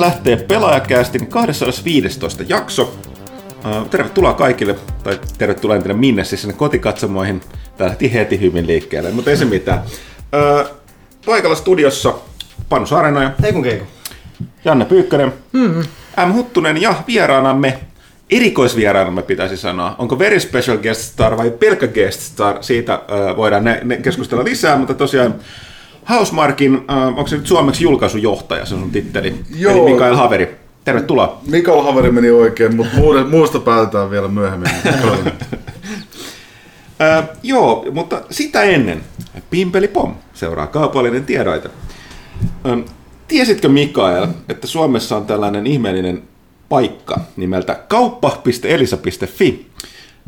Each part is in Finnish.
Tästä lähtee pelaajakästin 215 jakso. Tervetuloa kaikille, tai tervetuloa en tiedä minne, siis sinne kotikatsomoihin. Tää lähti heti hyvin liikkeelle, mutta ei se mitään. Paikalla studiossa Panu Saarenoja, Ei kun keiku. Janne Pyykkönen, mm-hmm. M. Huttunen ja vieraanamme, erikoisvieraanamme pitäisi sanoa. Onko very special guest star vai pelkkä guest star? Siitä äh, voidaan ne, ne keskustella lisää, mutta tosiaan Housemarkin, äh, onko se nyt suomeksi julkaisujohtaja, se on sun titteli? Joo. Eli Mikael Haveri. Tervetuloa. Mikael Haveri meni oikein, mutta muusta päätetään vielä myöhemmin. Äh, joo, mutta sitä ennen Pimpeli Pom seuraa kaupallinen tiedoite. Ähm, tiesitkö Mikael, että Suomessa on tällainen ihmeellinen paikka nimeltä kauppa.elisa.fi,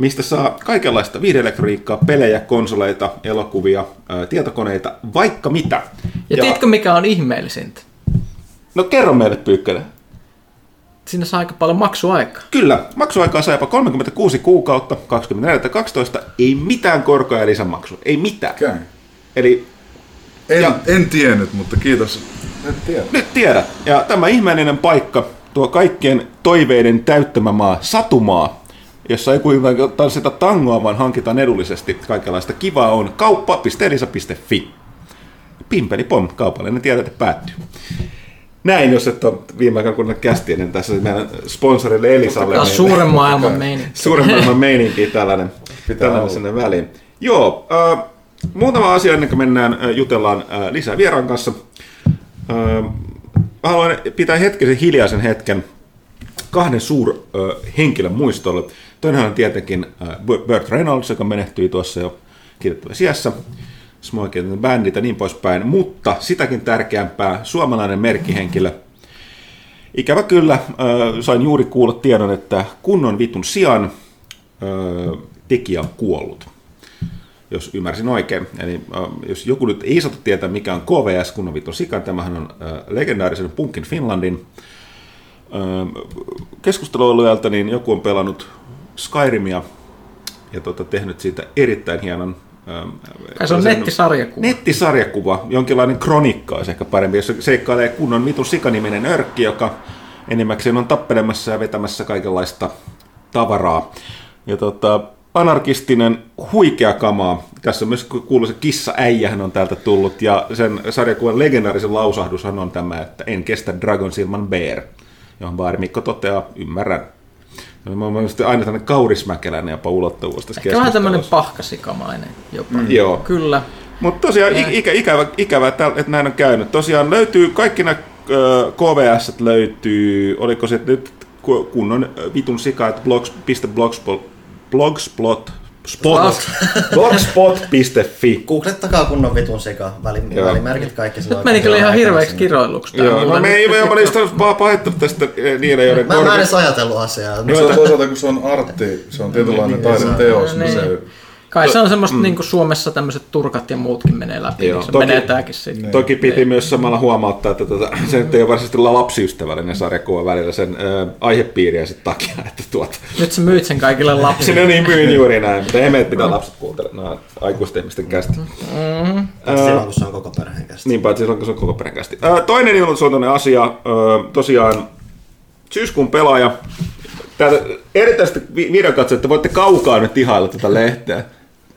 mistä saa kaikenlaista viihdeelektroniikkaa, pelejä, konsoleita, elokuvia, tietokoneita, vaikka mitä. Ja tiedätkö mikä on ihmeellisintä? No kerro meille Pyykkönen. Siinä saa aika paljon maksuaikaa. Kyllä, maksuaikaa saa jopa 36 kuukautta, 24.12, ei mitään korkoa ja lisämaksu, ei mitään. Okay. Eli En, Ja- en tiennyt, mutta kiitos. En tiedä. Nyt tiedät. Ja tämä ihmeellinen paikka, tuo kaikkien toiveiden täyttämä maa, satumaa, jossa ei kuitenkaan tanssita tangoa, vaan hankitaan edullisesti. Kaikenlaista kivaa on kauppa.elisa.fi. Pimpeli pom, kaupallinen tiedote päättyy. Näin, jos et ole viime aikoina kuunnellut kästiä, niin tässä meidän sponsorille Elisalle. Taas niin- suuren maailman meininki. Suuren maailman meininki tällainen, Pitää tällainen olla. sinne väliin. Joo, äh, muutama asia ennen kuin mennään äh, jutellaan äh, lisää vieraan kanssa. Äh, haluan pitää hetkisen hiljaisen hetken kahden suur äh, henkilön muistolle. Toinen on tietenkin äh, Burt Reynolds, joka menehtyi tuossa jo kiitettävässä iässä. Smokein bändit ja niin poispäin, mutta sitäkin tärkeämpää suomalainen merkkihenkilö, Ikävä kyllä, äh, sain juuri kuulla tiedon, että kunnon vitun sijaan äh, tekijä on kuollut. Jos ymmärsin oikein. Eli äh, jos joku nyt ei saatu tietää, mikä on KVS, kunnon vitun sika, tämähän on äh, legendaarisen Punkin Finlandin äh, keskustelualueelta, niin joku on pelannut Skyrimia ja tota, tehnyt siitä erittäin hienon ähm, Kai se on nettisarjakuva. Nettisarjakuva, jonkinlainen kronikka olisi ehkä parempi, jossa seikkailee kunnon vitun sikaniminen örkki, joka enimmäkseen on tappelemassa ja vetämässä kaikenlaista tavaraa. Ja tota, anarkistinen, huikea kamaa. Tässä on myös kuuluisa kissa äijähän on täältä tullut, ja sen sarjakuvan legendaarisen lausahdushan on tämä, että en kestä Dragon ilman Bear, johon Baari Mikko toteaa, ymmärrän. Mä oon aina tämmöinen kaurismäkeläinen jopa ulottuvuus tässä Ehkä vähän tämmöinen pahkasikamainen jopa. Joo. Kyllä. Mutta tosiaan i- ikä, ikävä, ikävä, että näin on käynyt. Tosiaan löytyy, kaikki nämä KVS löytyy, oliko se nyt ku- kunnon vitun sika, että blogs, blogspot, blogspot, spot, blogspot.fi. Googlettakaa kunnon vitun Joo. välimerkit kaikki Nyt meni kyllä ihan hirveäksi kiroiluksi. Joo, no me ei me olin sitä vaan pahittanut tästä eh, niille, joiden Mä, en edes ajatellut asiaa. No se on toisaalta, kun se on artti, se on tietynlainen taideteos, niin se... Kai se on semmoista mm. niin Suomessa tämmöiset turkat ja muutkin menee läpi, Joo, niin se toki- menee tääkin sitten. Toki piti myös samalla huomauttaa, että tota, se nyt ei ole varsinaisesti lapsiystävällinen sarjakuva välillä sen ö, aihepiiriä sit takia, että tuota, Nyt sä myyt sen kaikille lapsille. Sinne niin myin juuri näin, mutta ei meitä pitää lapset kuuntele, nämä on aikuisten ihmisten kästi. Silloin kun se on koko perheen kästä. Niin paitsi silloin, kun se on koko perheen kästi. Ää, toinen ilmoitusluontoinen asia, ää, tosiaan syyskuun pelaaja. Täältä erityisesti videokatsojat, että voitte kaukaa nyt ihailla tätä lehteä.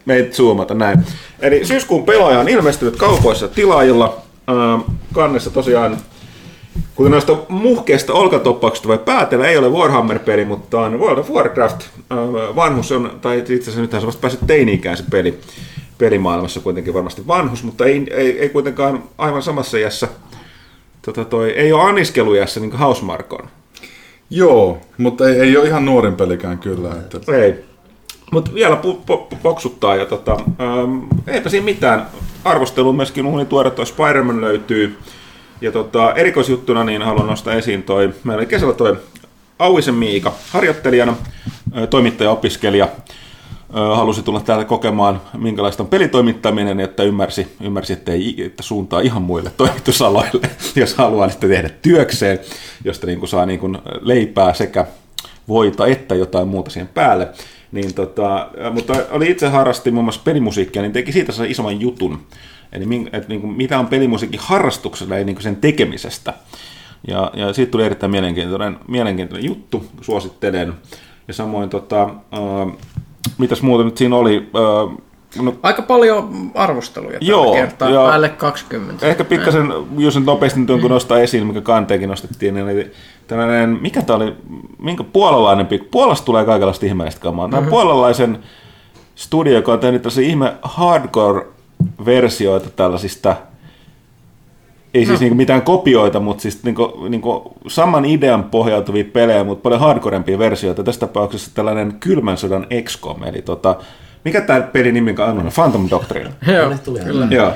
Meitä zoomata näin. Eli syyskuun pelaaja on ilmestynyt kaupoissa tilaajilla. Ää, kannessa tosiaan Kuten noista muhkeista olkatoppauksista voi päätellä, ei ole Warhammer-peli, mutta on World of Warcraft. Öö, Vanhus on, tai itse asiassa nythän se on vasta päässyt teini-ikään se peli. Pelimaailmassa kuitenkin varmasti vanhus, mutta ei, ei, ei kuitenkaan aivan samassa iässä. Tota toi, ei ole anniskelujässä niin kuin Housemark on. Joo, mutta ei, ei ole ihan nuorin pelikään kyllä. Että... Ei. Mutta vielä pu, po, poksuttaa ja tota, ähm, eipä siinä mitään. Arvostelu myöskin uuni tuore toi Spider-Man löytyy. Ja tota, erikoisjuttuna niin haluan nostaa esiin toi, meillä oli kesällä toi Auisen Miika harjoittelijana, ö, toimittaja-opiskelija. Ö, Halusi tulla täällä kokemaan, minkälaista on pelitoimittaminen, että ymmärsi, ymmärsi että, ei, että suuntaa ihan muille toimitusaloille, jos haluaa sitten tehdä työkseen, josta niin kuin saa niin kuin leipää sekä voita että jotain muuta siihen päälle. Niin tota, mutta oli itse harrasti muun muassa pelimusiikkia, niin teki siitä isomman jutun. Eli että niin kuin, mitä on pelimusiikin harrastuksella, ei niin kuin sen tekemisestä. Ja, ja siitä tuli erittäin mielenkiintoinen, mielenkiintoinen juttu, suosittelen. Ja samoin, tota, äh, mitäs muuta nyt siinä oli, äh, no, Aika paljon arvosteluja tällä Joo, kertaa, ja- päälle 20. Ehkä pikkasen, jos nyt nopeasti nyt jonkun nostaa esiin, mikä kanteenkin nostettiin, niin tällainen, mikä tämä oli, minkä puolalainen, Puolasta tulee kaikenlaista ihmeellistä kamaa. Tämä mm-hmm. puolalaisen studio, joka on tehnyt tällaisia ihme hardcore-versioita tällaisista, ei siis niinku mitään kopioita, mutta siis niinku, niinku saman idean pohjautuvia pelejä, mutta paljon hardcorempia versioita. Tässä tapauksessa tällainen kylmän sodan XCOM, eli tota, mikä tämä pelin nimi on? Phantom Doctrine. Joo, kyllä. Joo.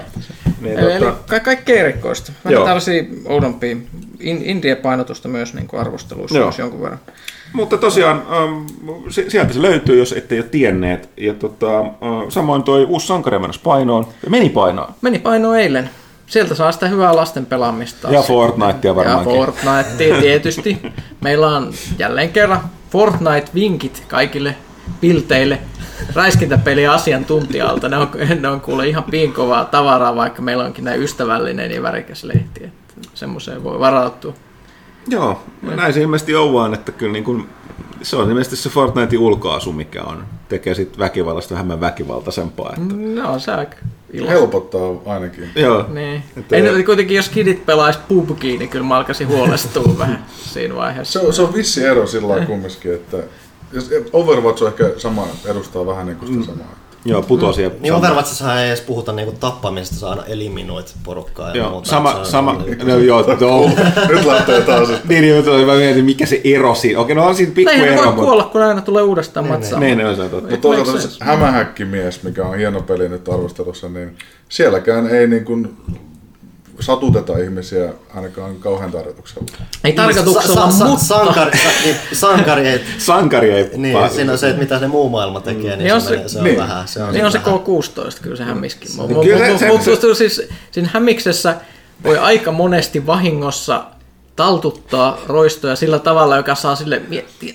Niin, Eli tota, ka- kaikkea erikoista. Vähän Joo. tällaisia oudompia in- indie-painotusta myös niin kuin arvosteluissa Joo. myös jonkun verran. Mutta tosiaan, ähm, si- sieltä se löytyy, jos ette jo tienneet. Ja tota, äh, samoin toi uusi sankari mennessä painoon. Meni painoon. Meni paino eilen. Sieltä saa sitä hyvää lasten pelaamista. Ja Fortnitea varmaankin. Ja Fortnite tietysti. Meillä on jälleen kerran Fortnite-vinkit kaikille pilteille räiskintäpeli asiantuntijalta. Ne on, ne on kuule ihan piinkovaa tavaraa, vaikka meillä onkin näin ystävällinen ja värikäs lehti. Että semmoiseen voi varautua. Joo, näin se ilmeisesti on vaan, että kyllä niin kuin, se on ilmeisesti se Fortnitein ulkoasu, mikä on, tekee sit väkivallasta vähemmän väkivaltaisempaa. Että, No se on aika ilo. Helpottaa ainakin. joo. Niin. Että- Ei kuitenkin, jos kidit pelais PUBGia, niin kyllä mä alkaisin huolestua vähän siinä vaiheessa. Se on, se on vissi ero sillä lailla kumminkin, että Overwatch on ehkä sama, edustaa vähän niin kuin sitä samaa. Joo, putosi. Ja Niin Overwatchissa ei edes puhuta niinku tappamisesta, saa aina eliminoit porukkaa ja Joo, muuta. sama, on- sama, no joo, no. Nyt lähtee taas. että- niin, niin, mä mietin, mikä se ero siinä. Okei, no on siinä pikku Ei ne ero, voi mutta... kuolla, kun aina tulee uudestaan matsaa. Niin, ne on se totta. Mutta toisaalta hämähäkkimies, mikä on hieno peli nyt arvostelussa, niin sielläkään ei niin kuin satuteta ihmisiä ainakaan kauhean tarkoituksella. Ei tarkoituksella, Sa- sa- mutta... Sankari, sa- niin, sankari ei... Sankari ei... Niin, pa- siinä on se, että mitä se muu maailma tekee, niin, Niin on se, se- menee, se on niin. vähän. Se on, Niin on se vähän. K16, kyllä se hämmiskin. Mutta se- mut, se- mut, siis siinä hämiksessä voi aika monesti vahingossa taltuttaa roistoja sillä tavalla, joka saa sille miettiä,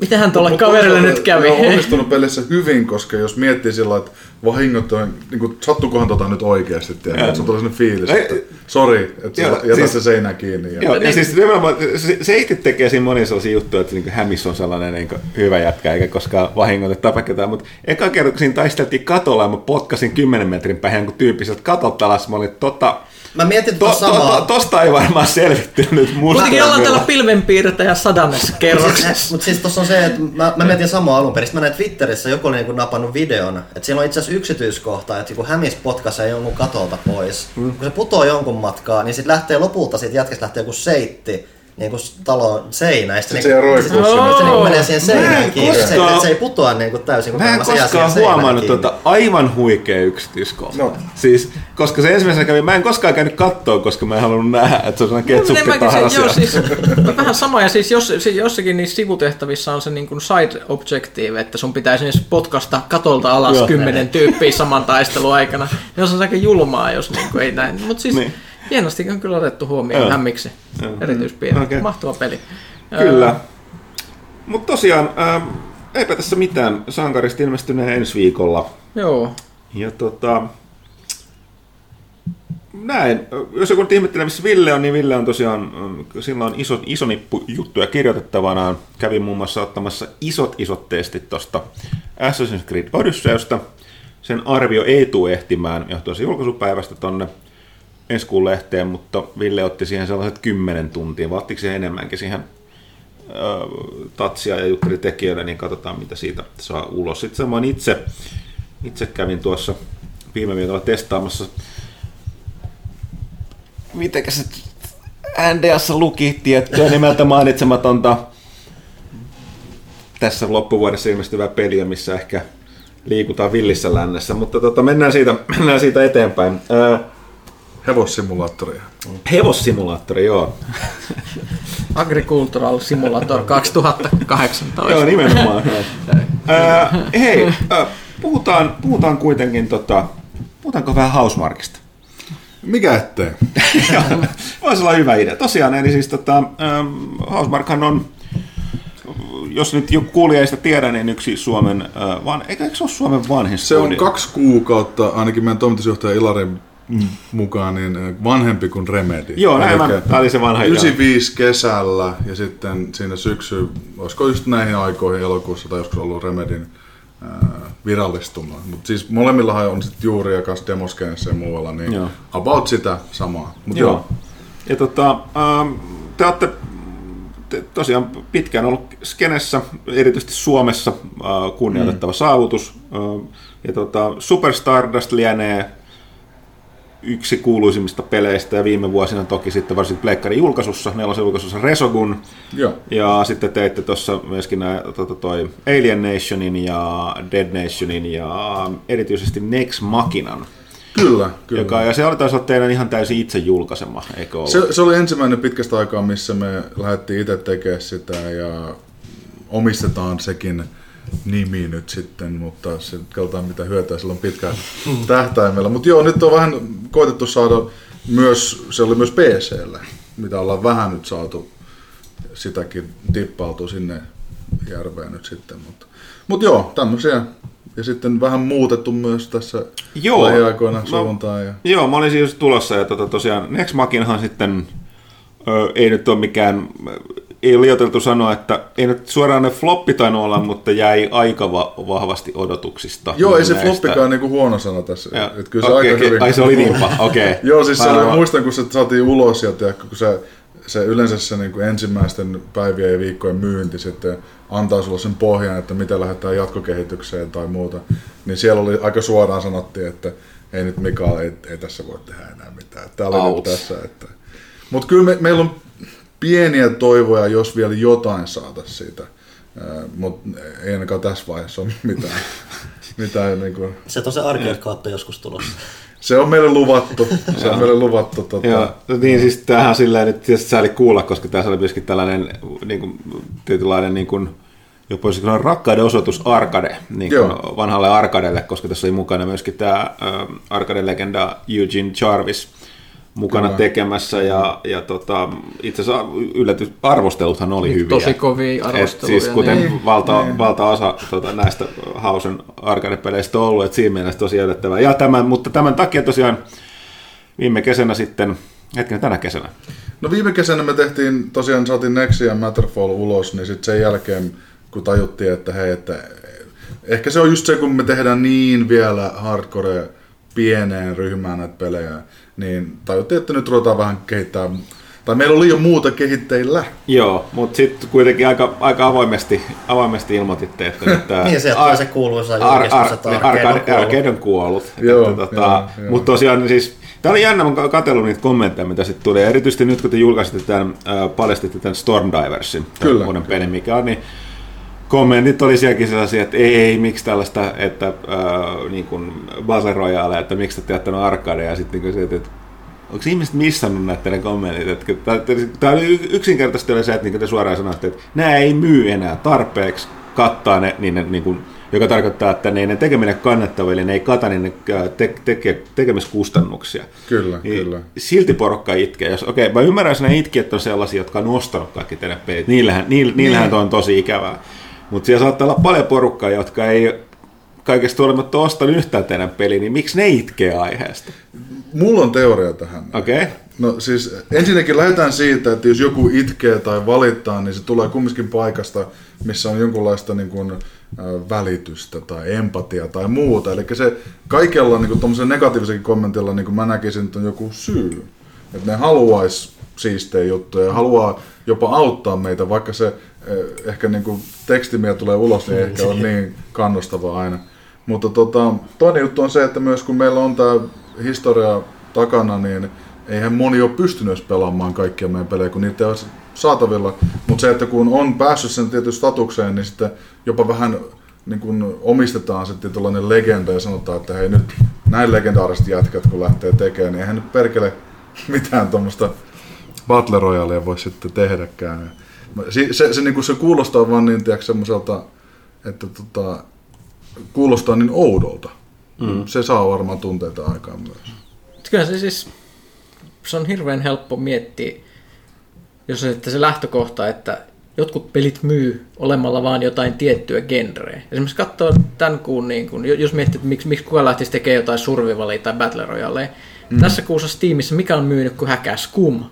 mitähän tuolle Mutta kaverille nyt kävi. On onnistunut pelissä hyvin, koska jos miettii sillä että vahingot on, niin kuin, sattukohan tota nyt oikeasti, tiedä, että se tulee sellainen fiilis, Ei, että sori, että joo, sä jätät siis- se seinään kiinni. Ja, Joo, ja siis nimenomaan, se, se itse tekee siinä monia sellaisia juttuja, että niin Hämis on sellainen niin hyvä jätkä, eikä koskaan vahingoita ketään, mutta eka kerran, kun siinä taisteltiin katolla, ja mä potkasin 10 metrin päähän, kun tyyppi sieltä katolta alas, mä olin, tota, Mä mietin to, tuota to, to, samaa. tosta ei varmaan selvitty nyt musta. Kuitenkin ollaan täällä pilvenpiirtäjä sadannessa kerroksessa. Mutta siis tuossa on se, että mä, mä mietin samaa alun perin. Sitten mä näin Twitterissä, joku oli niinku napannut videon, että siellä on itse asiassa yksityiskohta, että joku hämis potkaisee jonkun katolta pois. Mm. Kun se putoo jonkun matkaa, niin sitten lähtee lopulta, siitä jätkästä lähtee joku seitti niin kuin talon seinäistä. Sitten se jää roikkuu Sitten sinne. se niin menee siihen seinään kiinni. Se, että se ei putoa niin kuin täysin, kun Mä en se koskaan huomannut tuota aivan huikea yksityiskohta. No. Siis, koska se ensimmäisenä kävi, mä en koskaan käynyt kattoa, koska mä en halunnut nähdä, että se on sellainen Niin mäkin ketsuppi se, joo, siis, vähän sama, ja siis jos, siis jossakin niissä sivutehtävissä on se niin kuin side objective, että sun pitäisi edes potkasta katolta alas Joo. kymmenen tyyppiä saman taistelun aikana. Jos on aika julmaa, jos niin kuin ei näin. Mutta siis Niin. Hienosti on kyllä otettu huomioon Joo. hämmiksi. Joo. Erityispiirre. Okei. Mahtava peli. Kyllä. Mutta tosiaan, ähm, eipä tässä mitään. Sankarista ilmestyneen ensi viikolla. Joo. Ja tota, näin. Jos joku nyt ihmettelee, missä Ville on, niin Ville on tosiaan, sillä on iso, iso nippu juttuja kirjoitettavanaan. Kävin muun muassa ottamassa isot isot testit tuosta Assassin's Creed Odysseysta. Sen arvio ei tule ehtimään johtuen julkaisupäivästä tonne ensi kuun lehteen, mutta Ville otti siihen sellaiset 10 tuntia, vai ottiko siihen enemmänkin siihen tatsia ja jutteli tekijöille, niin katsotaan mitä siitä saa ulos. Sitten samoin itse, itse kävin tuossa viime viikolla testaamassa, mitenkä se NDS luki tiettyä nimeltä mainitsematonta tässä loppuvuodessa ilmestyvää peliä, missä ehkä liikutaan villissä lännessä, mutta tota, mennään, siitä, mennään siitä eteenpäin. Hevossimulaattoria. hevossimulaattori, joo. Agricultural Simulator 2018. Joo, nimenomaan. Ää, hei, ää, puhutaan, puhutaan kuitenkin, tota, puhutaanko vähän Housemarkista? Mikä ettei? Voisi olla hyvä idea. Tosiaan, eli siis tota, ähm, Housemarkhan on, jos nyt joku kuulija ei sitä tiedä, niin yksi Suomen, äh, van, eikö, eikö se ole Suomen vanhin Se on studio? kaksi kuukautta, ainakin meidän toimitusjohtaja Ilarin mukaan niin äh, vanhempi kuin Remedy. Joo, näin mä- tää oli se vanha idea. 95 kesällä ja sitten siinä syksy, olisiko just näihin aikoihin elokuussa tai joskus ollut Remedin äh, virallistuma. Mutta siis molemmillahan on sitten juuri ja kanssa demoskenessa ja muualla, niin Joo. about sitä samaa. Mut Joo. joo. Ja tota, ähm, te olette te, tosiaan pitkään ollut skenessä, erityisesti Suomessa äh, kunnioitettava mm. saavutus. Äh, ja tota, Super Stardust lienee yksi kuuluisimmista peleistä ja viime vuosina toki sitten varsinkin Pleikkarin julkaisussa, nelosen julkaisussa Resogun. Joo. Ja sitten teitte tuossa myöskin nää, tota, toi Alien Nationin ja Dead Nationin ja erityisesti Nex Machinan. Kyllä, kyllä. Joka, ja se oli taas olla teidän ihan täysin itse julkaisema, eikö ollut? Se, se oli ensimmäinen pitkästä aikaa, missä me lähdettiin itse tekemään sitä ja omistetaan sekin nimi nyt sitten, mutta se katsotaan mitä hyötyä sillä on pitkään tähtäimellä. Mutta joo, nyt on vähän koitettu saada myös, se oli myös PClle, mitä ollaan vähän nyt saatu sitäkin tippautu sinne järveen nyt sitten. Mutta mut joo, tämmöisiä. Ja sitten vähän muutettu myös tässä Joo. lähiaikoina suuntaan. Ja... Joo, mä olisin just tulossa ja tota, tosiaan Next Machinhan sitten ö, ei nyt ole mikään, ei ole liioiteltu sanoa, että ei nyt suoraan ne floppi tainnut olla, mutta jäi aika va- vahvasti odotuksista. Joo, ei se näistä. floppikaan niinku huono sana tässä. Ja- Et kyllä se okei, aika okei. hyvin... Ai se oli niin okei. Joo, siis se oli, muistan, kun se saatiin ulos ja tiedätkö, kun se, se yleensä se niin kuin ensimmäisten päivien ja viikkojen myynti sitten antaa sulle sen pohjan, että miten lähdetään jatkokehitykseen tai muuta, niin siellä oli aika suoraan sanottiin, että ei nyt Mikael, ei, ei tässä voi tehdä enää mitään. Nyt Outs. tässä. Että... Mutta kyllä me, meillä on pieniä toivoja, jos vielä jotain saataisiin siitä. Mutta ei ainakaan tässä vaiheessa ole mitään. mitään niin kuin... Se on se arcade joskus tulossa. Se on meille luvattu. Se on meille luvattu. Tota... Joo, no niin siis tämähän on silleen nyt tietysti sääli kuulla, koska tässä oli myöskin tällainen niin kuin, tietynlainen niin kuin, jopa voisi sanoa rakkauden osoitus Arkade, niin kuin vanhalle Arkadelle, koska tässä oli mukana myöskin tämä Arkade-legenda Eugene Jarvis mukana Kyllä. tekemässä ja, ja tota, itse asiassa yllätys, arvosteluthan oli hyviä. Tosi kovia Et arvosteluja. siis kuten niin. valta, valtaosa tota, näistä Hausen arcade-peleistä on ollut, että siinä mielessä tosi yllättävää. Ja tämän, mutta tämän takia tosiaan viime kesänä sitten, hetken tänä kesänä, No viime kesänä me tehtiin, tosiaan saatiin Nexi ja Matterfall ulos, niin sitten sen jälkeen, kun tajuttiin, että hei, että ehkä se on just se, kun me tehdään niin vielä hardcore pieneen ryhmään näitä pelejä, niin tajuttiin, että nyt ruvetaan vähän kehittää, tai meillä oli jo muuta kehitteillä. Joo, mutta sitten kuitenkin aika, aika avoimesti, avoimesti ilmoititte, että nyt tämä Niin, sieltä tulee se kuuluisa julkistus, että Arcade on kuollut. Arcade on kuollut. Joo, Että, tota, joo, joo. Mutta tosiaan siis, tämä oli jännä, mä katsellut niitä kommentteja, mitä sitten tuli. Erityisesti nyt, kun te julkaisitte tämän, äh, paljastitte tämän Stormdiversin, tämän Kyllä, uuden pelin, mikä on, niin kommentit oli sielläkin sellaisia, että ei, ei miksi tällaista, että äh, niin kuin Battle Royale, että miksi te olette jättänyt arcadea, ja sitten niin se, että onko ihmiset missannut näitä teidän kommentit? Että, tämä oli yksinkertaisesti oli se, että niin kuin te suoraan sanoitte, että nämä ei myy enää tarpeeksi kattaa ne, niin ne niin kuin, joka tarkoittaa, että ne, ne tekeminen kannattava, eli ne ei kata niiden äh, te, teke, tekemiskustannuksia. Kyllä, Niin kyllä. Silti porukka itkee. Jos, okei, mä ymmärrän, jos ne itkijät on sellaisia, jotka on ostanut kaikki teidän pelit. Niillähän, niillä, niillähän Niin. on tosi ikävää. Mutta siellä saattaa olla paljon porukkaa, jotka ei kaikesta huolimatta ostanut yhtään teidän peliä, niin miksi ne itkee aiheesta? Mulla on teoria tähän. Okei? Okay? No siis ensinnäkin lähdetään siitä, että jos joku itkee tai valittaa, niin se tulee kumminkin paikasta, missä on jonkunlaista niin kuin, välitystä tai empatiaa tai muuta. Eli se kaikella niin kuin, negatiivisenkin kommentilla niin kuin mä näkisin, että on joku syy. Että ne haluaisi siistejä juttuja ja haluaa jopa auttaa meitä, vaikka se eh, ehkä niin kuin teksti, mikä tulee ulos, niin ehkä on niin kannustava aina. Mutta tota, toinen juttu on se, että myös kun meillä on tämä historia takana, niin eihän moni ole pystynyt pelaamaan kaikkia meidän pelejä, kun niitä ei ole saatavilla. Mutta se, että kun on päässyt sen tietyn statukseen, niin sitten jopa vähän niin kun omistetaan se tietynlainen legenda ja sanotaan, että hei nyt näin legendaariset jätkät kun lähtee tekemään, niin eihän nyt perkele mitään tuommoista Battle Royalea voi sitten tehdäkään. Se, se, se, niin kuin se kuulostaa vaan niin, tiedätkö, semmoiselta, että tota, kuulostaa niin oudolta. Mm. Se saa varmaan tunteita aikaan myös. Kyllä se siis, se on hirveän helppo miettiä, jos on sitten se lähtökohta, että jotkut pelit myy olemalla vaan jotain tiettyä genreä. Esimerkiksi katsoo tämän kuun, niin kun, jos miettii, että miksi, miksi kuka lähtisi tekemään jotain survivalia tai battle royale. Mm. Tässä kuussa Steamissa mikä on myynyt kuin häkää Scum.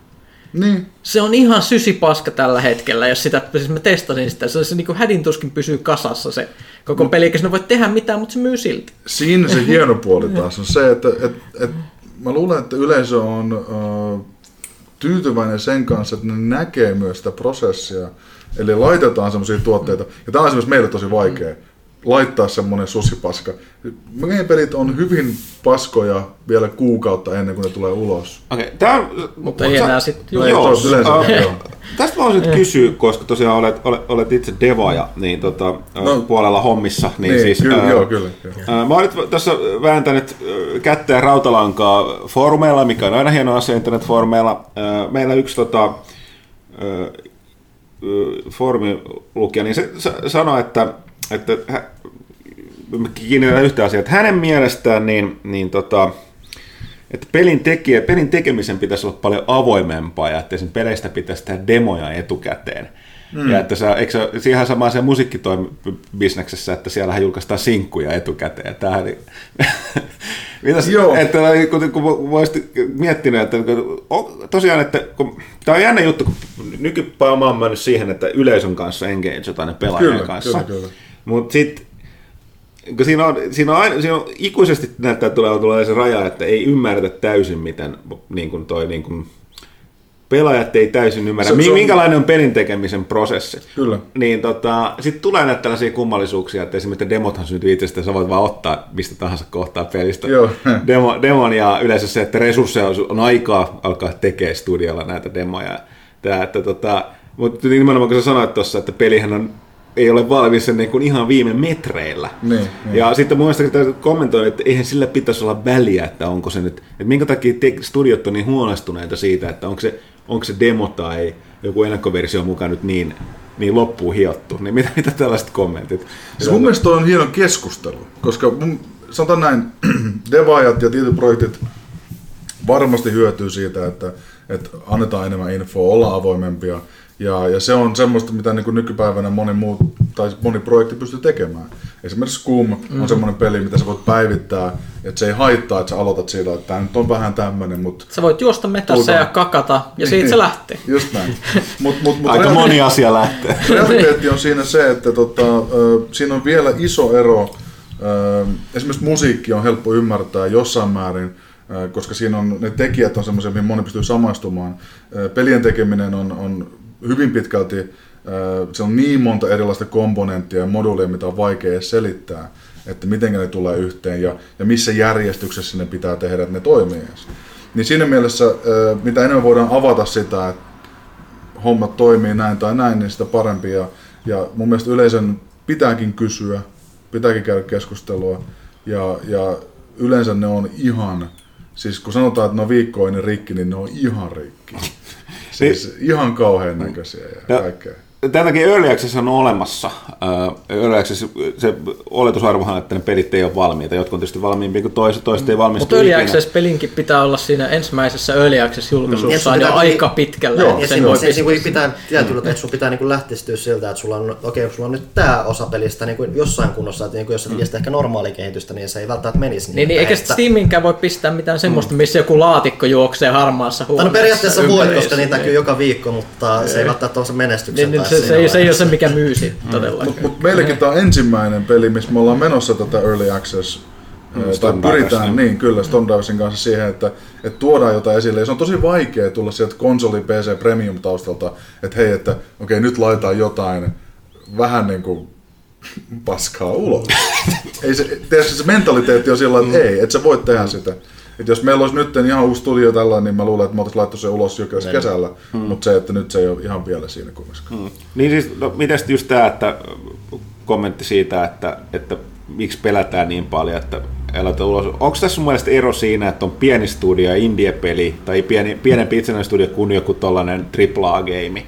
Niin, Se on ihan sysipaska tällä hetkellä, jos sitä, siis mä testasin sitä, se, se niin kuin hädin tuskin pysyy kasassa se koko peli, eikä sinä voi tehdä mitään, mutta se myy silti. siinä se hieno puoli taas on se, että et, et, mä luulen, että yleisö on ö, tyytyväinen sen kanssa, että ne näkee myös sitä prosessia. Eli laitetaan semmoisia tuotteita, ja tämä on esimerkiksi meille tosi vaikea, laittaa semmoinen susipaska. Meidän pelit on hyvin paskoja vielä kuukautta ennen kuin ne tulee ulos. Okei, tää on... Mutta ei enää sit No Joo, yleensä, äh, joo. Tästä haluaisin kysyä, koska tosiaan olet, olet, olet itse devaja niin tota, No. puolella hommissa. Niin, Niin, siis, kyllä, ää, joo, kyllä, kyllä. ää, Mä oon nyt tässä vääntänyt ää, kättä ja rautalankaa foorumeilla, mikä on aina hieno asia internetfoorumeilla. Ää, Meillä yksi tota, ää, ää, foorumin lukija, niin se sa- sanoi, että, että hä, kiinnitän yhtä asiaa, että hänen mielestään niin, niin tota, että pelin, tekijä, pelin tekemisen pitäisi olla paljon avoimempaa ja että sen peleistä pitäisi tehdä demoja etukäteen. Mm. Ja että sä, eikö se, siihen samaan se musiikkitoimibisneksessä, että siellähän julkaistaan sinkkuja etukäteen. Tämähän, Mitäs, Joo. että kun, kun voisit miettinyt, että on- tosiaan, että kun, tämä on jännä juttu, kun nykypääoma on mennyt siihen, että yleisön kanssa engageataan ne pelaajien Kyllä, kanssa. kyllä, kyllä. Mutta sitten kun siinä on, siinä on, aina, siinä on ikuisesti näyttää tulee, tulee se raja, että ei ymmärretä täysin, miten niin kuin toi, niin kuin, pelaajat ei täysin ymmärrä, Se- se, on- minkälainen on pelin tekemisen prosessi. Kyllä. Niin tota, sitten tulee näitä tällaisia kummallisuuksia, että esimerkiksi demothan syntyy itsestä, sä voit vaan ottaa mistä tahansa kohtaa pelistä Joo. Demo, demon ja yleensä se, että resursseja on, on aikaa alkaa tekemään studiolla näitä demoja. Tää, että tota, mutta nimenomaan kun sä sanoit tuossa, että pelihän on, ei ole valmis sen niin kuin ihan viime metreillä. Niin, niin. Ja sitten mun mielestä täytyy kommentoida, että eihän sillä pitäisi olla väliä, että onko se nyt, että minkä takia te, studiot on niin huolestuneita siitä, että onko se, onko se demo tai joku ennakkoversio mukaan nyt niin, niin loppuun hiottu. Niin mitä, mitä tällaiset kommentit? Siis mun mielestä on hieno keskustelu, koska mun, sanotaan näin, devaajat ja tietyt projektit varmasti hyötyy siitä, että, että annetaan enemmän infoa, ollaan avoimempia. Ja, ja se on semmoista, mitä niin kuin nykypäivänä moni, muu, tai moni projekti pystyy tekemään. Esimerkiksi Scum mm. on semmoinen peli, mitä sä voit päivittää, että se ei haittaa, että sä aloitat sillä, että tämä nyt on vähän tämmöinen, mutta Sä voit juosta metässä Tulta. ja kakata, ja siitä se lähtee. Just näin. Mut, mut, mut Aika moni asia lähtee. Realiteetti on siinä se, että tota, siinä on vielä iso ero. Esimerkiksi musiikki on helppo ymmärtää jossain määrin, koska siinä on, ne tekijät on semmoisia, mihin moni pystyy samaistumaan. Pelien tekeminen on, on hyvin pitkälti, ö, se on niin monta erilaista komponenttia ja moduulia, mitä on vaikea edes selittää, että miten ne tulee yhteen ja, ja missä järjestyksessä ne pitää tehdä, että ne toimii edes. Niin siinä mielessä, ö, mitä enemmän voidaan avata sitä, että hommat toimii näin tai näin, niin sitä parempi. Ja, ja mun mielestä yleisön pitääkin kysyä, pitääkin käydä keskustelua. Ja, ja yleensä ne on ihan, siis kun sanotaan, että ne on viikkoinen rikki, niin ne on ihan rikki. Siis ihan kauhean näköisiä ja Ja- kaikkea. Tämän takia Early Access on olemassa. Uh, Early Access, se oletusarvohan, että ne pelit ei ole valmiita. Jotkut on tietysti valmiimpia kuin toiset, toiset ei valmistu Mutta Early. Access-pelinkin pitää olla siinä ensimmäisessä Early Access-julkaisussaan Mm. jo Pitää- aika pitkällä. Joo, sen voi se, niin pistää. pitää tietyllä, että sun pitää niin lähtistyä siltä, että sulla on, okei, okay, sulla on nyt tämä osa pelistä niin kuin jossain kunnossa, että niin kuin jos sä tekisit ehkä normaalikehitystä, niin se ei välttämättä menisi Niin, niin eikä että- Steaminkään voi pistää mitään semmoista, missä joku laatikko juoksee harmaassa no huoneessa. periaatteessa voit, ympäri. koska niitä näkyy joka viikko, mutta se ei välttämättä ole se menestyksen Niin, niin, se, se, ei, se ei ole se, mikä myy siitä todellakaan. Mutta mut meillekin tämä on ensimmäinen peli, missä me ollaan menossa tätä Early Access mm, tai pyritään, Diversin. niin kyllä, Stone Diversin kanssa siihen, että, että tuodaan jotain esille. Ja se on tosi vaikea tulla sieltä konsoli PC Premium taustalta, että hei, että okei, nyt laitetaan jotain vähän niin kuin paskaa ulos. ei se, se mentaliteetti on sillä että ei, et sä voit tehdä sitä. Et jos meillä olisi nyt ihan uusi studio tällä, niin mä luulen, että me oltaisiin laittu se ulos jo kesällä, mutta se, että nyt se ei ole ihan vielä siinä kumminkaan. Niin siis, no, miten sitten just tämä, että kommentti siitä, että, että miksi pelätään niin paljon, että älä ulos. Onko tässä sun mielestä ero siinä, että on pieni studio ja indie-peli, tai pieni, pienempi itsenäinen studio kuin joku tollainen AAA-game?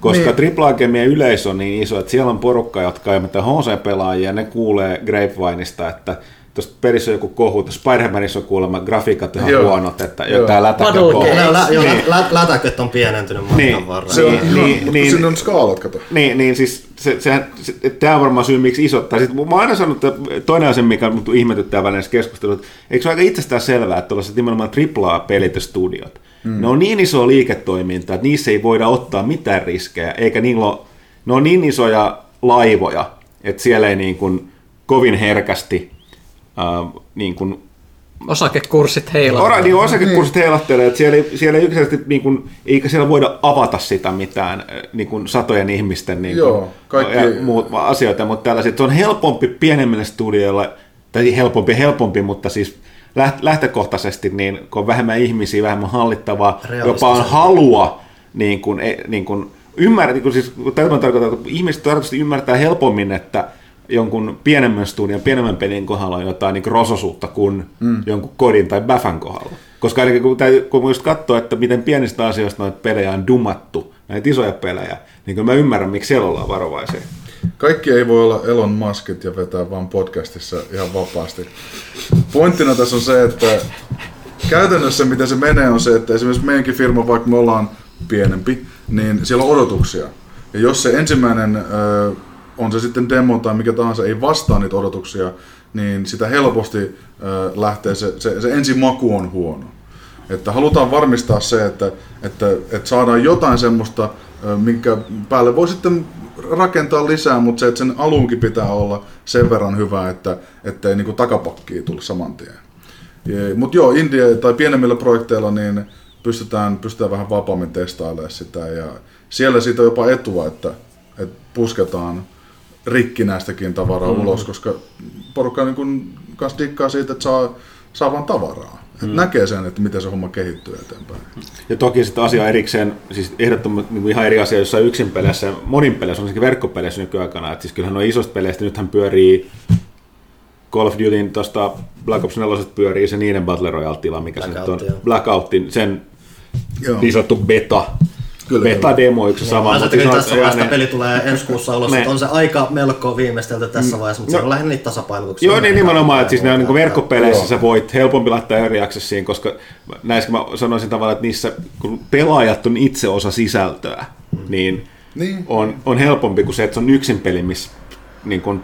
Koska Niin. AAA-gameien yleisö on niin iso, että siellä on porukka, jotka ei mitään HC-pelaajia, ne kuulee Grapevineista, että tuosta pelissä on joku kohu, että Spider-Manissa on kuulemma grafiikat ihan Joo. huonot, että Joo. jotain kohu. game. Joo, lä, joo, Niin. lä, lätäköt on pienentynyt matkan Niin. varrella. Se on Niin, ihan, niin, niin, niin. sinne on skaalat, kato. Niin, niin siis se, sehän, se, tämä on varmaan syy, miksi isot. Tai sit, mä oon aina sanonut, että toinen asia, mikä mut ihmetyttää välillä näissä keskusteluissa, että eikö se ole aika itsestään selvää, että tuollaiset nimenomaan AAA-pelit ja studiot, mm. ne on niin iso liiketoiminta, että niissä ei voida ottaa mitään riskejä, eikä niillä ole, ne on niin isoja laivoja, että siellä ei niin kuin kovin herkästi äh, niin kuin Osakekurssit. Ora, niin osakekurssit heilahtelee, että siellä ei, siellä ei yksinkertaisesti, niin kuin, eikä siellä voida avata sitä mitään äh, niin kuin satojen ihmisten niin kuin, Joo, kaikki- ja muut asioita, mutta tällaiset, se on helpompi pienemmille studioille, tai helpompi helpompi, mutta siis läht- lähtökohtaisesti, niin kun on vähemmän ihmisiä, vähemmän hallittavaa, jopa on halua niin kuin, e- niin kuin, ymmärrä, niin kuin, siis, tämä tarkoittaa, että ihmiset tarkoitusti ymmärtää helpommin, että jonkun pienemmän studion, pienemmän pelin kohdalla on jotain niin rososuutta kuin mm. jonkun kodin tai Bäfän kohdalla. Koska ainakin kun, täytyy, kun just katsoo, että miten pienistä asioista noita pelejä on dumattu, näitä isoja pelejä, niin kyllä mä ymmärrän, miksi siellä ollaan varovaisia. Kaikki ei voi olla Elon Muskit ja vetää vaan podcastissa ihan vapaasti. Pointtina tässä on se, että käytännössä miten se menee on se, että esimerkiksi meidänkin firma, vaikka me ollaan pienempi, niin siellä on odotuksia. Ja jos se ensimmäinen, ö, on se sitten demo tai mikä tahansa, ei vastaa niitä odotuksia, niin sitä helposti lähtee, se, se, se ensimaku on huono. Että halutaan varmistaa se, että, että, että saadaan jotain semmoista, minkä päälle voi sitten rakentaa lisää, mutta se, että sen alunkin pitää olla sen verran hyvä, että, että ei niin takapakkiin tule saman tien. Mutta joo, India tai pienemmillä projekteilla niin pystytään, pystytään vähän vapaammin testailemaan sitä ja siellä siitä on jopa etua, että, että pusketaan rikkinäistäkin tavaraa mm. ulos, koska porukka niin kun, kanssa dikkaa siitä, että saa, saa vaan tavaraa. Että mm. näkee sen, että miten se homma kehittyy eteenpäin. Ja toki sitten asia erikseen, siis ehdottomasti niin kuin ihan eri asia jossain yksin peleissä ja monin peleissä, on sekin verkkopeleissä nykyaikana. Että siis kyllähän nuo isoista peleistä nythän pyörii Call of Dutyn tuosta Black Ops 4 pyörii se niiden Battle Royale-tila, mikä se nyt on. Blackout. Blackoutin, sen Joo. niin sanottu beta. Kyllä, Beta-demo, yksi sama. Mä ajattelin, että tässä on- vaiheessa ne- peli tulee ensi kuussa ulos, että on se aika melko viimeistelty tässä vaiheessa, mutta No. se on lähinnä niitä tasapainotuksia. Joo, niin nimenomaan, että siis ne on niin verkkopeleissä sä voit helpompi laittaa eri accessiin, koska näissä mä sanoisin tavallaan, että niissä kun pelaajat on itse osa sisältöä, niin, Niin. On, on helpompi kuin se, että se on yksin peli, missä niin kun,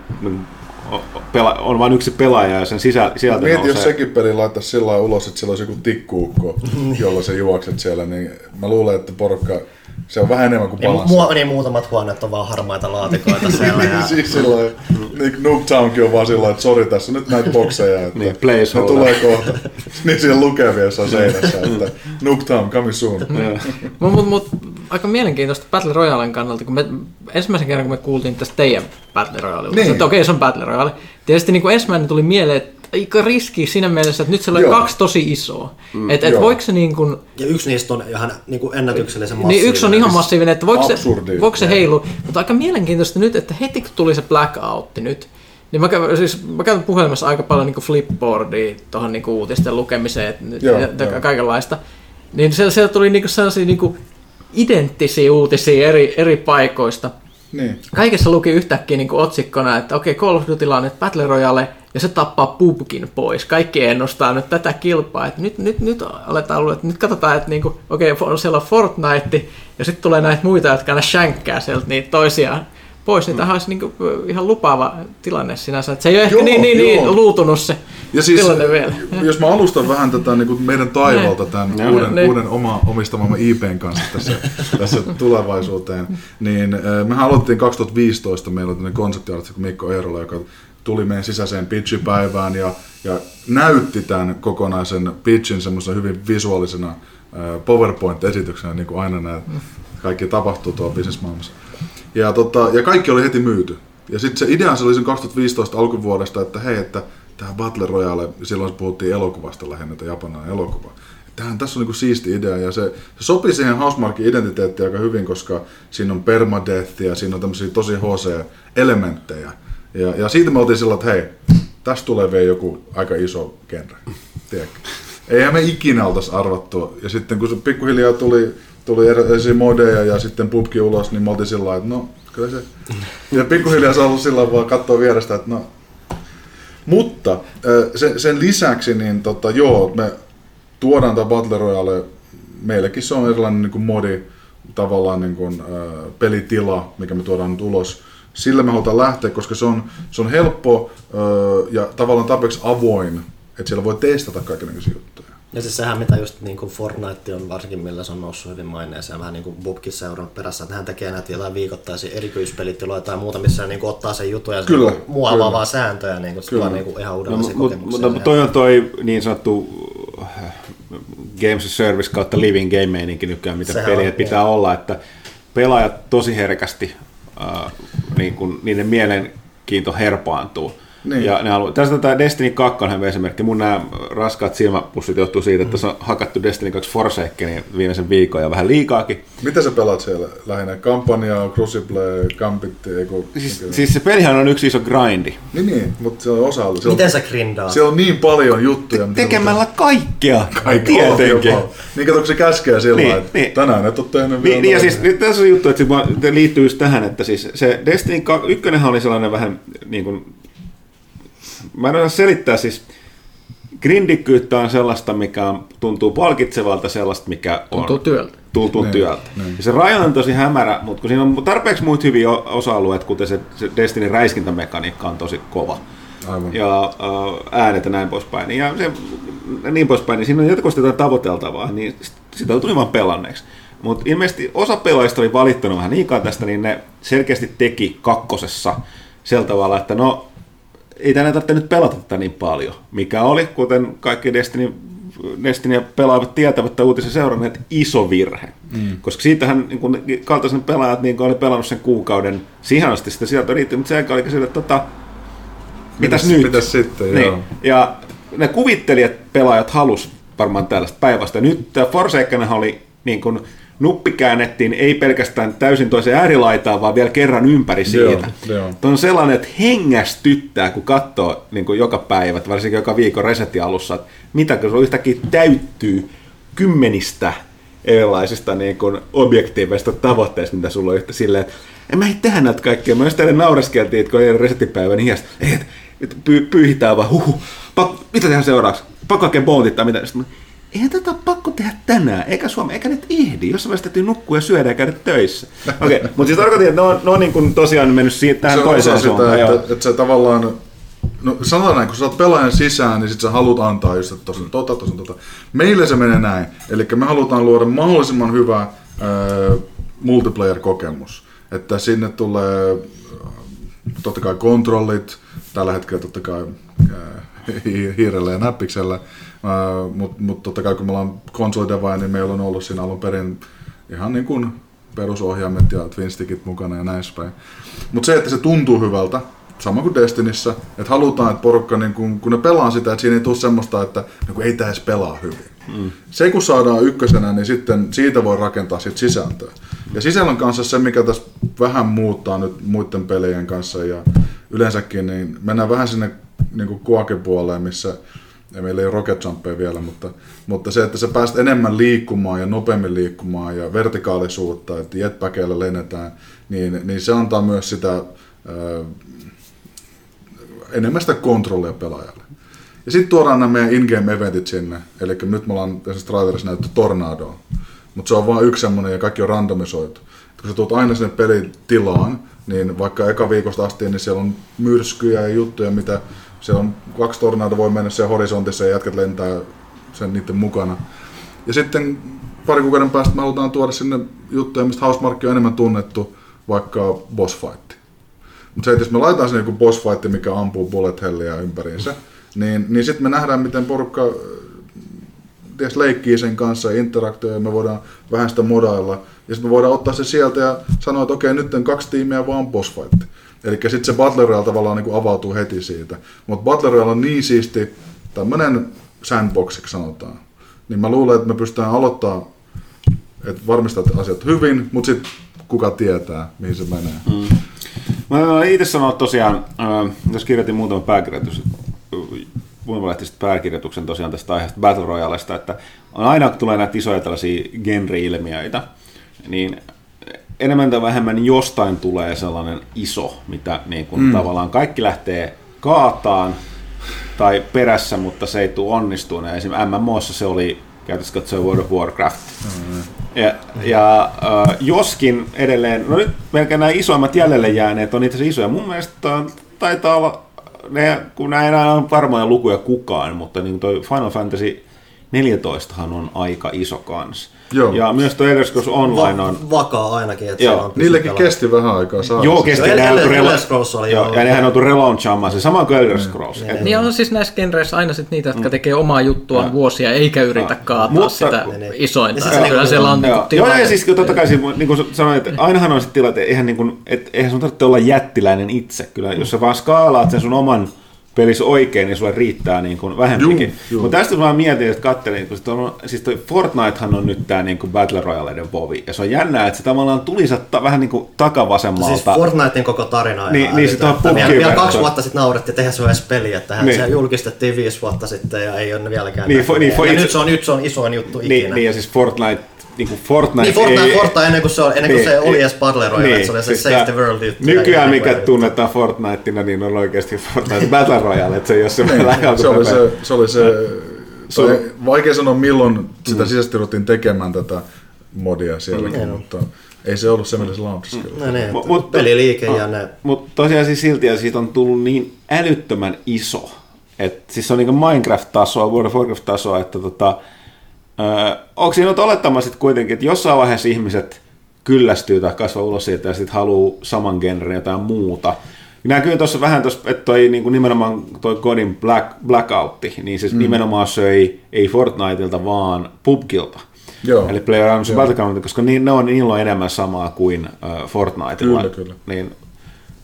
o- pela, on vain yksi pelaaja ja sen sisä, sisältö Mieti, jos nousee. sekin peli laittaisi sillä ulos, että sillä olisi joku tikkuukko, jolla sä juokset siellä, niin mä luulen, että porukka, se on vähän enemmän kuin Niin, balanssi. mua, niin muutamat huoneet on vaan harmaita laatikoita siellä. Ja... Niin, siis lailla, niin Noobtownkin on vaan sillä lailla, että sori, tässä on nyt näitä bokseja, että Niin, ne placeholder. tulee kohta. niin siellä lukee vielä jossain seinässä, että Noobtown, coming soon. Mutta mut, mut, aika mielenkiintoista Battle Royalen kannalta, kun me ensimmäisen kerran kun me kuultiin tästä teidän Battle Royale, Niin. että okei se on Battle Royale. Tietysti niin kuin ensimmäinen tuli mieleen, että aika riski siinä mielessä, että nyt siellä on kaksi tosi isoa. Mm, että et joo. voiko se niin kuin, ja yksi niistä on ihan niin kuin ennätyksellisen massiivinen. niin yksi on ihan massiivinen, että voiko se, voiko se heilu. Mutta aika mielenkiintoista nyt, että heti kun tuli se blackoutti nyt, niin mä, käyn, siis, mä käytän puhelimessa aika paljon niin flipboardia tuohon niin uutisten lukemiseen et, Joo, ja, ja joo. kaikenlaista. Niin siellä, siellä tuli niin sellaisia niin identtisiä uutisia eri, eri paikoista. Niin. Kaikessa luki yhtäkkiä niin otsikkona, että okei, Call of Dutylla on nyt Battle Royale ja se tappaa pubkin pois. Kaikki ennustaa nyt tätä kilpaa. Että nyt, nyt, nyt aletaan luulla, että nyt katsotaan, että niinku, okei, okay, siellä on Fortnite ja sitten tulee näitä muita, jotka aina shänkkää sieltä niitä toisiaan pois. Niin tämä olisi niinku ihan lupaava tilanne sinänsä. Että se ei ole ehkä Joo, niin, niin, niin joo. luutunut se Ja siis, tilanne vielä. jos mä alustan vähän tätä niin kuin meidän taivalta tämän Joo. uuden, Niin. uuden oma, omistamamme IPn kanssa tässä, tässä tulevaisuuteen, niin mehän aloitettiin 2015, meillä oli tämmöinen konseptiartti kuin Mikko Eerola, joka tuli meidän sisäiseen pitchipäivään ja, ja näytti tämän kokonaisen pitchin semmoisen hyvin visuaalisena PowerPoint-esityksenä, niin kuin aina nämä kaikki tapahtuu tuolla bisnesmaailmassa. Ja, tota, ja kaikki oli heti myyty. Ja sitten se idea se oli sen 2015 alkuvuodesta, että hei, että tämä Battle Royale, silloin puhuttiin elokuvasta lähinnä, että japanilainen elokuva. Tähän tässä on niinku siisti idea ja se, se sopii siihen Housemarkin identiteettiin aika hyvin, koska siinä on permadeath ja siinä on tämmöisiä tosi HC-elementtejä. Ja, ja siitä me oltiin sillä, että hei, tästä tulee vielä joku aika iso genre. Tiedätkö? Eihän me ikinä oltaisi arvattu. Ja sitten kun se pikkuhiljaa tuli, tuli erilaisia modeja ja sitten pubki ulos, niin me oltiin sillä että no, kyllä se... Ja pikkuhiljaa se on ollut sillä vaan katsoa vierestä, että no, Mutta sen, sen lisäksi, niin tota, joo, me tuodaan tämä Battle Royale, meillekin se on erilainen niin kuin modi, tavallaan niin kuin, äh, pelitila, mikä me tuodaan nyt ulos. Sillä me halutaan lähteä, koska se on, se on helppo äh, ja tavallaan tarpeeksi avoin, että siellä voi testata kaikenlaisia juttuja. Ja siis sehän mitä just niin kuin Fortnite on varsinkin millä se on noussut hyvin maineeseen, vähän niin kuin Bubkin seurannut perässä, että hän tekee näitä jotain viikoittaisia erityispelittiloja tai muuta, missä hän niin kuin ottaa sen jutun ja se Kyllä, niin muovaa kyllä. vaan sääntöjä, niin kuin, se tuo niin kuin ihan No, uudenlaisia mutta kokemuksia. mut, toi on toi niin sanottu äh, Games as Service kautta Living Game meininki nykyään, mitä Sehän peliä on, pitää joo. olla, että pelaajat tosi herkästi, niin kun, niiden mielenkiinto herpaantuu. Niin. Ja ne haluaa, tästä tämä Destiny 2 on hyvä esimerkki. Mun nämä raskaat silmäpussit johtuu siitä, että se on hakattu Destiny 2 Forsakenia viimeisen viikon ja vähän liikaakin. Mitä sä pelaat siellä lähinnä? Kampanjaa, Crucible, Gambit, eiku... Siis, siis se pelihän on yksi iso grindi. Niin, niin, mutta se on osa. Siellä, Miten sä grindaat? siellä on niin paljon juttuja. mitä Tekemällä kaikkea, Kaikki tietenkin. jopa. Niin kato, kun se käskee sillä Niin, niin, että niin. tänään et ole tehnyt Niin, niin ja siis nyt tässä on juttu, että liittyy just tähän, että siis se Destiny 1 oli sellainen vähän niin kuin, mä en osaa selittää siis, grindikkyyttä on sellaista, mikä on, tuntuu palkitsevalta, sellaista, mikä on Tuntuu työltä. tuntuu Niin, työltä. niin. Ja se raja on tosi hämärä, mutta kun siinä on tarpeeksi muita hyviä o- osa-alueita, kuten se, se Destiny räiskintämekaniikka on tosi kova. Aivan. Ja äh, äänet ja näin poispäin. Ja se, niin poispäin, niin siinä on jatkuvasti jotain tavoiteltavaa, niin sit- sitä tuli vaan pelanneeksi. Mutta ilmeisesti osa pelaajista oli valittanut vähän liikaa tästä, niin ne selkeästi teki kakkosessa sillä tavalla, että no ei tänne tarvitse nyt pelata tätä niin paljon, mikä oli, kuten kaikki Destiny, Destinyä pelaavat tietävät tai uutisen seuranneet, iso virhe. Mm. Koska siitähän niin kun, kaltaisen pelaajat niin kun oli pelannut sen kuukauden siihen asti sitä sieltä riitti, mutta sen oli sille, että tota, mitäs, Mitäs- nyt? mitäs sitten, niin. joo. Ja ne kuvittelijat pelaajat halus varmaan tällaista päivästä. Nyt tämä Forsakenhan oli niin kun, nuppi käännettiin ei pelkästään täysin toiseen äärilaitaan, vaan vielä kerran ympäri siitä. joo. Tuo on sellainen, että hengästyttää, kun katsoo niin kuin joka päivä, varsinkin joka viikon resetin alussa, että mitä kun se yhtäkkiä täyttyy kymmenistä erilaisista niin kuin objektiiveista tavoitteista, mitä sulla on yhtä silleen, että en mä ei tehdä näitä kaikkea. Mä just teille naureskeltiin, että kun oli resettipäivä, niin hiasta, että et, py, pyyhitään vaan, huhu, pak, mitä tehdään seuraavaksi? Pakko hakea bountit tai mitä? Sitten mä, eihän tätä ole pakko tehdä tänään, eikä Suomi, eikä nyt ehdi, jossain vaiheessa täytyy nukkua ja syödä ja käydä töissä. Okei, okay, mutta siis tarkoitin, että ne on, ne on niin kuin tosiaan mennyt siitä, tähän se toiseen suuntaan. sitä, joo. että, että, se tavallaan, no sanotaan näin, kun sä oot pelaajan sisään, niin sit sä haluat antaa just, että tossa on tota, tossa on tota. Meillä se menee näin, eli me halutaan luoda mahdollisimman hyvä äh, multiplayer-kokemus. Että sinne tulee äh, totta kai kontrollit, tällä hetkellä totta kai äh, hi- hiirellä ja näppiksellä, mutta mut totta kai kun me ollaan konsolidevaa, niin meillä on ollut siinä alun perin ihan niin kuin perusohjaimet ja twinstickit mukana ja näin päin. Mutta se, että se tuntuu hyvältä, sama kuin Destinissä, että halutaan, että porukka, niin kun, kun ne pelaa sitä, että siinä ei tule semmoista, että niin ei tämä edes pelaa hyvin. Mm. Se kun saadaan ykkösenä, niin sitten siitä voi rakentaa sit sisältöä. Ja sisällön kanssa se, mikä tässä vähän muuttaa nyt muiden pelien kanssa ja yleensäkin, niin mennään vähän sinne niin kuin kuakepuoleen, missä ja meillä ei ole rocket jumpeja vielä, mutta, mutta se, että sä pääst enemmän liikkumaan ja nopeammin liikkumaan ja vertikaalisuutta, että jetpackeilla lennetään, niin, niin se antaa myös sitä ää, enemmän sitä kontrollia pelaajalle. Ja sitten tuodaan nämä meidän in-game eventit sinne. Eli nyt me ollaan tässä trailerissa näytetty Tornadoa. Mutta se on vain yksi semmoinen ja kaikki on randomisoitu. Et kun sä tulet aina sinne pelitilaan, niin vaikka eka viikosta asti, niin siellä on myrskyjä ja juttuja, mitä siellä on kaksi tornadoa voi mennä siellä horisontissa ja jätkät lentää sen niiden mukana. Ja sitten pari kuukauden päästä me halutaan tuoda sinne juttuja, mistä Housemarque on enemmän tunnettu, vaikka boss fight. Mutta se, että jos me laitetaan sinne joku boss fight, mikä ampuu bullet helliä ympäriinsä, niin, niin sitten me nähdään, miten porukka ties leikkii sen kanssa ja interaktoi ja me voidaan vähän sitä modailla. Ja sitten me voidaan ottaa se sieltä ja sanoa, että okei, nyt on kaksi tiimiä vaan boss fight. Eli sitten se Battle Royale tavallaan niin avautuu heti siitä. Mutta Battle Royale on niin siisti, tämmöinen sandboxiksi sanotaan. Niin mä luulen, että me pystytään aloittaa, että varmistat asiat hyvin, mutta sitten kuka tietää, mihin se menee. Mm. Mä itse sanonut tosiaan, äh, jos kirjoitin muutaman pääkirjoitus, muunlahtista pääkirjoituksen tosiaan tästä aiheesta Battle Royalesta, että on aina kun tulee näitä isoja tällaisia genre-ilmiöitä, niin enemmän tai vähemmän jostain tulee sellainen iso, mitä niin kuin mm. tavallaan kaikki lähtee kaataan, tai perässä, mutta se ei tule onnistumaan. Ja esimerkiksi MMOssa se oli käytössä katsoen World of Warcraft. Mm-hmm. Ja, ja äh, joskin edelleen, no nyt melkein nämä isoimmat jäljelle jääneet on itse isoja. Mun mielestä on, taitaa olla, ne, kun nämä ei enää ole varmoja lukuja kukaan, mutta niin toi Final Fantasy 14 on aika iso kans. Joo. Ja myös tuo Elder Scrolls Online on... Va- vakaa ainakin, että Joo. on Niillekin pysypelaa. kesti vähän aikaa saada. Joo, kesti. Joo, nehän Elder- Elder Scrolls oli joo, joo. ja nehän on tullut relaunchaamaan se sama kuin Elder Scrolls. Et- Niin on siis näissä genreissä aina sit niitä, jotka tekee omaa juttuaan vuosia eikä yritä kaataa Mutta- sitä Niin, niin. isointa. Ja Ja se Kyllä niinku- siellä on Joo, niinku joo, tilanne. ja siis totta kai, niin kuin sanoin, että ainahan on se tila, että eihän, niin kuin, että eihän sun tarvitse olla jättiläinen itse. Kyllä, jos sä vaan skaalaat sen sun oman pelis oikein, niin sulle riittää niin kuin vähempikin. Mutta tästä mä vaan mietin, että katselin, kun sit on, siis toi Fortnitehan on nyt tää niin kuin Battle Royaleiden vovi, ja se on jännää, että se tavallaan tuli ta, vähän niin kuin takavasemmalta. Siis Fortnitein koko tarina on Niin- niin sit on. Vielä, vielä kaksi vuotta sitten naurettiin, että eihän se ole edes peli, että tähän Niin. se julkistettiin viisi vuotta sitten ja ei ole vieläkään Niin, näkynyt. fo- niin, fo- ja itse- nyt, se on, nyt se on isoin juttu ikinä. niin, niin, ja siis Fortnite, niin kuin Fortnite, Niin, Fortnite, ei, Fortnite ennen kuin se, on, ennen kuin Niin, se oli niin. edes Battle Royale, että se oli se siis Save the World juttu. Nykyään mikä niinku- tunnetaan Fortniteina, niin on oikeasti Fortnite Battle Royale, että se ei ole semmoinen Niin, se oli se, se, oli se tai vaikea sanoa milloin sitä Mm. sisäisesti ruvettiin tekemään tätä modia sielläkin, Mm. mutta ei se ollut se, millä se launchasi kyllä. No niin, Mut- että mut- peliliike ja ne... Mutta tosiaan siis silti ja siitä on tullut niin älyttömän iso. Et siis se on niin Minecraft-tasoa, World of Warcraft-tasoa, että tota, öö, onko siinä nyt olettamaan sitten kuitenkin, että jossain vaiheessa ihmiset kyllästyy tai kasvaa ulos siitä ja sitten haluaa saman genren jotain muuta. Näkyy tuossa vähän tuossa, että toi niin nimenomaan toi Godin Black, Blackoutti, niin siis mm. nimenomaan söi ei Fortniteilta, vaan PUBGilta. Joo. Eli PlayerUnknown's Battleground, koska niin, ne on, niillä on enemmän samaa kuin äh, Fortniteilla. Kyllä, kyllä. Niin,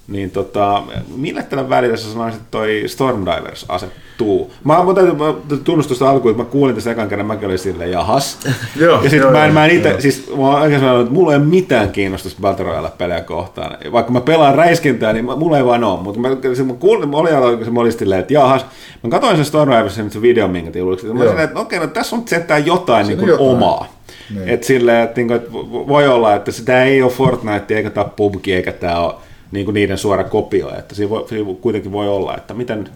niin tota, millä tällä välillä sä sanoisit, että toi Stormdivers asettuu? Mä, mä täytyy tunnustusta alkuun, että mä kuulin tästä ekan kerran, mäkin olin silleen, jahas. Joo, ja sitten joo, mä, en- mä en ite, siis mä oon oikein sanonut, että mulla ei ole mitään kiinnostusta Battle Royale-pelejä kohtaan. Vaikka mä pelaan räiskintää, niin mä- mulla ei vaan ole. Mutta mä, se, mä kuulin, mä olin se mä olin silleen, että jahas. Mä katsoin sen Stormdiversin nyt se video, minkä te julkaisitte. Mä olin silleen, että okei, no tässä on sentään jotain, niin kuin jotain. omaa. Niin. Et silleen, että, niinku, että vo- voi olla, että sitä ei ole Fortnite eikä tämä PUBG eikä tämä ole niinku niiden suora kopio. Että siinä, voi, siinä kuitenkin voi olla, että miten...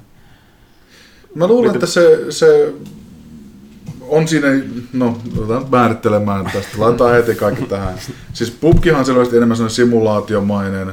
Mä luulen, että se, se on siinä, no nyt määrittelemään tästä, laitetaan heti kaikki tähän. Siis PUBGhan on selvästi enemmän sellainen simulaatiomainen,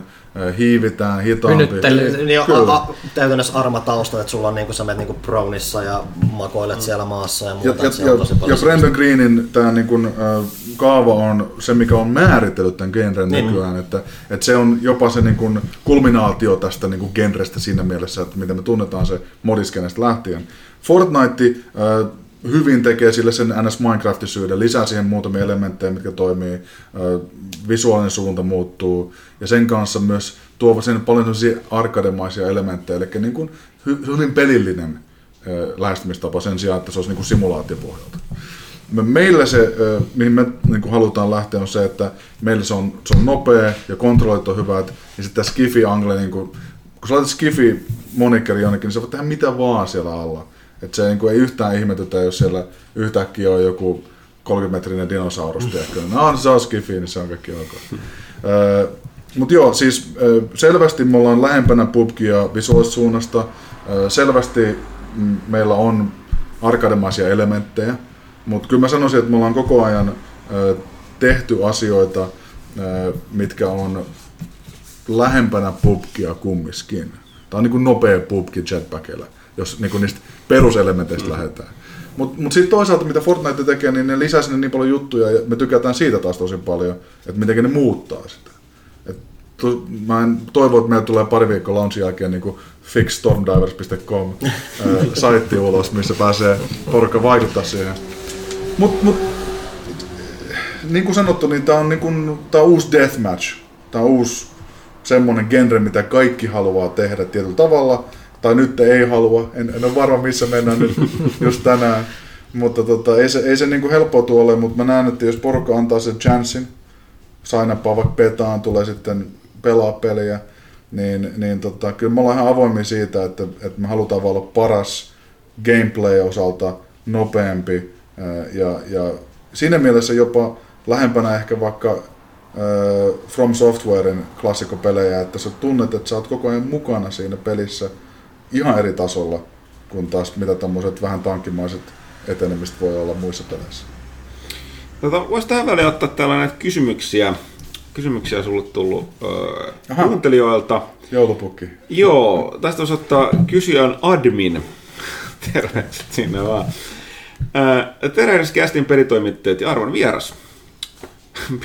hiivitään, hitaampi. Hynyttely. Niin on Kyllä. a, a, täytännössä arma tausta, että sulla on niinku, sä menet niinku Brownissa ja makoilet siellä maassa ja Ja, muuta. ja, tosi ja, paljon ja Brandon Greenin tämä niin kun, äh, kaava on se, mikä on määritellyt tämän genren Niin. nykyään, että, että se on jopa se niin kun, kulminaatio tästä niin kun genrestä siinä mielessä, että miten me tunnetaan se modiskenestä lähtien. Fortnite äh, hyvin tekee sille sen NS Minecraftisyyden, lisää siihen muutamia elementtejä, mitkä toimii, visuaalinen suunta muuttuu, ja sen kanssa myös tuo sen paljon sellaisia arkademaisia elementtejä, eli niin kuin hy, hyvin pelillinen lähestymistapa sen sijaan, että se olisi niin kuin simulaatiopohjalta. Me- Meillä se, mihin me niin kuin halutaan lähteä, on se, että meillä se on, se on nopea ja kontrollit on hyvät, ja sitten tämä skifi-angle, niin kuin, kun sä laitat skifi monikkeri jonnekin, niin sä voit tehdä mitä vaan siellä alla. Et se niin kuin, ei yhtään ihmetytä, jos siellä yhtäkkiä on joku 30-metrinen dinosaurus, tiedätkö? No, se on skifi, niin se on kaikki ok. Mutta joo, siis selvästi me ollaan lähempänä PUBGia visuaalisesta suunnasta. Selvästi meillä on arkademaisia elementtejä, mutta kyllä mä sanoisin, että me ollaan koko ajan tehty asioita, mitkä on lähempänä PUBGia kumminkin. Tämä on niin kuin nopea PUBG jetpackilla, jos niin kuin niistä peruselementeistä mm. lähdetään. Mutta mut sitten toisaalta, mitä Fortnite tekee, niin ne lisää sinne niin paljon juttuja, ja me tykätään siitä taas tosi paljon, että miten ne muuttaa sitä. Et tu- mä en toivo, että meillä tulee pari viikkoa launchin jälkeen niin fixstormdivers.com saitti ulos, missä pääsee porukka vaikuttaa siihen. Mut, mut niin kuin sanottu, niin tämä on, niin kuin, tää on uusi deathmatch. Tämä on uusi semmoinen genre, mitä kaikki haluaa tehdä tietyllä tavalla, tai nyt ei halua. En, en ole varma, missä mennään nyt just tänään. Mutta tota, ei se, ei se niin kuin helppoa tuo ole, mutta mä näen, että jos porukka antaa sen chanssin, sainappaa vaikka petaan, tulee sitten pelaa peliä, niin, niin tota, kyllä me ollaan ihan avoimia siitä, että, että me halutaan vaan olla paras gameplay-osalta, nopeampi ää, ja, ja siinä mielessä jopa lähempänä ehkä vaikka ää, From Softwaren klassikopelejä, että sä tunnet, että sä oot koko ajan mukana siinä pelissä ihan eri tasolla kun taas mitä tämmöiset vähän tankkimaiset etenemistä voi olla muissa peleissä. Tota, Voisi tähän väliin ottaa täällä näitä kysymyksiä. Kysymyksiä sulle tullut öö, kuuntelijoilta. Joulupukki. Joo, tästä voisi ottaa kysyjän admin. Tervehdykset sinne vaan. Öö, Tervehdys Kästin peritoimittajat ja arvon vieras.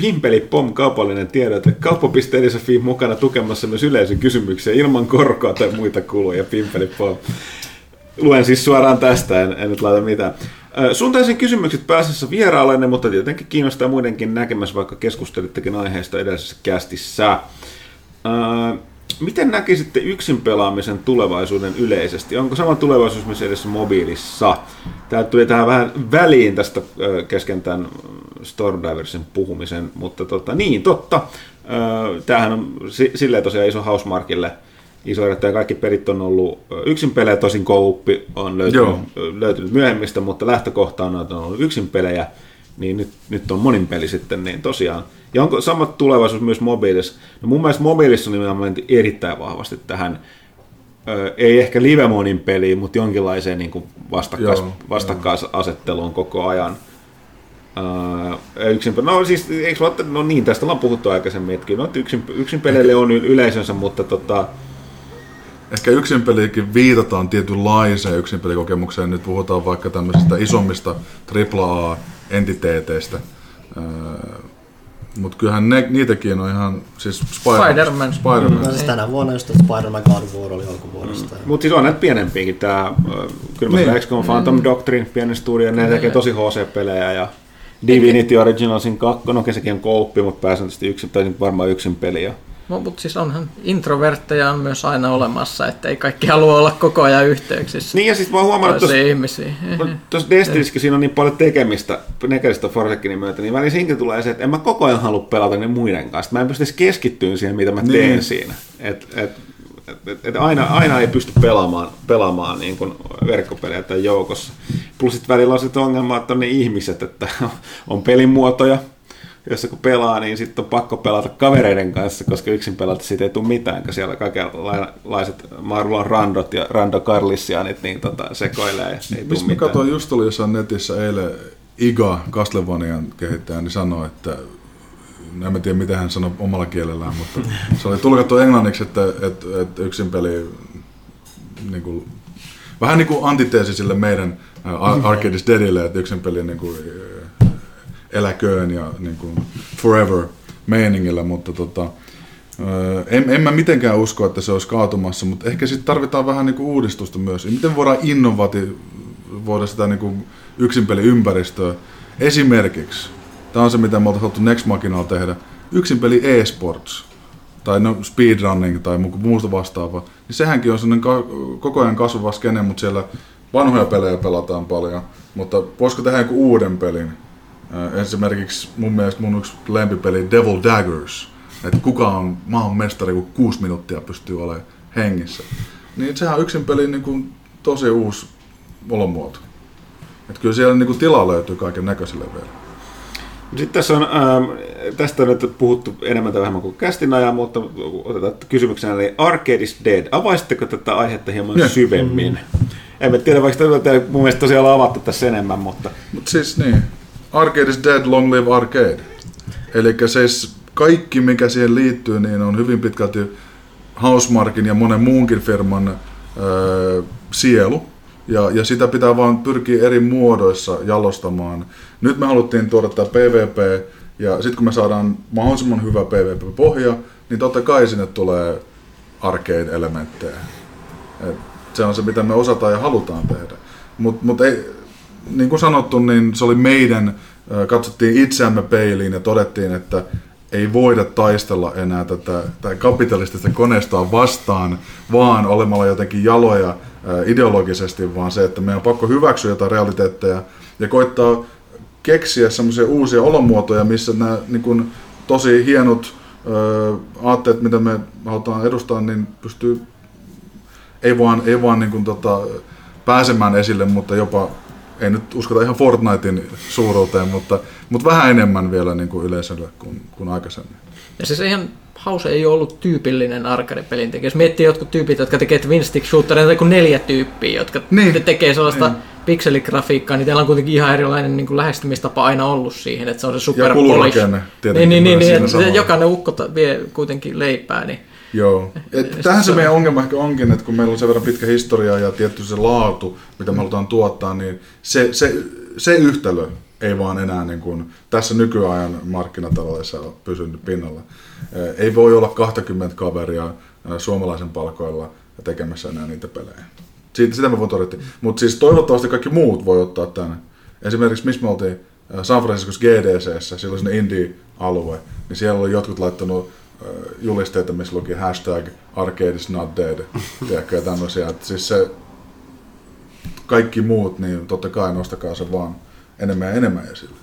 Pimpeli Pom kaupallinen tiedote. Kauppa.edessä mukana tukemassa myös yleisön kysymyksiä ilman korkoa tai muita kuluja. Pimpeli Pom. Luen siis suoraan tästä, en, en nyt laita mitään. Suuntaisin kysymykset pääsessä vieraallenne, mutta tietenkin kiinnostaa muidenkin näkemässä, vaikka keskustelittekin aiheesta edellisessä kästissä. Miten näkisitte yksin pelaamisen tulevaisuuden yleisesti? Onko sama tulevaisuus myös edessä mobiilissa? Tämä tuli tähän vähän väliin tästä kesken tämän Stormdiversin puhumisen, mutta tota, niin, totta. Tämähän on si- silleen tosiaan iso Housemarkille iso ero, että kaikki perit on ollut yksin pelejä, tosin kouppi on löytynyt, Joo. löytynyt myöhemmistä, mutta lähtökohta on, että on ollut yksin pelejä, niin nyt, nyt on monin peli sitten, niin tosiaan. Ja onko sama tulevaisuus myös mobiilissa? No mun mielestä mobiilissa on nimenomaan erittäin vahvasti tähän, ö, ei ehkä live monin peliin, mutta jonkinlaiseen niin kuin vastakkais, Joo, vastakkaisasetteluun koko ajan. Öö, yksin, no siis, eikö ole, no niin, tästä ollaan puhuttu aikaisemmin, että kyllä no, yksin, yksin peleille on yleisönsä, mutta tota, Ehkä yksinpeliäkin viitataan tietynlaiseen yksinpelikokemukseen. Nyt puhutaan vaikka tämmöisistä isommista AAA-entiteeteistä. Mutta kyllähän ne, niitäkin on ihan, siis Spider- Spider-Man. Spider-Man. No siis tänä vuonna just Spider-Man God of War oli alkuvuodesta. Mm. Mutta siis on näitä pienempiäkin. Tää, ö, kyllä mä Niin. niin. XCOM Phantom Doctrine, pieni studio, ne tekee tosi HC-pelejä ja Divinity Originalsin kakko, no sekin on kouppi, mutta pääsääntöisesti yksin, tai varmaan yksin peli. Ja No, mutta siis onhan introvertteja on myös aina olemassa, että ei kaikki halua olla koko ajan yhteyksissä Niin ja siis mä oon huomannut tuossa Destinissäkin siinä on niin paljon tekemistä Nekeristä Forsekinin myötä, niin väliin siinäkin tulee se, että en mä koko ajan halua pelata ne muiden kanssa. Mä en pysty keskittyä siihen, mitä mä teen Niin. siinä. Et, et, et, et aina, aina ei pysty pelaamaan, pelaamaan niin kuin verkkopelejä tai joukossa. Plus sit välillä on sitten ongelma, että on ne ihmiset, että on pelimuotoja, jossa kun pelaa, niin sitten on pakko pelata kavereiden kanssa, koska yksin pelata siitä ei tule mitään, kun siellä kaikenlaiset Marlon Randot ja Rando Carlissianit niin tota, sekoilee ei tule Mistä mitään. katsoin, just oli jossain netissä eilen Iga Castlevanian kehittäjä, niin sanoi, että en tiedä mitä hän sanoi omalla kielellään, mutta se oli tulkattu englanniksi, että, että, että yksin peli niin kuin, vähän niin kuin antiteesi sille meidän uh, Arcade is Deadille, että yksin peli niin kuin, äh, eläköön ja niin kuin forever meiningillä, mutta tota, ö, en, en mä mitenkään usko, että se olisi kaatumassa, mutta ehkä sitten tarvitaan vähän niin kuin uudistusta myös. Miten voidaan innovati, voida sitä niin kuin yksinpeliympäristöä. Esimerkiksi, tämä on se mitä me ollaan haluttu Next Machinalla tehdä, yksinpeli e-sports tai no speedrunning tai mu- muusta vastaavaa, niin sehänkin on sellainen ka- koko ajan kasvava skene, mutta siellä vanhoja pelejä pelataan paljon. Mutta voisiko tehdä joku uuden pelin? Ö, Esimerkiksi mun mielestä mun yksi lempipeli Devil Daggers, että kuka on maan mestari, kun kuusi minuuttia pystyy olemaan hengissä. Niin sehän on yksin pelin niin kuin tosi uusi olomuoto. Että kyllä siellä niin kuin tilaa löytyy kaiken näköiselle vielä. Sitten tässä on, ähm, tästä on nyt puhuttu enemmän tai vähemmän kuin kästin ajan, mutta otetaan kysymyksenä, eli Arcade is Dead. Avaisitteko tätä aihetta hieman Joo. syvemmin? En mä tiedä, vaikka tätä mun mielestä tosiaan avattu tässä enemmän, mutta Mutta siis niin, Arcade is dead, long live arcade. Eli siis kaikki mikä siihen liittyy, niin on hyvin pitkälti Housemarkin ja monen muunkin firman öö, sielu. Ja, ja sitä pitää vaan pyrkiä eri muodoissa jalostamaan. Nyt me haluttiin tuoda tämä PvP, ja sitten kun me saadaan mahdollisimman hyvä PvP-pohja, niin totta kai sinne tulee arcade-elementtejä. Et se on se, mitä me osataan ja halutaan tehdä. Mutta mut ei, niin kuin sanottu, niin se oli meidän, katsottiin itseämme peiliin ja todettiin, että ei voida taistella enää tätä, tätä kapitalistista koneistoa vastaan, vaan olemalla jotenkin jaloja ideologisesti, vaan se, että meidän on pakko hyväksyä jotain realiteetteja ja koittaa keksiä semmoisia uusia olomuotoja, missä nämä niin kuin, tosi hienot ö, aatteet, mitä me halutaan edustaa, niin pystyy ei vaan, ei vaan niin kuin, tota, pääsemään esille, mutta jopa, ei nyt uskota ihan Fortnitein suuruuteen, mutta, mutta vähän enemmän vielä niin kuin yleisölle kuin, kuin aikaisemmin. Ja siis eihän House ei ole ollut tyypillinen arcade-pelin tekijä. Jos miettii jotkut tyypit, jotka tekee twin stick shootereita, kuin neljä tyyppiä, jotka Niin. niin. tekee sellaista Niin. pikseligrafiikkaa, niin teillä on kuitenkin ihan erilainen niin kuin lähestymistapa aina ollut siihen, että se on se super kulurakenne tietenkin Niin, niin, niin, niin samalla. jokainen ukko vie kuitenkin leipää, niin Joo. Et tähän se meidän ongelma ehkä onkin, että kun meillä on sen verran pitkä historia ja tietty se laatu, mitä me halutaan tuottaa, niin se, se, se yhtälö ei vaan enää niin kuin tässä nykyajan markkinataloudessa pysynyt pinnalla. Eh, Ei voi olla 20 kaveria eh, suomalaisen palkoilla tekemässä enää niitä pelejä. Siitä, sitä me voin todeta. Mutta siis toivottavasti kaikki muut voi ottaa tänne. Esimerkiksi missä me oltiin eh, San Franciscossa GDCssä, siellä oli sinne indie-alue, niin siellä oli jotkut laittanut julisteita, missä luki hashtag arcade is not dead, tiedätkö, ja tämmöisiä. Että siis se, kaikki muut, niin totta kai nostakaa se vaan enemmän ja enemmän esille.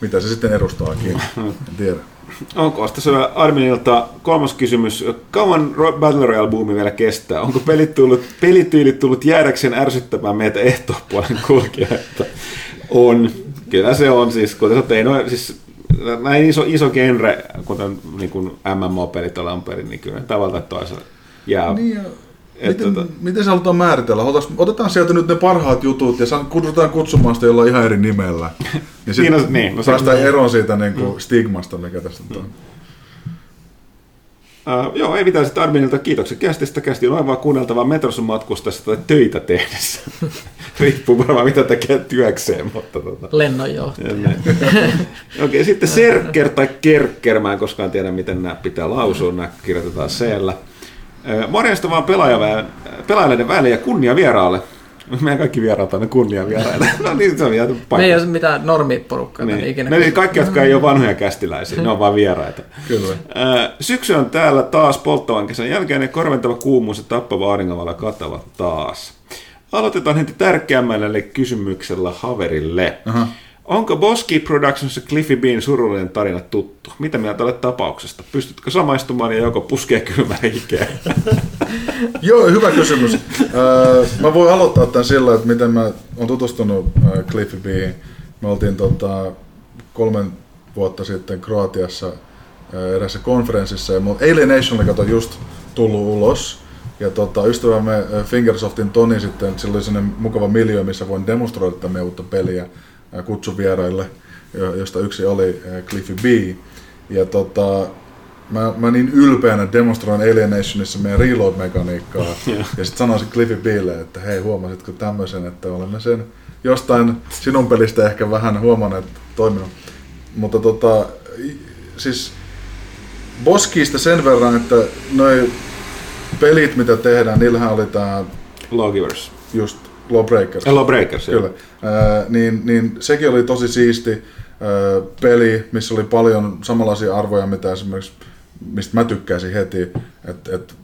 Mitä se sitten edustaakin, en tiedä. Onko tässä Arminilta kolmas kysymys. Kauan Battle Royale-buumi vielä kestää? Onko pelit tullut, pelityylit tullut jäädäkseen ärsyttämään meitä ehtoopuolen kulkijoita? On. Kyllä se on siis, kuten sanotte, ei noin, siis näin iso, iso genre, kuten niin kuin MMO-pelit alun perin, niin kyllä ne tavalla tai toisella jää. Niin ja miten, tota- miten se halutaan määritellä? Otas- Otetaan sieltä nyt ne parhaat jutut ja san- kutsutaan kutsumaan sitä jollain ihan eri nimellä. Niin, sit Niin, no- niin, no se- päästään eroon siitä niin kuin stigmasta, mikä tästä nyt on. Uh, joo, ei mitään sitten Arminilta kiitoksia kästistä. Kästi on aivan kuunneltavaa metrossa matkustessa tai töitä tehdessä. Riippuu varmaan mitä tekee työkseen, mutta tota. lennonjohto. Ja näin. Okei, sitten Serker tai Kerker, mä en koskaan tiedä miten nämä pitää lausua, nämä kirjoitetaan C-llä. Morjesta vaan pelaajaväen, pelaajien väliä kunnia vieraalle. Meidän kaikki vieraat on ne kunnia vieraille. No niin, se on ihan Me ei paikka. ole mitään normiporukkaa niin. Niin. ikinä. Ne eli kaikki, jotka ei ole vanhoja kästiläisiä, ne on vaan vieraita. Kyllä. Syksy on täällä taas polttavan kesän jälkeen ja korventava kuumuus ja tappava auringonvalo katavat taas. Aloitetaan heti tärkeämmälle kysymyksellä Haverille. Aha. Onko Boski Productions Cliffy Bean surullinen tarina tuttu? Mitä mieltä olet tapauksesta? Pystytkö samaistumaan ja joko puskee kylmää hikeä? Joo, hyvä kysymys. Öö, mä voin aloittaa tämän sillä, että miten mä oon tutustunut öö, Cliffy Been. Me oltiin tota, kolmen vuotta sitten Kroatiassa öö, erässä konferenssissa ja mun Alien Nation oli kato just tullut ulos. Ja tota, ystävämme Fingersoftin Toni sitten, sillä oli sellainen mukava miljö, missä voin demonstroida tätä meidän uutta peliä kutsuvieraille, jo- josta yksi oli öö, Cliffy B. Ja tota, mä, mä niin ylpeänä demonstroin Alien Nationissa meidän reload-mekaniikkaa. ja sitten sanoisin Cliffy Bille, että hei huomasitko tämmöisen, että olemme sen jostain sinun pelistä ehkä vähän huomanneet toiminut. Mutta tota, siis Boskista sen verran, että noi pelit mitä tehdään, niillähän oli tää Lawgivers. just Lawbreakers. Hello Breakers. joo. Kyllä. Ää, niin, niin sekin oli tosi siisti ää, peli, missä oli paljon samanlaisia arvoja, mitä esimerkiksi, mistä mä tykkäisin heti, että et,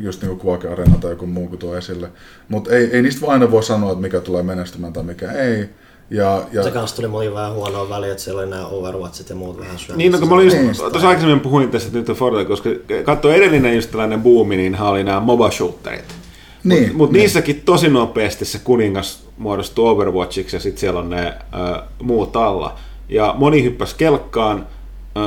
just niin kuin Arena tai joku muu kun tuo esille. Mutta ei, ei niistä aina voi sanoa, että mikä tulee menestymään tai mikä ei. Ja, ja, Se kanssa tuli mulle vähän huonoa väliä, että siellä oli nämä Overwatchit ja muut vähän syömässä. Niin, no kun mä olin Niin, just, tuossa aikaisemmin puhuin tästä nyt on Fortnite, koska katso edellinen just tällainen buumi, niin oli nämä MOBA shooterit. Niin, Mutta mut niin. niissäkin tosi nopeasti se kuningas muodostui Overwatchiksi ja sitten siellä on ne ö, muut alla. Ja moni hyppäsi kelkkaan. Ö,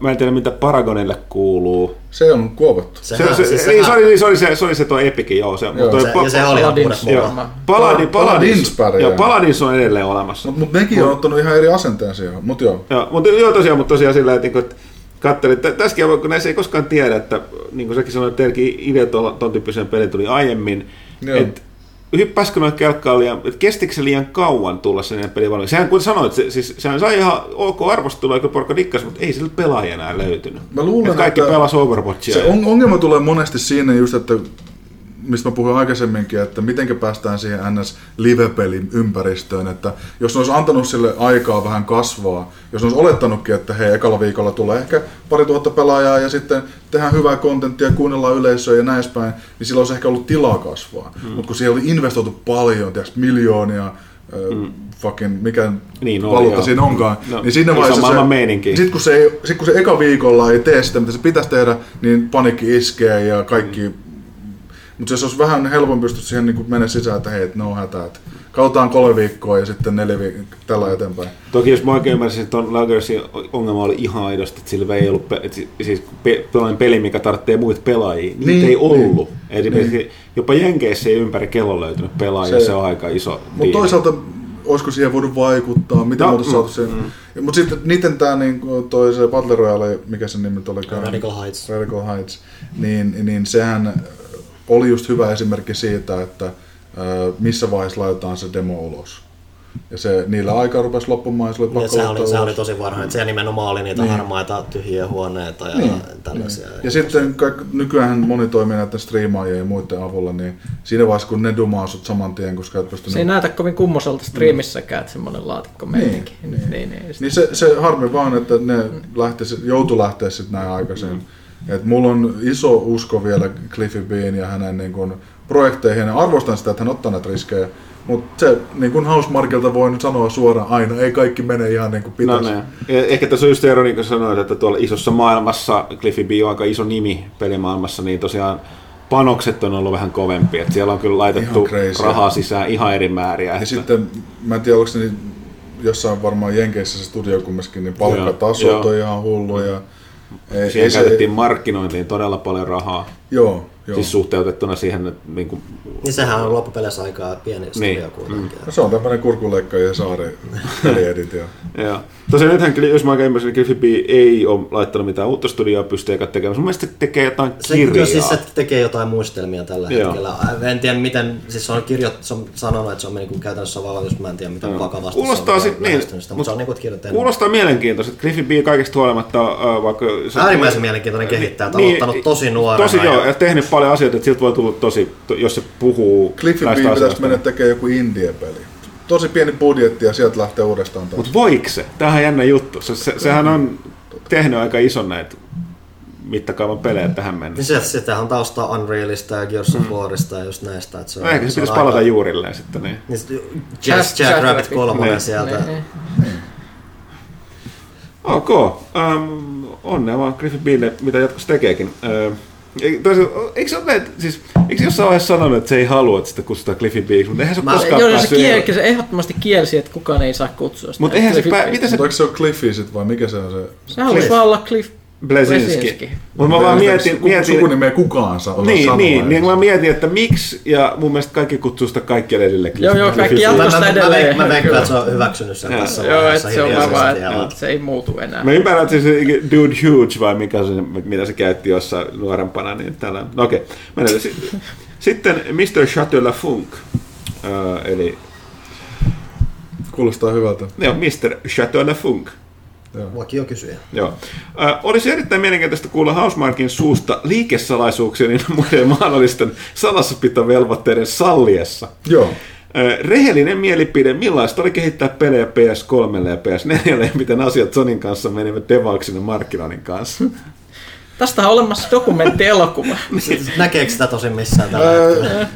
mä en tiedä mitä Paragonille kuuluu. se on kuovattu. Se, Sehän, se, siis se, niin, sehän- se, oli, se, oli se, se oli se tuo Epikin, joo. Se, Joo. toi se, ja se oli Paladins Joo. Paladin, Paladins, Paladins joo, Paladins on edelleen olemassa. Mutta mut nekin on ottanut ihan eri asenteen siihen. Mutta joo. Joo, mutta joo tosiaan, mutta tosiaan sillä, että, niinku, että katselin, että tässäkin, kun näissä ei koskaan tiedä, että niin kuin säkin sanoit, että teilläkin idea tuolla- ton tyyppiseen peliin tuli aiemmin, Joo. että hyppäsikö noin kelkkaan liian, että kestikö se liian kauan tulla sen pelin valmiin? Sehän kun sanoit, se, siis, sehän sai ihan ok arvostelua, eikö porukka dikkas, mutta ei sillä pelaajia enää löytynyt. Mä luulen, Et kaikki että pelas Overwatchia. Se on, ongelma tulee monesti siinä just, että mistä mä puhuin aikaisemminkin, että miten päästään siihen NS live-pelin ympäristöön, että jos ne olisi antanut sille aikaa vähän kasvaa, jos ne olisi olettanutkin, että hei, ekalla viikolla tulee ehkä pari tuhatta pelaajaa ja sitten tehdään hyvää kontenttia, kuunnellaan yleisöä ja näin edespäin, niin silloin olisi ehkä ollut tilaa kasvaa. Mm. Mutta kun siihen oli investoitu paljon, tiiäks, miljoonia, mm. fucking, mikä Niin oli, valuutta joo. siinä onkaan, No, niin siinä vaiheessa maailman meininki. sit kun, se ei, sit kun se eka viikolla ei tee sitä, mitä se pitäisi tehdä, niin panikki iskee ja kaikki... Mutta se olisi vähän helpompi pystyä siihen niin mennä sisään, että hei, no hätä, että kautaan kolme viikkoa ja sitten neljä viikkoa tällä eteenpäin. Toki jos mä oikein ymmärsin, että tuon Lagersin ongelma oli ihan aidosti, että sillä ei ollut pe- et si- siis pe- peli, mikä tarvitsee muita pelaajia. Niitä Niin, ei ollut. niin, Esimerkiksi jopa Jenkeissä ei ympäri kello löytynyt pelaajia, se, Se- on aika iso Mutta toisaalta, olisiko siihen voinut vaikuttaa, mitä No, no, muuta saatu mm, siihen. Mm. Mutta sitten niiden tämä niin, toi se Battle Royale, mikä sen nimi olikaan? Radical Heights. Radical Heights. Niin, niin sehän oli just hyvä esimerkki siitä, että missä vaiheessa laitetaan se demo ulos. Ja se, niillä aika rupesi loppumaan ja se oli Niin, pakko sehän oli, sehän ulos. oli tosi varhain. Että siellä nimenomaan oli niitä Niin. harmaita tyhjiä huoneita ja Niin, tällaisia. Ja sitten kaik, nykyään moni toimii näiden striimaajien ja muiden avulla, niin siinä vaiheessa kun ne dumaa sut saman tien, koska et pysty... Se ei näytä kovin kummoselta striimissäkään, että semmoinen laatikko meininki. Niin, Niin, niin. niin, niin, Niin se, se harmi vaan, että ne lähti, joutu lähteä sitten näin aikaisin. Et mulla on iso usko vielä Cliffy Bean ja hänen niin kun, projekteihin. Ja arvostan sitä, että hän ottaa näitä riskejä. Mutta se, niin kuin Housemarkilta voi nyt sanoa suoraan aina, ei kaikki mene ihan niin kuin No pitäisi. ne. Ja Ehkä tässä on just ero, niin kuin sanoit, että tuolla isossa maailmassa, Cliffy B on aika iso nimi pelimaailmassa, niin tosiaan panokset on ollut vähän kovempi. Että siellä on kyllä laitettu rahaa sisään ihan eri määriä. Ja Että... sitten, mä en tiedä, onko se niin, jossain varmaan Jenkeissä se studio kumminkin, niin palkkatasot on ihan hullu. Ja, ei, Siihen käytettiin markkinointiin todella paljon rahaa. Joo, joo. Siis suhteutettuna siihen, että niin kuin, Niin sehän on loppupeleissä aika pieni studio Niin. kuitenkin. No se on tämmöinen kurkuleikka ja saari pelieditio. Joo. Tosiaan nythän, jos mä oikein ymmärsin, niin Griffy B ei ole laittanut mitään uutta studioa pystyä eikä tekemään. Mun mielestä se tekee jotain Se kirjaa. kyllä siis se tekee jotain muistelmia tällä Joo. hetkellä. En tiedä miten, siis se on, kirjo, se on sanonut, että se on niinku käytännössä valmis, mä en tiedä miten Joo. vakavasti Kuulostaa se on sit niin, sitä, mutta se on niinku kirjoittanut. Kuulostaa mielenkiintoista, että Griffy B kaikesta huolimatta, äh, vaikka... Se, Äärimmäisen mielenkiintoinen kehittäjä, että on aloittanut tosi nuorena. Tosi joo, ja- ja tehnyt paljon asioita, että siltä voi tulla tosi, to- jos se puhuu Cliffy B näistä pitäisi asioista. mennä tekemään joku indie-peli. Tosi pieni budjetti ja sieltä lähtee uudestaan taas. Mutta voiko se? Tämähän on jännä juttu. Se, se, sehän on tehnyt aika ison näitä mittakaavan pelejä tähän Niin mennessä. se, sitähän on taustaa Unrealista ja Gears of Warista ja just näistä. Että se on, No ehkä se on pitäisi palata aika- juurilleen sitten. Niin. Niin sit Jazz, Jack Rabbit 3 Niin. sieltä. Niin. Ok. Um, onnea vaan Griffin Bille, mitä jatkossa tekeekin. Uh, Eikö se ole, siis, eikö jossain vaiheessa sanonut, että se ei halua, että sitä kutsutaan Cliffy Beaks, mutta eihän se ole Mä- koskaan Joo, se, päässyt... kiel, se ehdottomasti kielsi, että kukaan ei saa kutsua sitä. Mutta eihän se, pää, mitä se Mutta eikö se ole Cliffy sit vai mikä se on se? Se halusi vaan olla Cliff Blesinski. Blesinski. Mutta mä vaan mietin, mietin Sukunimeä kukaan saa osaa niin, sanoa. niin, niin mä mietin, että miksi, ja mun mielestä kaikki kutsuu sitä kaikkialle edelleen. Joo, joo, kaikki Cliffy. Mä, jatko- mä, mä, edelleen. mä veikkaan, että se on hyväksynyt sen Joo. tässä Joo, vaiheessa että se on vaan, että se ei muutu enää. Mä ymmärrän, että se Dude Huge vai mikä se, mitä se käytti jossain nuorempana, niin tällä. No okei, mennään. Si- Sitten Mr. Chateau La Funk, uh, eli Kuulostaa hyvältä. joo, Mr. Chateau La Funk. Vakio kysyjä. Joo. Ö, olisi erittäin mielenkiintoista kuulla Housemarkin suusta liikesalaisuuksien ja muiden mahdollisten salassapitovelvoitteiden salliessa. Joo. Ö, Rehellinen mielipide, millaista oli kehittää pelejä PS3 ja PS4 ja miten asiat Sonin kanssa menivät devauksin ja markkinoinnin kanssa. Tästä on olemassa dokumenttielokuva. Näkeekö sitä tosin missään tällä? Ää,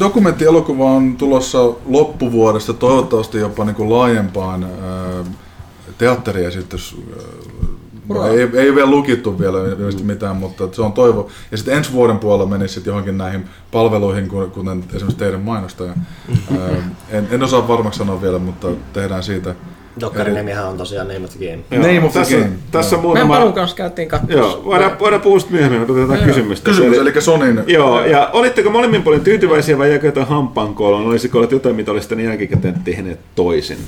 Dokumenttielokuva on tulossa loppuvuodesta toivottavasti jopa niin kuin laajempaan ää, teatteriesitys. Hurraa. Ei, ei vielä lukittu vielä ilmeisesti mitään, mutta se on toivo. Ja sitten ensi vuoden puolella menisi sitten johonkin näihin palveluihin, ku- kuten esimerkiksi teidän mainostaja. Ää, en, en osaa varmaksi sanoa vielä, mutta tehdään siitä. Dokkarin nimihän on tosiaan Name of the Game. Joo. Name of the tässä, game. Tässä Meidän muutama... Palun kanssa käytiin katsoa. Joo, voidaan, voidaan puhua sitten myöhemmin, mutta otetaan kysymystä. Kysymys, Eli- eli Sonin... Joo, ja olitteko molemmin puolin tyytyväisiä vai jäikö jotain hampaankooloon? Olisiko ollut jotain, mitä olisitte jälkikäteen tehneet toisin?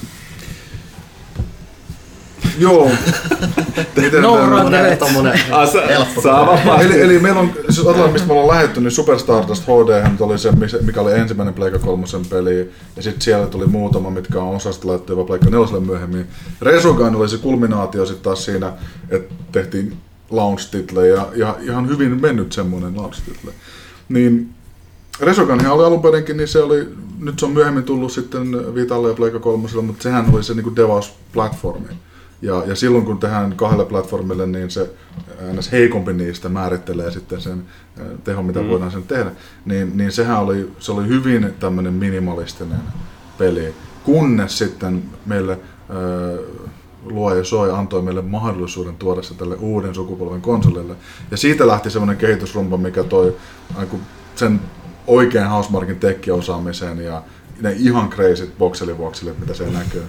Joo. Miten No tää- run. Tommonen, tommonen sa- helppo. saa vapaasti. Eli, eli meillä on, jos ajatellaan mistä me ollaan lähetty, niin Super Stardust HD oli se, mikä oli ensimmäinen Pleikka kolmosen peli, ja sitten siellä tuli muutama, mitkä on osasta laittu jopa Pleikka neloselle myöhemmin. Resogun oli se kulminaatio sitten taas siinä, että tehtiin launch title ja, ja ihan hyvin mennyt semmoinen launch title. Niin Resogunhan oli alun perinkin, niin se oli, nyt se on myöhemmin tullut sitten Vitalle ja Pleikka kolmoselle, mutta sehän oli se niin devaus-platformi. Ja, ja silloin kun tehdään kahdelle platformille, niin se ns. heikompi niistä määrittelee sitten sen tehon, mitä mm. voidaan sen tehdä. Niin, niin sehän oli, se oli hyvin tämmöinen minimalistinen peli, kunnes sitten meille äh, luoja Soi antoi meille mahdollisuuden tuoda se tälle uuden sukupolven konsolille. Ja siitä lähti semmoinen kehitysrumpa, mikä toi sen oikein Housemarkin tekkiosaamisen ja ne ihan crazy vokselivuoksilit, mitä se näkyy.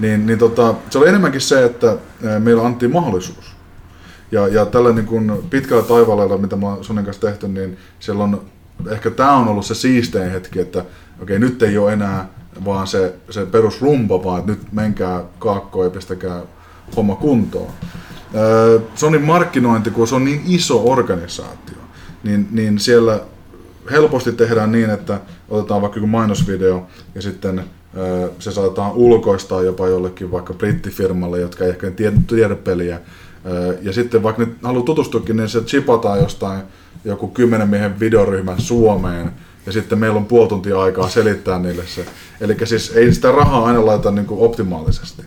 Niin, niin tota, se oli enemmänkin se, että meillä annettiin mahdollisuus. Ja, ja tällä niin kuin pitkällä taivaalla, mitä mä oon kanssa tehty, niin siellä on, ehkä tämä on ollut se siistein hetki, että okei, nyt ei ole enää vaan se, se perusrumba, vaan että nyt menkää kaakkoon ja pistäkää homma kuntoon. Sonin markkinointi, kun se on niin iso organisaatio, niin, niin siellä helposti tehdään niin, että otetaan vaikka joku mainosvideo ja sitten se saatetaan ulkoistaa jopa jollekin vaikka brittifirmalle, jotka ei ehkä tiedä, tiedä peliä. Ja sitten vaikka ne haluaa tutustuakin, niin se chipataan jostain joku kymmenen miehen videoryhmän Suomeen, ja sitten meillä on puoli tuntia aikaa selittää niille se. Eli siis ei sitä rahaa aina laita niin kuin optimaalisesti.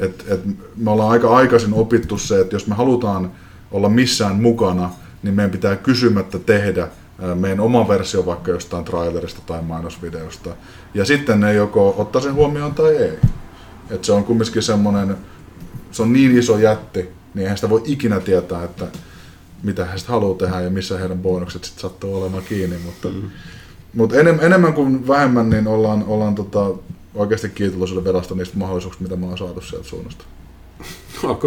Et, et me ollaan aika aikaisin opittu se, että jos me halutaan olla missään mukana, niin meidän pitää kysymättä tehdä meidän oma versio vaikka jostain trailerista tai mainosvideosta. Ja sitten ne joko ottaa sen huomioon tai ei. Et se on kumminkin semmoinen, se on niin iso jätti, niin eihän sitä voi ikinä tietää, että mitä he sitten haluaa tehdä ja missä heidän bonukset sitten sattuu olemaan kiinni. Mutta, mm. mutta enem, enemmän kuin vähemmän niin ollaan, ollaan tota, oikeasti kiitollisuuden vedosta niistä mahdollisuuksista, mitä me ollaan saatu sieltä suunnasta. Ok.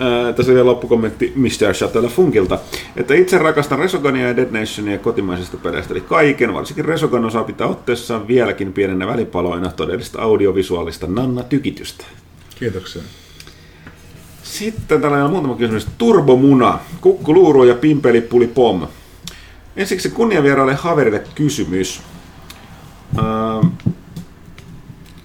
Äh, tässä vielä loppukommentti Mr. Shuttle Funkilta, että itse rakastan Resogunia ja Dead Nationia kotimaisista peleistä, eli kaiken, varsinkin Resogun osaa pitää otteessaan vieläkin pienenä välipaloina todellista audiovisuaalista nanna-tykitystä. Kiitoksia. Sitten täällä on muutama kysymys. Turbomuna, kukkuluuru ja pimpeli pom. Ensiksi kunniavieraille Haverille kysymys. Öö,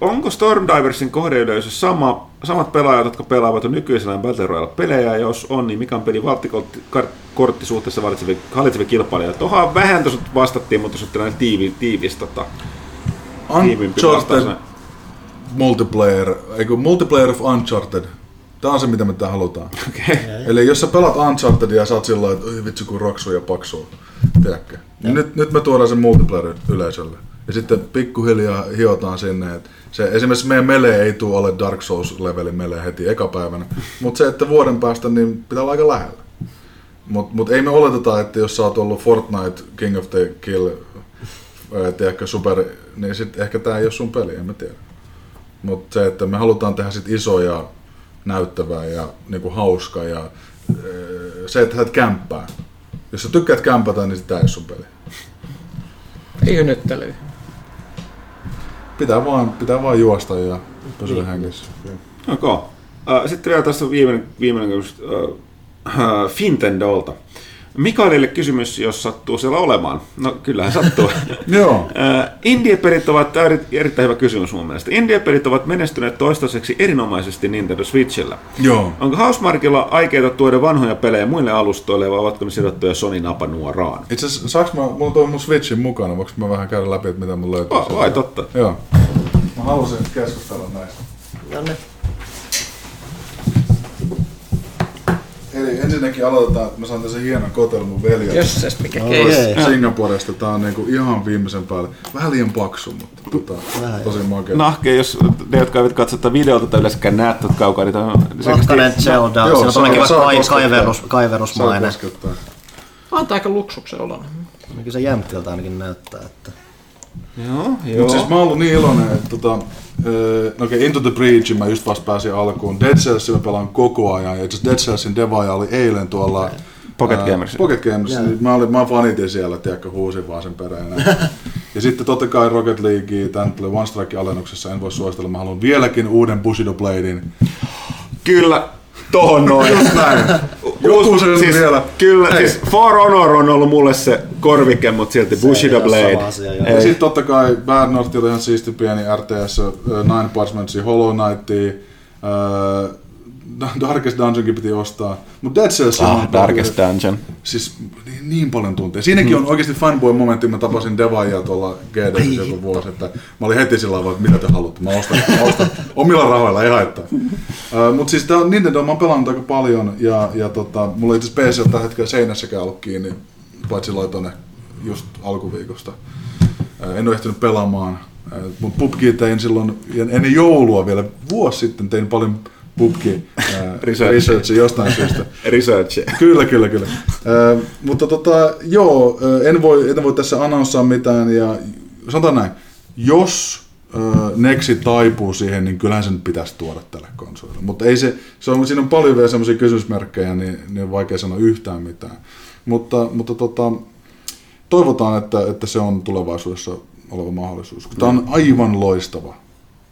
onko Stormdiversin kohdeyleisö sama, samat pelaajat, jotka pelaavat jo nykyisellään Battle Royale-pelejä? Jos on, niin mikä on pelin valttikortti suhteessa hallitsevia kilpailijoita? Tuohon vähän tuossa vastattiin, mutta jos tällainen tiivi, tiivis tota. Uncharted multiplayer, eikö Multiplayer of Uncharted. Tämä on se, mitä me tää halutaan. Okay. Eli jos sä pelaat Unchartedia ja sä oot sillä että "Oi, vitsi kun raksu ja paksu, tiedätkö? Niin nyt, nyt me tuodaan sen multiplayer yleisölle. Ja sitten pikkuhiljaa hiotaan sinne, että se, esimerkiksi meidän melee ei tule alle Dark Souls-levelin melee heti eka päivänä, mutta se, että vuoden päästä, niin pitää olla aika lähellä. Mutta mut ei me oleteta, että jos sä oot ollut Fortnite King of the Kill, ää, tiedätkö, super, niin sit ehkä tää ei ole sun peli, en mä tiedä. Mutta se, että me halutaan tehdä sit isoja, näyttävää ja niinku hauska ja ää, se, että sä kämppää. Jos sä tykkäät kämpätä, niin sitä ei ole sun peli. Ei hynyttelyä. Pitää vaan, pitää vaan juosta ja pysyä hengissä. Ok. Uh, sitten vielä tässä viimeinen, viimeinen kysymys uh, uh, Fintendolta. Mikaelille kysymys, jos sattuu siellä olemaan. No kyllähän sattuu. Joo. Uh, Indie-pelit ovat, tämä on eri- erittäin hyvä kysymys mun mielestä. Indie-pelit ovat menestyneet toistaiseksi erinomaisesti Nintendo Switchillä. Joo. Onko Housemarkilla aikeita tuoda vanhoja pelejä muille alustoille vai ovatko ne sidottuja Sony napanuoraan? Itse asiassa, saaks mä, mulla on toi mun Switchin mukana, voinko mä vähän käydä läpi, että mitä mun löytyy? Vai, vai totta. Joo. Mä halusin keskustella näistä. No Eli ensinnäkin aloitetaan, että mä saan tässä hienon kotelun mun veljeltä. Jösses, mikä keissi. Singaporesta. Tää on niinku ihan viimeisen päälle. Vähän liian paksu, mutta tota, Vähän tosi makea. Nahke, jos ne, jotka eivät katso tätä videota tai yleensäkään näe tätä kaukaa, niin tämä on Lahkanen Zelda, Joo, siinä on saa- saa koskettaa. kaiverus, Saa kaiverusmainen. koskettaa. On tää aika luksuksen oloinen. Kyllä se jämptiltä ainakin näyttää, että... Joo, joo. Mut siis mä oon ollut niin iloinen, että tota, öö, no okei, Into the Breachin mä just vasta pääsin alkuun. Dead Cellsin mä pelaan koko ajan. Ja itse Dead Cellsin devaaja oli eilen tuolla Pocket ää. Pocket Gamersin. Joo. Niin Mä, olin, mä fanitin siellä, tiedätkö, huusin vaan sen perään. ja sitten totta kai Rocket League, tän tulee One Strike alennuksessa, en voi suositella. Mä haluan vieläkin uuden Bushido Bladein. Kyllä, tohon noin. Just näin. Joku se siis, vielä. Kyllä, siis For Honor on ollut mulle se korvike, mutta silti Bushido Blade. asia. Ja sitten totta kai Bad Northilla ihan siisti pieni RTS, uh, Nine Parchmentsia, Hollow Knightia, uh, Darkest Dungeonkin piti ostaa. Mutta Dead Cells Ah, Darkest Dungeon. Siis niin, niin paljon tunteja. Siinäkin on oikeasti fanboy-momentti, mä tapasin Devaijaa tuolla GD joku vuosi, että mä olin heti sillä tavalla, että mitä te haluatte, mä ostan, mä ostan omilla rahoilla, ei haittaa. Uh, Mutta siis tää on Nintendo, mä oon pelannut aika paljon ja, ja tota, mulla ei itse PC on tällä hetkellä seinässäkään ollut kiinni, paitsi laitoin just alkuviikosta. Uh, en ole ehtinyt pelaamaan, uh, mutta PUBG tein silloin ennen joulua vielä vuosi sitten, tein paljon pubki äh, Research. research jostain syystä. Research. Kyllä, kyllä, kyllä. Ö, mutta tota, joo, ö, en voi, en voi tässä anonssaa mitään ja sanotaan näin, jos ö, Nexi taipuu siihen, niin kyllähän sen pitäisi tuoda tälle konsolille. Mutta ei se, se on, siinä on paljon vielä semmoisia kysymysmerkkejä, niin, niin on vaikea sanoa yhtään mitään. Mutta, mutta tota, toivotaan, että, että se on tulevaisuudessa oleva mahdollisuus. Tämä on aivan loistava.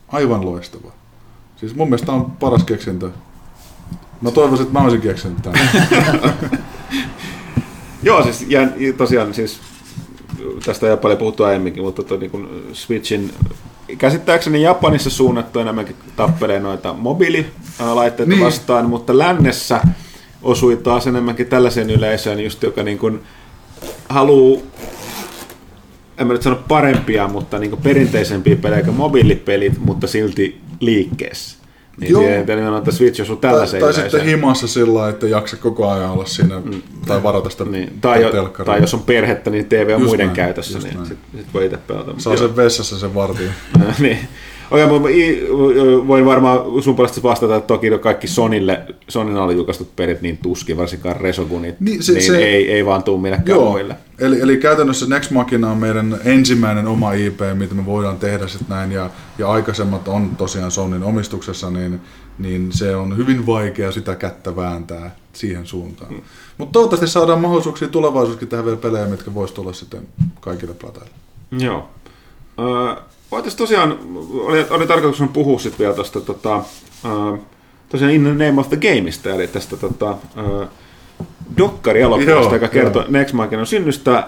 Aivan loistava. Siis mun mielestä tämä on paras keksintö. Mä toivoisin, että mä olisin keksinyt tämän. Joo, siis ja tosiaan siis tästä jo paljon puhuttu aiemminkin, mutta toi, niin kun Switchin käsittääkseni Japanissa suunnattu enemmänkin tappelee noita mobiililaitteita Niin. vastaan, mutta lännessä osui taas enemmänkin tällaiseen yleisöön, just joka niin kuin haluaa en mä nyt sano parempia, mutta niin perinteisempiä pelejä kuin mobiilipelit, mutta silti liikkeessä. Niin Joo. siihen, että nimenomaan että Switch osuu Tai, tällaiseen tai yleisöön. sitten himassa sillä lailla, että jaksa koko ajan olla siinä, tai varata sitä Niin, tai, jo, telkkaria. tai jos on perhettä, niin TV on Just muiden näin, käytössä, niin sitten sit voi itse pelata. Saa sen vessassa sen vartin. niin. Okei, mutta i- voin varmaan sun puolesta vastata, että toki kaikki Sonille, Sonin alle julkaistut pelit niin tuskin, varsinkaan Resogunit, Niin, se- niin se- ei, ei vaan tuu millekään Joo, muille. eli, eli käytännössä Next Machina on meidän ensimmäinen oma IP, mitä me voidaan tehdä sitten näin, ja, ja aikaisemmat on tosiaan Sonyn omistuksessa, niin, niin se on hyvin vaikea sitä kättä vääntää siihen suuntaan. Mm. Mutta toivottavasti saadaan mahdollisuuksia tulevaisuudessakin tehdä vielä pelejä, mitkä voisi tulla sitten kaikille plateille. Joo. Öö, Voitaisiin tosiaan, oli, oli tarkoitus puhua sitten vielä tuosta tota, tosiaan In the Name of the Gameista, eli tästä tota, öö, dokkari-elokuvasta, joka kertoo. Next Machinan synnystä.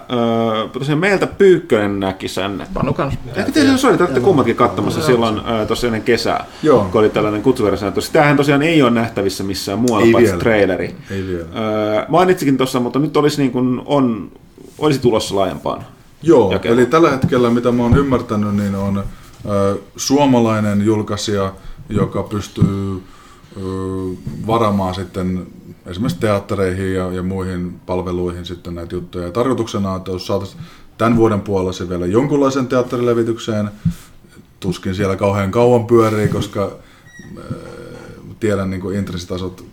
Tosiaan meiltä Pyykkönen näki sen. Panu kans. Ehkä teillä se oli, te olette kummatkin katsomassa silloin öö, tuossa ennen kesää, Joo. kun oli tällainen kutsuversio. Tämähän tosiaan ei ole nähtävissä missään muualla Ei paitsi vielä. traileri. Ei vielä. Mainitsikin tuossa, mutta nyt olisi, niin kuin, on, olisi tulossa laajempaan. Joo, jakelu. eli tällä hetkellä, mitä mä oon ymmärtänyt, niin on ö, suomalainen julkaisija, joka pystyy ö, varamaan sitten esimerkiksi teattereihin ja, ja muihin palveluihin sitten näitä juttuja. Ja tarkoituksena on, että jos saataisiin tämän vuoden puolella se vielä jonkunlaisen teatterilevitykseen, tuskin siellä kauhean kauan pyörii, koska ö, tiedän niin kuin intressitasot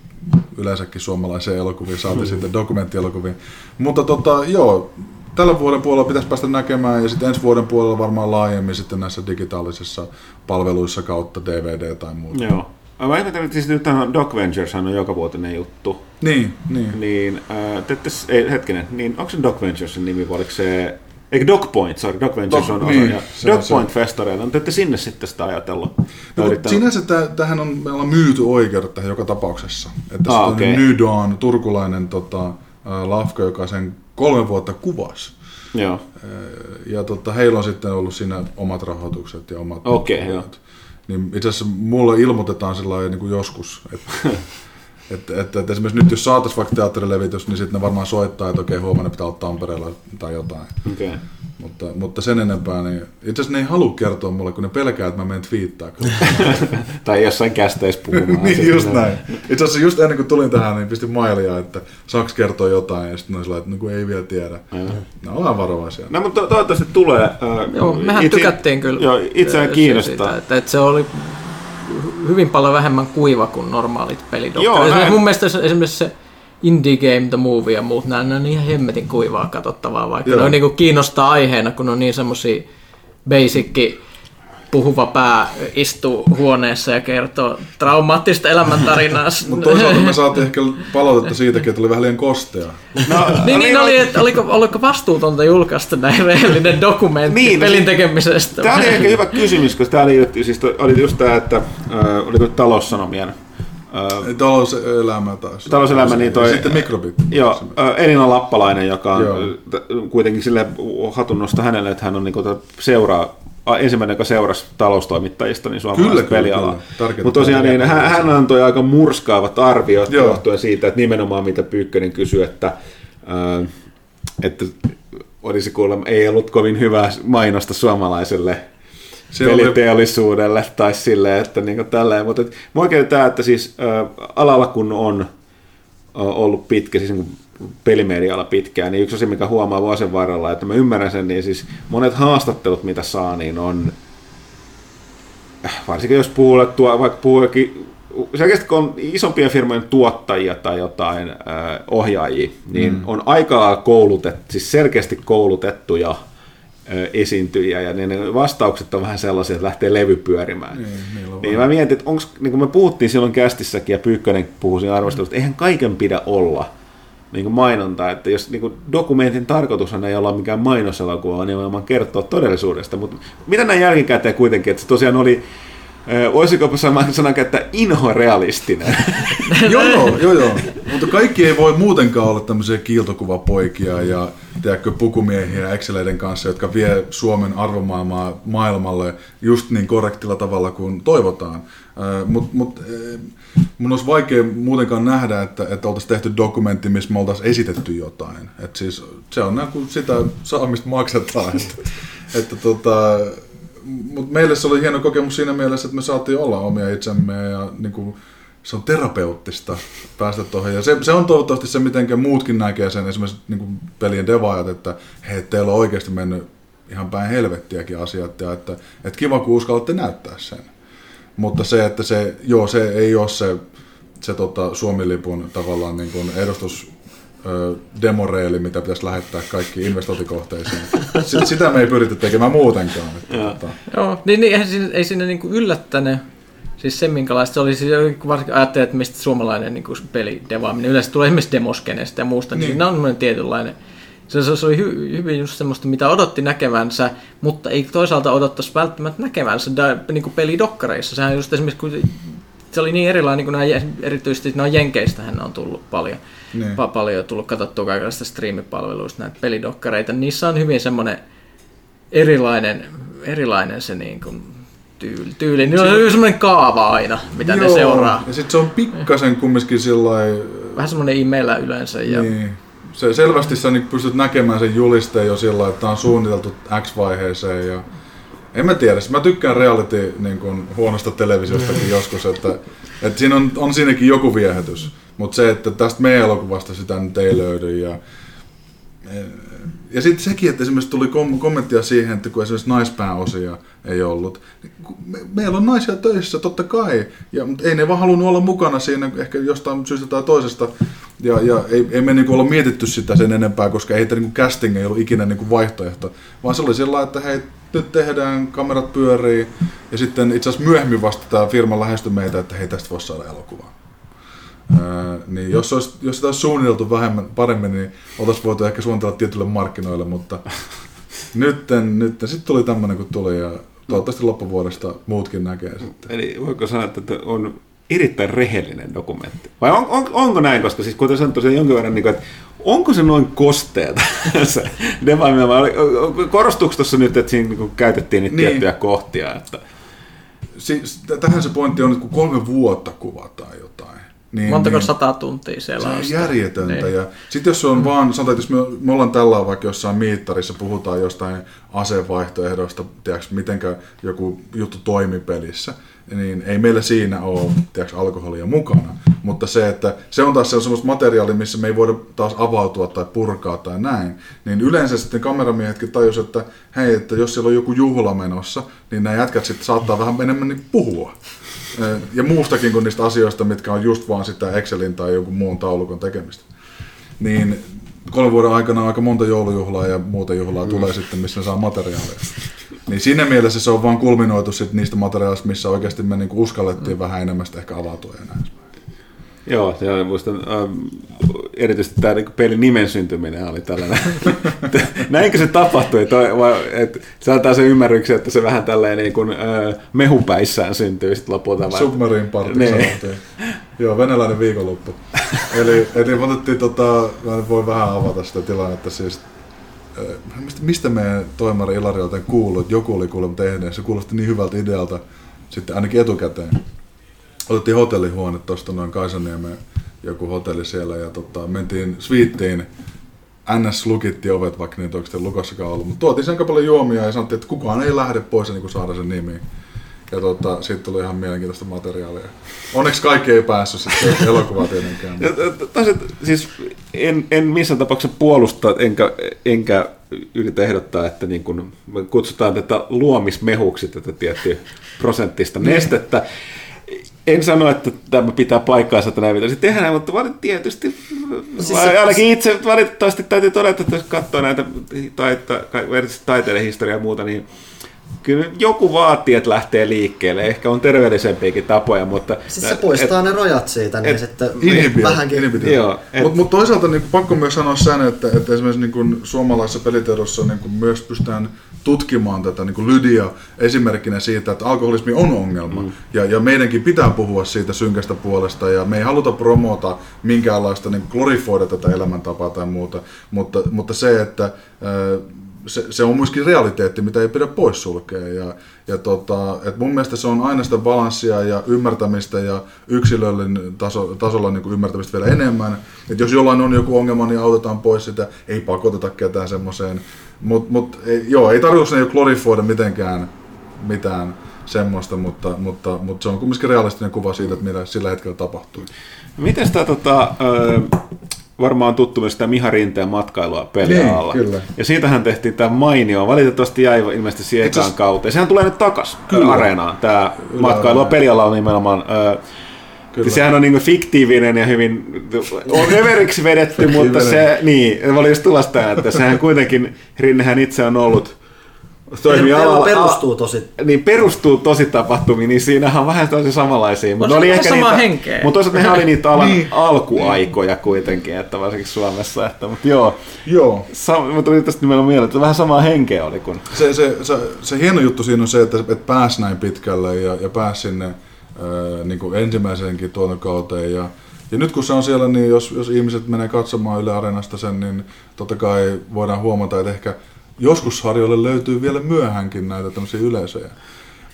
yleensäkin suomalaiseen elokuviin, saati sitten dokumenttielokuviin. Mutta tota, joo, tällä vuoden puolella pitäisi päästä näkemään ja sitten ensi vuoden puolella varmaan laajemmin sitten näissä digitaalisissa palveluissa kautta DVD tai muuta. Joo. Mä ihmettelen, että siis nyt tämä Doc Ventures on joka vuotinen juttu. Niin, niin. Niin, äh, te, te, ei, hetkinen, niin onko se Doc Venturesin nimi, vai oliko se... Eikö Doc Point, sorry, Doc Ventures Doc- on osa. niin, ja se on Doc se. Point festareilla, no te ette sinne sitten sitä ajatellut. No, sinänsä tä, tähän on, me ollaan myyty oikeudet tähän joka tapauksessa. Että Ah, okay. New Dawn, turkulainen tota, ä, lafka, joka sen kolme vuotta kuvasi. Joo. Ja tota, heillä on sitten ollut siinä omat rahoitukset ja omat... Okei, palvelut. Niin itse asiassa mulle ilmoitetaan sillä lailla niin kuin joskus, että, että, että, että esimerkiksi nyt jos saataisiin vaikka teatterilevitys, niin sitten ne varmaan soittaa, että okei, huomenna pitää olla Tampereella tai jotain. Okei. Okay. Mutta, mutta sen enempää, niin itse asiassa ne ei halua kertoa mulle, kun ne pelkää, että mä menen twiittaa. tai jossain kästeissä puhumaan. niin just ne- näin. Itse asiassa just ennen kuin tulin tähän, niin pistin mailia, että saaks kertoa jotain, ja sitten ne sillä, että no kun ei vielä tiedä. Ne ollaan varovaisia. No, mutta to- toivottavasti tulee. Äh, Joo, mehän itse- tykättiin kyllä. Joo, itseään kiinnostaa. Siitä, että, että se oli hy- hyvin paljon vähemmän kuiva kuin normaalit Joo, pelidokkarit. Mun mielestä se- esimerkiksi se Indie Game The Movie ja muut, nämä on ihan hemmetin kuivaa katsottavaa, vaikka Joo. ne on niinku kiinnostaa aiheena, kun on niin semmosia basicki puhuva pää istuu huoneessa ja kertoo traumaattista elämäntarinaa. Mutta toisaalta me saatiin ehkä palautetta siitäkin, että oli vähän liian kostea. No, Niin, niin oli, että oliko, oliko vastuutonta julkaista näin rehellinen dokumentti Niin, niin, no pelin siis- tekemisestä? Tämä oli ehkä hyvä kysymys, koska tämä oli, just- siis oli just tämä, että äh, oliko taloussanomien Talouselämä taas. Talouselämä, niin toi- Sitten mikrobit. Joo, Elina Lappalainen, joka on Joo. kuitenkin sille hatunnosta hänelle, että hän on niin seuraa ensimmäinen, joka seurasi taloustoimittajista, niin suomalaista kyllä, pelialaa. Mutta tosiaan niin, hän, hän antoi aika murskaavat arviot Joo. johtuen siitä, että nimenomaan mitä Pyykkönen kysyi, että, äh, että olisi kuulemma, ei ollut kovin hyvää mainosta suomalaiselle Se oli- peliteollisuudelle tai silleen, että niin tälleen. Mutta oikein tämä, että siis äh, alalla kun on äh, ollut pitkä, siis niin pelimedialla pitkään, niin yksi asia, mikä huomaa vuosien varrella, että mä ymmärrän sen, niin siis monet haastattelut, mitä saa, niin on, äh, varsinkin jos puhulle tuo, vaikka puhuu jokin selkeästi kun on isompien firmojen tuottajia tai jotain äh, ohjaajia, niin mm. on aikaa koulutettu, siis selkeästi koulutettuja esiintyjiä, ja ne vastaukset on vähän sellaisia, että lähtee levy pyörimään. Niin, niin mä mietin, että onko, niin kuin me puhuttiin silloin kästissäkin, ja Pyykkönen puhui siinä arvostelusta, eihän kaiken pidä olla niin kuin mainonta, että jos niin kuin dokumentin tarkoitushan ei olla mikään mainoselokuva, vaan nimenomaan kertoa todellisuudesta, mutta mitä näin jälkikäteen kuitenkin, että se tosiaan oli Olisiko sana käyttää inhorealistinen? joo, joo, joo, joo. Mutta kaikki ei voi muutenkaan olla tämmöisiä kiiltokuvapoikia ja tiedätkö, pukumiehiä Exceleiden kanssa, jotka vie Suomen arvomaailmaa maailmalle just niin korrektilla tavalla kuin toivotaan. Mutta mut, mun olisi vaikea muutenkaan nähdä, että, että oltaisiin tehty dokumentti, missä me oltaisiin esitetty jotain. Et siis, se on niin sitä saamista maksetaan. Että, että tota, mutta meille se oli hieno kokemus siinä mielessä, että me saatiin olla omia itsemme ja niin kuin, se on terapeuttista päästä tuohon. Ja se, se on toivottavasti se, miten muutkin näkee sen, esimerkiksi niin kuin pelien devaajat, että hei, teillä on oikeasti mennyt ihan päin helvettiäkin asiat, ja että, että kiva, kun uskallatte näyttää sen. Mutta se, että se, joo, se ei ole se, se tota, Suomi-lipun tavallaan niin kuin edustus demoreeli, mitä pitäisi lähettää kaikki investointikohteisiin. Sitä me ei pyritä tekemään muutenkaan. Että, Joo. Tota. Joo, niin, niin ei, sinne, ei sinne niin yllättänyt. Siis se, minkälaista se oli, siis varsinkin ajattelin, että mistä suomalainen niin pelidevaaminen yleensä tulee esimerkiksi demoskeneesta ja muusta, niin, niin siinä on semmoinen tietynlainen se, se oli hy, hyvin just semmoista, mitä odotti näkevänsä, mutta ei toisaalta odottaisi välttämättä näkevänsä da, niin kuin pelidokkareissa. Sehän just esimerkiksi, kun se oli niin erilainen, niin kuin nämä, erityisesti nämä Jenkeistähän on tullut paljon niin. paljon tullut katsottua kaikenlaista striimipalveluista, näitä pelidokkareita. Niissä on hyvin semmoinen erilainen, erilainen se niin kuin tyyli. tyyli. Niin on semmoinen kaava aina, mitä Joo, ne seuraa. Ja sitten se on pikkasen kumminkin sillai... Vähän semmoinen imeillä yleensä. Ja... Niin. Se, selvästi sä niin pystyt näkemään sen julisteen jo sillä että on suunniteltu X-vaiheeseen ja en mä tiedä, mä tykkään reality niin kuin, huonosta televisiostakin joskus, että, että siinä on, on siinäkin joku viehätys. Mutta se, että tästä meidän elokuvasta sitä nyt ei löydy. Ja, ja sitten sekin, että esimerkiksi tuli kom- kommenttia siihen, että kun esimerkiksi naispääosia ei ollut. Niin me, meillä on naisia töissä, totta kai, ja, mutta ei ne vaan halunnut olla mukana siinä ehkä jostain syystä tai toisesta. Ja, ja ei, ei me niinku olla mietitty sitä sen enempää, koska ei niinku casting ei ollut ikinä niinku vaihtoehto. Vaan se oli sillä että hei, nyt tehdään, kamerat pyörii, ja sitten itse asiassa myöhemmin vasta tämä firma lähestyi meitä, että hei, tästä voisi saada elokuvaa. Niin jos, olisi, jos sitä olisi suunniteltu vähemmän, paremmin, niin oltaisiin voitu ehkä suunnitella tietylle markkinoille, mutta nytten, nytten sitten tuli tämmöinen kuin tuli ja toivottavasti loppuvuodesta muutkin näkee sitten. Eli voiko sanoa, että on erittäin rehellinen dokumentti? Vai on, on, onko näin, koska siis kuten sanoin tosiaan jonkin verran, niin kuin, että onko se noin kosteeta se Korostuuko tuossa nyt, että siinä niin käytettiin niitä niin. tiettyjä kohtia? Että... Siis, tähän se pointti on, että kun kolme vuotta kuvataan jotain, niin, Montako niin, sata tuntia siellä on? Se on järjetöntä. Niin. Ja sitten jos on mm. vaan, sanotaan, että jos me, me ollaan tällä vaikka jossain miittarissa, puhutaan jostain asevaihtoehdosta, tiedätkö, mitenkä joku juttu toimii pelissä, niin ei meillä siinä ole tiedätkö, alkoholia mukana. Mutta se, että se on taas sellaista materiaalia, missä me ei voida taas avautua tai purkaa tai näin, niin yleensä sitten kameramiehetkin tajus, että hei, että jos siellä on joku juhla menossa, niin nämä jätkät sitten saattaa vähän enemmän niin puhua. Ja muustakin kuin niistä asioista, mitkä on just vaan sitä Excelin tai jonkun muun taulukon tekemistä. Niin kolmen vuoden aikana aika monta joulujuhlaa ja muuta juhlaa mm. tulee sitten, missä saa materiaalia. Niin siinä mielessä se on vaan kulminoitu sit niistä materiaalista, missä oikeasti me niinku uskallettiin mm. vähän enemmän ehkä avautua ja näin. Joo, ja muistan ähm, erityisesti tämä niin pelin nimen syntyminen oli tällainen. Näinkö se tapahtui? Toi, vai, et, se antaa sen ymmärryksen, että se vähän tälleen niin kuin, äh, mehupäissään syntyy sitten lopulta. Submarine Party niin. Joo, venäläinen viikonloppu. eli, eli otettiin, tota, mä voi vähän avata sitä tilannetta, siis mistä, mistä meidän toimari Ilari kuullut, että joku oli kuulemma tehnyt, se kuulosti niin hyvältä idealta, sitten ainakin etukäteen otettiin hotellihuone tuosta noin Kaisaniemen joku hotelli siellä ja tota, mentiin sviittiin. NS lukitti ovet, vaikka niitä oikeasti lukossakaan ollut, mutta tuotiin sen paljon juomia ja sanottiin, että kukaan ei lähde pois ennen kuin saada sen nimi. Ja tota, siitä tuli ihan mielenkiintoista materiaalia. Onneksi kaikki ei päässyt sitten elokuvaan tietenkään. Ja, taisit, siis en, en missään tapauksessa puolusta, enkä, enkä yritä ehdottaa, että niin kun me kutsutaan tätä luomismehuksi, tätä tiettyä prosenttista nestettä en sano, että tämä pitää paikkaansa, että näin pitäisi tehdä, mutta valit tietysti, Siis siis se- ainakin itse valitettavasti täytyy todeta, että jos katsoo näitä taiteiden historiaa ja muuta, niin kyllä joku vaatii, että lähtee liikkeelle. Ehkä on terveellisempiäkin tapoja, mutta... Siis se poistaa ne rojat siitä, niin et- sitten Inhibio, vähänkin... inhibio. Joo, et- Mutta mut toisaalta niin pakko myös sanoa sen, että, että esimerkiksi niin kuin suomalaisessa pelitiedossa niin kuin myös pystytään tutkimaan tätä niin kuin Lydia esimerkkinä siitä, että alkoholismi on ongelma. Mm. Ja, ja meidänkin pitää puhua siitä synkästä puolesta ja me ei haluta promota minkäänlaista niin glorifoida tätä elämäntapaa tai muuta, mutta, mutta se, että ää, se, se on myöskin realiteetti, mitä ei pidä poissulkea. Ja, ja tota, et mun mielestä se on aina sitä balanssia ja ymmärtämistä ja yksilöllinen taso, tasolla niin kuin ymmärtämistä vielä enemmän. Et jos jollain on joku ongelma, niin autetaan pois sitä. Ei pakoteta ketään semmoiseen. Mutta mut, joo, ei tarkoituksena ei ole glorifoida mitenkään mitään semmoista, mutta, mutta, mutta se on kumminkin realistinen kuva siitä, että mitä sillä hetkellä tapahtui. Miten sitä tota, varmaan on tuttu myös sitä Miha Rinteen matkailua pelialalla. Niin, kyllä. Ja siitähän tehtiin tämä mainio. Valitettavasti jäi ilmeisesti siihen ekaan kauteen. Sehän tulee nyt takas Kyllä. areenaan. Tämä matkailua pelialalla nimenomaan. Ö, Kyllä. Sehän on niin fiktiivinen ja hyvin on överiksi vedetty, mutta se, niin, oli just tulla sitä, että sehän kuitenkin, Rinnehän itse on ollut Per- alalla, perustuu tosi- niin perustuu tosi tapahtumiin, niin siinähän on vähän tosi samanlaisia. Mutta se oli ehkä samaa niitä, henkeä. Mutta toisaalta nehän oli niitä alan Niin. alkuaikoja kuitenkin, että varsinkin Suomessa. Että, mutta joo, Joo. sa, mutta tuli tästä nimenomaan mieleen, että vähän samaa henkeä oli kuin se, se, se, se hieno juttu siinä on se, että, että pääsi näin pitkälle ja, ja pääsi sinne ää, niin kuin ensimmäiseenkin tuotantokauteen. Ja, ja nyt kun se on siellä, niin jos, jos ihmiset menee katsomaan Yle Areenasta sen, niin totta kai voidaan huomata, että ehkä joskus harjoille löytyy vielä myöhänkin näitä tämmöisiä yleisöjä.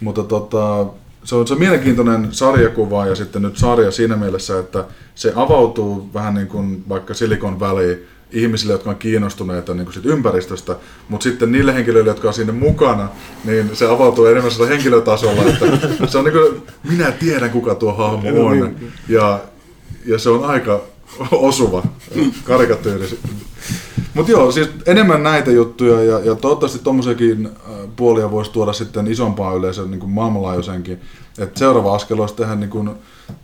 Mutta tota, se on se mielenkiintoinen sarjakuva ja sitten nyt sarja siinä mielessä, että se avautuu vähän niin kuin vaikka Silikon väliin ihmisille, jotka on kiinnostuneita niin kuin siitä ympäristöstä, mutta sitten niille henkilöille, jotka on siinä mukana, niin se avautuu enemmän sillä henkilötasolla, että se on niin kuin, minä tiedän kuka tuo hahmo on ja, ja se on aika osuva karikatyyri. Mutta joo, siis enemmän näitä juttuja ja, ja toivottavasti tuommoisiakin äh, puolia voisi tuoda sitten isompaa yleisöä niin kuin maailmanlaajuisenkin. Et seuraava askel olisi tehdä niin kuin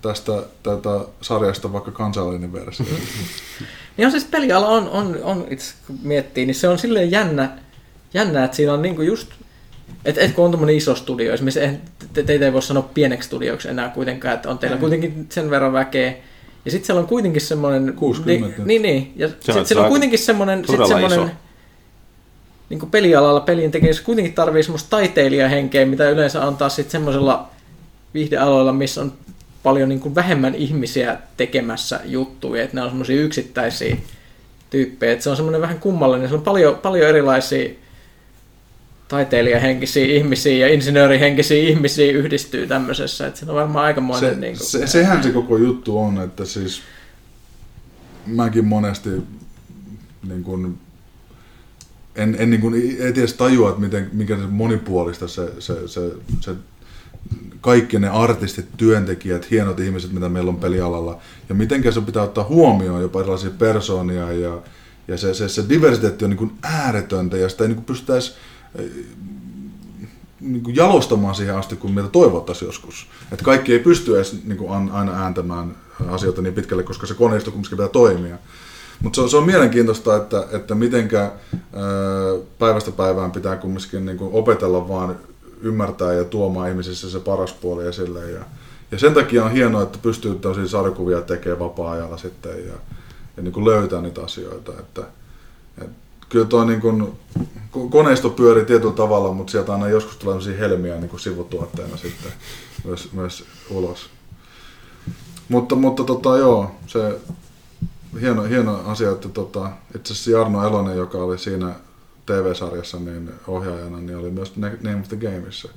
tästä tätä sarjasta vaikka kansallinen versio. Niin on siis peliala on, on, on itse kun miettii, niin se on silleen jännä, jännä että siinä on niinku just, että et kun on tämmöinen iso studio, esimerkiksi te, teitä ei voi sanoa pieneksi studioksi enää kuitenkaan, että on teillä kuitenkin sen verran väkeä, ja sitten siellä on kuitenkin semmoinen... 60 Niin, niin, niin. ja on sitten siellä on kuitenkin semmoinen... Sit todella semmoinen iso. niin kuin pelialalla pelin tekemisessä kuitenkin tarvii semmoista taiteilijahenkeä, mitä yleensä antaa sitten semmoisella viihdealoilla, missä on paljon niin kuin vähemmän ihmisiä tekemässä juttuja, että ne on semmoisia yksittäisiä tyyppejä, että se on semmoinen vähän kummallinen, se on paljon, paljon erilaisia taiteilijahenkisiä ihmisiä ja insinöörihenkisiä ihmisiä yhdistyy tämmöisessä, että se on varmaan aikamoinen... Se, niin kuin, se, sehän se koko juttu on, että siis mäkin monesti niin kuin, en, en niin kuin, ei edes tajua, että miten, mikä se monipuolista se, se, se, se kaikki ne artistit, työntekijät, hienot ihmiset, mitä meillä on pelialalla, ja miten se pitää ottaa huomioon jopa erilaisia persoonia, ja, ja se, se, se diversiteetti on niin kuin ääretöntä, ja sitä ei niin kuin pystyttäisi niin kuin jalostamaan siihen asti, kun meitä toivottaisiin joskus. Että kaikki ei pysty edes niin kuin aina ääntämään asioita niin pitkälle, koska se koneisto kumminkin pitää toimia. Mutta se, on- se on mielenkiintoista, että, että mitenkä päivästä päivään pitää kumminkin niin kuin opetella vaan ymmärtää ja tuomaan ihmisissä se paras puoli esille. Ja, ja sen takia on hienoa, että pystyy tämmöisiä sarjakuvia tekemään vapaa-ajalla sitten ja, ja niin kuin löytää niitä asioita. Että, et kyllä tuo niin kuin, ko- koneisto pyörii tietyllä tavalla, mutta sieltä aina joskus tulee sellaisia helmiä niin sivutuotteena sitten myös, myös ulos. Mutta, mutta tota, joo, se hieno, hieno asia, että tota, itse asiassa Jarno Elonen, joka oli siinä TV-sarjassa niin ohjaajana, niin oli myös Name of the Gameissa.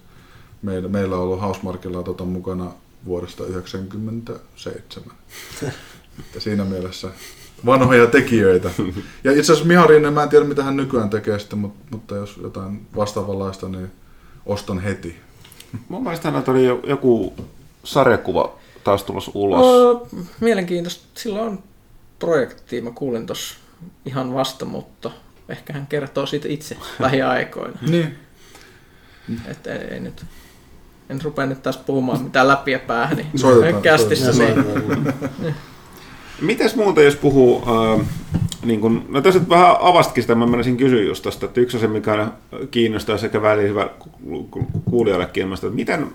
Meillä, meillä on ollut Housemarkilla tota mukana vuodesta 1997. Että siinä mielessä vanhoja tekijöitä. Ja itse asiassa Miha Rinne, mä en tiedä mitä hän nykyään tekee sitten, mutta, mutta jos jotain vastaavanlaista, niin ostan heti. Mun mielestä näitä oli jo- joku sarjakuva taas tulossa ulos. Oh, mielenkiintoista. Sillä on projekti, mä kuulin tuossa ihan vasta, mutta ehkä hän kertoo siitä itse lähiaikoina. Niin. Että ei, ei nyt. en rupea nyt taas puhumaan mitään läpi ja päähän, niin Soitetaan, kästissä soitetaan. niin. Mites muuta, jos puhuu, äh, niin kun, no tässä nyt vähän avastikin sitä, mä menisin kysyä just tosta, että yksi asia, mikä kiinnostaa sekä väliin hyvä ku- ku- kuulijoillekin ilmeisesti, että miten,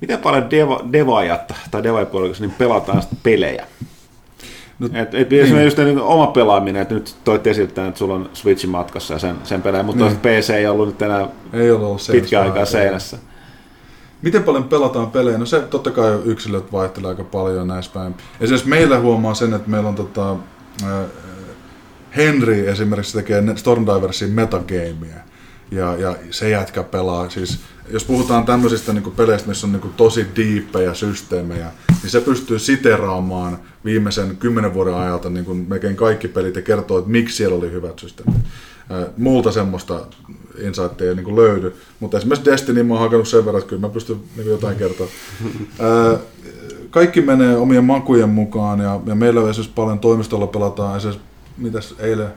miten paljon deva, devaajat tai devaajapuolella niin pelataan pelejä? No, Et, et niin. just niin oma pelaaminen, että nyt toit esille, että sulla on Switchin matkassa ja sen, sen pelejä, mutta Niin. PC ei ollut nyt enää Ei ollut pitkään aikaa seinässä. Miten paljon pelataan pelejä? No se totta kai yksilöt vaihtelee aika paljon näissä päin. Esimerkiksi meillä huomaa sen, että meillä on tota, Henry esimerkiksi tekee Stormdiversin metagameia. Ja, ja se jätkä pelaa, siis jos puhutaan tämmöisistä niin peleistä, missä on niin tosi diippejä systeemejä, niin se pystyy siteraamaan viimeisen kymmenen vuoden ajalta niin melkein kaikki pelit ja kertoo, että miksi siellä oli hyvät systeemit. Multa semmoista insightia ei niin löydy, mutta esimerkiksi Destiny mä oon hakannut sen verran, että kyllä mä pystyn niin jotain kertoa. Kaikki menee omien makujen mukaan ja, ja meillä on esimerkiksi paljon toimistolla pelataan esimerkiksi, mitäs eilen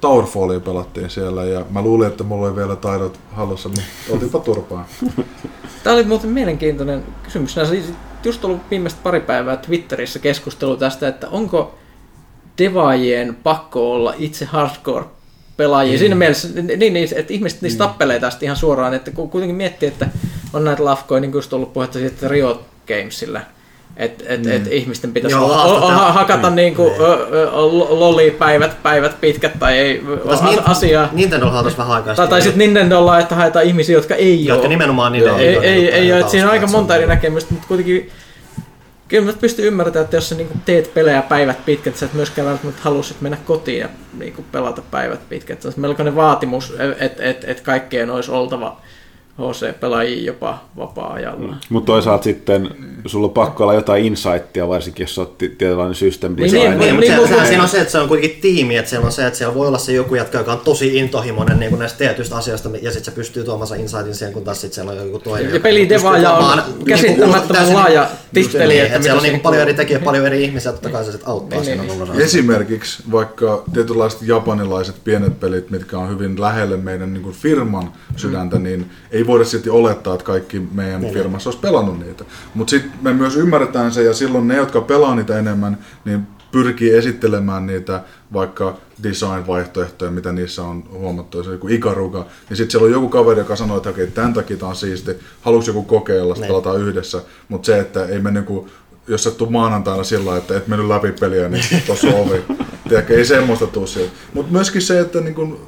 Towerfallia pelattiin siellä ja mä luulin, että mulla oli vielä taidot hallussa, mutta otinpa turpaa. Tämä oli muuten mielenkiintoinen kysymys. Oli just ollut viimeistä pari päivää Twitterissä keskustelu tästä, että onko devaajien pakko olla itse hardcore pelaajia. Siinä mielessä, niin, niin, että ihmiset niistä tappelee tästä ihan suoraan, että kuitenkin miettii, että on näitä lafkoja, niin kuin ollut puhetta siitä että Riot Gamesilla, että et, et ihmisten pitäisi Joo, haastetaan. ha, hakata Mm. niinku, Niin. ö, ö, lo- loli päivät, päivät pitkät tai ei Tässä a- Nin- asiaa. Nintendolla haluaisi vähän aikaa Tai, tai sitten Nintendolla, että haetaan ihmisiä, jotka ei Jotka ole. nimenomaan niiden ei, ei, ei, ole, että siinä on aika monta eri näkemystä, mutta kuitenkin kyllä mä pystyn ymmärtämään, että jos sä niinku teet pelejä päivät pitkät, sä et myöskään välttämättä halusit mennä kotiin ja niinku pelata päivät pitkät. Se on melkoinen vaatimus, että et, et kaikkeen olisi oltava HC-pelaajia jopa vapaa-ajalla. Mutta toisaalta sitten sulla on pakko olla jotain insightia, varsinkin jos olet tietynlainen system Niin, niin, Niin, mutta niin, se, mutta- sehän siinä on se, että se on kuitenkin tiimi, että siellä on se, että siellä voi olla se joku jätkä, joka on tosi intohimoinen niin kuin näistä tietyistä asioista, ja sitten se pystyy tuomaan sen insightin siihen, kun taas sitten siellä on joku toinen. Ja pelidevaaja pystyy on käsittämättömän täysin- laaja titteli, Niin, että että siellä on niin paljon eri tekijöitä, paljon eri ihmisiä, totta kai se sitten auttaa Niin, siinä niin. Esimerkiksi vaikka tietynlaiset japanilaiset pienet pelit, mitkä on hyvin lähelle meidän niin kuin firman sydäntä, niin ei voida silti olettaa, että kaikki meidän Niin. firmassa olisi pelannut niitä. Mutta sitten me myös ymmärretään se, ja silloin ne, jotka pelaa niitä enemmän, niin pyrkii esittelemään niitä vaikka design-vaihtoehtoja, mitä niissä on huomattu, se joku Ikaruga, niin sitten siellä on joku kaveri, joka sanoo, että okei, tämän takia tämä on siisti, haluatko joku kokeilla, sitten Niin. pelataan yhdessä, mutta se, että ei mene kuin jos sä tuu maanantaina sillä lailla, että et mennyt läpi peliä, niin tuossa on ovi. Tiedätkö, ei semmoista tuu sieltä. Mutta myöskin se, että niin kun,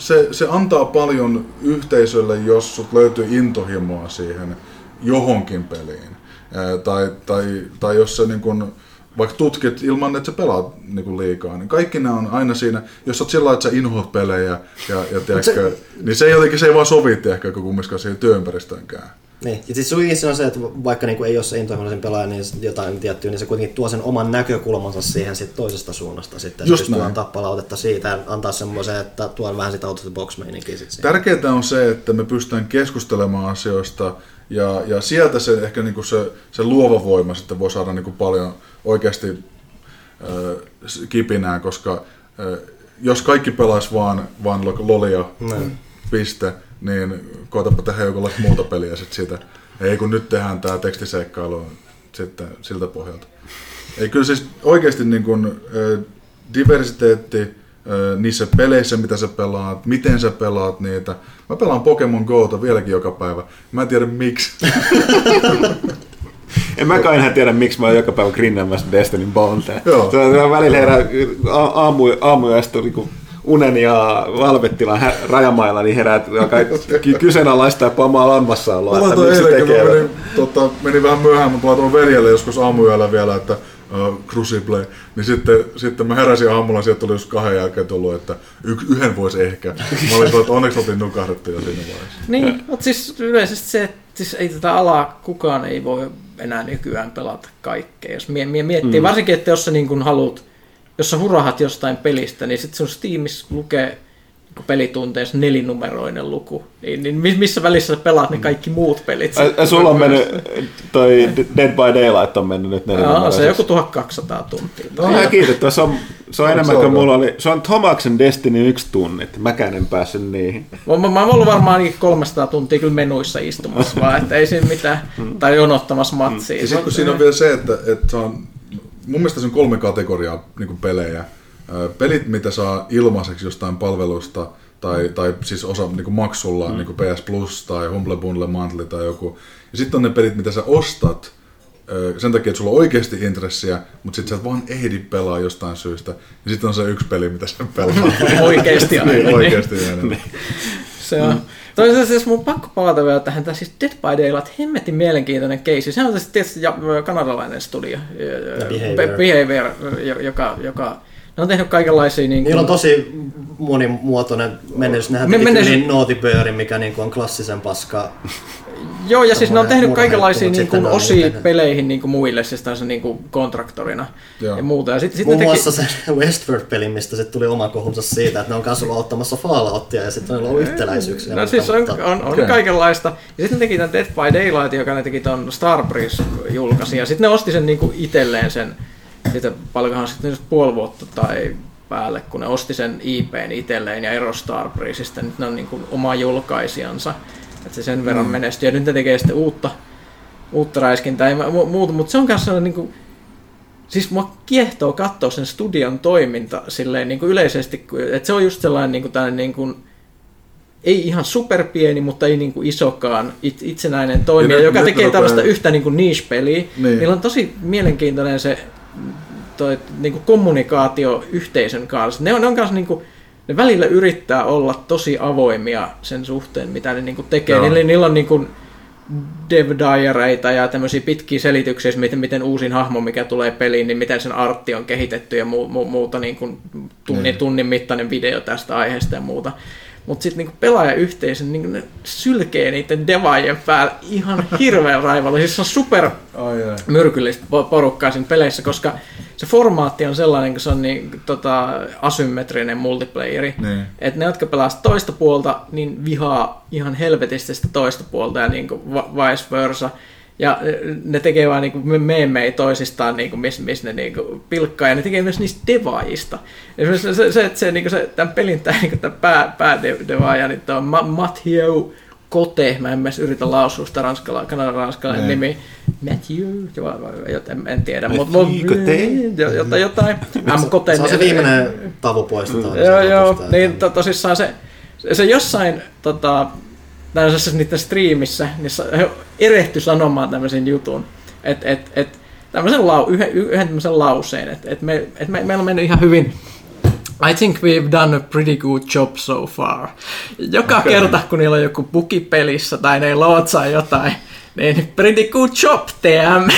se, se antaa paljon yhteisölle, jos sut löytyy intohimoa siihen johonkin peliin. Ää, tai, tai, tai jos sä niin kun, vaikka tutkit ilman, että sä pelaat niin kun liikaa, niin kaikki nämä on aina siinä, jos sä oot sillä että sä inhoat pelejä, ja, ja tiedätkö, se, niin se jotenkin se ei vaan sovi, tiedätkö, kumminkaan siihen työympäristöönkään. Niin, ja sitten suinkin on se, että vaikka niinku ei ole se intohimoinen pelaaja, niin jotain tiettyä, niin se kuitenkin tuo sen oman näkökulmansa siihen sit toisesta suunnasta sitten. Just pystyy antaa palautetta siitä ja antaa semmoisen, että tuo vähän sitä out of the box. Tärkeintä on se, että me pystytään keskustelemaan asioista ja, ja sieltä se ehkä niinku se, se luova voima sitten voi saada niinku paljon oikeasti s- kipinää, koska ö, jos kaikki pelaisi vaan, vaan lo- lolia, Näin. piste, niin koetapa tehdä jokinlaista muuta peliä sitten siitä. Ei kun nyt tehdään tämä tekstiseikkailu sitten siltä pohjalta. Ei kyllä siis oikeasti niin kuin, ö, diversiteetti niissä peleissä, mitä sä pelaat, miten sä pelaat niitä. Mä pelaan Pokemon Go'ta vieläkin joka päivä. Mä en tiedä miksi. En mäkään enää tiedä, miksi mä oon joka päivä grinnäämässä Destinyn. Joo. Se on välillä herää aamu, aamuyöstä niin unen ja valvettilan rajamailla, niin herää alkaa ky- kyseenalaistaa jopa omaa lammassaoloa, Mä että laitoin miksi se eilen, kun tekee. mä menin, tota, menin vähän myöhään, mutta laitoin veljelle joskus aamuyöllä vielä, että uh, Crucible, niin sitten, sitten mä heräsin aamulla, sieltä tuli just kahden jälkeen tullut, että y- yhden voisi ehkä. Mä olin tuot, onneksi oltiin nukahdettu jo siinä vaiheessa. Niin, mutta siis yleisesti se, että siis ei tätä alaa kukaan ei voi enää nykyään pelata kaikkea. Jos mie- mie- miettii, mm. varsinkin, että jos sä niin kun haluat, jos sä hurahat jostain pelistä, niin sitten sun Steamissa lukee niin pelitunteissa nelinumeroinen luku. Niin, niin mi- missä välissä sä pelaat ne kaikki muut pelit? Ai, sulla on mennyt, toi Dead by Daylight on mennyt nyt Joo, se nelinumeroiseksi. joku 1200 tuntia. No ihan kiitettävä. Se on, se on enemmän on kuin mulla oli. Se on Tomaksen Destiny yksi tunnit. Mäkään en päässyt niihin. Mä, mä, mä oon ollut varmaan ainakin 300 tuntia kyllä menuissa istumassa vaan, että ei siinä mitään, tai jonottamassa matsia. Ja sitten kun siinä on vielä se, että, että se on, mun mielestä se on kolme kategoriaa niin pelejä. Pelit, mitä saa ilmaiseksi jostain palvelusta, tai, tai siis osa niin kuin maksulla, mm. niin kuin PS Plus tai Humble Bundle Monthly tai joku. Ja sitten on ne pelit, mitä sä ostat sen takia, että sulla on oikeasti intressiä, mutta sitten sä et vaan ehdi pelaa jostain syystä. Ja sitten on se yksi peli, mitä sä pelaat. Oikeesti aina, niin, niin. oikeasti aina. Se on. Mm. Toisaalta siis mun pakko palata vielä tähän, tämä siis Dead by Daylight, hemmetin mielenkiintoinen keissi. Se on siis tietysti ja- kanadalainen studio, Behavior. Behavior jo- joka, joka ne on tehnyt kaikenlaisia niin Niillä on tosi monimuotoinen menneisyys. Nehän teki menneisy- tyyliin Naughty Birdin, mikä niinku on klassisen paska. Joo, ja siis ne on tehnyt kaikenlaisia niin kuin, osia tehnyt- peleihin niin kuin muille, siis tämmöisen niin kuin kontraktorina Joo. ja muuta. Ja sit, sit Muun teki, muassa se Westward-peli, mistä sitten tuli oma kohunsa siitä, että ne on kanssa ollut ottamassa Falloutia ja sitten on ollut yhtäläisyyksiä. No siis on, mutta- on, on Okei. kaikenlaista. Ja sitten ne teki tämän Dead by Daylight, joka ne teki ton Starbreeze julkaisi. Ja sitten ne osti sen niinku itselleen sen, sitten paljonkohan sitten puoli vuotta tai päälle, kun ne osti sen IPn itselleen ja ero Starbreezeista. Nyt ne on niinku oma julkaisijansa. Että se sen verran mm. menestyy. Ja nyt ne tekee sitten uutta, uutta räiskintää ja mu- muuta. Mutta se on myös sellainen niinku, Siis mua kiehtoo katsoa sen studion toiminta silleen niin kuin yleisesti, että se on just sellainen niin kuin tällainen niin kuin, ei ihan superpieni, mutta ei niin kuin isokaan it, itsenäinen toimija, Ja nyt- joka nyt tekee tällaista yhtä niin kuin niche-peliä. Niin. Niillä on tosi mielenkiintoinen se toi, niin kuin kommunikaatio yhteisön kanssa. Ne on, ne on kanssa niin kuin, ne välillä yrittää olla tosi avoimia sen suhteen, mitä ne niin kuin tekee. Joo. Niillä, niillä on niin kuin dev diareita ja tämmöisiä pitkiä selityksiä, miten, miten uusin hahmo, mikä tulee peliin, niin miten sen artti on kehitetty ja mu, mu, muuta niin kuin tunnin, Niin. tunnin mittainen video tästä aiheesta ja muuta. Mutta sitten niinku pelaajayhteisö, niinku ne sylkee niiden devaajien päällä ihan hirveän raivalla. Siis se on super myrkyllistä po- porukkaa siinä peleissä, koska se formaatti on sellainen, kun se on niin, tota, asymmetrinen multiplayeri. Niin. Että ne, jotka pelaa toista puolta, niin vihaa ihan helvetisti sitä toista puolta ja niin vice versa. Ja ne tekee vaan niinku meemejä toisistaan, niinku, missä mis ne niinku pilkkaa, ja ne tekee myös niistä devaajista. Esimerkiksi se, se, että se, niinku se, tämän pelin tämä niinku tämän pää, päädevaaja, niin tuo Ma- Mathieu Kote, mä en edes yritä lausua sitä ranskala, kanadan ranskalainen Niin. nimi. Mathieu, jo- jo- en, tiedä, mutta Mathieu Cote? jotain, jotain. M. Kote, Se on se viimeinen tavu poistetaan. Joo, joo, niin tosissaan se, se jossain tota, tämmöisessä niiden striimissä, niin he erehtyi sanomaan tämmöisen jutun, että et, et, tämmöisen lau, yhden, yhden tämmöisen lauseen, että et me, et me, meillä on mennyt ihan hyvin I think we've done a pretty good job so far. Joka okay. kerta, kun niillä on joku buki pelissä tai ne lootsaa jotain, niin pretty good job, TM.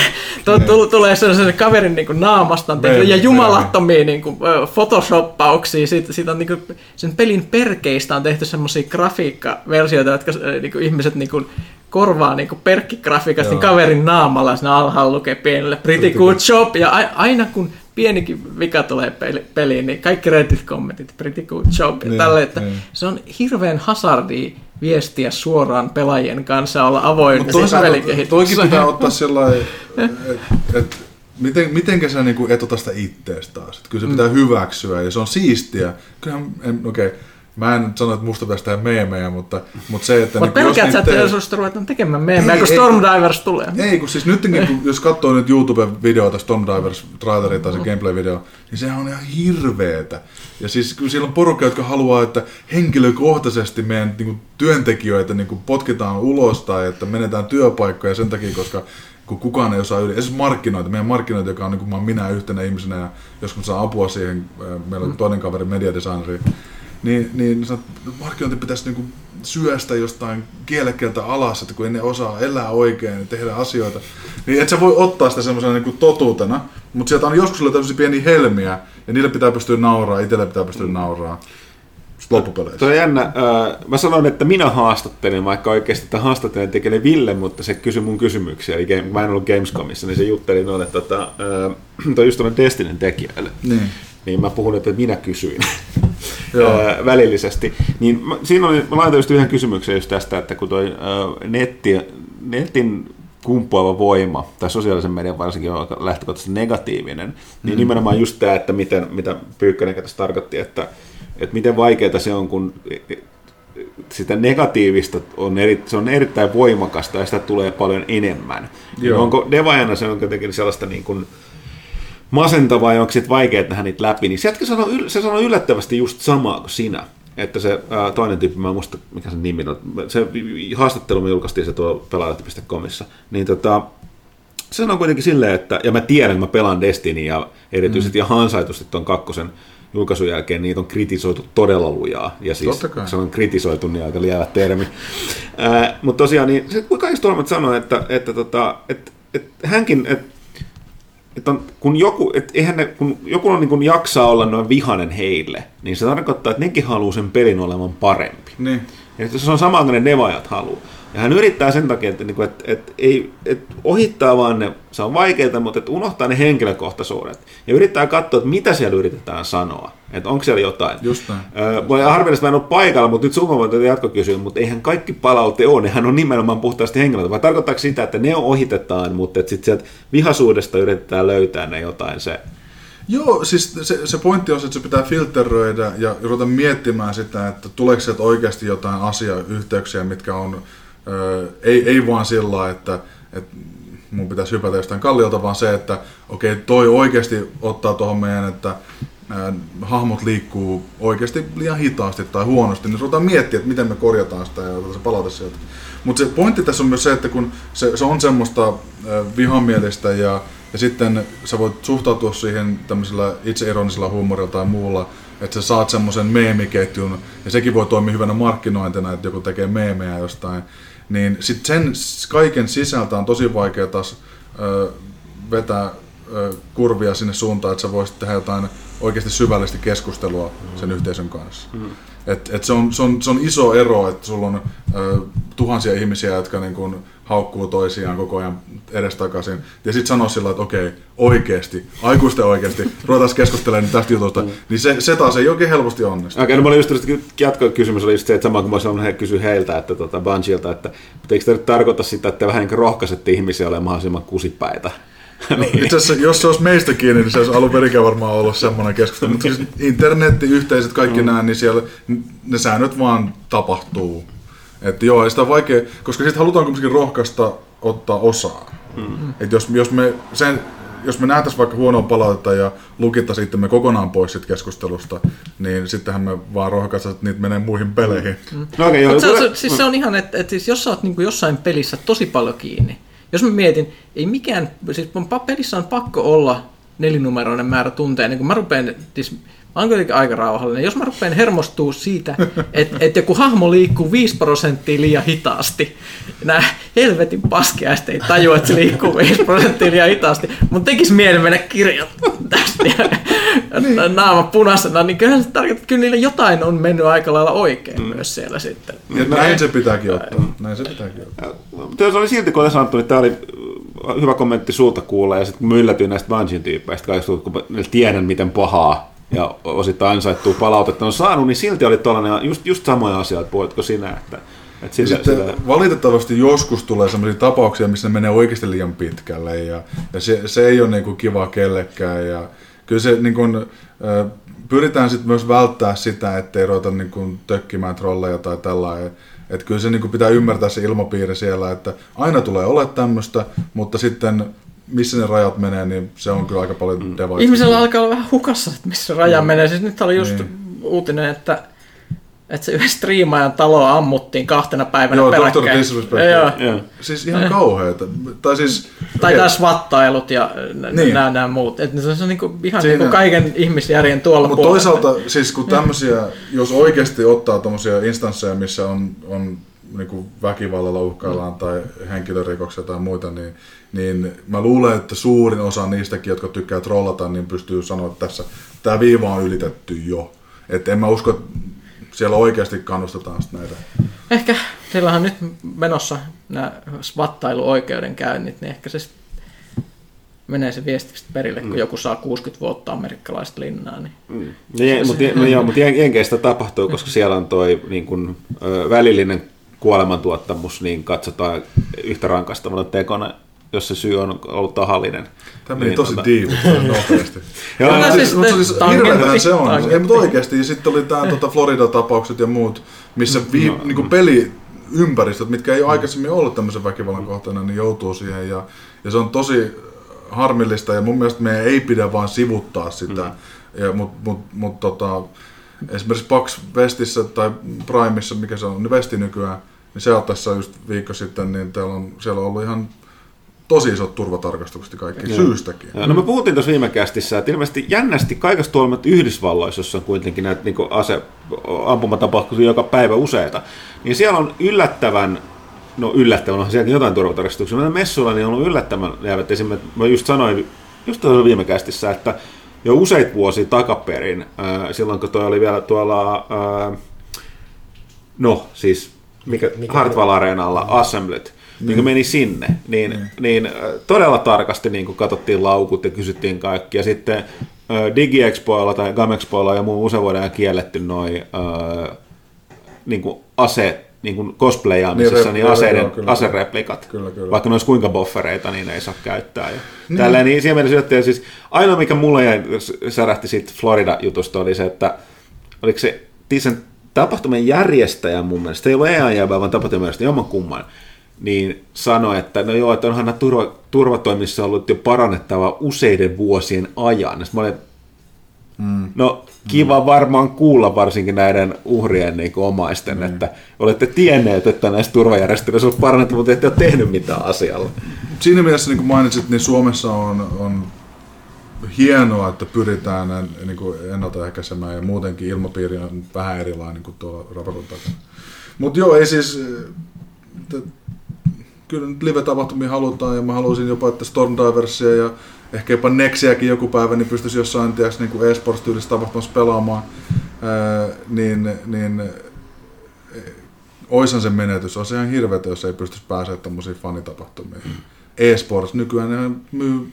Tuo tul- tulee sellaisen kaverin niin naamasta tehty, ja jumalattomia niin kuin, photoshoppauksia. Siitä, siitä on, niin kuin, sen pelin perkeistä on tehty semmoisia grafiikkaversioita, jotka niin kuin, ihmiset niin kuin, korvaa niin perkkigrafiikasta, niin kaverin naamalla siinä alhaalla lukee pienelle pretty good job. Ja a- aina kun pienikin vika tulee peli- peliin, niin kaikki Reddit-kommentit, pretty good job ja Niin, tälle, että niin. se on hirveän hazardia viestiä suoraan pelaajien kanssa, olla avoin pelikehityksessä. toikin pitää ottaa sellainen, että et, miten, mitenkä sä niinku et ota sitä ittees taas. Et kyllä se pitää hyväksyä ja se on siistiä. Kyllähän, en, okei, mä en nyt sano, että musta pitäisi tehdä meemejä, mutta, mutta se, että... Mutta jos pelkäät sä, että jos ruvetaan tekemään meemejä, Ei, kun ei. Stormdivers tulee. Ei, kun siis nytkin, kun, jos katsoo nyt YouTube-videoita, Stormdivers traileri tai se gameplay-video, niin sehän on ihan hirveetä. Ja siis kun siellä on porukka, jotka haluaa, että henkilökohtaisesti meidän niin kuin, työntekijöitä niin kuin, potkitaan ulos tai että menetään työpaikkoja sen takia, koska kun kukaan ei osaa yli, esimerkiksi markkinoita, meidän markkinoita, joka on niin kuin minä yhtenä ihmisenä ja joskus saa apua siihen, ää, meillä on toinen kaveri mediadesigneri, niin, niin sanot, markkinointi pitäisi niinku syöstä jostain kielekkeeltä alas, että kun ei ne osaa elää oikein ja tehdä asioita, niin et sä voi ottaa sitä semmoisena niinku totuutena, mutta sieltä on joskus tämmöisiä pieniä helmiä, ja niille pitää pystyä nauraa, itselle pitää pystyä nauraa loppupeleissä. Se on jännä. Äh, Mä sanoin, että minä haastattelin, vaikka oikeasti tämä haastattelin tekee Ville, mutta se kysyi mun kysymyksiä. Eli game- mä en ollut Gamescomissa, niin se jutteli noille tota, äh, toi just tuonne Destinyn tekijöille. Niin. Niin mä puhun, että minä kysyin. Joo. välillisesti. Niin mä, siinä oli, mä laitoin just yhden kysymyksen just tästä, että kun toi ää, netti, netin kumpuava voima, tai sosiaalisen median varsinkin on lähtökohtaisesti negatiivinen, niin nimenomaan just tämä, että miten, mitä Pyykkönen tässä tarkoitti, että, että miten vaikeaa se on, kun sitä negatiivista on, eri, se on erittäin voimakasta ja sitä tulee paljon enemmän. Niin Joo. onko Devajana se on jotenkin sellaista niin kuin masentavaa ja onko sitten vaikea nähdä niitä läpi, niin se jätkä sanoo, se sanoo yllättävästi just samaa kuin sinä. Että se ää, toinen tyyppi, mä en muista mikä sen nimi on, se haastattelu me julkaistiin se tuolla pelaajalehti.comissa, niin tota, se on kuitenkin silleen, että, ja mä tiedän, että mä pelaan Destiny ja erityisesti mm. ja ansaitusti tuon kakkosen julkaisun jälkeen niitä on kritisoitu todella lujaa. Ja siis se on kritisoitu niin aika lievä termi. Ää, mutta tosiaan, niin se olemat sanoi, että, että, tota, että, että hänkin, että että on, kun joku, et eihän ne, kun joku on niin kuin jaksaa olla noin vihanen heille, niin se tarkoittaa, että nekin haluaa sen pelin olevan parempi. Niin. Ja se on sama kuin ne nevajat haluaa. Ja hän yrittää sen takia, että, niinku, että, että, ei, että ohittaa vaan ne, se on vaikeaa, mutta että unohtaa ne henkilökohtaisuudet. Ja yrittää katsoa, että mitä siellä yritetään sanoa. Että onko siellä jotain. Just näin. Öö, voi harvinaisesti mä en ole paikalla, mutta nyt sun voi tätä jatkokysyä, mutta eihän kaikki palaute ole, nehän on nimenomaan puhtaasti henkilöitä. Vai tarkoittaako sitä, että ne ohitetaan, mutta että sitten sieltä vihasuudesta yritetään löytää ne jotain se. Joo, siis se, se pointti on se, että se pitää filteröidä ja ruveta miettimään sitä, että tuleeko sieltä oikeasti jotain asiayhteyksiä, mitkä on, ei, ei vaan sillä että, että mun pitäisi hypätä jostain kalliolta, vaan se, että okei, toi oikeasti ottaa tuohon meidän, että ää, hahmot liikkuu oikeasti liian hitaasti tai huonosti, niin ruvetaan miettiä, että miten me korjataan sitä ja se palaute sieltä. Mutta se pointti tässä on myös se, että kun se, se on semmoista ä, vihamielistä ja, ja sitten sä voit suhtautua siihen tämmöisellä itseironisella huumorilla tai muulla, että sä saat semmoisen meemiketjun, ja sekin voi toimia hyvänä markkinointina, että joku tekee meemejä jostain, niin sitten sen kaiken sisältä on tosi vaikea taas vetää kurvia sinne suuntaan, että sä voisit tehdä jotain oikeasti syvällistä keskustelua sen yhteisön kanssa. Mm. Et, et se, on, se, on, se on iso ero, että sulla on ö, tuhansia ihmisiä, jotka niin kun haukkuu toisiaan koko ajan edestakaisin. Ja sitten sanoo sillä, että okei, oikeasti, aikuisten oikeasti, ruvetaan keskustelemaan tästä jutusta, mm. niin se, se taas ei oikein helposti onnistu. Okei, no mä olin just jatkokysymys oli just se, että sama kuin mä sanoin, he kysyi heiltä, että tota Bungilta, että mutta eikö tämä nyt tarkoita sitä, että te vähän niin rohkaisette ihmisiä olemaan mahdollisimman kusipäitä? Niin. Itse asiassa, jos se olisi meistä kiinni, niin se olisi alun perinkään varmaan ollut semmoinen keskustelu. Mutta siis internetti, yhteisöt, kaikki mm. nämä, niin siellä ne säännöt vaan tapahtuu. Että joo, ei sitä on vaikea, koska sitten halutaan kuitenkin rohkaista ottaa osaa. Mm. Et jos, jos, me, sen, jos me nähtäisiin vaikka huonoa palautetta ja lukittaisiin me kokonaan pois sit keskustelusta, niin sittenhän me vaan rohkaistaan, että niitä menee muihin peleihin. Mm. No okei, joo. Se, se, siis se on ihan, että, että siis jos sä oot niin jossain pelissä tosi paljon kiinni, jos mä mietin, ei mikään, siis mun pa- pelissä on pakko olla nelinumeroinen määrä tunteja, niin kun mä rupean, siis mä oon kuitenkin aika rauhallinen, jos mä rupean hermostua siitä, että, että joku hahmo liikkuu 5 prosenttia liian hitaasti, nämä helvetin paskiaiset ei tajua, että se liikkuu 5 prosenttia liian hitaasti, mutta tekisi mieli mennä kirjoittamaan tästä ja niin. naama punaisena, niin kyllä se tarkoittaa, että kyllä niillä jotain on mennyt aika lailla oikein mm. myös siellä sitten. Ja näin se pitääkin ottaa. Näin se pitääkin ottaa. Mutta se oli silti, kun oli sanottu, niin tämä oli äh, hyvä kommentti sulta kuulla, ja sitten kun mä yllätyin näistä Bungin tyypeistä, kaikista, kun tiedän, miten pahaa ja osittain ansaittua palautetta on saanut, niin silti oli tuollainen, just, just samoja asioita, puhuitko sinä, että, että sillä, sitten sillä, valitettavasti joskus tulee sellaisia tapauksia, missä ne menee oikeasti liian pitkälle ja, ja se, se ei ole niinku kiva kellekään. Ja kyllä se niinku, ö, pyritään sitten myös välttää sitä, ettei ruveta niinku tökkimään trolleja tai tällainen. Että kyllä se niinku pitää ymmärtää se ilmapiiri siellä, että aina tulee olla tämmöistä, mutta sitten missä ne rajat menee, niin se on kyllä aika paljon mm. Ihmisellä alkaa olla vähän hukassa, että missä raja mm. menee. Siis nyt oli just Niin. uutinen, että, että se yhden striimaajan talo ammuttiin kahtena päivänä Joo, peräkkäin. Dr. Disrespect. Joo. Joo. Siis ihan kauheeta. Tai siis... Tai taas vattailut ja Niin. niin. nämä, nämä muut. Et se on niinku, ihan Siinä- niinku kaiken ihmisjärjen tuolla Mutta puolella. toisaalta, siis kun tämmöisiä, jos oikeasti ottaa tämmöisiä instansseja, missä on, on niin kuin väkivallalla uhkaillaan tai henkilörikoksia tai muita, niin, niin mä luulen, että suurin osa niistäkin, jotka tykkää trollata, niin pystyy sanoa, että tässä tämä viiva on ylitetty jo. Että en mä usko, että siellä oikeasti kannustetaan sit näitä. Ehkä siellä on nyt menossa nämä svattailuoikeudenkäynnit, niin ehkä se menee se viesti perille, kun joku saa 60 vuotta amerikkalaista linnaa. Niin. No, je, mutta, no, joo, mutta jen- Jenkeistä tapahtuu, koska siellä on toi niin kun, välillinen kuolemantuottamus, niin katsotaan yhtä rankastavana tekona, jos se syy on ollut tahallinen. Tämä meni Niin, tosi tota- diivi nopeasti. Joo, Mutta siis siis, mutta siis hirveähän se on. Ei, mutta oikeasti. Ja sitten oli tämä tota Florida-tapaukset ja muut, missä vi, no. niin peliympäristöt, mitkä ei ole aikaisemmin ollut tämmöisen väkivallan kohteena, niin joutuu siihen. Ja, ja se on tosi harmillista ja mun mielestä meidän ei pidä vaan sivuttaa sitä. Mm. Ja, Mutta mut, mut, tota, esimerkiksi Pax Vestissä tai Primeissa, mikä se on, niin Vesti nykyään, niin se on tässä just viikko sitten, niin täällä on, siellä on ollut ihan tosi isot turvatarkastukset kaikki syystäkin. Joo, No me puhuttiin tuossa viime kästissä, että ilmeisesti jännästi kaikesta huolimatta Yhdysvalloissa, jossa on kuitenkin näitä niin ase, ampumatapahtumia joka päivä useita, niin siellä on yllättävän, no yllättävän, onhan sielläkin jotain turvatarkastuksia, mutta messuilla niin on ollut yllättävän jäävät. Esimerkiksi, mä just sanoin, just tuossa viime kästissä, että jo useita vuosia takaperin, ää, silloin kun toi oli vielä tuolla, ää, no siis, mikä, mikä Hartwall Areenalla, Assemblet, niin kun meni sinne, niin, niin äh, todella tarkasti niin kun katsottiin laukut ja kysyttiin kaikki. Ja sitten DigiExpoilla tai Gamexpoilla ja muu usein vuoden ajan kielletty noin äh, niin ase, niin kuin cosplayaamisessa, Niin, niin, rep- niin aseiden, joo, kyllä. asereplikat. Kyllä, kyllä. Vaikka ne olisi kuinka boffereita, niin ne ei saa käyttää. Ja niin. Tälleen, niin siinä mielessä siis ainoa, mikä mulle jäi, särähti siitä Florida-jutusta, oli se, että oliko se sen tapahtuman järjestäjä mun mielestä, se ei ollut EAJ, vaan tapahtuman järjestäjä, jomman kumman, niin sanoi, että no joo, että onhan nämä turva, turvatoimissa ollut jo parannettava useiden vuosien ajan. Ja sit mä olin, mm. no kiva mm. varmaan kuulla varsinkin näiden uhrien niin kuin omaisten, mm. että olette tienneet, että näissä turvajärjestelyissä on parannettu, mutta ette ole tehnyt mitään asialla. Siinä mielessä, niin kuin mainitsit, niin Suomessa on, on hienoa, että pyritään niin kuin ennaltaehkäisemään ja muutenkin ilmapiiri on vähän erilainen kuin tuolla raportin takana. Mutta joo, ei siis... t- Kyllä nyt live-tapahtumia halutaan ja mä haluaisin jopa, että Stormdiversia ja ehkä jopa Nexiäkin joku päivä niin pystyisi jossain tiiäks, niin kuin e-sports-tyylisessä tapahtumassa pelaamaan. Ää, niin, niin oishan se menetys. On ihan hirveetä, jos ei pystyisi pääsemään tämmöisiin fanitapahtumiin. E-sports nykyään ne myy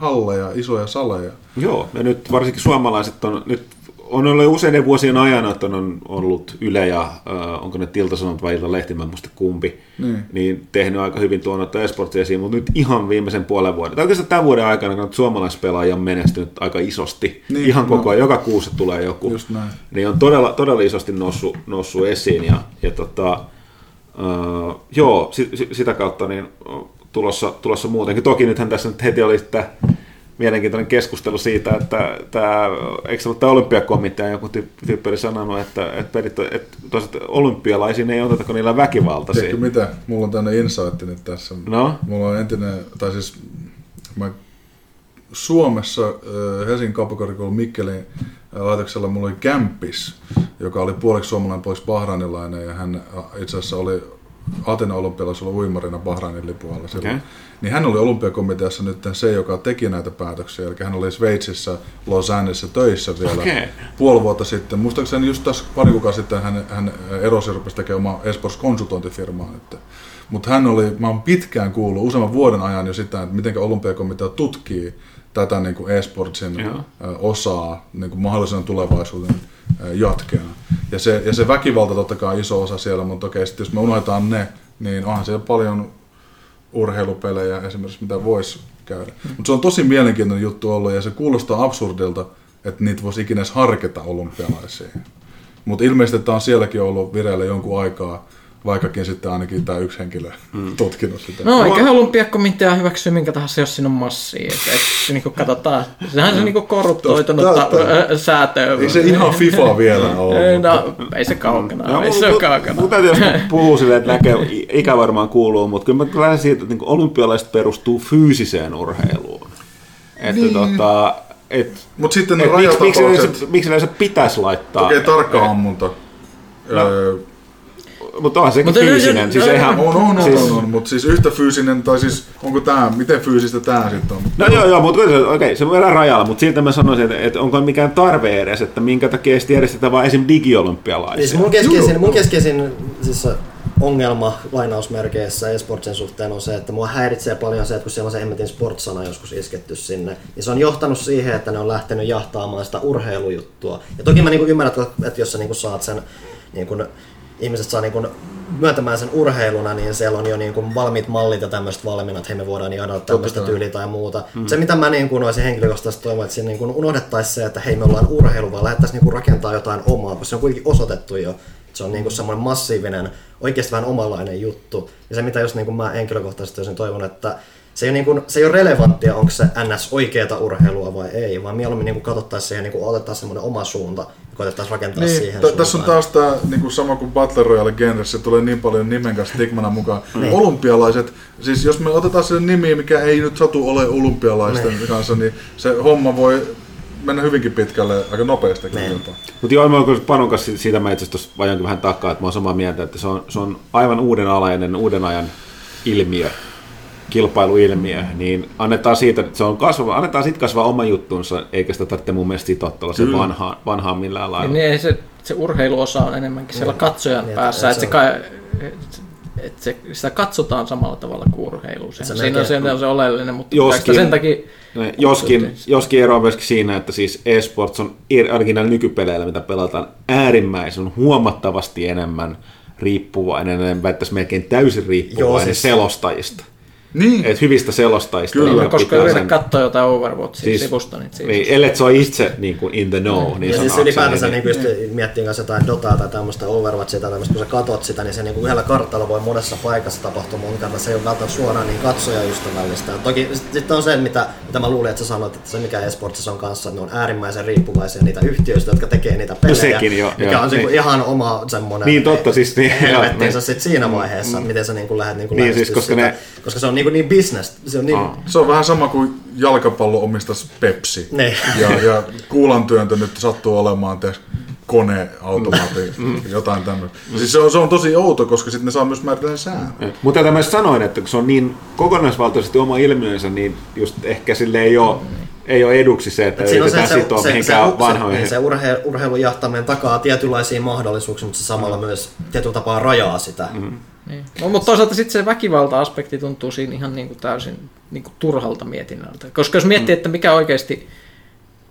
halleja, isoja saleja. Joo, ja nyt varsinkin suomalaiset on, nyt on ollut useiden vuosien ajan, että on ollut Yle ja äh, onko ne Tiltasanot vai Ilta-Lehti, mä en muista kumpi, Niin. niin tehnyt aika hyvin tuonut esportsia esiin, mutta nyt ihan viimeisen puolen vuoden, tai oikeastaan tämän vuoden aikana, kun suomalaispelaajia on menestynyt aika isosti, Niin, ihan koko no. ajan, joka kuussa tulee joku, Just näin. niin on todella, todella isosti noussut, noussut esiin, ja, ja tota, äh, joo, si, si, sitä kautta niin tulossa, tulossa muutenkin. Toki nythän tässä nyt heti oli tämä mielenkiintoinen keskustelu siitä, että tämä, eikö se ollut tämä olympiakomitea, joku tyyppi oli sanonut, että, että, perit, että olympialaisiin ei oteta, kun niillä on väkivaltaisia. Tiedätkö mitä? Mulla on tänne insight nyt tässä. No? Mulla on entinen, tai siis mä Suomessa äh, Helsingin kauppakorkeakoulun Mikkelin äh, laitoksella mulla oli Kämpis, joka oli puoliksi suomalainen, puoliksi bahrainilainen ja hän äh, itse asiassa oli Atena olympialaisella uimarina Bahrainin lipun alla silloin. Okei. Niin hän oli olympiakomiteassa nyt se, joka teki näitä päätöksiä. Eli hän oli Sveitsissä, Los Angelesissa töissä vielä Okei. puoli vuotta sitten. Muistaakseni just tässä pari kuukautta sitten hän, hän erosi ja rupesi tekemään oma Esports konsultointifirmaa nyt. Mutta hän oli, mä oon pitkään kuullut useamman vuoden ajan jo sitä, että miten olympiakomitea tutkii tätä niin kuin e-sportsin Joo. osaa niin kuin mahdollisena tulevaisuuden jatkeena. Ja se, ja se väkivalta totta kai on iso osa siellä, mutta okei, sit jos me unohdetaan ne, niin onhan siellä paljon urheilupelejä esimerkiksi, mitä voisi käydä. Mutta se on tosi mielenkiintoinen juttu ollut ja se kuulostaa absurdilta, että niitä voisi ikinä harkita olympialaisiin. Mutta ilmeisesti tämä on sielläkin ollut vireillä jonkun aikaa, vaikkakin sitten ainakin tämä yksi henkilö mm. tutkinut sitä. No, eikä olympiakomitea hyväksy minkä tahansa, jos siinä on massia. Et, et, niin kuin katsotaan, sehän se niin korruptoitunutta Totta. ö, säätöä. Ei se ihan FIFA vielä ole. No, ei se kaukana, No, ei se ole kaukana. Mutta jos puhuu silleen, että näkee, ikä varmaan kuuluu, mutta kyllä mä lähden siitä, että niin olympialaiset perustuu fyysiseen urheiluun. Että niin. tota, et, Mutta sitten ne et miksi, miksi, rajatapaukset, yleensä, miksi yleensä pitäisi laittaa? okei tarkka ammunta. Öö, Mutta onhan sekin Mutta fyysinen. nyt- siis no, eihän, on, on, on, siis, on, on, mutta siis yhtä fyysinen, tai siis onko tämä, miten fyysistä tämä sitten on? No joo, joo, mutta okei, okay, se on vielä rajalla, mutta siltä mä sanoisin, että, että onko mikään tarve edes, että minkä takia sitten järjestetään vaan esim. digiolympialaisia. Siis mun keskeisin, mun keskeisin siis ongelma lainausmerkeissä esportsin suhteen on se, että mua häiritsee paljon se, että kun siellä on se Emmetin sportsana joskus isketty sinne, niin se on johtanut siihen, että ne on lähtenyt jahtaamaan sitä urheilujuttua. Ja toki mä niin ymmärrän, että- että jos sä niin saat sen niin kuin, ihmiset saa niin kuin myöntämään sen urheiluna, niin siellä on jo niin kuin valmiit mallit ja tämmöistä valmiina, että hei me voidaan jaada tämmöistä tyyliä tai muuta. Mm. Se mitä mä niin kuin olisin henkilökohtaisesti toivon, että siinä niin kuin unohdettaisiin se, että hei me ollaan urheilu, vaan lähdettäisiin niin kuin rakentaa jotain omaa, koska se on kuitenkin osoitettu jo, se on niin kuin semmoinen massiivinen, oikeasti vähän omanlainen juttu. Ja se mitä just niin kuin mä henkilökohtaisesti olisin toivon, että se ei, ole niin kuin, se ei ole relevanttia, onko se NS oikeata urheilua vai ei, vaan mieluummin niin katsottaisiin siihen, niin otetaan semmoinen oma suunta koitettaisiin rakentaa Niin, siihen t- tässä on taas tämä niinku sama kuin Battle Royale genressä, tulee niin paljon nimen kanssa stigmana mukaan. Niin. Olympialaiset, siis jos me otetaan se nimi, mikä ei nyt satu ole olympialaisten kanssa, niin se homma voi mennä hyvinkin pitkälle aika nopeasti Niin. jopa. Mutta joo, mä oon Panon kanssa siitä mä itse asiassa vajankin vähän takaa, että mä oon samaa mieltä, että se on, se on aivan uudenalainen, uuden ajan ilmiö, kilpailuilmiö, niin annetaan siitä, että se on kasvava, annetaan siitä kasvaa oma juttuunsa, eikä sitä tarvitse mun mielestä sitoa tuollaiseen vanhaan, vanhaan millään lailla. Niin ei se, se urheiluosa on enemmänkin siellä katsojan Niin, päässä, että että se, se kai, että se, sitä katsotaan samalla tavalla kuin urheilu. Se, Se siinä on se, on se oleellinen, mutta Joskin- sen takia... Ne- Joskin, joskin ero on myöskin siinä, että siis eSports on ainakin näillä nykypeleillä, mitä pelataan, äärimmäisen huomattavasti enemmän riippuvainen, en väittäisi melkein täysin riippuvainen Joo, siis- selostajista. Niin, Et hyvistä selostajista. Kyllä, jotka Koska yritä sen- katsoa jotain Overwatchin Siis- siis, sivusta, niin, siis, Niin, ellei se ole itse niin kuin in the know, niin ja siis ylipäätänsä niin- niin, niin just miettii kanssa jotain Dotaa tai tämmöistä Overwatchia tai tämmöistä, kun sä katot sitä, niin se niin kuin yhdellä kartalla voi monessa paikassa tapahtua mun kannalta. Se ei ole välttämättä suoraan niin katsojaystävällistä. Toki sitten on se, mitä, mitä mä luulin, että sä sanoit, että se mikä esportsissa on kanssa, että ne on äärimmäisen riippuvaisia niitä yhtiöistä, jotka tekee niitä pelejä. sekin jo, mikä joo, on niin. niin. ihan oma semmoinen Niin, totta, siis niin, helvettiinsä joo, sit siinä vaiheessa, miten sä niin kuin lähdet niin kuin Niin, siis koska ne- koska se on niin, kuin niin business. Se on niin, Aa. se on vähän sama kuin jalkapallo omistaisi Pepsi. Niin. Ja, ja kuulantyöntö nyt sattuu olemaan tiiäks, koneautomaati, jotain tämmöistä. Siis se on, se on tosi outo, koska sitten ne saa myös määritellä sen säännön. Mutta tätä mä sanoin, että kun se on niin kokonaisvaltaisesti oma ilmiönsä, niin just ehkä sille ei ole, ei ole eduksi se, että Et yritetään sitoa mihinkään vanhoihin. Se, se urhe, urheilun jahtaminen takaa tietynlaisia mahdollisuuksia, mutta se samalla myös tietyllä tapaa rajaa sitä. Mm. Niin. No, mutta toisaalta sitten se väkivalta-aspekti tuntuu siinä ihan niin kuin täysin niin kuin turhalta mietinnältä. Koska jos miettii, että mikä oikeasti,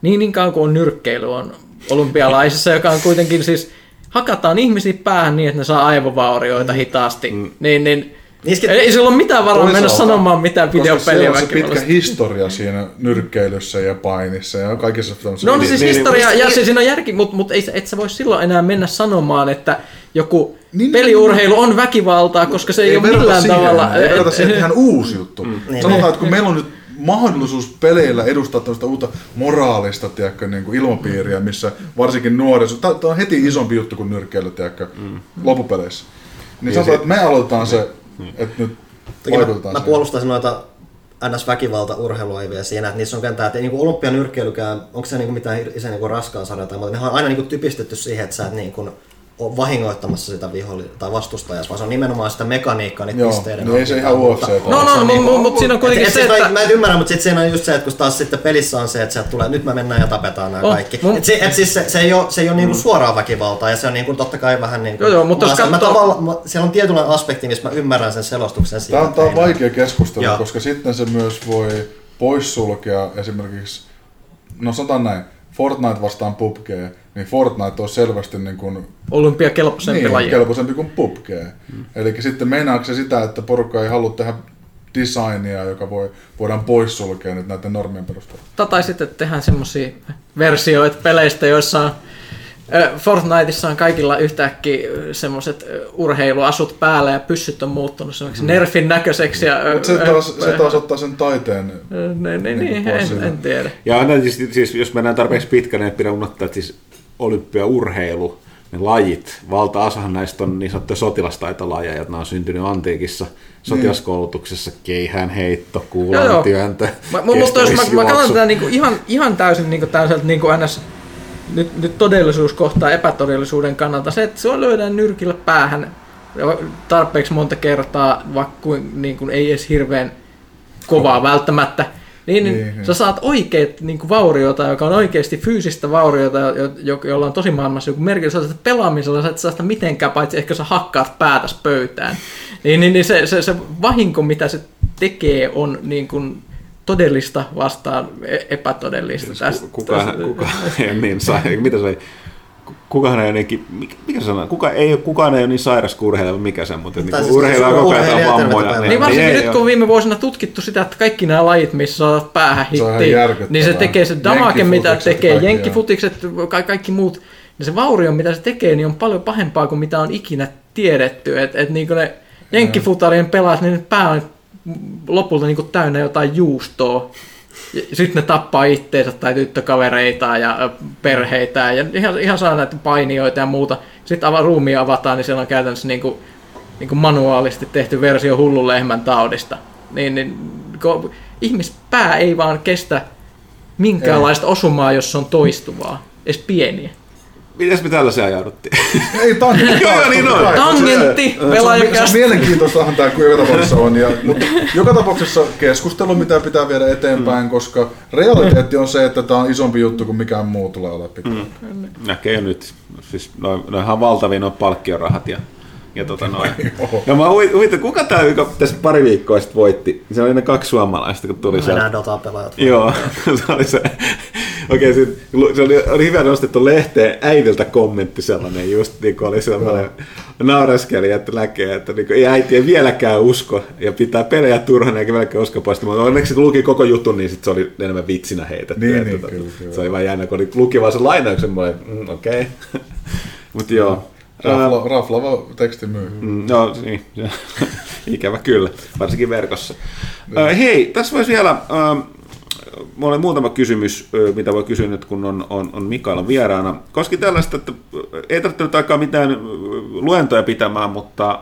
niin niin kauan kuin on nyrkkeily on olympialaisissa, joka on kuitenkin siis, hakataan ihmisiä päähän niin, että ne saa aivovaurioita hitaasti, mm. niin, niin Niiskin- ei sillä ole mitään varaa mennä sanomaan mitään Koska videopeliä siellä on se pitkä historia siinä nyrkkeilyssä ja painissa ja kaikissa. No on siis Niin, historia, niin, ja niin. se, siinä on järki, mutta mut et sä voi silloin enää mennä sanomaan, että joku Niin, niin, peliurheilu on väkivaltaa, koska se ei, ole verrata millään siihen, tavalla... Ei verrata siihen, ihan uusi juttu. Mm. Niin, Sanotaan, niin. että kun meillä on nyt mahdollisuus peleillä edustaa tämmöistä uutta moraalista tiedätkö, niin kuin ilmapiiriä, missä varsinkin nuoriso, tämä on heti isompi juttu kuin nyrkkeily tiedätkö, mm. loppupeleissä. Niin sanotaan, että me aloitetaan se, että nyt mä, vaikutetaan mä siihen. puolustaisin noita NS-väkivalta urheiluaivia siinä, että niissä on kentää, että niin olympianyrkkeilykään, onko se niin mitään isä niin raskaan sarja tai muuta, nehän on aina niin typistetty siihen, että sä et niin kuin, ole vahingoittamassa sitä vihollista tai vastustajaa, vaan se on nimenomaan sitä mekaniikkaa, niitä Joo, pisteiden niin ei se ihan mutta- UFC No, no, no, mutta mut siinä on kuitenkin et, se, et, että... Mä en ymmärrä, mutta sitten siinä on just se, että kun taas sitten pelissä on se, että sieltä tulee, nyt me mennään ja tapetaan nämä Oh, kaikki. mun- Et se, et siis se, se ei ole, se ei ole niinku suoraa väkivaltaa ja se on niinku totta kai vähän niin kuin... Joo, joo, mutta jos mä, katsoo- tavalla, mä, siellä on tietynlainen aspekti, missä mä ymmärrän sen selostuksen siitä. Tämä on, tämä on vaikea keskustelu, Joo. koska sitten se myös voi poissulkea esimerkiksi, no sanotaan näin, Fortnite vastaan PUBG, niin Fortnite on selvästi niin kuin Olympiakelpoisempi niin, laji. kelpoisempi kuin PUBG. Mm. Eli sitten meinaako se sitä, että porukka ei halua tehdä designia, joka voi, voidaan poissulkea nyt näiden normien perusteella. Tai sitten että tehdään semmoisia versioita peleistä, joissa on Fortniteissa on kaikilla yhtäkkiä semmoiset urheiluasut päällä ja pyssyt on muuttunut semmoiksi nerfin näköiseksi. Ja, Mutta se taas, se taas ottaa sen taiteen. Niin, niin, niin niin, en, en tiedä. Ja aina siis, siis, jos mennään tarpeeksi pitkälle, niin pidä unohtaa, että siis olympiaurheilu, ne lajit, valtaosahan näistä on niin sanottuja sotilastaitolajeja, jotka on syntynyt antiikissa sotilaskoulutuksessa, keihäänheitto, kuulan työntö, Mä- mu- Mutta jos mä, mä katson tätä niinku ihan, ihan täysin niinku täysin niinku ns. Nyt, nyt todellisuus kohtaa epätodellisuuden kannalta se, että se löydään nyrkillä päähän tarpeeksi monta kertaa, vaikka kuin, niin kuin ei edes hirveän kovaa välttämättä. Niin, niin, Niin, niin sä saat oikeat niin kuin vauriota, joka on oikeasti fyysistä vauriota, jo, jo, jolla on tosi maailmassa joku merkitys, että pelaamisella sä et saa sitä mitenkään, paitsi ehkä sä hakkaat päätäs pöytään. Niin, niin, niin se, se, se vahinko, mitä se tekee, on niin kuin todellista vastaan e- epätodellista. Tästä, Kuka, kuka ei ole niin sa- mitä se oli? Kukahan ei ole niin, mikä, sana? Kuka, ei, kukaan ei ole niin sairas kuin urheilija, mikä se, mutta niin siis urheilija on koko ajan vammoja. terveyttä Niin varsinkin nyt, kun on viime vuosina tutkittu sitä, että kaikki nämä lajit, missä saat päähän hittiin, niin se tekee se damage, mitä tekee, jenkkifutikset, ka- kaikki muut, niin se vaurio, mitä se tekee, niin on paljon pahempaa kuin mitä on ikinä tiedetty. Että et niin ne jenkkifutarien pelaat, niin ne pää on lopulta niin täynnä jotain juustoa. Sitten ne tappaa itteensä tai tyttökavereitaan ja ö, perheitään ja ihan, ihan saa näitä painijoita ja muuta. Sitten ava, ruumi avataan, niin siellä on käytännössä niin kuin, niin kuin manuaalisti tehty versio hullun lehmän taudista. Niin, niin kun ihmispää ei vaan kestä minkäänlaista osumaa, jos se on toistuvaa, edes pieniä. Mitäs me tällaisia ajauduttiin? Ei tangentti. Joo, joo, niin on. Tangentti, pelaajakästä. mielenkiintoistahan tämä joka tapauksessa on. Ja, mutta joka tapauksessa keskustelu, mitä pitää viedä eteenpäin, mm. koska realiteetti on se, että tämä on isompi juttu kuin mikään muu tulee olemaan. Mm. Ehkä jo nyt. Siis noin, noinhan valtavia noin palkkiorahat ja, ja tota noin. Joo. No mä huvitin, kuka tämä, joka tässä pari viikkoa sitten voitti? Se oli ne kaksi suomalaista, kun tuli sieltä. Enää Dota-pelaajat. Joo, se oli se. Okei, okay, se oli, oli hyvä nostettu lehteen äidiltä kommentti sellainen, just niin kuin oli sellainen naureskeli, että näkee, että niin kuin, ei äiti ei vieläkään usko ja pitää pelejä turhana eikä vieläkään usko pois. Mutta onneksi se luki koko jutun, niin sit se oli enemmän vitsinä heitetty. Niin, että, niin, tota, kyllä, kyllä. Se oli vaan jännä, kun oli- luki vaan sen lainauksen, mä olin, mm, okei. Okay. Mutta joo. Rafla, raflava teksti myy. Mm, No niin, ikävä kyllä, varsinkin verkossa. Äh, hei, tässä voisi vielä, äh, mulla oli muutama kysymys, mitä voi kysyä nyt, kun on, on, on Mikaela vieraana. Koski tällaista, että ei tarvitse nyt aikaa mitään luentoja pitämään, mutta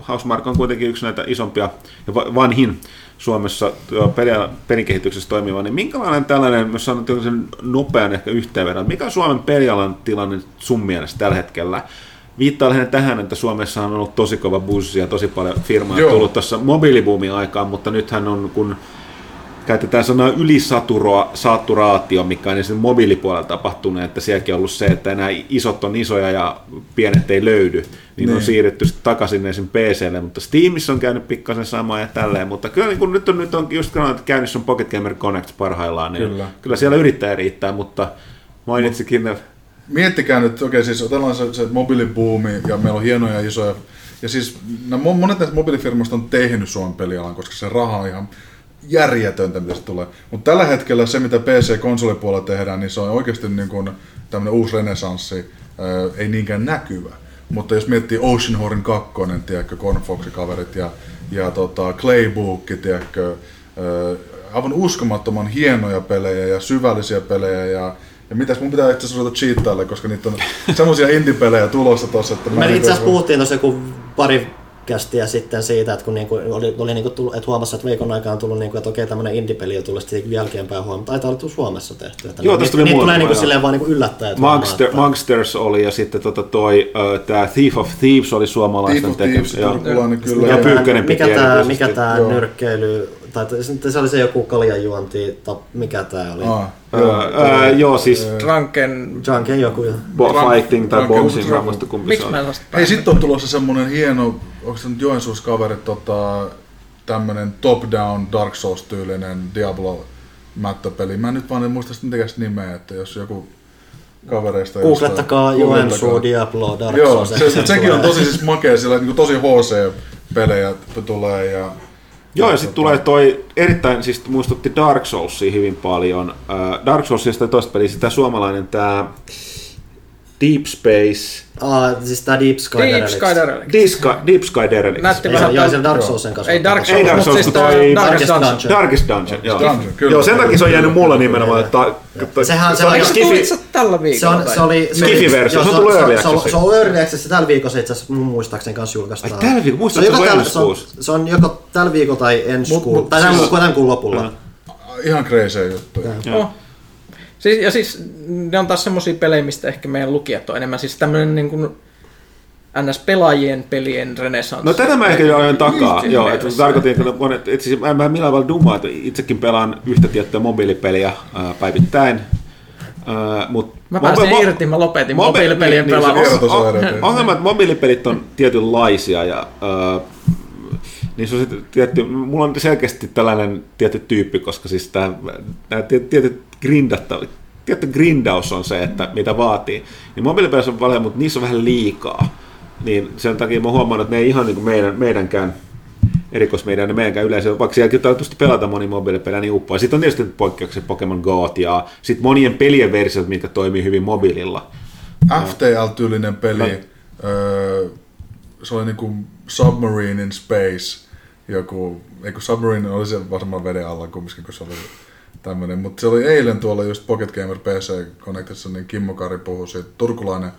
Hausmark on kuitenkin yksi näitä isompia ja va- vanhin Suomessa pelikehityksessä toimiva, niin minkälainen tällainen, jos sanot sen nopean ehkä yhteenvedon, mikä on Suomen pelialan tilanne sun mielestä tällä hetkellä? Viittaa lähinnä tähän, että Suomessa on ollut tosi kova buzzi ja tosi paljon firmaa Joo. tullut tuossa mobiilibuumin aikaan, mutta nythän on, kun käytetään sanaa ylisaturaatio, mikä on esimerkiksi mobiilipuolella tapahtunut, että sielläkin on ollut se, että enää isot on isoja ja pienet ei löydy, niin, niin. on Niin. siirretty sitten takaisin esim. PClle, mutta Steamissa on käynyt pikkasen samaa ja tälleen, mutta kyllä niin kun nyt on, nyt on just kun on käynnissä on Pocket Gamer Connect parhaillaan, niin kyllä, Kyllä. siellä yrittäjä riittää, mutta mainitsikin ne Miettikää nyt, okei okay, siis otellaan se, se mobiilibuumi ja meillä on hienoja isoja, ja siis nämä mo- monet näistä mobiilifirmoista on tehnyt Suomen pelialan, koska se raha on ihan järjetöntä, mitä se tulee. Mutta tällä hetkellä se, mitä PC-konsolipuolella tehdään, niin se on oikeasti niin kuin tämmöinen uusi renesanssi, ää, ei niinkään näkyvä. Mutta jos miettii Ocean Horn 2, tiedätkö, Cornfoxin kaverit ja, ja tota Claybook, tiedätkö, ää, aivan uskomattoman hienoja pelejä ja syvällisiä pelejä ja ja mitäs mun pitää itse asiassa ruveta cheattaille, koska niitä on semmosia indie-pelejä tulossa tossa, että Me en itse asiassa voi- puhuttiin tuossa joku pari kästiä sitten siitä, että kun niinku oli, oli niinku tullut, että huomassa, että viikon aikaan on tullut, niinku, että okei, tämmöinen indie-peli on tullut sitten jälkeenpäin huomata. Taitaa olla Suomessa tehty. Että Joo, niitä- tästä tuli niitä tulee niinku silleen vaan niinku yllättäen. että Monster, huomaa, että- Monsters oli ja sitten tota toi, uh, tämä Thief of Thieves oli suomalaisten Thief of tekemä. Thieves, Ja kyllä. Mikä tää- Pyykkönen mikä piti mikä Joo. nyrkkeily, tai se oli se joku kaljanjuonti, tai mikä tää oli? Aa, Joo, ää, joo, siis Drunken... Junkin joku. bo- Drunk- fighting tai Drunken boxing, mä muista kumpi se on. Hei, sitten on tulossa semmonen hieno, onko se nyt Joensuus kaverit, tota, tämmönen top-down Dark Souls-tyylinen Diablo mättöpeli. Mä en nyt vaan en muista sitä mitäkäs nimeä, että jos joku kavereista... Googlettakaa jostain- Joensuu. Diablo, Dark Joo, Souls. se, ehkä se, sieltä sekin on tosi siis makea, sillä niin tosi HC-pelejä tulee ja... Joo, ja sitten tulee toi erittäin, siis muistutti Dark Soulsia hyvin paljon. Äh, Dark Soulsista toista peliä, sitä suomalainen tämä Deep Space, Aa, siis tää Deep Sky Deep. Sky Derelict. Deep Sky, Deep Sky Derelict. Näytti Ei, vähän... se, joo, se Dark Soulsen kanssa. Ei Dark Ei Souls, Dark mutta Souls, siis toi- Darkest Darkest Dungeon. Darkest Dungeon, joo. Dungeon, kyllä. joo, sen takia se on jäänyt mulle nimenomaan. Että, että, Sehän- se on- on se skifi, tällä viikolla? on, se oli... se oli- Skifi-versio, joo, se on tullut Early se, on- Accessiin. se on Early Access, tällä viikolla se itse asiassa mun muistaakseni kanssa julkaistaan. Ai, tällä viikolla? On on joko ensi tällä- kuussa? se on, on joko tällä viikolla tai ensi kuulla, tai tämän, siis- tämän kuun lopulla. Ihan crazy juttuja. Oh. Siis, ja siis ne on taas semmosia pelejä, mistä ehkä meidän lukijat on enemmän. Siis tämmönen niin kuin NS-pelaajien pelien renessanssi. No tätä mä ehkä jo ajan takaa. Niin, Joo, että tarkoitin, että monet, että siis mä, mä millään tavalla dummaa, että itsekin pelaan yhtä tiettyä mobiilipeliä ää, päivittäin. Ää, mut Mä pääsin mo- mo- irti, mä lopetin mobi- mobiilipelien niin, niin, se pelaamisen. Tuossa on- edelleen. Ongelma, että mobiilipelit on tietynlaisia ja ää, niin se on tietty, mulla on selkeästi tällainen tietty tyyppi, koska siis tämä, nämä tietyt grindattavat, tietty grindaus on se, että mitä vaatii. Niin mobiilipelissä on paljon, mutta niissä on vähän liikaa. Niin sen takia mä huomannut, että ne ei ihan niin kuin meidän, meidänkään erikoismeidän ja meidänkään yleisö, vaikka sielläkin tietysti pelata moni mobiilipelejä, niin uppaa. Sitten on tietysti poikkeuksia Pokemon Go ja sitten monien pelien versiot, mitkä toimii hyvin mobiililla. FTL-tyylinen peli, öö, se oli niinku Submarine in Space, joku, eikö Submarine oli se varmaan veden alla kumminkin, kun se oli tämmöinen, mutta se oli eilen tuolla just Pocket Gamer PC Connectissa, niin Kimmo Kari puhui siitä, turkulainen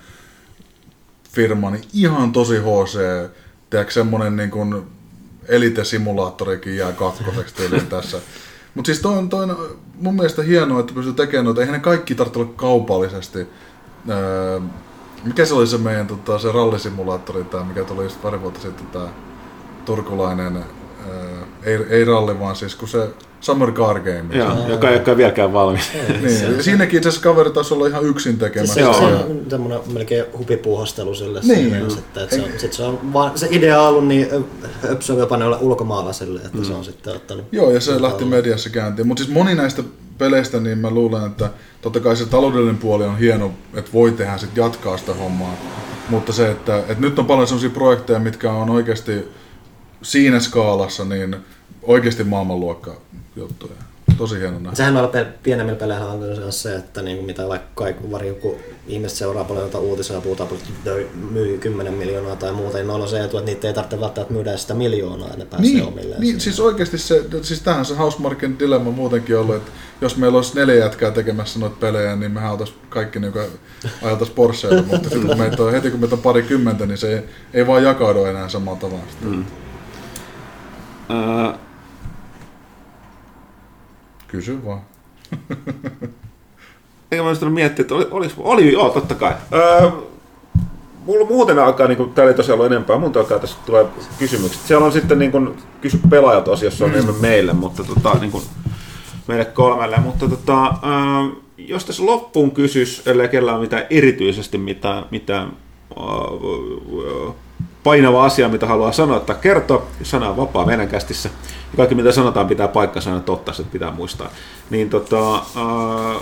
firma, niin ihan tosi HC, tiedätkö, semmonen niin kuin Elite-simulaattorikin jää kakkoseksi tyyliin tässä. Mutta siis toi on, toi on mun mielestä hienoa, että pystyy tekemään noita. Eihän ne kaikki tarvitse olla kaupallisesti. Öö, mikä se oli se meidän tota, se rallisimulaattori, tää, mikä tuli just pari vuotta sitten, tämä turkulainen, ei, ei ralli, vaan siis kun se Summer Car Game. Ja, joka ei ole vieläkään valmis. Niin, ja siinäkin itse asiassa kaveri taisi olla ihan yksin Siis tekemässä. se, Joo. se on semmoinen melkein hupipuuhastelu sille Niin. mielessä, että, että se, on, sit se, on vaan, se idea on ollut niin öpsö jopa noille ulkomaalaisille, että se on sitten ottanut. Joo, ja se lähti mediassa käyntiin. Mutta siis moni näistä peleistä, niin mä luulen, että totta kai se taloudellinen puoli on hieno, että voi tehdä sit jatkaa sitä hommaa. Mutta se, että, että nyt on paljon sellaisia projekteja, mitkä on oikeasti siinä skaalassa, niin oikeasti maailmanluokka juttuja. Tosi hieno nähdä. Sehän noilla pe- pienemmillä peleillä on myös se, että niinku mitä vaikka kaikki vari, kun ihmiset seuraa paljon jotain uutisia ja puhutaan, että myy 10 miljoonaa tai muuta, niin noilla on se etu, että niitä ei tarvitse välttämättä myydä sitä miljoonaa, ja ne pääsee Niin, omilleen. niin sinne. siis oikeasti se, siis tähän se Housemarkin dilemma muutenkin ollut, että jos meillä olisi neljä jätkää tekemässä noita pelejä, niin mehän oltaisiin kaikki niin ajeltaisi Porscheilla, mutta sitten kun meitä on, heti kun meitä on parikymmentä, niin se ei, ei vaan jakaudu enää samalla tavalla. Mm. Kysy vaan. Eikä mä sitten miettiä, että oli, oli, oli joo, totta kai. Öö, mulla muuten alkaa, niin kuin, täällä ei tosiaan ole enempää, muuten alkaa tässä tulee kysymykset. Siellä on sitten niin kuin, kysy pelaajat osiossa on enemmän meille, mutta tota, niin kuin, meille kolmelle. Mutta tota, öö, jos tässä loppuun kysys, ellei kellään mitään erityisesti mitään, mitään öö, painava asia, mitä haluaa sanoa tai kertoa, sana on vapaa meidän kästissä. Ja kaikki mitä sanotaan pitää paikkansa aina totta, se pitää muistaa. Niin tota, äh,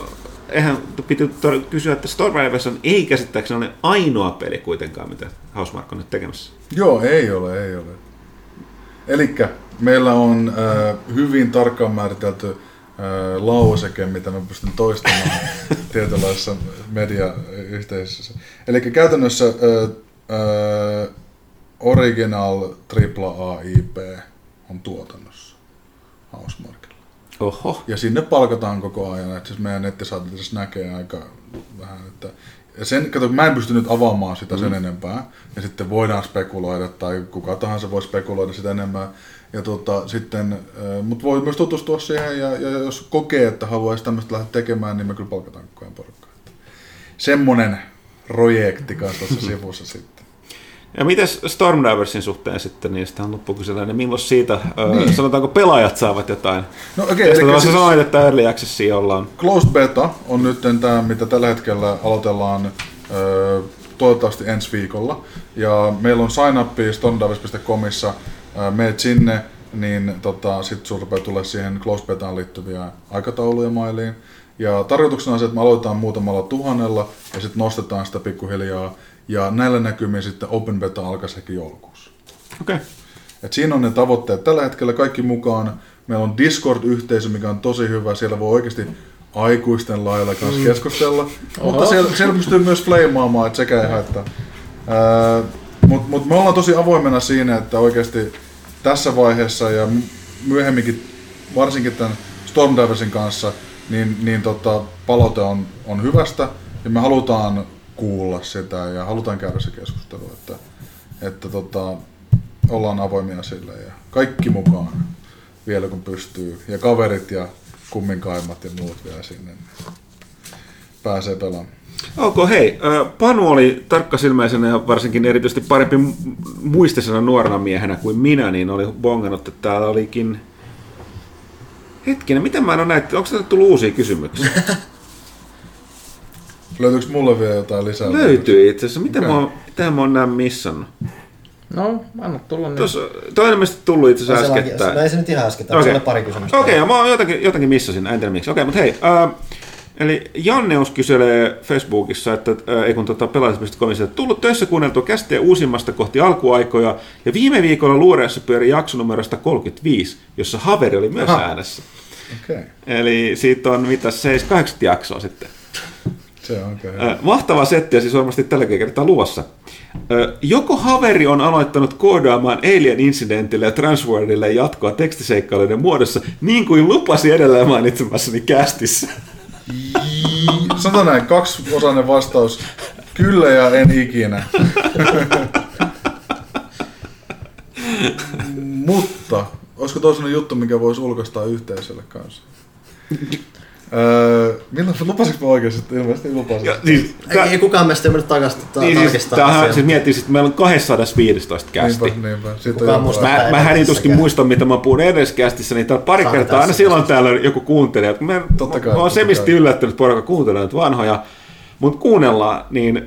eihän piti kysyä, että Stormriders on ei käsittääkseni ole ainoa peli kuitenkaan, mitä Housemark on nyt tekemässä. Joo, ei ole, ei ole. Eli meillä on äh, hyvin tarkkaan määritelty äh, lauseke, mitä mä pystyn toistamaan tietynlaisessa mediayhteisössä. Eli käytännössä äh, äh, Original AAA IP on tuotannossa Housemarkilla. Oho. Ja sinne palkataan koko ajan, että siis meidän nettisaitissa näkee aika vähän, että ja sen, kato, mä en pysty nyt avaamaan sitä sen enempää, ja sitten voidaan spekuloida, tai kuka tahansa voi spekuloida sitä enemmän, ja tota, sitten, mutta voi myös tutustua siihen, ja, ja jos kokee, että haluaisi tämmöistä lähteä tekemään, niin me kyllä palkataan koko ajan porukkaa. Että Semmonen projekti kanssa tuossa sivussa sitten. Ja miten Stormdiversin suhteen sitten, niin sitä on loppukysellä, niin milloin siitä, niin. sanotaanko pelaajat saavat jotain? No okei, Tästä eli siis... sanoit, että Early Accessia ollaan. Closed Beta on nyt tämä, mitä tällä hetkellä aloitellaan ö, toivottavasti ensi viikolla. Ja meillä on sign up stormdivers.comissa. Ö, meet sinne, niin tota, sitten sinulla rupeaa tulee siihen Closed Betaan liittyviä aikatauluja mailiin. Ja tarkoituksena on se, että me aloitetaan muutamalla tuhannella ja sitten nostetaan sitä pikkuhiljaa. Ja näillä näkymin sitten Open Beta alkaisi heti joulukuussa. Okei. Okay. Et siinä on ne tavoitteet. Tällä hetkellä kaikki mukaan. Meillä on Discord-yhteisö, mikä on tosi hyvä. Siellä voi oikeasti aikuisten lailla kanssa Mm. keskustella. Mutta siellä, siellä pystyy myös fleimaamaan, että sekä ei haittaa. Mutta mut me ollaan tosi avoimena siinä, että oikeasti tässä vaiheessa ja myöhemminkin, varsinkin tämän Stormdiversin kanssa, niin, niin tota, palaute on, on hyvästä ja me halutaan kuulla sitä ja halutaan käydä se keskustelu, että, että tota, ollaan avoimia sille ja kaikki mukaan vielä kun pystyy ja kaverit ja kumminkaimat ja muut vielä sinne. niin pääsee pelaamaan. Ok, hei. Panu oli tarkkasilmäisenä ja varsinkin erityisesti parempi mu- muistisena nuorena miehenä kuin minä, niin oli bongannut, että täällä olikin... Hetkinen, mitä mä en ole näitä? Onko täältä tullut uusia kysymyksiä? Löytyykö mulle vielä jotain lisää? Löytyy itse asiassa. Mitä, Okei. mä, oon- mitä mä oon näin missannut? No, anna tulla nyt. Tuossa, toi on ilmeisesti tullut itse asiassa onkin- äskettäin. No ei se nyt ihan äsken, okay. Pari kysymystä. Okei, okay, mä oon jotenkin, jotenkin missasin, en tiedä miksi. Okei, mutta hei. Äh, eli Janneus kyselee Facebookissa, että äh, ei kun tota, pelaajat.comissa, että tullut töissä kuunneltua kästeen uusimmasta kohti alkuaikoja, ja viime viikolla luureessa pyöri jakso numero 135, jossa Haveri oli myös Aha. äänessä. Okei, okay. Eli siitä on mitä 7-8 jaksoa sitten. Se on. Ö, Mahtava setti ja siis varmasti tälläkin kertaa luvassa. Joko Haveri on aloittanut koodaamaan Alien Incidentille ja Transworldille jatkoa tekstiseikkailuiden muodossa, niin kuin lupasi edellä mainitsemassani kästissä? Sanotaan näin, kaksiosainen vastaus. Kyllä ja en ikinä. Mutta, olisiko toisena juttu, mikä voisi ulkoistaa yhteisölle kanssa? Öö, milloin, lupasinko mä oikeasti, että ilmeisesti lupasin? Ja, siis, Ei, ei kukaan meistä ymmärrä takaisin ta- niin, siis, tarkistaa tämähän, asiaa. siis miettii, että meillä on 215 kästi. Niinpä, niinpä. Siitä Kukaan. Mä, mä ei hänituskin edellisessäkään. muistan, mitä mä puhun edelliskästissä, niin täällä pari kertaa aina silloin kästissä. täällä joku kuuntelee. Mä, Totta kai, mä oon semisti yllättynyt, että porukka kuuntelee näitä vanhoja, mutta kuunnellaan, niin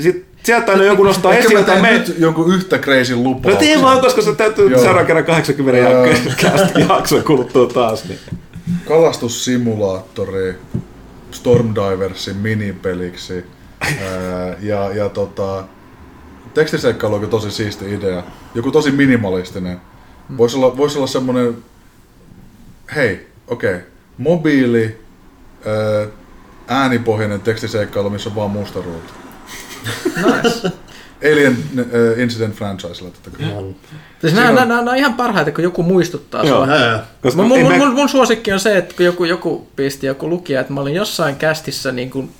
sit sieltä aina joku nostaa Ehkä esiin mä teen me... nyt jonkun yhtä crazy No lupauksen. tee vaan, koska se täytyy seuraavan kerran 80 Joo. jakson jakson kuluttua taas. Niin. Kalastussimulaattori Stormdiversin minipeliksi. Ää, ja, ja tota, tekstiseikkailu on tosi siisti idea. Joku tosi minimalistinen. Voisi olla, vois olla semmonen, hei, okei, okay, mobiili, ää, äänipohjainen tekstiseikkailu, missä on vaan musta ruutu. Nice. Alien äh, Incident franchisella totta kai. On. Siis nämä, nämä, nämä, on ihan parhaita, kun joku muistuttaa Joo. sua. Joo. Koska Mun, mun, me- mun, mun suosikki on se, että kun joku, joku pisti joku lukija, että mä olin jossain kästissä niin kuin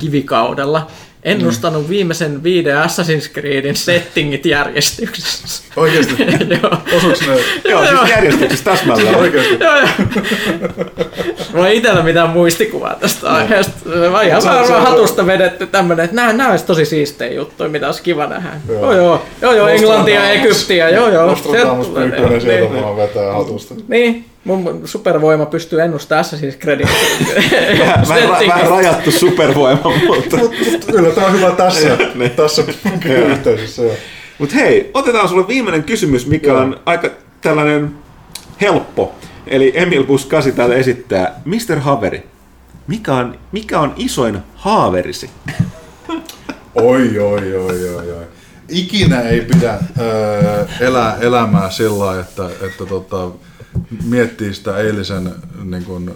kivikaudella ennustanut viimeisen viiden Assassin's Creedin settingit järjestyksessä. Oikeesti? Joo. Osuuks ne? Joo, siis järjestyksessä täsmälleen. Oikeesti? Joo, joo. Mulla ei itsellä mitään muistikuvaa tästä aiheesta. Mä ihan sä- hatusta vedetty tämmönen, että nämä, nämä olisi tosi siistejä juttuja, mitä olisi kiva nähdä. Joo. Joo, joo, joo, Englantia ja Egyptiä, joo, joo. Nostradamus Pyykkönen sieltä niin. vaan vetää hatusta. Niin, mun supervoima pystyy ennustamaan Assassin's Creedin Vähän, vähän, rajattu supervoima, mutta... Mut, mut kyllä tää on hyvä tässä, Niin. tässä yhteisössä. Mutta hei, otetaan sulle viimeinen kysymys, mikä Joo. on aika tällainen helppo. Eli Emil Bus 8 täällä esittää, Mr. Haveri, mikä on, mikä on isoin haaverisi? Oi, oi, oi, oi, oi. Ikinä ei pidä öö, elää elämää sillä lailla, että, että tota, miettii sitä eilisen niin kun,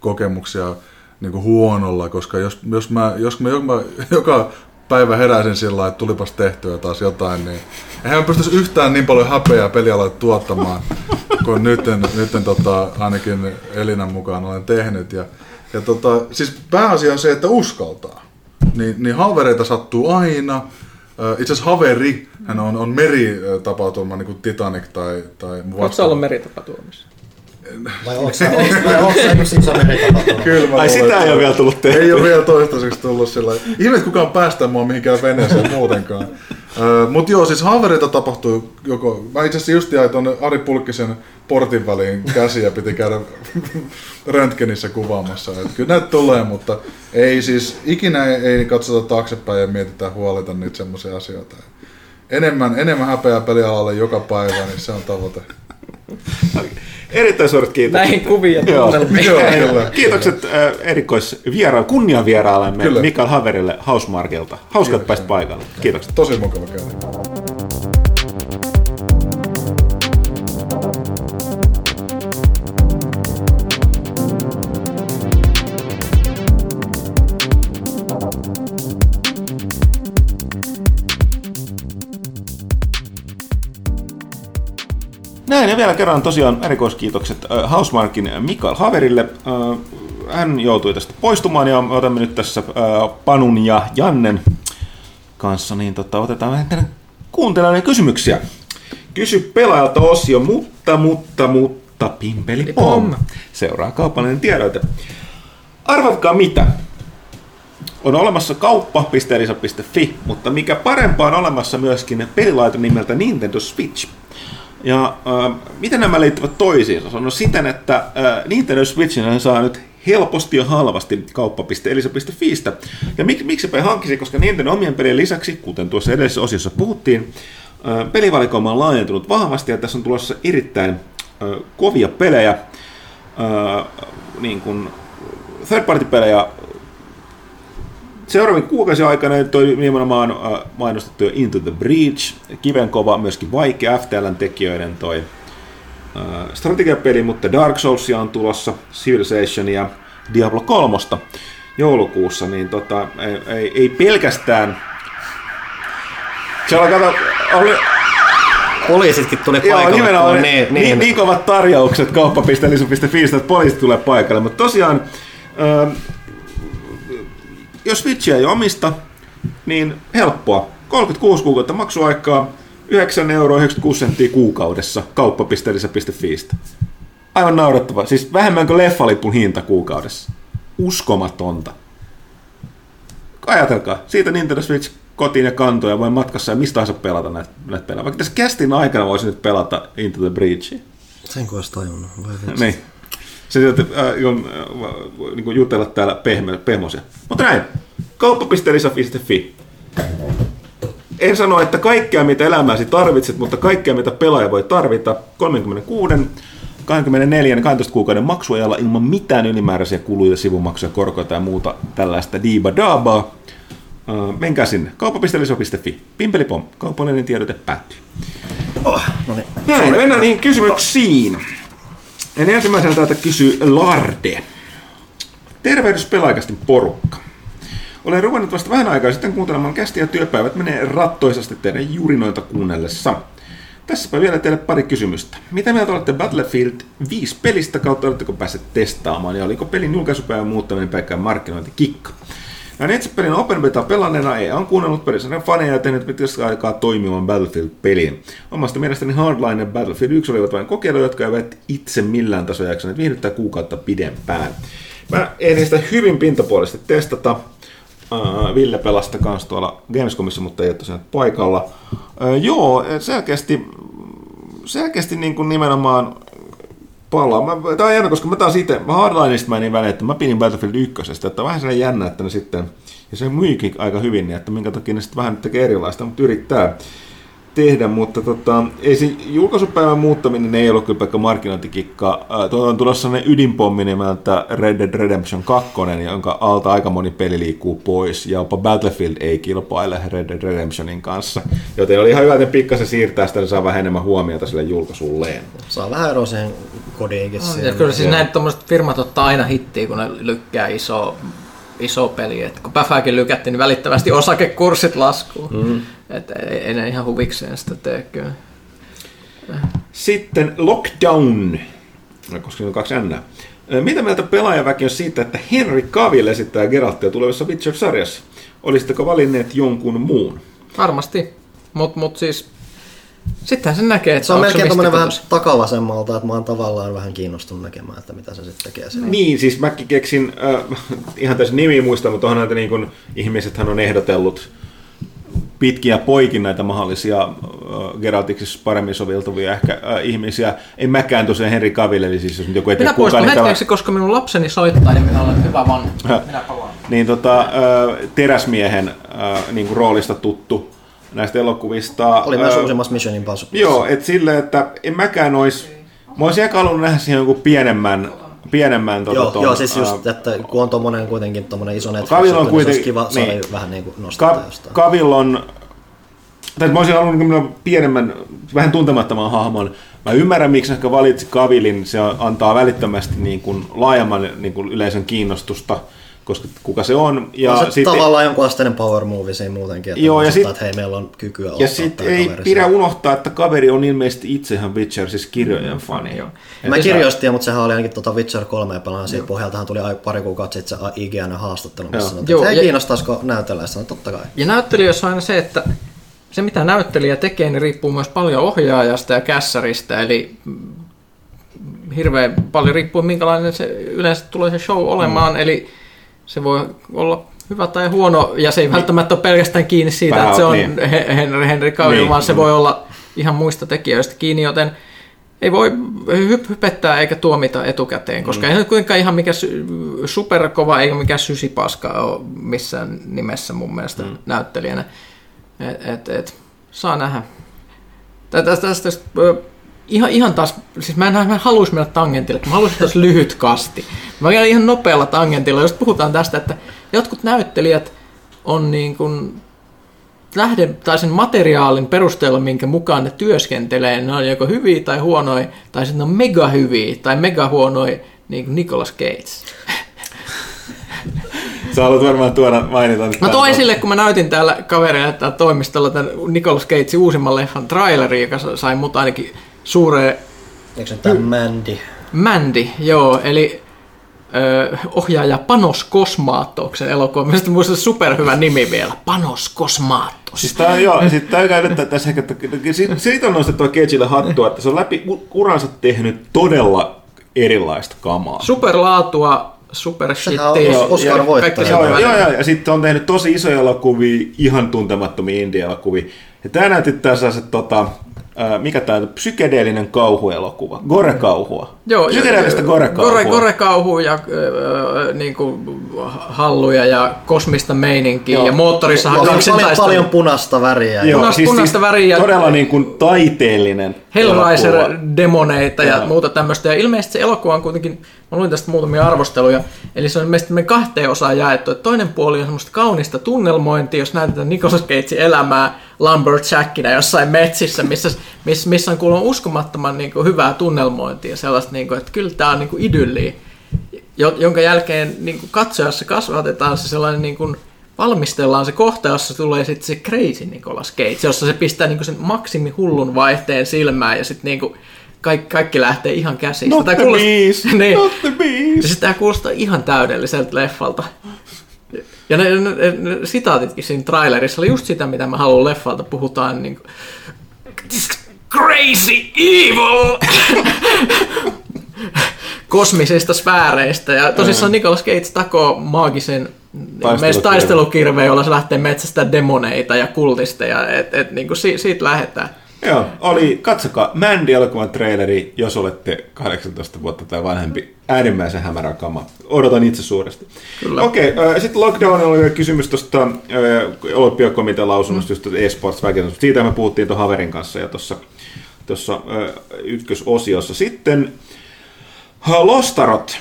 kokemuksia niin kun huonolla, koska jos, jos, mä, jos mä, mä joka päivä heräisin sillä lailla, että tulipas tehtyä taas jotain, niin eihän mä pystyisi yhtään niin paljon häpeää pelialalle tuottamaan, kun nyt, nyt tota, ainakin Elinan mukaan olen tehnyt. Ja, ja tota, siis pääasia on se, että uskaltaa. Niin, niin havereita sattuu aina. Itse asiassa haveri, hän on, on meritapaturma, niin kuin Titanic tai, tai Oletko sä ollut meritapaturmissa? Vai onko se, onko, vai onko se yksi iso meritapahtuma? Kyllä mä Ai sitä ei ole vielä tullut tehty. Ei ole vielä toistaiseksi tullut sillä lailla. Ihme, että kukaan päästä mua mihinkään veneeseen muutenkaan. Mutta joo, siis haavereita tapahtuu joko... Mä itse asiassa just jäin tuonne Ari Pulkkisen portin väliin käsiä piti käydä röntgenissä kuvaamassa. Et kyllä näitä tulee, mutta ei siis ikinä ei, ei katsota taaksepäin ja mietitä huolita niitä semmoisia asioita. Enemmän, enemmän häpeää pelialalle joka päivä, niin se on tavoite. Erittäin suuret kiitokset. Näihin Joo. tunnelmiin. Kiitokset äh, erikoisvieraan, kunniavieraallemme Kyllä. Mikael Haverille Hausmarkilta. Hauska, että pääsit paikalle. Kiitokset. Tosi mukava käydä. Näin ja vielä kerran tosiaan erikoiskiitokset äh, Hausmarkin Mikael Haverille. Äh, hän joutui tästä poistumaan ja me otamme nyt tässä äh, Panun ja Jannen kanssa, niin tota, otetaan vähän tänne kuuntelijoiden kysymyksiä. Kysy pelaajalta osio, mutta, mutta, mutta, pimpeli pom. Pom. Seuraa kaupallinen tiedote. Arvatkaa mitä? On olemassa kauppa.elisa.fi, mutta mikä parempaa on olemassa myöskin pelilaite nimeltä Nintendo Switch. Ja äh, miten nämä liittyvät toisiinsa? No siten, että äh, Nintendo Switchin saa nyt helposti ja halvasti kauppa.elisa.fiistä. Ja mik, miksipä hankkisi, koska Nintendo omien pelien lisäksi, kuten tuossa edellisessä osiossa puhuttiin, äh, pelivalikoima on laajentunut vahvasti ja tässä on tulossa erittäin äh, kovia pelejä, äh, niin kuin third party pelejä Seuraavien kuukausien aikana toi nimenomaan äh, mainostettu Into the Breach, kivenkova, myöskin vaikea FTLn tekijöiden toi äh, strategiapeli, mutta Dark Soulsia on tulossa, Civilization ja Diablo 3 joulukuussa, niin tota, ei, ei, ei pelkästään... Siellä kato, oli, Poliisitkin tuli Joo, paikalle. nimenomaan kun niin, niin, niin, niin kovat tarjoukset kauppa.lisu.fi, että poliisit tulee paikalle. Mutta tosiaan, äh, jos Switchia ei omista, niin helppoa. 36 kuukautta maksuaikaa, 9 euroa 96 senttiä kuukaudessa kauppa.lisä.fiistä. Aivan naurettava. Siis vähemmän kuin leffalipun hinta kuukaudessa. Uskomatonta. Ajatelkaa, siitä Nintendo Switch kotiin ja kantoja voi matkassa ja mistä tahansa pelata näitä, näitä pelejä. Vaikka tässä kästin aikana voisi nyt pelata Into the Breachia. Sen kun olisi tajunnut. Vitsi. Niin. Se äh, on, äh, niin kuin jutella täällä pehme, pehmosia. Mutta näin. Kauppa.lisä.fi. En sano, että kaikkea mitä elämääsi tarvitset, mutta kaikkea mitä pelaaja voi tarvita 36, 24 ja 12 kuukauden maksuajalla ilman mitään ylimääräisiä kuluja, sivumaksuja, korkoja tai muuta tällaista diiba-daabaa. Uh, menkää sinne. Kauppa.liso.fi. Pimpelipom. Kaupallinen tiedote päättyy. Oh, no niin. Näin, mennään niihin kysymyksiin. En ensimmäisenä täältä kysyy Larde. Tervehdys pelaikasti porukka. Olen ruvennut vasta vähän aikaa sitten kuuntelemaan kästiä ja työpäivät menee rattoisasti teidän jurinoita kuunnellessa. Tässäpä vielä teille pari kysymystä. Mitä mieltä olette Battlefield 5 pelistä kautta oletteko päässeet testaamaan ja oliko pelin julkaisupäivän muuttaminen pelkkään markkinointikikka? Näin itse pelin Open Beta pelanneena ei on kuunnellut pelisarjan faneja ja tehnyt pitkästä aikaa toimivan Battlefield-peliin. Omasta mielestäni Hardline ja Battlefield 1 olivat vain kokeiluja, jotka eivät itse millään tasolla jaksaneet viihdyttää kuukautta pidempään. Mä ehdin sitä hyvin pintapuolisesti testata. Uh, Ville pelasta kanssa tuolla Gamescomissa, mutta ei ole tosiaan paikalla. Uh, joo, selkeästi, selkeästi niin kuin nimenomaan palaa. Mä, tää on jännä, koska mä taas itse, mä Hardlineista mä niin väliin, että mä pidin Battlefield 1, että on vähän sellainen jännä, että ne sitten, ja se myikin aika hyvin, niin että minkä takia ne sitten vähän tekee erilaista, mutta yrittää tehdä, mutta tota, ei se julkaisupäivän muuttaminen ei ollut kyllä pelkkä markkinointikikka. Tuo on tulossa sellainen ydinpommi nimeltä Red Dead Redemption 2, jonka alta aika moni peli liikkuu pois, ja jopa Battlefield ei kilpaile Red Dead Redemptionin kanssa. Joten oli ihan hyvä, että pikkasen siirtää sitä, niin saa vähän enemmän huomiota sille julkaisulleen. Saa vähän eroa siihen Ja siihen. kyllä siis näin tuommoiset firmat ottaa aina hittiä, kun ne lykkää iso, iso peli. Et kun Päfääkin lykättiin, niin välittömästi osakekurssit laskuun. Mm. Et ei, ei ne ihan huvikseen sitä tee kyllä. Sitten Lockdown, koska se on kaksi N. Mitä mieltä pelaajaväki on siitä, että Henry Cavill esittää Geraltia tulevassa Witcher-sarjassa? Olisitteko valinneet jonkun muun? Varmasti. Mutta mut siis sittenhän sen näkee, että Se on melkein tommonen vähän takavasemmalta, että mä oon tavallaan vähän kiinnostunut näkemään, että mitä se sitten tekee siellä. Niin, siis mäkin keksin, äh, ihan tässä nimi muista, mutta onhan näitä niin kuin, ihmisethän on ehdotellut pitkin ja poikin näitä mahdollisia äh, Geraltiksi paremmin soveltuvia ehkä äh, ihmisiä. En mäkään tosiaan Henry Cavill, eli siis jos nyt joku ei tiedä Minä poistun kukaan, niin hetkeksi, koska minun lapseni soittaa, niin minä olen hyvä vanhempi. Minä palaan. niin tota, äh, teräsmiehen äh, niin kuin roolista tuttu näistä elokuvista. Oli myös Äh, uusimmassa Mission Impossible. Joo, että silleen, että en mäkään ois, mä olisin ehkä halunnut nähdä siihen jonkun pienemmän, pienemmän tota, Joo, ton, joo, siis just, että kun on tommonen kuitenkin tommonen iso Netflix, on juttu, niin se olisi kuitenkin- kiva saada niin. vähän niinku nostaa Ka- jostain. Cavill on, tai mä olisin halunnut niin pienemmän, vähän tuntemattoman hahmon. Mä ymmärrän, miksi ehkä valitsi Cavillin, se antaa välittömästi niin kuin laajemman niin kuin yleisön kiinnostusta, koska kuka se on. Ja on se sitten, tavallaan jonkun asteinen power movie siinä muutenkin, että Joo, ja sit- että hei, meillä on kykyä ja ottaa sitten ei kaveri pidä siihen. unohtaa, että kaveri on ilmeisesti itse ihan Witcher, siis kirjojen fani. Joo. Mä kirjoistin, mutta sehän oli ainakin tuota Witcher 3 pelaan. Siitä pohjaltahan tuli pari kuukautta sitten se IGN haastattelu, missä Joo. sanottiin, Joo, että hei, ja- kiinnostaisiko näytellä. Sanoin, totta kai. Ja näyttelijöissä on aina se, että se mitä näyttelijä tekee, niin riippuu myös paljon ohjaajasta ja kässäristä, eli mm, hirveän paljon riippuu minkälainen se yleensä tulee se show olemaan, mm. eli se voi olla hyvä tai huono, ja se ei välttämättä ole pelkästään kiinni siitä, Vähän että se on niin. He- Henry, Henry Cavill, Niin, vaan se voi olla ihan muista tekijöistä kiinni, joten ei voi hyp- hypettää eikä tuomita etukäteen, koska mm. ei nyt kuitenkaan ihan mikä superkova eikä mikään sysipaska ole missään nimessä mun mielestä mm. näyttelijänä. Et, et, et, saa nähdä. Tä- Tästä, tästä, ihan, ihan taas, siis mä en, mä en haluaisi mennä tangentille, mä haluaisin taas lyhyt kasti. Mä käyn ihan nopealla tangentilla, jos puhutaan tästä, että jotkut näyttelijät on niin kuin lähde, tai sen materiaalin perusteella, minkä mukaan ne työskentelee, ne on joko hyviä tai huonoja, tai sitten on mega hyviä tai mega huonoja, niin kuin Nicolas Cage. Sä haluat varmaan tuoda mainita Mä tämän. toin esille, kun mä näytin täällä kavereille täällä toimistolla tämän Nicolas Cagein uusimman leffan traileri, joka sa- sai mut ainakin suureen Eikö se tämä Mandy? Mandy, joo, eli ö, ohjaaja Panos Kosmaatoksen elokuva. Mielestäni muista superhyvä nimi vielä. Panos Kosmaatos. Siis tää on joo, sit täytyy edettää tässä ehkä, että siitä- on nostettua Cageille hattua, että se on läpi uransa tehnyt todella erilaista kamaa. Superlaatua, super. Os- Oscar ja voittaja. Joo, joo, joo, ja sitten on tehnyt tosi isoja elokuvia, ihan tuntemattomia indie-elokuvia. Ja tää näytti tässä se, tota, mikä tää on, psykedeellinen kauhuelokuva, gore-kauhua. Joo, Psykedeellistä ja- gore-kauhua. Gore, gore-kauhu ja ö, niin kuin, halluja ja kosmista meininkiä Joo. ja moottorissa Paljon, paljon, paljon punaista väriä. Joo, punaista- siis, punaista siis väriä. todella niin kuin taiteellinen. Hellraiser-demoneita ja Joo. muuta tämmöistä. Ja ilmeisesti se elokuva on kuitenkin, mä luin tästä muutamia arvosteluja, eli se on ilmeisesti me kahteen osaan jaettu. Että toinen puoli on semmoista kaunista tunnelmointia, jos näytetään Nicolas Cagein elämää lumberjackina jossain metsissä, missä, missä, missä on kuulemma uskomattoman niin kuin, hyvää tunnelmointia sellaista, niin kuin, että kyllä tämä on niin kuin idylliä, jo- jonka jälkeen niin kuin katsojassa kasvatetaan se sellainen niin kuin, valmistellaan se kohta, jossa tulee sitten se crazy Nicolas Cage, jossa se pistää niin kuin sen maksimi hullun vaihteen silmään ja sitten niin kuin kaikki, kaikki lähtee ihan käsistä. Not Tää the beast, niin. not the beast. Tämä kuulostaa ihan täydelliseltä leffalta. Ja ne, ne, ne, sitaatitkin siinä trailerissa oli just sitä, mitä mä haluan leffalta. Puhutaan niin kuin, crazy evil kosmisista sfääreistä. Ja tosissaan Nicolas Cage takoo maagisen meistä taistelukirveen, jolla se lähtee metsästä demoneita ja kultisteja. Et, et, niin kuin si, siitä lähdetään. Joo, oli, katsokaa, Mandy-elokuvan traileri, jos olette 18 vuotta tai vanhempi, äärimmäisen hämärä kama. Odotan itse suuresti. Kyllä. Okei, okay, sitten Lockdownilla oli vielä kysymys tuosta Olympiakomitean lausunnosta, just tuosta esports väkivaltaisuudesta. Siitä me puhuttiin tuon Haverin kanssa ja tuossa tuossa ykkösosiossa. Sitten äh, Lostarot.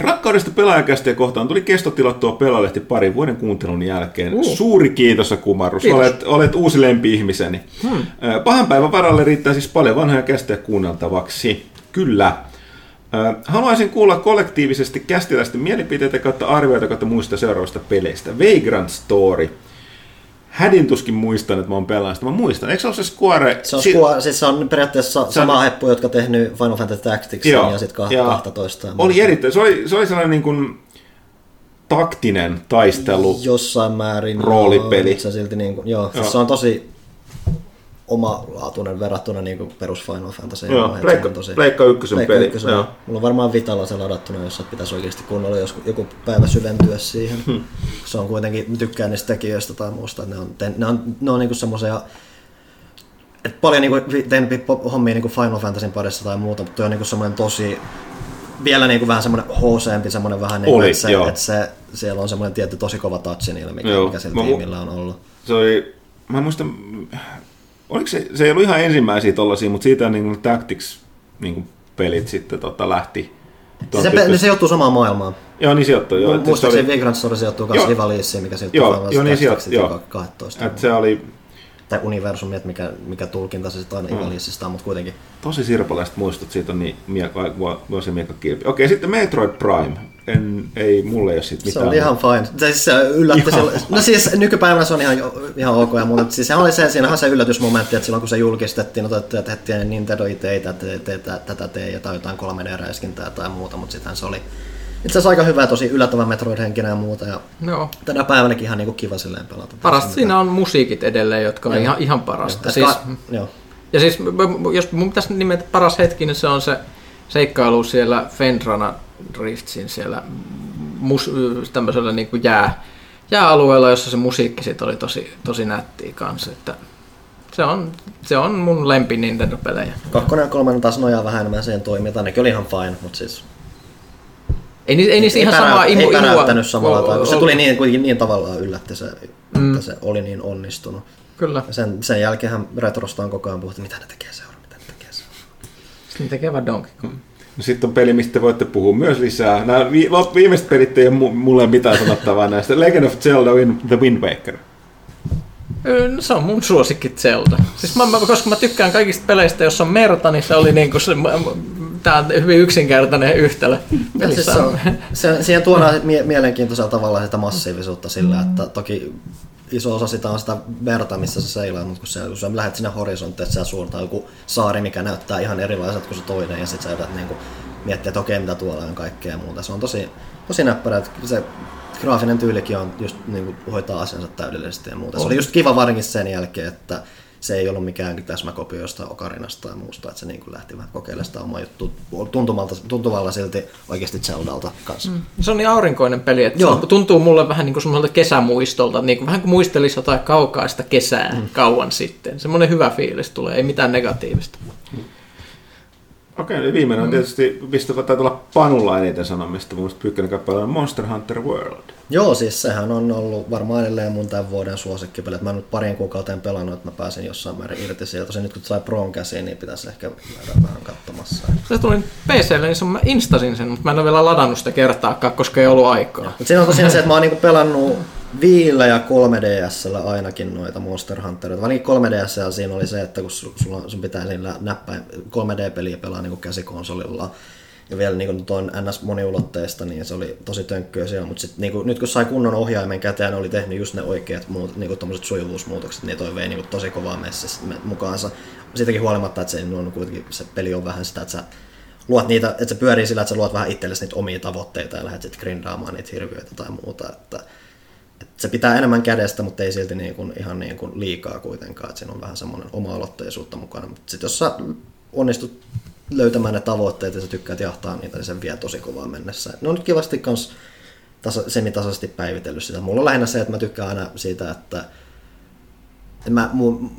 Rakkaudesta pelaajakästiä kohtaan tuli kestotilattua pelaalehti parin vuoden kuuntelun jälkeen. Uh. Suuri kiitos ja kumarrus. Kiitos. Olet, olet uusi lempi-ihmiseni. Hmm. Pahan päivän varalle riittää siis paljon vanhoja kästejä kuunneltavaksi. Kyllä. Haluaisin kuulla kollektiivisesti kästiläisten mielipiteitä kautta arvioita kautta muista seuraavista peleistä. Vagrant Story. Hädin tuskin muistan, että mä oon pelannut sitä. Mä muistan. Eikö se ole se Square? Se on, Si- Square, siis se on periaatteessa Se on- sama heppu, jotka tehnyt Final Fantasy Tacticsin Joo, ja sitten ja 12. Oli erittäin. Se oli, se oli sellainen niin kuin taktinen taistelu. Jossain määrin. Roolipeli. Joo, se silti niin kuin, joo, Joo. Siis se on tosi omalaatuinen verrattuna niin kuin perus Final Fantasy. Joo, Pleikka, tosi- Pleikka ykkösen Pleikka peli. ykkösen. Joo. Mulla on varmaan Vitalla se ladattuna, jos pitäisi oikeasti kunnolla joskus, joku päivä syventyä siihen. Hmm. Se on kuitenkin, mä tykkään niistä tekijöistä tai muusta, ne on, te- ne on, ne on niinku semmoisia et paljon niinku pop- hommia niinku Final Fantasyn parissa tai muuta, mutta on niinku semmoinen tosi vielä niinku vähän semmoinen hooseempi, semmoinen vähän niinku, että, se, että se, siellä on semmoinen tietty tosi kova touch niillä, mikä, Joo. mikä sillä Mä tiimillä on ollut. Se oli, mä en muista, oliko se, se ei ollut ihan ensimmäisiä tollasia, mutta siitä niin Tactics niin pelit sitten tota, lähti. Tuon Se, tyyppistä- ne sijoittuu samaan maailmaan. Joo, niin sijoittuu. Joo, se Muistaakseni oli, Vagrant Story sijoittuu myös Ivaliisiin, mikä sijoittuu Joo, joo, niin sijoittuu, joo. Tactics 12. että se oli Tai universumi, että mikä, mikä tulkinta se sitten aina Ivaliisista on, mutta kuitenkin. tosi sirpalaiset muistot, siitä on niin miekka, vuosi miekka kilpi. Okei, sitten Metroid Prime. En, ei, mulle ei ole siitä Se mitään. oli ihan fine. Se, siis se yllätti Ihan silloin. No siis nykypäivänä se on ihan, ihan ok ja muuta. Siis se oli se, siinähän se yllätysmomentti, että silloin kun se julkistettiin, otettiin, että heti Nintendo itse ei tätä tee, tätä tee ja tai jotain 3D-räiskintää tai muuta, mutta sittenhän se oli itse asiassa aika hyvä tosi yllättävän Metroid-henkinen ja muuta. Ja Joo. tänä päivänäkin ihan niinku kiva silleen pelata. Parasta siinä on musiikit edelleen, jotka on Joo. ihan, ihan parasta. Ja Siis, ka- joo. ja siis jos mun pitäisi nimetä paras hetki, niin se on se seikkailu siellä Fendrana Riftsin siellä mus, tämmöisellä niin kuin jää, jääalueella, jossa se musiikki sit oli tosi, tosi nättiä kanssa. Että se, on, se on mun lempi Nintendo-pelejä. Kakkonen ja kolmannen taas nojaa vähän enemmän siihen toimintaan. Nekin oli ihan fine, mutta siis Ei, ni- ei niistä ihan samaa ei imu, päräyttänyt samalla tavalla, kun se tuli niin, kuitenkin niin tavallaan yllätti se, Mm. että se oli niin onnistunut. Kyllä. Ja sen, sen jälkeen Retrosta on koko ajan puhuttu, mitä ne tekee seuraava, mitä ne tekee seuraava. Sitten ne tekee vaan Donkey Kong. No sitten on peli, mistä te voitte puhua myös lisää. Nämä vi- viimeiset pelit ei ole mu- mulle mitään sanottavaa näistä. Legend of Zelda Win- The Wind Waker. No, se on mun suosikki Zelda. Siis mä, mä, koska mä tykkään kaikista peleistä, jos on merta, niin se oli niinku se, tää on hyvin yksinkertainen yhtälö. Ja siis se, on, se, siihen tuodaan mie- mielenkiintoisella tavalla sitä massiivisuutta sillä, että toki iso osa sitä on sitä verta, missä se seilaa, mutta kun, se, kun sä lähdet sinne horisonttiin, että suuntaan joku saari, mikä näyttää ihan erilaiset kuin se toinen, ja sitten sä joudut niinku miettiä, että okei, mitä tuolla on kaikkea ja muuta. Se on tosi, tosi näppärä, että se graafinen tyylikin on just niinku hoitaa asiansa täydellisesti ja muuta. Se oli just kiva varsinkin sen jälkeen, että se ei ollut mikään täsmäkopio jostain Okarinasta tai muusta, että se niin lähti vähän kokeilemaan sitä omaa juttua tuntumalta, tuntuvalla silti oikeasti Zeldalta kanssa. Mm. Se on niin aurinkoinen peli, että Joo. se tuntuu mulle vähän niin kuin semmoiselta kesämuistolta, niin kuin, vähän kuin muistelisi jotain kaukaista kesää mm. kauan sitten. Semmoinen hyvä fiilis tulee, ei mitään negatiivista. Okei, okay, viimeinen on tietysti, mistä taitaa olla Panulla eniten sanomista. Mun mielestä Pyykkönen kappale on Monster Hunter World. Joo, siis sehän on ollut varmaan edelleen mun tämän vuoden suosikkipeli. että Mä en nyt parin kuukauteen pelannut, että mä pääsin jossain määrin irti sieltä. Tosin nyt kun sai Proon käsiin, niin pitäisi ehkä käydä vähän katsomassa. Se tuli PClle, niin se mä instasin sen, mutta mä en ole vielä ladannut sitä kertaakaan, koska ei ollut aikaa. Mutta siinä on tosiaan se, että mä oon niinku pelannut Viillä ja 3DSllä ainakin noita Monster Huntereita. Varsinkin 3DSllä siinä oli se, että kun su- sulla, sun pitää sillä näppäin 3D-peliä pelaa niinku käsikonsolilla ja vielä niinku tuon NS moniulotteista, niin se oli tosi tönkköä siellä, mutta niinku, nyt kun sai kunnon ohjaimen käteen, oli tehnyt just ne oikeat muut, niinku tommoset sujuvuusmuutokset, niin toi vei niinku tosi kovaa messissä mukaansa. Siitäkin huolimatta, että se, on kuitenkin, se peli on vähän sitä, että sä luot niitä, että se pyörii sillä, että sä luot vähän itsellesi niitä omia tavoitteita ja lähdet sitten grindaamaan niitä hirviöitä tai muuta. Että se pitää enemmän kädestä, mutta ei silti niin kuin, ihan niin kuin liikaa kuitenkaan. Että siinä on vähän semmoinen oma-aloitteisuutta mukana. Mutta sitten jos sä onnistut löytämään ne tavoitteet ja sä tykkäät jahtaa niitä, niin se vie tosi kovaa mennessä. Ne on nyt kivasti kans tasa, semitasaisesti päivitellyt sitä. Mulla on lähinnä se, että mä tykkään aina siitä, että et mä,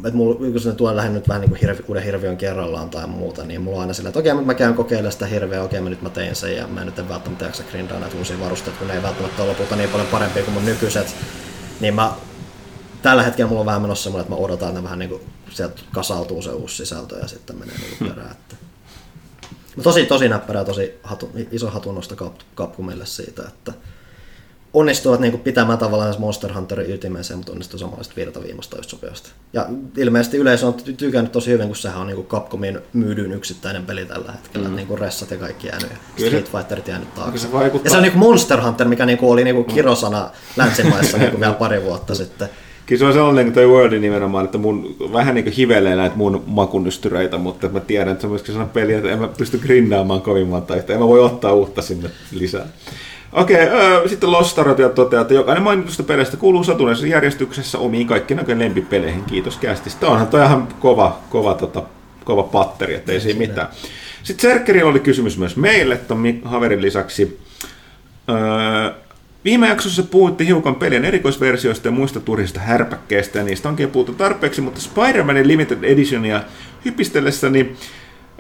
et mulla, kun se tuon lähden nyt vähän niin kuin hirvi, uuden hirviön kerrallaan tai muuta, niin mulla on aina sillä, että okei, mä käyn kokeilemaan sitä hirveä, okei, mä nyt mä tein sen ja mä nyt en välttämättä jaksa grindaa näitä uusia varusteita, kun ne ei välttämättä ole lopulta niin paljon parempia kuin mun nykyiset. Niin mä, tällä hetkellä mulla on vähän menossa semmoinen, että mä odotan, että vähän niin kuin, sieltä kasautuu se uusi sisältö ja sitten menee niin perään. Että. Mutta tosi, tosi näppärää, tosi hatu, iso hatunnosto Cap- Capcomille siitä, että onnistuvat niin pitämään tavallaan Monster Hunterin ytimessä, mutta onnistuu samalla sitten virtaviimasta just sopivasti. Ja ilmeisesti yleisö on ty- tykännyt tosi hyvin, kun sehän on niin Capcomin myydyin yksittäinen peli tällä hetkellä. Mm. Niin kuin Ressat ja kaikki jäänyt, ja Street Fighterit jäänyt taakse. se vaikuttaa. Ja se on niin Monster Hunter, mikä niin oli niin kirosana länsimaissa niin vielä pari vuotta sitten. Kyllä se on sellainen kuin toi World nimenomaan, että mun vähän niin kuin hivelee näitä mun makunystyröitä, mutta mä tiedän, että se on myöskin sellainen peli, että en mä pysty grindaamaan kovin monta yhtä. En mä voi ottaa uutta sinne lisää. Okei, öö, sitten Lost Starot vielä toteaa, että jokainen mainitusta peleistä kuuluu satuneessa järjestyksessä omiin kaikkien näköjen lempipeleihin. Kiitos kästistä. Onhan toi ihan kova, kova, tota, kova patteri, että ei siinä mitään. Sitten Serkkerillä oli kysymys myös meille, ton Mi- Haverin lisäksi. Öö, Viime jaksossa puhuitte hiukan pelien erikoisversioista ja muista turhista härpäkkeistä, ja niistä onkin puhuttu tarpeeksi, mutta Spider-Manin Limited Editionia hypistellessäni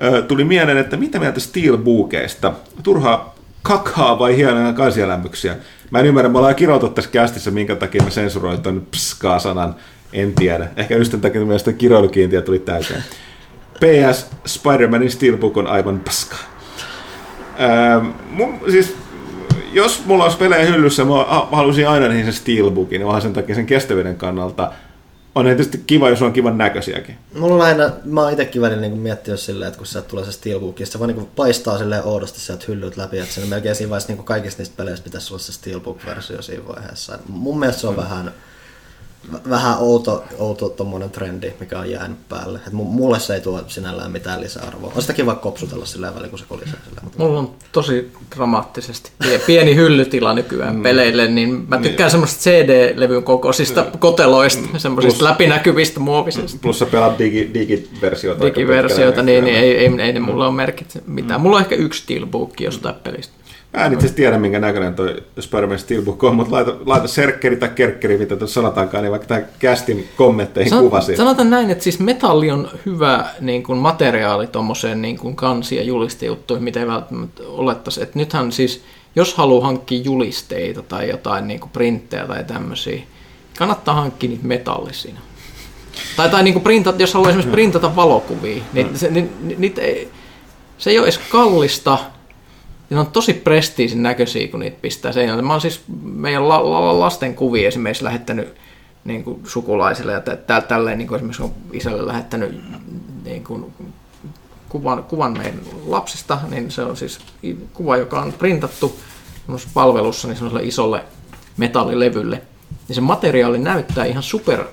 ö, tuli mieleen, että mitä mieltä Steelbookeista? Turhaa kakhaa vai hienoja kansialämyksiä? Mä en ymmärrä, me ollaan kirjoitettu tässä kästissä, minkä takia mä sensuroin ton pskaa-sanan, en tiedä. Ehkä just tämän takia mielestä kiroilukiintiö tuli täyteen. PS, Spider-Manin Steelbook on aivan paska. Öö, siis jos mulla olisi pelejä hyllyssä, mä haluaisin aina niihin sen Steelbookin, vaan sen takia sen kestävyyden kannalta. On ne tietysti kiva, jos on kivan näköisiäkin. Mulla on aina, mä oon itekin välillä niin miettinyt silleen, että kun sieltä tulee se Steelbook, se vaan niin paistaa silleen oudosti sieltä hyllyt läpi, että sen melkein siinä vaiheessa niin kaikista niistä peleistä pitäisi olla se Steelbook-versio siinä vaiheessa. Mun mielestä se on vähän, v- vähän outo, outo tommonen trendi, mikä on jäänyt päälle. Et mu- mulle se ei tuo sinällään mitään lisäarvoa. On sitä kiva kopsutella sillä välillä, kun se kolisee sillä. Mutta Mulla on tosi dramaattisesti pie- pieni hyllytila nykyään mm. peleille, niin mä tykkään semmoista CD-levyn kokoisista koteloista, semmoisista Plus- läpinäkyvistä muovisista Plus sä pelaat digi, digiversioita. digiversioita, niin, niin ei, ei, ei ne mulla ole merkitse mitään. Mulla on ehkä yksi steelbook jostain pelistä. Mä en itse asiassa tiedä, minkä näköinen toi Spider-Man Steelbook on, mutta laita, laita serkkeri tai kerkkeri, mitä tuossa sanotaankaan, niin vaikka tähän castin kommentteihin San- kuvasi. Sanotaan näin, että siis metalli on hyvä niin kuin materiaali tuommoiseen niin kuin kansi- ja julistejuttuihin, mitä ei välttämättä olettaisi. Että nythän siis, jos haluaa hankkia julisteita tai jotain niin kuin printtejä tai tämmöisiä, kannattaa hankkia niitä metallisina. Tai, tai niin kuin printata, jos haluaa esimerkiksi printata valokuvia, niin se, ni, ni, niitä ei, se ei ole edes kallista, ne on tosi prestiisin näköisiä, kun niitä pistää seinälle. Mä oon siis meidän la, la, lasten kuvia esimerkiksi lähettänyt niin kuin sukulaisille ja tä, tä, tälleen niin kuin esimerkiksi on isälle lähettänyt niin kuin kuvan, kuvan meidän lapsista, niin se on siis kuva, joka on printattu palvelussa niin semmoiselle isolle metallilevylle. Niin se materiaali näyttää ihan super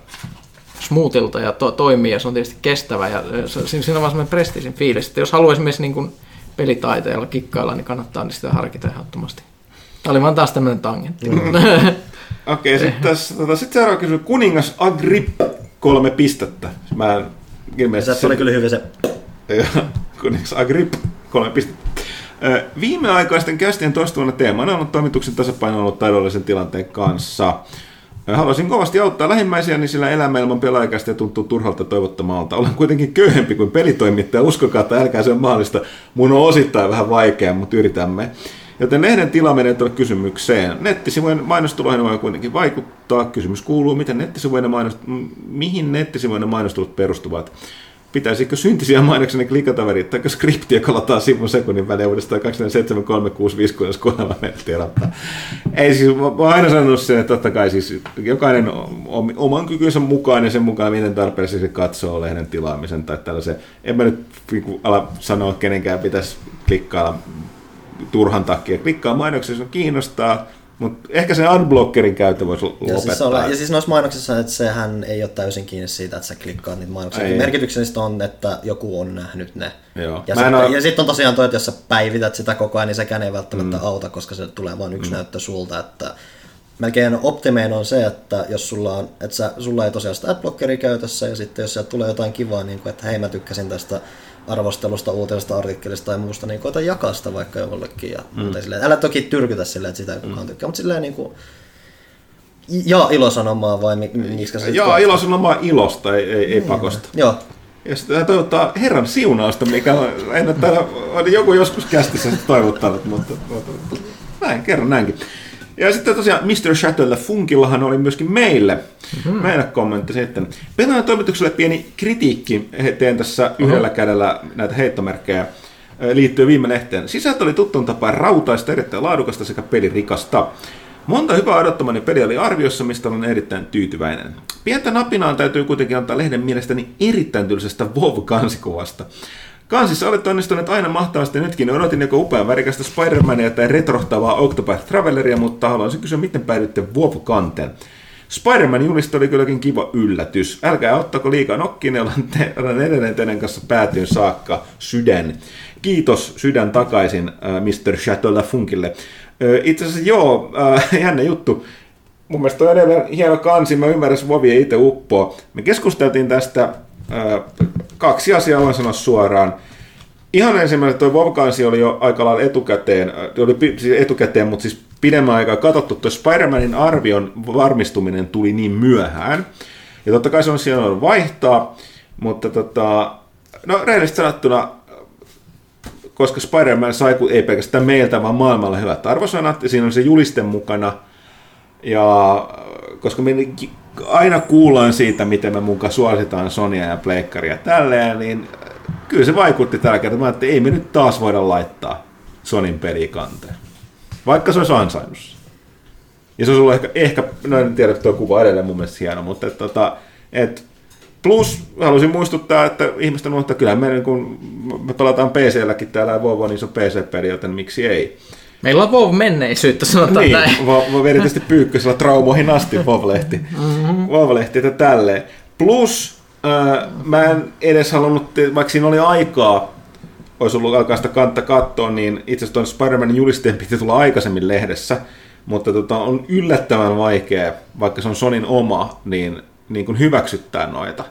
smoothilta ja to, toimii ja se on tietysti kestävä ja se, siinä on vaan semmoinen prestiisin fiilis, että jos haluaa esimerkiksi niin kuin pelitaiteella kikkailla, niin kannattaa sitä harkita ehdottomasti. Tämä oli vaan taas tämmöinen tangentti. Mm. Okei, sitten tässä, tota, sit seuraava kysymys. Kuningas Agrip kolme pistettä. Mä en ilmeisesti... se oli kyllä hyvin se... Kuningas Agrip kolme pistettä. Ö, Viimeaikaisten kästien toistuvana teemana on ollut toimituksen tasapaino ollut taloudellisen tilanteen kanssa. Haluaisin kovasti auttaa lähimmäisiäni, sillä elämä ilman pelaajakästiä tuntuu turhalta toivottomalta. Olen kuitenkin köyhempi kuin pelitoimittaja, uskokaa, että älkää se on mahdollista. Mun on osittain vähän vaikea, mutta yritämme. Joten lehden tila menee tuolle kysymykseen. Nettisivujen mainostuloihin voi kuitenkin vaikuttaa. Kysymys kuuluu, miten nettisivujen mainos- m- mihin nettisivujen mainostelut perustuvat. Pitäisikö syntisiä mainokseni klikata verittääkö skriptiä, kolataan sivun sekunnin välein uudestaan 2473656 kohdalla tiedottaa. Ei siis, mä oon aina sanonut sen, että totta kai siis jokainen om- oman kykynsä mukaan ja sen mukaan, miten tarpeellisesti se katsoo lehden tilaamisen tai tällaisen. En mä nyt niinku ala sanoa, kenenkään pitäisi klikkailla turhan takia. Klikkaa mainoksia, jos on kiinnostaa, mutta ehkä sen unblockerin käyttö voisi Ja lopettaa. siis, olla, ja siis noissa mainoksissa, että sehän ei ole täysin kiinni siitä, että sä klikkaat niitä mainoksia. Ei. Merkityksellistä on, että joku on nähnyt ne. Joo. Ja sitten, ja sitten on tosiaan toi, että jos sä päivität sitä koko ajan, niin sekään ei välttämättä mm. auta, koska se tulee vain yksi mm. näyttö sulta. Että melkein optimein on se, että jos sulla, on, että sä, sulla ei tosiaan sitä adblockeria käytössä, ja sitten jos sieltä tulee jotain kivaa, niin kuin, että hei mä tykkäsin tästä arvostelusta, uutisesta, artikkelista tai muusta, niin koita jakaa sitä vaikka jollekin. Ja mm. silleen, älä toki tyrkytä silleen, että sitä ei kukaan tykkää, mutta silleen niin kuin, ja ilosanomaa vai mi- miksi se Joo, ilo on omaa ilosta, ei, ei, ei pakosta. Joo, Ja sitten toivottaa Herran siunausta, mikä on, en täällä, on joku joskus kästissä toivottanut, mutta, mutta näin, kerron näinkin. Ja sitten tosiaan Mr. Chateaulla Funkillahan oli myöskin meille. Mm-hmm. Meidän kommentti sitten. Pelaajan toimitukselle pieni kritiikki. He- Teen tässä yhdellä kädellä näitä heittomerkkejä ö, liittyen viime lehteen. Sisältö oli tuttuun tapaan rautaista, erittäin laadukasta sekä pelirikasta. Monta hyvää odottamani peli oli arviossa, mistä olen erittäin tyytyväinen. Pientä napinaan täytyy kuitenkin antaa lehden mielestäni erittäin tylsästä WoW-kansikuvasta. Kansissa olette onnistuneet aina mahtavasti nytkin. Odotin joko upean värikästä Spider-Mania tai retrohtavaa Octopath Traveleria, mutta haluaisin kysyä, miten päädyitte WoW-kanteen. Spider-Man julista oli kylläkin kiva yllätys. Älkää ottako liikaa nokkiin, olen, te, olen edelleen teidän kanssa päätyyn saakka sydän. Kiitos sydän takaisin äh, Mr. Chateau Funkille. Äh, itse asiassa joo, äh, jännä juttu. Mun mielestä on edelleen hieno kansi, mä ymmärrän, että itse uppoo. Me keskusteltiin tästä kaksi asiaa, voin sanoa suoraan. Ihan ensimmäinen tuo WoW-kansi oli jo aika lailla etukäteen, oli siis etukäteen, mutta siis pidemmän aikaa katsottu. Tuo Spider-Manin arvion varmistuminen tuli niin myöhään. Ja totta kai se on siellä vaihtaa, mutta tota, no rehellisesti sanottuna, koska Spider-Man sai ei pelkästään meiltä, vaan maailmalla hyvät arvosanat, ja siinä on se juliste mukana, ja koska me aina kuullaan siitä, miten me mukaan suositaan Sonia ja Pleikkaria tälleen, niin äh, kyllä se vaikutti tällä kertaa, että ei me nyt taas voida laittaa Sonin pelikanteen. Vaikka se olisi ansainnut. Ja se olisi ollut ehkä, ehkä no en tiedä, tuo kuva edelleen mun mielestä hieno, mutta et, tota, et, plus halusin muistuttaa, että ihmisten että kyllä me, niin kun, me pelataan PC-lläkin täällä ja Vovo, niin se on PC-peli, joten miksi ei. Meillä on WoW menneisyyttä, sanotaan Niin, näin. voi erityisesti pyykkösellä traumoihin asti Vov-lehti. Mm-hmm. Vauvalehti, että tälleen. Plus, ää, mä en edes halunnut, vaikka siinä oli aikaa, olisi ollut alkaa sitä kantta katsoa, niin itse asiassa tuon Spider-Manin julisteen piti tulla aikaisemmin lehdessä, mutta tota, on yllättävän vaikea, vaikka se on Sonin oma, niin, niin kuin hyväksyttää noita.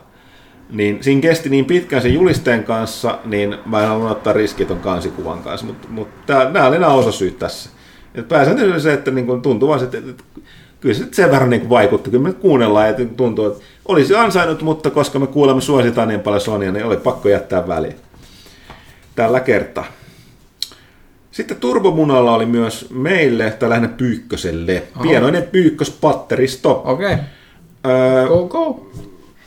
Niin siinä kesti niin pitkään sen julisteen kanssa, niin mä en halunnut ottaa riskiä ton kansikuvan kanssa, mutta, mutta nämä oli nämä osasyyt tässä. Et pääsääntöisesti se, että niin kuin tuntuu vaan, että, että kyllä se sen verran niin vaikutti. Kyllä me kuunnellaan ja tuntuu, että olisi ansainnut, mutta koska me kuulemme suositaan niin paljon Sonia, niin oli pakko jättää väliin. Tällä kertaa. Sitten Turbomunalla oli myös meille, tai lähinnä Pyykköselle, Aha. pienoinen pyykköspatteristo. Okei, okay. Öö, go go.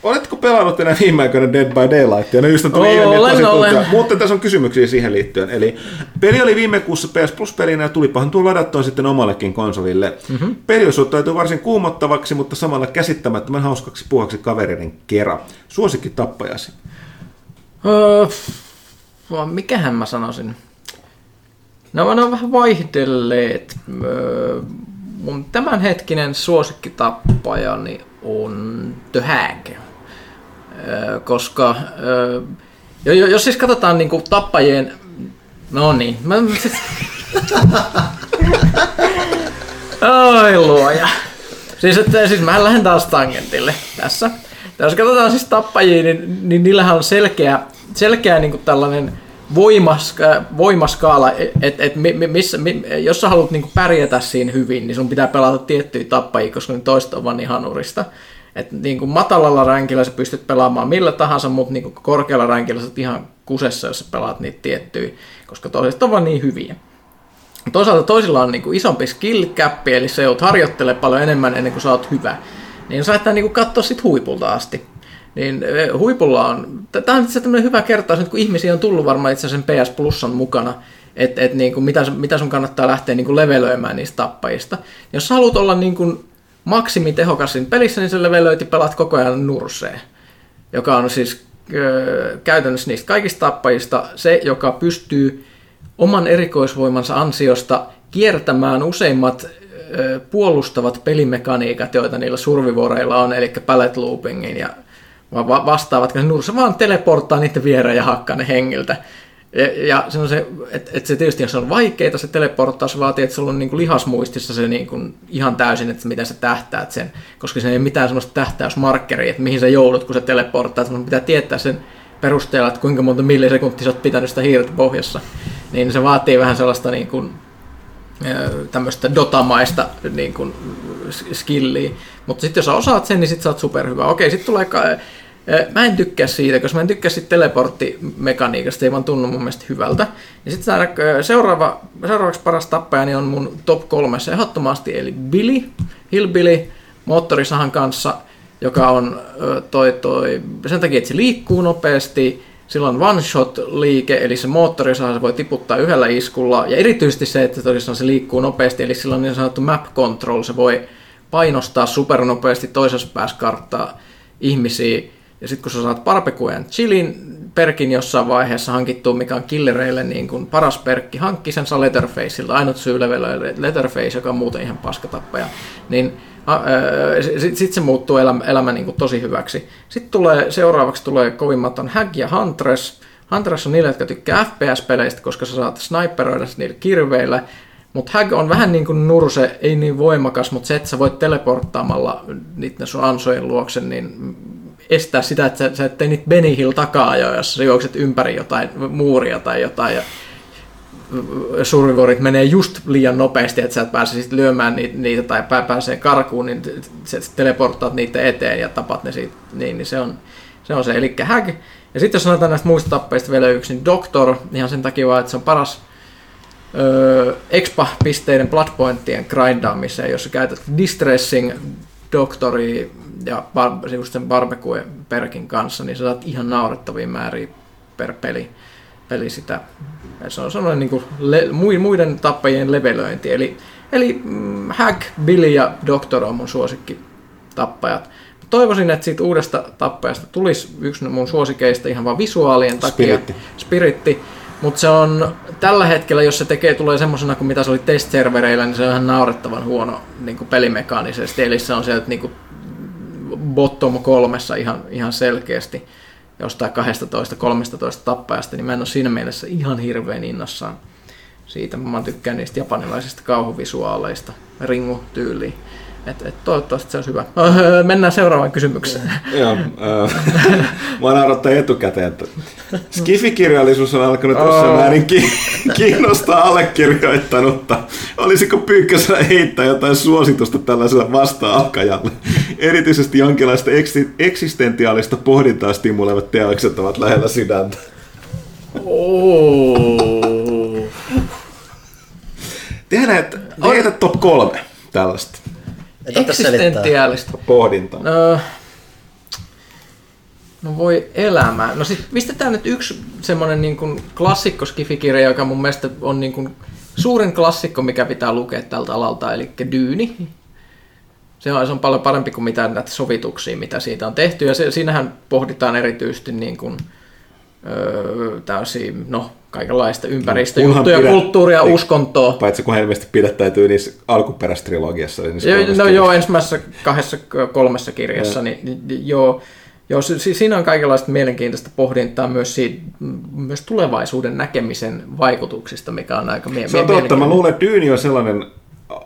Oletko pelannut enää viime aikoina Dead by Daylightia? No just on tuli Olen, ilmi, olen. tuntia. Mutta tässä on kysymyksiä siihen liittyen. Eli peli oli viime kuussa PS Plus-pelinä ja tulipahan tuo ladattua sitten omallekin konsolille. Mm-hmm. Peli osoittautui varsin kuumottavaksi, mutta samalla käsittämättömän hauskaksi puhaksi kavereiden kera. Suosikki tappajasi. Öö, mikähän mä sanoisin? No ne on vähän vaihdelleet. Öö, mun tämänhetkinen suosikkitappajani on The Hag. Koska jo- jo- jos siis katsotaan niinku tappajien... No niin. Mä. Oi luoja. Siis, että, siis mä lähden taas tangentille tässä. Jos katsotaan siis tappajia, niin, niin niillähän on selkeä, selkeä niin kuin tällainen voimaska, voimaskaala, että et, mi- mi- missä, mi- jos sä haluat niin kuin pärjätä siinä hyvin, niin sun pitää pelata tiettyjä tappajia, koska ne toiset on vaan niin hanurista. Et niin kuin matalalla rankilla sä pystyt pelaamaan millä tahansa, mutta niin kuin korkealla rankilla sä ihan kusessa, jos sä pelaat niitä tiettyjä, koska toiset on vaan niin hyviä. Toisaalta toisilla on niinku isompi skill cap, eli se joudut harjoittele paljon enemmän ennen kuin sä oot hyvä. Niin saattaa niinku katsoa sit huipulta asti. Niin eh, huipulla on, tämä on itse tämmöinen hyvä kertaus, nyt kun ihmisiä on tullut varmaan itse sen PS Plusan mukana, että et niinku, mitä, sun- mitä sun kannattaa lähteä niinku levelöimään niistä tappajista. Jos sä haluat olla niinku maksimitehokas siinä pelissä, niin sä levelöit ja pelaat koko ajan nurseen joka on siis käytännössä niistä kaikista tappajista se, joka pystyy oman erikoisvoimansa ansiosta kiertämään useimmat puolustavat pelimekaniikat, joita niillä survivoreilla on, eli pallet loopingin ja va- va- vastaavat, koska se vaan teleporttaa niiden viereen ja hakkaa ne hengiltä. Ja, ja se on se, että et se tietysti jos on vaikeaa se teleporttaus, vaatii, että sulla on niinku lihasmuistissa se niinku ihan täysin, että miten sä tähtäät sen, koska se ei ole mitään sellaista tähtäysmarkkeria, että mihin sä joudut, kun sä teleporttaat, sun pitää tietää sen perusteella, että kuinka monta millisekuntia sä oot pitänyt sitä hiirtä pohjassa. Niin se vaatii vähän sellaista niin kuin, tämmöistä dotamaista niin kuin, skilliä. Mutta sitten jos sä osaat sen, niin sit sä oot superhyvä. Okei, sitten tulee... Mä en tykkää siitä, koska mä en tykkää siitä teleporttimekaniikasta, ei vaan tunnu mun mielestä hyvältä. Ja sitten seuraava, seuraavaksi paras tappajani on mun top kolmessa ehdottomasti, eli Billy, Hillbilly, moottorisahan kanssa, joka on toi, toi, sen takia, että se liikkuu nopeasti, sillä on one-shot-liike, eli se moottorisaha se voi tiputtaa yhdellä iskulla, ja erityisesti se, että tosiaan se liikkuu nopeasti, eli sillä on niin sanottu map control, se voi painostaa supernopeasti toisessa päässä karttaa ihmisiä, ja sitten kun sä saat barbecuen chilin perkin jossain vaiheessa hankittua, mikä on killereille niin kuin paras perkki, hankki sen saa Letterfaceilta, ainut syy Letterface, joka on muuten ihan paskatappaja, niin sitten sit se muuttuu elämä, elämä niin kuin tosi hyväksi. Sitten tulee, seuraavaksi tulee kovimmat on Hag ja Huntress. Huntress on niille, jotka tykkää FPS-peleistä, koska sä saat sniperoida niillä kirveillä, mutta Hag on vähän niin kuin nurse, ei niin voimakas, mutta se, että sä voit teleporttaamalla niiden sun ansojen luokse, niin estää sitä, että sä, sä et tee niitä Benny Hill takaa jo, jos sä juokset ympäri jotain muuria tai jotain ja survivorit menee just liian nopeasti, että sä et pääse sit lyömään niitä, niitä tai pää pääsee karkuun, niin sä teleporttaat niitä eteen ja tapat ne siitä, niin, niin se on se, on se. eli Hag. Ja sitten jos sanotaan näistä muista tappeista vielä yksi, niin Doctor, ihan sen takia vaan, että se on paras öö, expa-pisteiden bloodpointtien grindaamiseen, jos sä käytät distressing doktori ja bar- just sen barbecue-perkin kanssa, niin sä saat ihan naurettavia määriä per peli, peli sitä. Ja se on sellainen niin kuin le- muiden tappajien levelöinti. Eli, eli mm, Hag, Billy ja Doctor on mun suosikki tappajat. Toivoisin, että siitä uudesta tappajasta tulisi yksi mun suosikeista ihan vaan visuaalien takia. Spiritti. Spiritti. Mutta se on tällä hetkellä, jos se tekee, tulee semmoisena kuin mitä se oli test-servereillä, niin se on ihan naurettavan huono niin kuin pelimekaanisesti. Eli se on sieltä niin kuin bottom kolmessa ihan, ihan selkeästi jostain 12-13 tappajasta, niin mä en ole siinä mielessä ihan hirveän innossaan siitä. Mä tykkään niistä japanilaisista kauhuvisuaaleista, ringu-tyyliin. Et, et toivottavasti se olisi hyvä. Öö, mennään seuraavaan kysymykseen. Joo, äh, mä oon odottaa etukäteen, että Skifikirjallisuus on alkanut jossain Oh. määrin ki- kiinnostaa allekirjoittanutta. Olisiko Pyykkösellä heittää jotain suositusta tällaiselle vasta-alkajalle? Erityisesti jonkinlaista eksi- eksistentiaalista pohdintaa stimuloivat teokset ovat lähellä sydäntä. Oh. Tehdään, että top kolme tällaista. Eksistentiaalista. pohdintaa. No, no voi elämä. No sit pistetään nyt yksi semmonen niin kuin klassikko skifikirja, joka mun mielestä on niin kuin suurin klassikko, mikä pitää lukea tältä alalta, eli Dyyni. Se on, se on paljon parempi kuin mitä näitä sovituksia, mitä siitä on tehty. Ja se, siinähän pohditaan erityisesti niin kuin, öö, täysiä, no, kaikenlaista ympäristöjuttuja, pidä- kulttuuria, niin. uskontoa. Paitsi kun helmesti pidättäytyy niissä alkuperäistrilogiassa. Eli niissä Joo, no kirjassa. joo, ensimmäisessä kahdessa kolmessa kirjassa, niin, niin joo, joo si- si- siinä on kaikenlaista mielenkiintoista pohdintaa myös, siitä, myös tulevaisuuden näkemisen vaikutuksista, mikä on aika mie- Se on totta. Mä luulen, että Dyyni on sellainen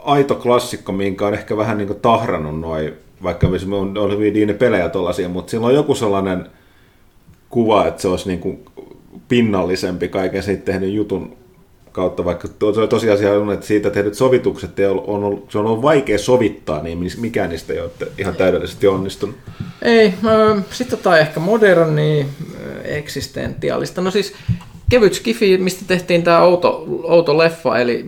aito klassikko, minkä on ehkä vähän niin tahrannut noin, vaikka me on, on hyvin Dyyni pelejä tollasia, mutta sillä on joku sellainen kuva, että se olisi niin kuin pinnallisempi kaiken siitä tehnyt jutun kautta, vaikka to- tosiasia on, että siitä tehdyt sovitukset ei ole, on ollut, se on ollut vaikea sovittaa, niin mikään niistä ei ole ihan täydellisesti onnistunut. Ei, sitten jotain ehkä moderni, ö, eksistentiaalista. No siis kevyt skifi, mistä tehtiin tämä outo, outo leffa, eli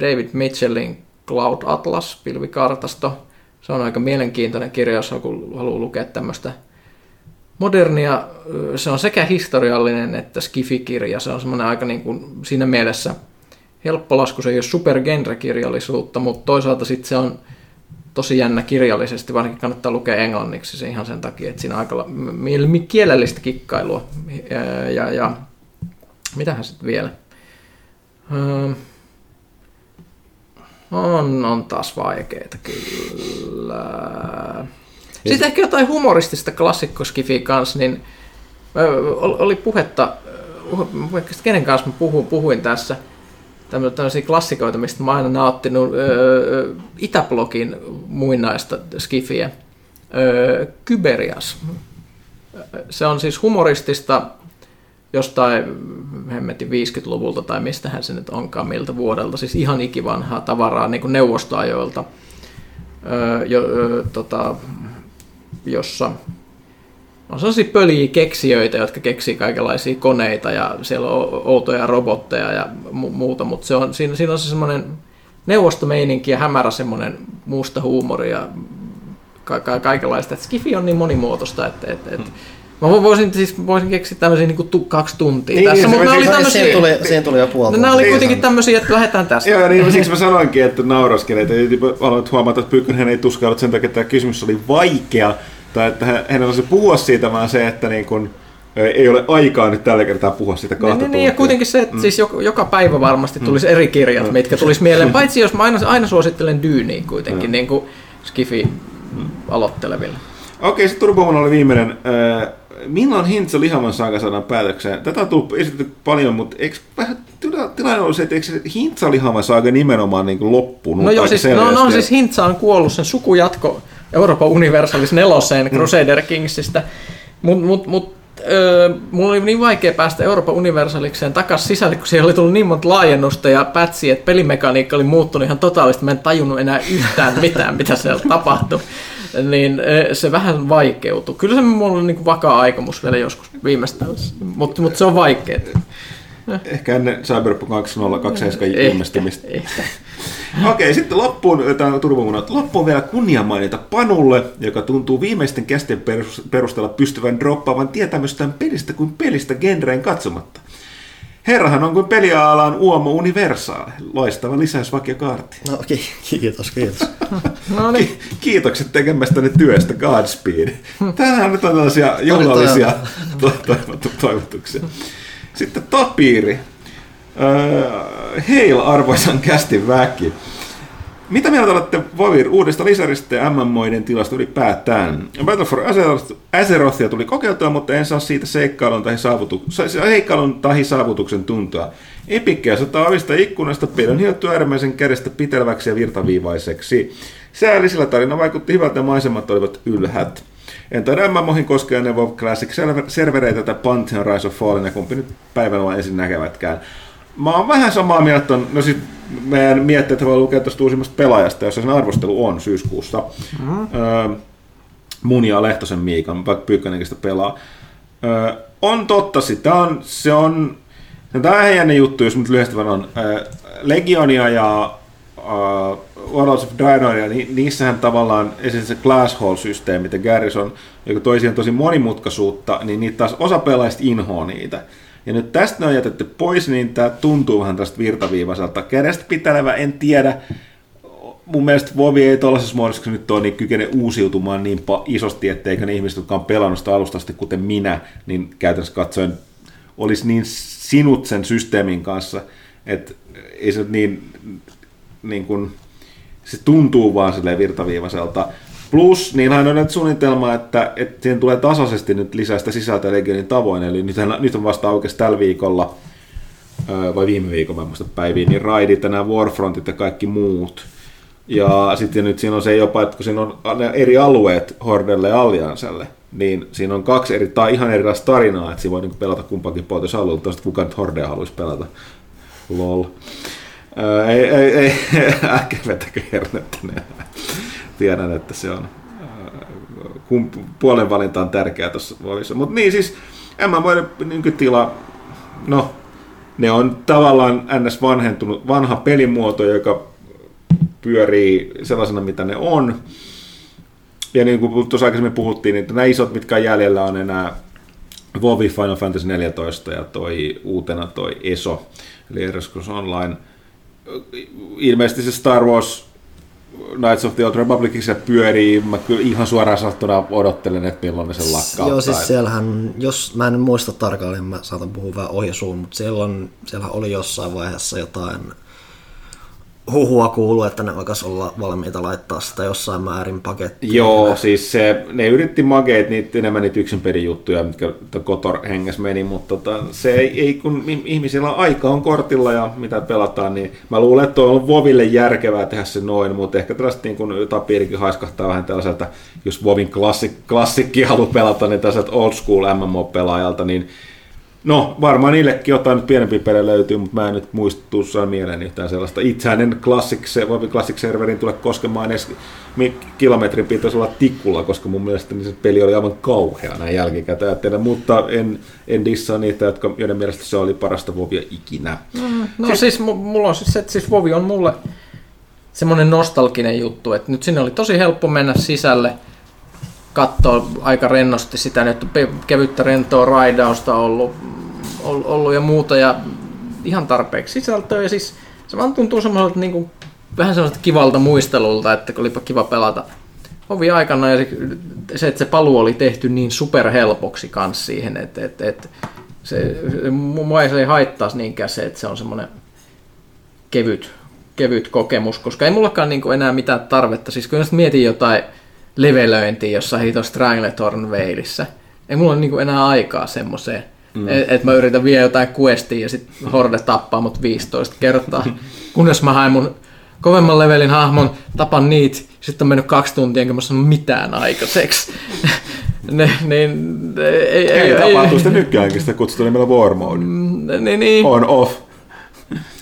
David Mitchellin Cloud Atlas, pilvikartasto. Se on aika mielenkiintoinen kirja, jos haluaa lukea tämmöistä modernia. Se on sekä historiallinen että skifikirja. Se on semmoinen aika niin kuin siinä mielessä helppo lasku. Se ei ole supergenre-kirjallisuutta, mutta toisaalta sitten se on tosi jännä kirjallisesti, varsinkin kannattaa lukea englanniksi se ihan sen takia, että siinä on aika kielellistä kikkailua. Ja, ja, ja mitähän sitten vielä? Öö, on, on taas vaikeita kyllä. Sitten ehkä jotain humoristista klassikkoskifiä kanssa, niin oli puhetta, kenen kanssa mä puhuin, puhuin tässä, tämmö- tämmöisiä klassikoita, mistä mä aina nauttinut, öö, Itäblogin muinaista skifiä, öö, Kyberias. Se on siis humoristista jostain hemmetin 50-luvulta tai mistähän se nyt onkaan, miltä vuodelta, siis ihan ikivanhaa tavaraa niin kuin neuvostoajoilta, öö, jo, öö, tota, jossa on sellaisia pöliä keksijöitä, jotka keksii kaikenlaisia koneita ja siellä on outoja robotteja ja mu- muuta, mutta se on, siinä, siinä on se semmoinen neuvostomeininki ja hämärä semmoinen musta huumori ja ka- ka- kaikenlaista. Et Skifi on niin monimuotoista, että et, et, Mä vo- voisin, siis voisin keksiä tämmöisiä niin tu, kaksi tuntia Niin, tässä, niin, mutta oli tämmöisiä... Siihen tuli, siihen tuli jo puoli No, nämä oli Niin. kuitenkin tämmöisiä, että lähdetään tästä. Joo, niin siksi mä sanoinkin, että nauraskin, että aloit huomata, että Pyykkönen ei tuskaillut sen takia, että tämä kysymys oli vaikea, tai että hän- olisi puhua siitä, vaan se, että niin kun, ei ole aikaa nyt tällä kertaa puhua siitä kahta Niin, niin, ja tuntia. kuitenkin se, että mm. siis joka, joka päivä varmasti tulisi eri kirjat, mm. mitkä tulisi mieleen. Paitsi jos mä aina, aina suosittelen Dyyniä kuitenkin, mm. niin kuin Skifi aloitteleville. Okei, sitten Turboman oli viimeinen. Äh, Milloin Hintsa lihavan saaga saadaan päätökseen? Tätä on tullut esitetty paljon, mutta eikö vähän tila- tilanne ollut se, että eikö se Hintsa lihavan saaga nimenomaan niin kuin loppunut? No joo, siis, no, no, siis Hintsa on kuollut sen sukujatko Euroopan Universalis neloseen Crusader Kingsistä, mutta mut, mut, öö, mulla oli niin vaikea päästä Euroopan Universalikseen takaisin sisälle, kun siellä oli tullut niin monta laajennusta ja pätsiä, että pelimekaniikka oli muuttunut ihan totaalisesti, mä en tajunnut enää yhtään mitään, mitä siellä tapahtui. Niin se vähän vaikeutui. Kyllä se mulla on niin vakaa aikomus vielä joskus viimeistään, mutta mut se on vaikeaa. Ehkä ennen Cyberpunk 2027 Ehkä, ilmestymistä. Okei, sitten loppuun, tämä loppuun vielä kunnia mainita Panulle, joka tuntuu viimeisten kästen perus- perusteella pystyvän droppaavan tietämystään pelistä kuin pelistä genreen katsomatta. Herrahan on kuin pelialan uomo universaali. Loistava lisäys Vakio Kaarti. No ki- kiitos, kiitos. No niin. Ki- kiitokset tekemästäni työstä, Godspeed. Tämähän nyt on tällaisia juhlallisia to- toivot- toivotuksia. Sitten Tapiiri. Öö, Heil arvoisan kästin väki. Mitä mieltä olette Vovir uudesta lisäristä ja MMOiden tilasta ylipäätään? Battle for Azeroth- Azerothia tuli kokeiltua, mutta en saa siitä seikkailun tai, saavutu- tai saavutuksen tuntua. Epikkiä sataa ovista ikkunasta, on hiottu äärimmäisen kädestä pitelväksi ja virtaviivaiseksi. Säällisellä tarina vaikutti hyvältä ja maisemat olivat ylhät. En taida MMOihin koskea ne WoW Classic server- servereitä tai Pantheon Rise of Fallen ja kumpi nyt päivällä ensin näkevätkään. Mä oon vähän samaa mieltä, ton, no siis meidän että voi lukea tuosta uusimmasta pelaajasta, jossa sen arvostelu on syyskuussa. Mm-hmm. Öö, mun ja Lehtosen Miikan, vaikka Pyykkänenkin sitä pelaa. Öö, on totta, sitä on, se on, no tämä on jännä juttu, jos nyt lyhyesti varon. Öö, Legionia ja uh, Warlords of Draenoria, niin niissähän tavallaan esimerkiksi se Glass Hall-systeemi, mitä Garrison, joka toi siihen tosi monimutkaisuutta, niin niitä taas osa pelaajista inhoa niitä. Ja nyt tästä ne on jätetty pois, niin tämä tuntuu vähän tästä virtaviivaiselta. Kädestä pitälevä, en tiedä. Mun mielestä Vovi ei tuollaisessa muodossa, nyt on, niin kykene uusiutumaan niin isosti, etteikö ne ihmiset, jotka on pelannut sitä alusta asti, kuten minä, niin käytännössä katsoen olisi niin sinut sen systeemin kanssa, että ei se niin, niin kuin, se tuntuu vaan silleen virtaviivaiselta. Plus, niillähän on nyt suunnitelma, että, että siihen tulee tasaisesti nyt lisää sitä sisältöä Legionin tavoin, eli nyt, nyt on vasta aukesi tällä viikolla, vai viime viikolla, mä muista päiviin, niin raidit ja nämä Warfrontit ja kaikki muut. Ja sitten nyt siinä on se jopa, että kun siinä on eri alueet Hordelle ja Allianselle, niin siinä on kaksi eri, tai ihan erilaista tarinaa, että siinä voi niin pelata kumpakin puolta, jos haluaa, kuka nyt Hordea haluaisi pelata. Lol. Ei, ei, ei, äkkiä vetäkö hernettä tiedän, että se on kun puolen valinta on tärkeää tuossa vovissa. Mutta niin siis, MMOiden nykytila, no, ne on tavallaan ns. vanhentunut, vanha pelimuoto, joka pyörii sellaisena, mitä ne on. Ja niin kuin tuossa aikaisemmin puhuttiin, niin nämä isot, mitkä on jäljellä, on enää WoW, Final Fantasy 14 ja toi uutena toi ESO, eli Erescos Online. Ilmeisesti se Star Wars Knights of the Old Republic se pyörii, mä kyllä ihan suoraan sanottuna odottelen, että milloin ne sen lakkauttaa. Joo, siis siellähän, jos mä en muista tarkalleen, mä saatan puhua vähän ohi mutta siellä, on, siellä oli jossain vaiheessa jotain huhua kuuluu, että ne alkaisi olla valmiita laittaa sitä jossain määrin pakettiin. Joo, siis se, ne yritti makeet niitä, enemmän niitä yksin juttuja, mitkä Kotor henges meni, mutta tota, se ei, ei, kun ihmisillä aika on kortilla ja mitä pelataan, niin mä luulen, että on Voville järkevää tehdä se noin, mutta ehkä tällaiset niin kun tapiirikin haiskahtaa vähän tällaiselta, jos Vovin klassik, klassikki haluaa pelata, niin tällaiselta old school MMO-pelaajalta, niin No, varmaan niillekin jotain nyt pienempi pelejä löytyy, mutta mä en nyt muista tuossa mieleen yhtään sellaista. Itsehän en Classic, Classic Serverin tule koskemaan edes kilometrin pitäisi olla tikulla, koska mun mielestä niin se peli oli aivan kauhea näin jälkikäteen, mutta en, en dissaa niitä, jotka, joiden mielestä se oli parasta Vovia ikinä. Mm, no siis, siis mulla on siis, että siis Vovi on mulle semmoinen nostalginen juttu, että nyt sinne oli tosi helppo mennä sisälle, katsoa aika rennosti sitä, nyt kevyttä rentoa raidausta ollut, ollut ja muuta ja ihan tarpeeksi sisältöä ja siis se vaan tuntuu semmoiselta niin kuin, vähän semmoiselta kivalta muistelulta, että olipa kiva pelata ovi aikana ja se, että se paluu oli tehty niin superhelpoksi kanssa siihen, että, että, että se, mua ei, se haittaisi niinkään se, että se on semmoinen kevyt, kevyt kokemus, koska ei mullakaan niin kuin enää mitään tarvetta. Siis kun jos mietin jotain levelöintiä jossain hito Stranglethorn Veilissä. Ei mulla ole niinku enää aikaa semmoiseen. Mm. Että et mä yritän vielä jotain questia ja sitten Horde tappaa mut 15 kertaa. Kunnes mä haen mun kovemman levelin hahmon, tapan niitä, sitten on mennyt kaksi tuntia, enkä mä saanut mitään aikaiseksi. ne, niin, ei, ei, ei, tapahtuu sitä nykyäänkin, sitä kutsutaan nimellä War Mode. Mm, niin, niin. On off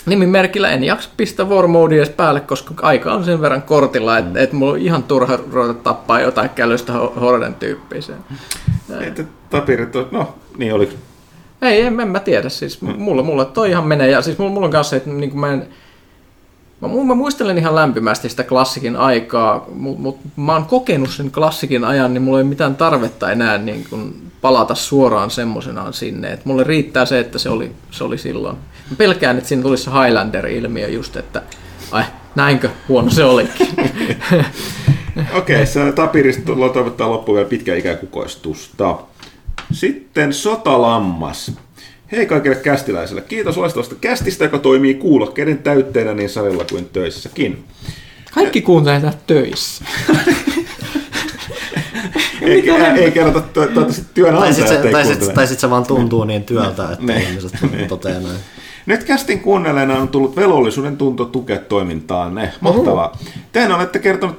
nimimerkillä en jaksa pistää War edes päälle, koska aika on sen verran kortilla, että et mulla on ihan turha ruveta tappaa jotain kälystä Horden tyyppiseen. Että tapirit on, no niin oliko? Ei, en, en mä tiedä, siis hmm. mulla, mulla toi ihan menee, ja siis mulla, mulla on kanssa, että niin mä en, Mä, mä muistelen ihan lämpimästi sitä klassikin aikaa, mutta mut, mä oon kokenut sen klassikin ajan, niin mulla ei mitään tarvetta enää niin kun palata suoraan semmoisenaan sinne. Et mulle riittää se, että se oli, se oli silloin. Mä pelkään, että siinä tulisi se Highlander-ilmiö just, että ai, näinkö huono se olikin. Okei, okay, se tapirista toivottaa loppuun vielä pitkä ikäkukoistusta. Sitten Sotalammas. Hei kaikille kästiläisille. Kiitos loistavasta kästistä, joka toimii kuulokkeiden täytteenä niin salilla kuin töissäkin. Kaikki kuuntelee tätä töissä. Ei, ei, ei kerrota to- toivottavasti Tai työnantajat sitten ei se, tai sit, tai sit se vaan tuntuu niin työltä, että Niin. ihmiset toteaa näin. Nyt kästin kuunnelleena on tullut velvollisuuden tunto tukea toimintaanne. Mahtavaa. Tehän olette kertonut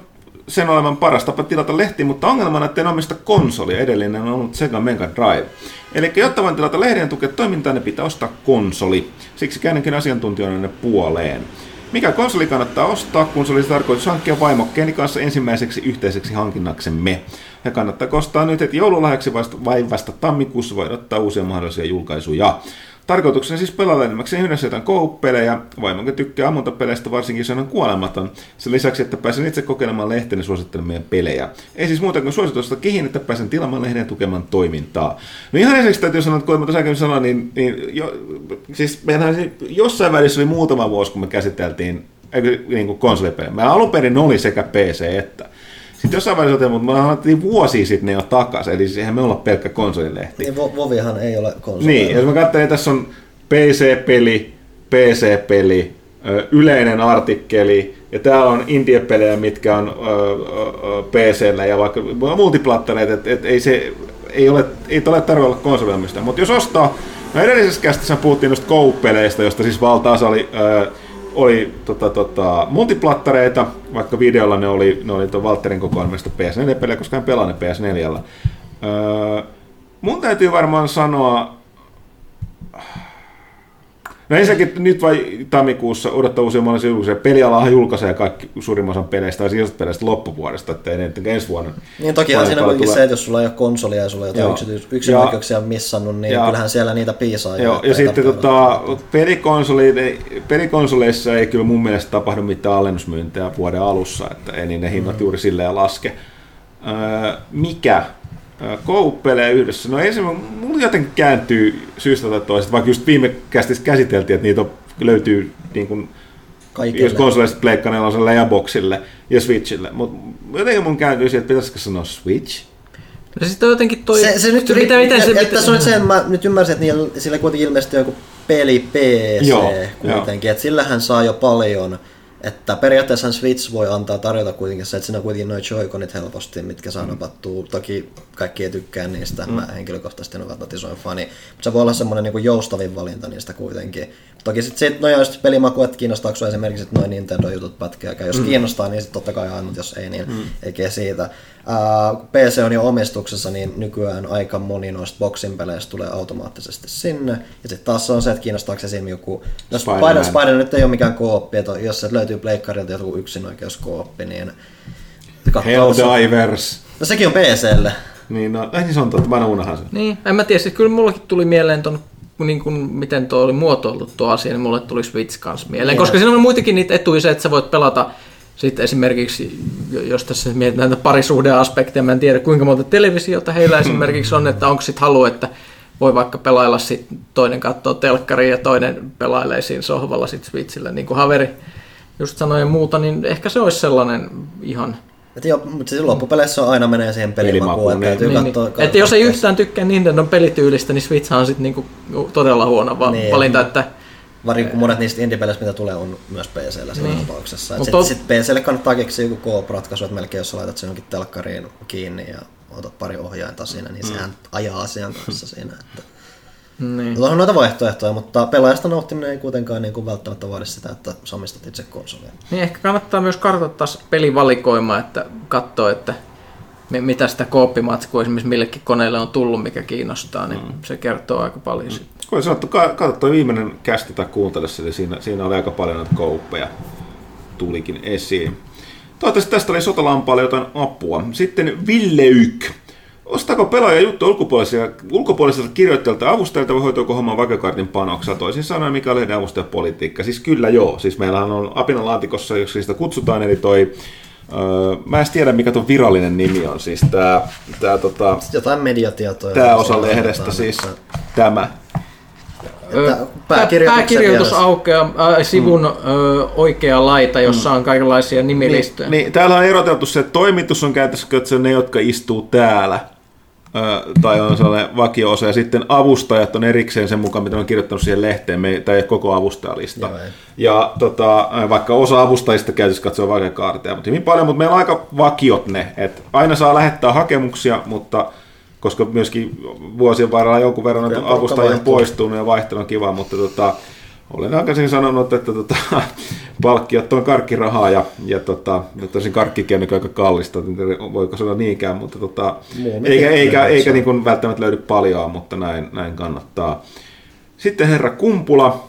sen olevan paras tapa tilata lehti, mutta ongelmana, että en omista konsolia. Edellinen on ollut Sega Mega Drive. Eli jotta voin tilata lehden tukea toimintaa, ne pitää ostaa konsoli. Siksi käännynkin asiantuntijoiden puoleen. Mikä konsoli kannattaa ostaa, kun se olisi tarkoitus hankkia vaimokkeeni kanssa ensimmäiseksi yhteiseksi hankinnaksemme? Ja kannattaa ostaa nyt heti joululahjaksi vasta, vai vasta tammikuussa voi ottaa uusia mahdollisia julkaisuja. Tarkoituksena siis pelailla enimmäkseen yhdessä jotain co-pelejä. Vaimokin tykkää ammuntapeleistä, varsinkin se on kuolematon. Sen lisäksi, että pääsen itse kokeilemaan lehteni suosittelemia pelejä. Ei siis muuta kuin suositusta kihin, että pääsen tilaamaan lehden tukemaan toimintaa. No ihan ensiksi täytyy sanoa, että kuten mä tuossa aiemmin sanoin, niin, niin jo, siis se jossain välissä oli muutama vuosi, kun me käsiteltiin niin konsolipelejä. Mä alun perin oli sekä PC että. Sitten jossain vaiheessa otin, mutta me annettiin vuosia sitten ne jo takaisin, eli siihen me olla pelkkä konsolilehti. Niin Vo- Vovihan ei ole konsoli. Niin, jos mä katselin, tässä on PC-peli, PC-peli, yleinen artikkeli, ja täällä on indie-pelejä, mitkä on PCllä ja vaikka multiplattareita, että et ei se ei ole, ei ole tarvitse olla konsolioimista. Mutta jos ostaa, no edellisessä kästissä puhuttiin noista Go-peleistä, josta siis valtaosa oli, ö, oli tota, tota, multiplattareita, vaikka videolla ne oli, ne oli tuon Valtterin kokoelmasta PS4-pelejä, koska hän pelaa ne PS4. Öö, mun täytyy varmaan sanoa, No ensinnäkin nyt vai tammikuussa odottaa uusia mahdollisia julkaisuja. Pelialahan julkaisee kaikki suurimman osan peleistä tai isosta peleistä loppuvuodesta, ettei ne ensi vuonna. Niin tokihan paljon siinä tulee. se, että jos sulla ei ole konsolia ja sulla ei ole yksityis- yksinoikeuksia missannut, niin Ja- kyllähän siellä niitä piisaa. Joo, ja sitten tota, pelikonsoleissa ei kyllä mun mielestä tapahdu mitään alennusmyyntejä vuoden alussa, että ei niin ne hinnat Mm. juuri silleen laske. Öö, mikä? Koupelee yhdessä. No ensin mulla jotenkin kääntyy syystä tai toisesta, vaikka just viime kästissä käsiteltiin, että niitä on, löytyy niin kuin, Kaikille. just konsoleista Pleikka 4 ja Boxille ja Switchille. Mutta jotenkin mun kääntyy siihen, että pitäisikö sanoa Switch? No sitten on jotenkin toi... Se, se nyt, mitä, mitä se, että se on sen, mä nyt ymmärsin, että niillä, sillä kuitenkin ilmeisesti on joku peli PC Joo, kuitenkin, että sillähän saa jo paljon. Että periaatteessa Switch voi antaa tarjota kuitenkin se, että siinä on kuitenkin noin joiconit helposti, mitkä saa napattua. Toki kaikki ei tykkää niistä, mm. mä henkilökohtaisesti en ole välttämättä isoin fani. Mutta se voi olla semmoinen niin joustavin valinta niistä kuitenkin. Toki sitten sit, no jos pelimaku, että kiinnostaako esimerkiksi noin Nintendo-jutut pätkääkään. Jos mm. kiinnostaa, niin sitten totta kai aina, mutta jos ei, niin mm. eikä siitä. Ää, PC on jo omistuksessa, niin nykyään aika moni noista boxin peleistä tulee automaattisesti sinne. Ja sitten taas on se, että kiinnostaako esimerkiksi joku... No Spider-Man. Spider, nyt ei ole mikään kooppi, että jos se löytyy pleikkarilta joku yksinoikeuskooppi, niin... Helldivers. No sekin on PClle. Niin, no, ei niin se on totta, mä aina unohan sen. Niin, en mä tiedä, siis kyllä mullakin tuli mieleen ton, niin kuin, miten tuo oli muotoiltu tuo asia, niin mulle tuli Switch kanssa mieleen. Niin. Koska siinä on muitakin niitä etuja se, että sä voit pelata sitten esimerkiksi, jos tässä mietitään näitä parisuhdeaspekteja, mä en tiedä kuinka monta televisiota heillä esimerkiksi on, että onko sitten halu, että voi vaikka pelailla sit toinen katsoo telkkaria ja toinen pelailee siinä sohvalla sit Switchillä, niin kuin Haveri just sanoi ja muuta, niin ehkä se olisi sellainen ihan Et joo, mutta siis loppupeleissä on aina menee siihen Pelimakuun, että täytyy niin, niin, katsoa. niin. Että jos ei yhtään tykkää Nintendon pelityylistä, niin Switch on sitten niinku todella huono Niin. valinta, että Varsinkin kun monet niistä indie-peleistä, mitä tulee, on myös PCllä siinä Niin. tapauksessa. Sitten tot- sit PClle kannattaa keksiä joku coop-ratkaisu, että melkein jos sä laitat sen jonkin telkkariin kiinni ja otat pari ohjainta siinä, niin sehän ajaa asian kanssa siinä. Että... niin. Mutta on noita vaihtoehtoja, mutta pelaajasta nauttiminen ei kuitenkaan niin kuin välttämättä vaadi sitä, että sä omistat itse konsolia. niin ehkä kannattaa myös kartoittaa se pelivalikoima, että katsoo, että mi- mitä sitä kooppimatskua esimerkiksi millekin koneelle on tullut, mikä kiinnostaa, niin mm. se kertoo aika paljon. Mm. Kuten sanottu, ka- katso toi viimeinen kästi tai kuuntele eli siinä, siinä oli aika paljon näitä kouppeja tulikin esiin. Toivottavasti tästä oli sotalampaalle jotain apua. Sitten Ville Yk. Ostaako pelaaja juttu ulkopuoliselta, ulkopuoliselta kirjoittajalta ja avustajalta vai hoituuko homma vakekartin panoksella? Toisin sanoen, mikä on lehden avustajapolitiikka? Siis kyllä joo. Siis meillähän on Apinan laatikossa, jos sitä kutsutaan, eli toi... Öö, mä en tiedä, mikä tuon virallinen nimi on. Siis tää, tää tota, Jotain mediatietoja. tää osa lehdestä siis tämä. Että pääkirjoitus vieressä. aukeaa äh, sivun mm. ö, oikea laita, jossa on kaikenlaisia nimilistoja. Niin, niin, täällä on eroteltu se, että toimitus on käytössä, että se on ne, jotka istuu täällä. ö, tai on sellainen vakio-osa, ja sitten avustajat on erikseen sen mukaan, mitä on kirjoittanut siihen lehteen, me, tai ei ole koko avustajalista. Joo, ei. Ja tota, vaikka osa avustajista käytössä katsoo vaikka kaarteja, mutta hyvin paljon, mutta meillä on aika vakiot ne, että aina saa lähettää hakemuksia, mutta koska myöskin vuosien varrella jonkun verran on avustajien poistunut ja vaihtelu on kiva, mutta tota, olen aikaisemmin sanonut, että tota, palkkiot on karkkirahaa ja, ja tota, tosin karkkikin on aika kallista, voiko sanoa niinkään, mutta tota, eikä, eikä, se. eikä niin kuin välttämättä löydy paljon, mutta näin, näin kannattaa. Sitten herra Kumpula,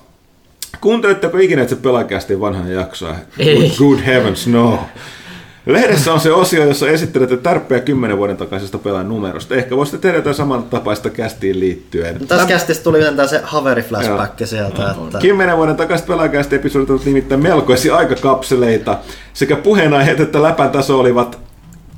kuunteletteko ikinä itse pelaakästi vanhan jaksoa? Ei. Good heavens, no. Lehdessä on se osio, jossa esittelette tarpeja kymmenen vuoden takaisesta pelaajan numerosta. Ehkä voisitte tehdä jotain samantapaista kästiin liittyen. Tässä kästissä tuli jotenkin se haveri flashback sieltä, että Kymmenen vuoden takaiset pelaajakäistä episodit ovat nimittäin melkoisia aikakapseleita. Sekä puheenaiheet että läpän taso olivat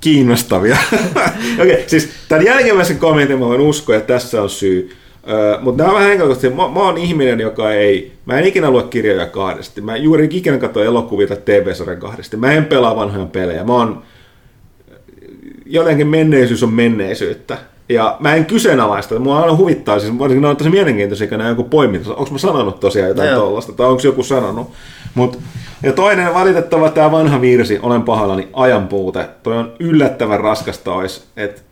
kiinnostavia. Okei, okay, siis tämän jälkimmäisen kommentin mä voin uskoa, että tässä on syy. Öö, mutta nämä on vähän henkilökohtaisesti. Mä, mä oon ihminen, joka ei... Mä en ikinä lue kirjoja kahdesti. Mä juuri ikinä katso elokuvia tai TV-sarjan kahdesti. Mä en pelaa vanhoja pelejä. Mä oon jotenkin menneisyys on menneisyyttä. Ja mä en kyseenalaista, mua aina huvittaa, siis varsinkin on tosi mielenkiintoisia, kun nämä joku poiminta. Onko mä sanonut tosiaan jotain Joo. tuollaista, tai onko joku sanonut. Mut, ja toinen valitettava tämä vanha virsi, olen pahoillani, ajan puute. Toi on yllättävän raskasta olisi, että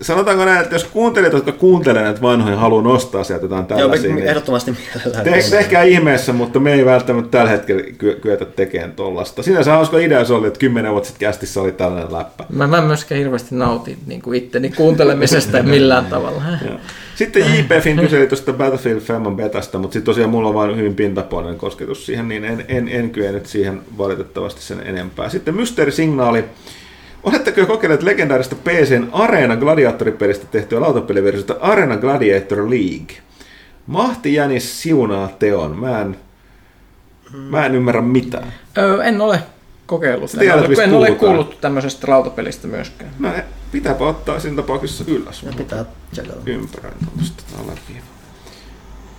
sanotaanko näin, että jos kuuntelijat, jotka kuuntelee näitä vanhoja, haluaa nostaa sieltä jotain Joo, tällaisia, niin ehdottomasti mielellään. te, tehkää ihmeessä, mutta me ei välttämättä tällä hetkellä ky- kyetä tekemään tollasta. Sinänsä hauska idea se oli, että kymmenen vuotta sitten kästissä oli tällainen läppä. Mä, mä myöskään hirveästi nautin niin kuin itteni kuuntelemisesta millään tavalla. Joo. Sitten JPFin kyseli tuosta Battlefield Femman betasta, mutta sitten tosiaan mulla on vain hyvin pintapuolinen kosketus siihen, niin en, en, en kyennyt siihen valitettavasti sen enempää. Sitten mysteerisignaali. Oletteko jo kokeilleet legendaarista PCn Arena Gladiatoripelistä tehtyä lautapeliversiota Arena Gladiator League? Mahti Jänis siunaa teon. Mä en, mä en ymmärrä mitään. Öö, en ole kokeillut. Sä tiedät, en ole, en ole kuullut tämmöisestä lautapelistä myöskään. No, pitääpä ottaa siinä tapauksessa ylös. Ja pitää tsekata. ympäröin tuosta alaviiva.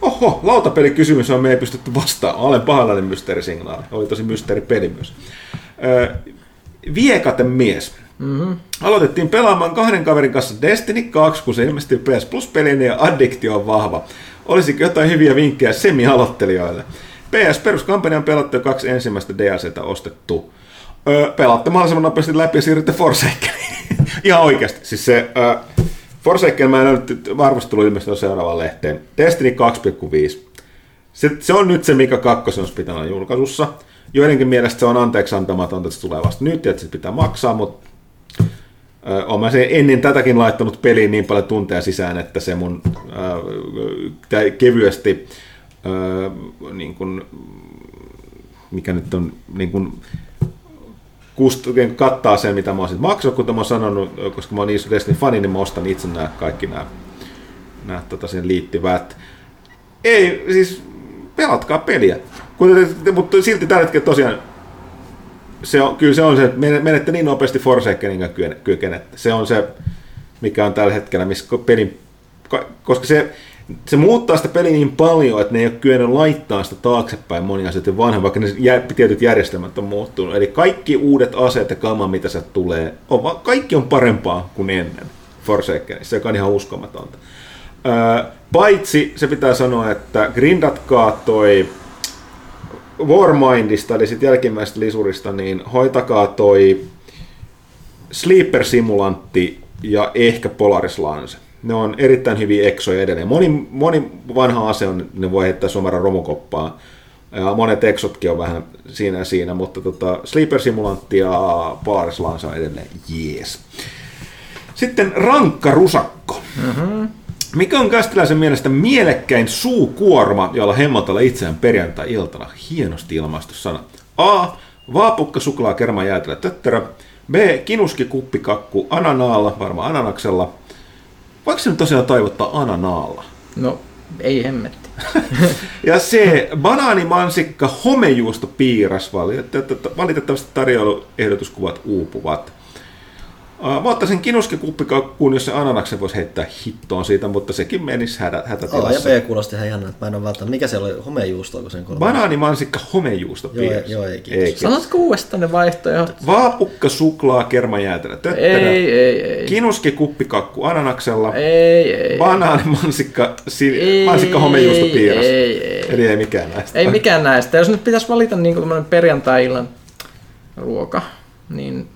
Oho, lautapelikysymys on me ei pystytty vastaamaan. Olen pahoillani mysteerisignaali. Oli tosi mysteeripeli myös. Öö, viekaten mies. Mm-hmm. Aloitettiin pelaamaan kahden kaverin kanssa Destiny 2, kun se ilmestyi PS Plus-peliin ja addiktio on vahva. Olisiko jotain hyviä vinkkejä semi-aloittelijoille? PS peruskampanjan pelattu kaksi ensimmäistä DLCtä ostettu. Öö, pelaatte mahdollisimman nopeasti läpi ja siirrytte Forsakeniin. Ihan oikeasti. Siis se, öö, Forsaken mä en nyt arvostelu ilmestynyt seuraavaan lehteen. Destiny 2,5. Se, se, on nyt se, mikä kakkosen olisi pitänyt olla julkaisussa. Joidenkin mielestä se on anteeksi antamatonta, että se tulee vasta nyt että se pitää maksaa, mutta Olen sen ennen tätäkin laittanut peliin niin paljon tunteja sisään, että se mun äh, kevyesti, äh, niin kun, mikä nyt on, niin kun, kust, kattaa sen, mitä mä oon maksanut, kuten mä oon sanonut, koska mä oon iso Destiny fani, niin mä ostan itse nämä kaikki nämä, nämä tota, siihen liittyvät. Ei, siis pelatkaa peliä. Mutta silti tällä hetkellä tosiaan se on, kyllä se on se, että men- menette niin nopeasti Forsakenin kykenette. Se on se, mikä on tällä hetkellä, missä pelin, ka- koska se, se muuttaa sitä peliä niin paljon, että ne ei ole kyennyt laittaa sitä taaksepäin monia asioita vanhan, vaikka ne tietyt järjestelmät on muuttunut. Eli kaikki uudet aseet ja kama, mitä se tulee, on, kaikki on parempaa kuin ennen Forsakenissa, joka on ihan uskomatonta. Paitsi se pitää sanoa, että grindatkaa toi Warmindista, eli sitten jälkimmäisestä lisurista, niin hoitakaa toi Sleeper Simulantti ja ehkä Polaris Lance. Ne on erittäin hyviä eksoja edelleen. Moni, moni vanha ase on, ne voi heittää suoraan romukoppaan. Ja monet eksotkin on vähän siinä siinä, mutta tota, Sleeper Simulantti ja Polaris Lance on edelleen jees. Sitten rankka rusakko. Mm-hmm. Mikä on Kästiläisen mielestä mielekkäin suukuorma, jolla hemmotella itseään perjantai-iltana? Hienosti ilmaistu sana. A. Vaapukka suklaa kerma jäätelö tötterö. B. Kinuski kuppikakku ananaalla, varmaan ananaksella. Voiko se nyt tosiaan taivuttaa ananaalla? No, ei hemmetti. Ja C. Banaanimansikka homejuusto piiras. Valitettavasti valitettavasti tarjoiluehdotuskuvat uupuvat. Mä ottaisin kinuskikuppikakkuun, jos se ananaksen voisi heittää hittoon siitä, mutta sekin menisi hätä, A ja hätätilassa. B kuulosti ihan jännä, että mä en ole välttämättä. Mikä siellä oli? Homejuusto, kun sen kolmas? Banaanimansikka homejuusto Joo, piirros. joo, ei kiitos. Ei, Sanotko uudestaan ne vaihtoehdot? Vaapukka, suklaa, kermajäätelö, tötterö. Ei, ei, ei. Kinuski kuppikakku ananaksella. Ei, ei. Banaanimansikka, si- Ei, mansikka homejuusto piirros. Ei, ei. Eli ei mikään näistä. Ei mikään näistä. Jos nyt pitäisi valita niin tämmöinen perjantai-illan ruoka, niin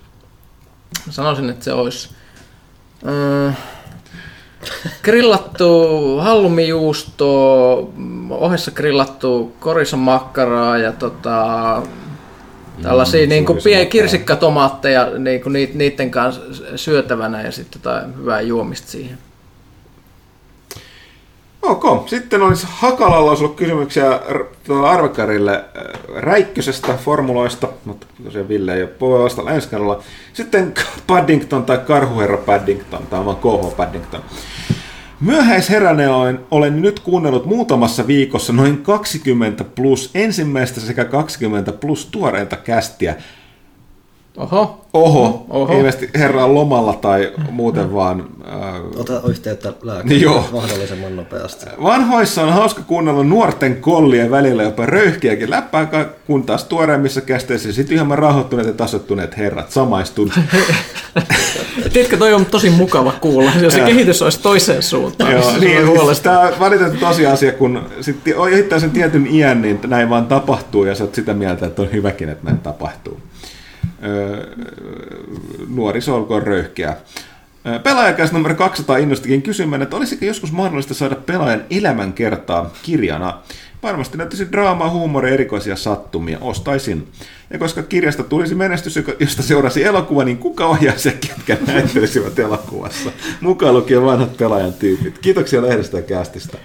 sanoisin, että se olisi äh, grillattu hallumijuusto, ohessa grillattu korisamakkaraa ja tota, tällaisia mm, niin kuin pie, korisamakkaraa. kirsikkatomaatteja niin kuin niiden kanssa syötävänä ja sitten jotain hyvää juomista siihen. Ok, sitten olisi Hakalalla olisi ollut kysymyksiä Arvekarille äh, Räikkösestä formuloista, mutta tosiaan Ville ei ole voi ensi kerralla. Sitten Paddington tai Karhuherra Paddington, tai vaan KH Paddington. Myöhäisheränä olen, olen nyt kuunnellut muutamassa viikossa noin 20 plus ensimmäistä sekä 20 plus tuoreinta kästiä. Oho. Oho, Oho. Oho. ilmeisesti herra on lomalla tai muuten vaan äh, Ota yhteyttä lääkäriin Joo. mahdollisimman nopeasti. Vanhoissa on hauska kuunnella nuorten kollien välillä jopa röyhkiäkin läppää, kun taas tuoreimmissa kästeissä sitten ihan rauhoittuneet ja tasottuneet herrat samaistun. Tiedätkö, toi on tosi mukava kuulla, jos se kehitys olisi toiseen suuntaan. Joo, niin, huolestuttaa. tämä on valitettava tosiasia, kun sitten ohittaa sen tietyn iän, niin näin vaan tapahtuu ja sä oot sitä mieltä, että on hyväkin, että näin tapahtuu. Nuoriso olkoon röyhkeä. Pelaajakäs numero 200 innostikin kysymään, että olisiko joskus mahdollista saada pelaajan elämänkertaa kirjana. Varmasti näyttäisi draamaa, huumoria, erikoisia sattumia. Ostaisin. Ja koska kirjasta tulisi menestys, josta seurasi elokuva, niin kuka ohjaisi ja ketkä näyttelisivät elokuvassa? Mukaan lukien vanhat pelaajan tyypit. Kiitoksia lehdestä ja kästistä.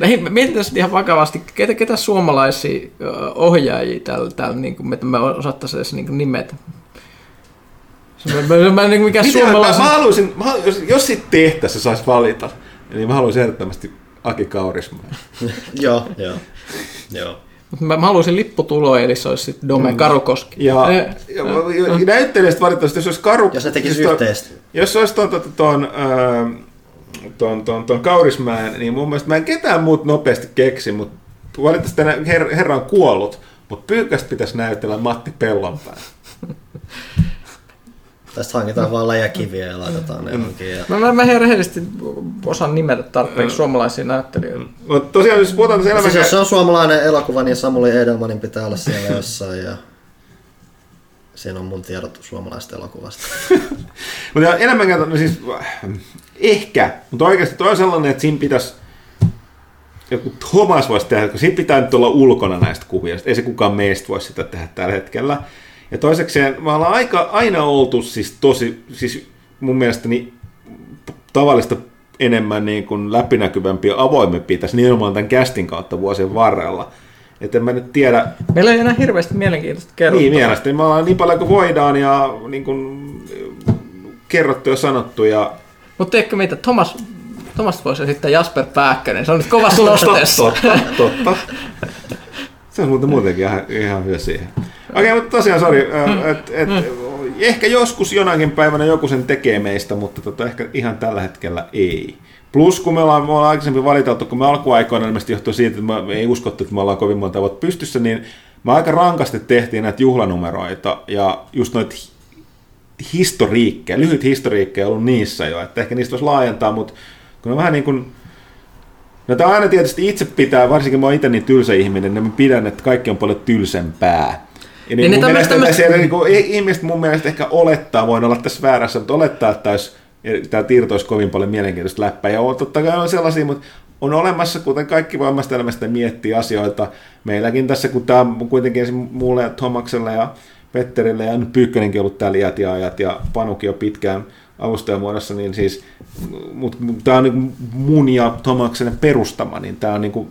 Hei, sitten ihan vakavasti, ketä, ketä suomalaisia ohjaajia täällä, täällä niin kuin, että me osattaisiin edes niin kuin nimetä. Se- Mä, mä, mä, niin mikä Mitä, mä, suomalaisen... mä haluaisin, mä, halu- jos, jos sit tehtäisiin, saisi valita, niin mä haluaisin ehdottomasti Aki Kaurismaa. Joo, joo. Joo. Mä, mä haluaisin lipputuloa, eli se olisi sitten Dome Karukoski. Mm. Ja, Eh, ja, ja näyttelijästä valitettavasti, jos olisi Karu... Jos ne tekisi yhteistä. Jos se olisi ton, ton, ton, ää, ton, ton, ton Kaurismäen, niin mun mielestä mä en ketään muut nopeasti keksi, mutta valitettavasti tänä her, herra on kuollut, mutta Pyykkästä pitäisi näytellä Matti Pellonpää. Tästä hankitaan vaan läjäkiviä ja laitetaan ne johonkin. Ja... Mä, mä, mä ihan rehellisesti osaan nimetä tarpeeksi suomalaisia näyttelijöitä. Mutta tosiaan, jos puhutaan tässä Siis jos elämän... se on suomalainen elokuva, niin Samuli Edelmanin pitää olla siellä jossain. Ja... Siinä on mun tiedot suomalaisesta elokuvasta. Mutta enemmän no siis ehkä, mutta oikeasti toi on sellainen, että siinä pitäisi joku Thomas voisi tehdä, koska siinä pitää nyt olla ulkona näistä kuvista. Ei se kukaan meistä voisi sitä tehdä tällä hetkellä. Ja toisekseen me ollaan aika, aina oltu siis tosi, siis mun mielestäni tavallista enemmän niin kuin läpinäkyvämpi ja avoimempi tässä nimenomaan tämän castin kautta vuosien varrella. Että en mä nyt tiedä, Meillä ei enää hirveästi mielenkiintoista kerrottavaa. niin, mielestäni me ollaan niin paljon kuin voidaan ja niin kuin, kerrottu ja sanottu. Ja... Mutta tiedätkö mitä, Thomas, Thomas voisi esittää Jasper Pääkkönen, se on nyt kovassa nostetessa. totta, totta. Se on muuten muutenkin ihan, ihan hyvä siihen. Okei, okay, mutta tosiaan, sori, et, et, ehkä joskus jonakin päivänä joku sen tekee meistä, mutta tota, ehkä ihan tällä hetkellä ei. Plus, kun me ollaan, me ollaan aikaisemmin valiteltu, kun me alkuaikoina ilmeisesti johtui siitä, että me ei uskottu, että me ollaan kovin monta vuotta pystyssä, niin me aika rankasti tehtiin näitä juhlanumeroita ja just noita historiikkeja, lyhyt historiikkeja on ollut niissä jo, että ehkä niistä voisi laajentaa, mutta kun on vähän niin kuin No tämä aina tietysti itse pitää, varsinkin mä oon itse niin tylsä ihminen, niin mä pidän, että kaikki on paljon tylsempää. Ja niin, Niin, mun mielestä, tämmöistä- siellä, niin kuin, ihmiset mun mielestä ehkä olettaa, voin olla tässä väärässä, mutta olettaa, että tämä Tiirto olisi kovin paljon mielenkiintoista läppää. Ja on, totta kai on sellaisia, mutta on olemassa, kuten kaikki voi omasta elämästä miettiä asioita. Meilläkin tässä, kun tämä on kuitenkin mulle ja Tomakselle ja Petterille ja nyt Pyykkönenkin ollut täällä iät ja ajat ja Panukin jo pitkään avustajamuodossa, niin siis, mutta tämä on niin mun ja Tomaksen perustama, niin tämä on niin kuin,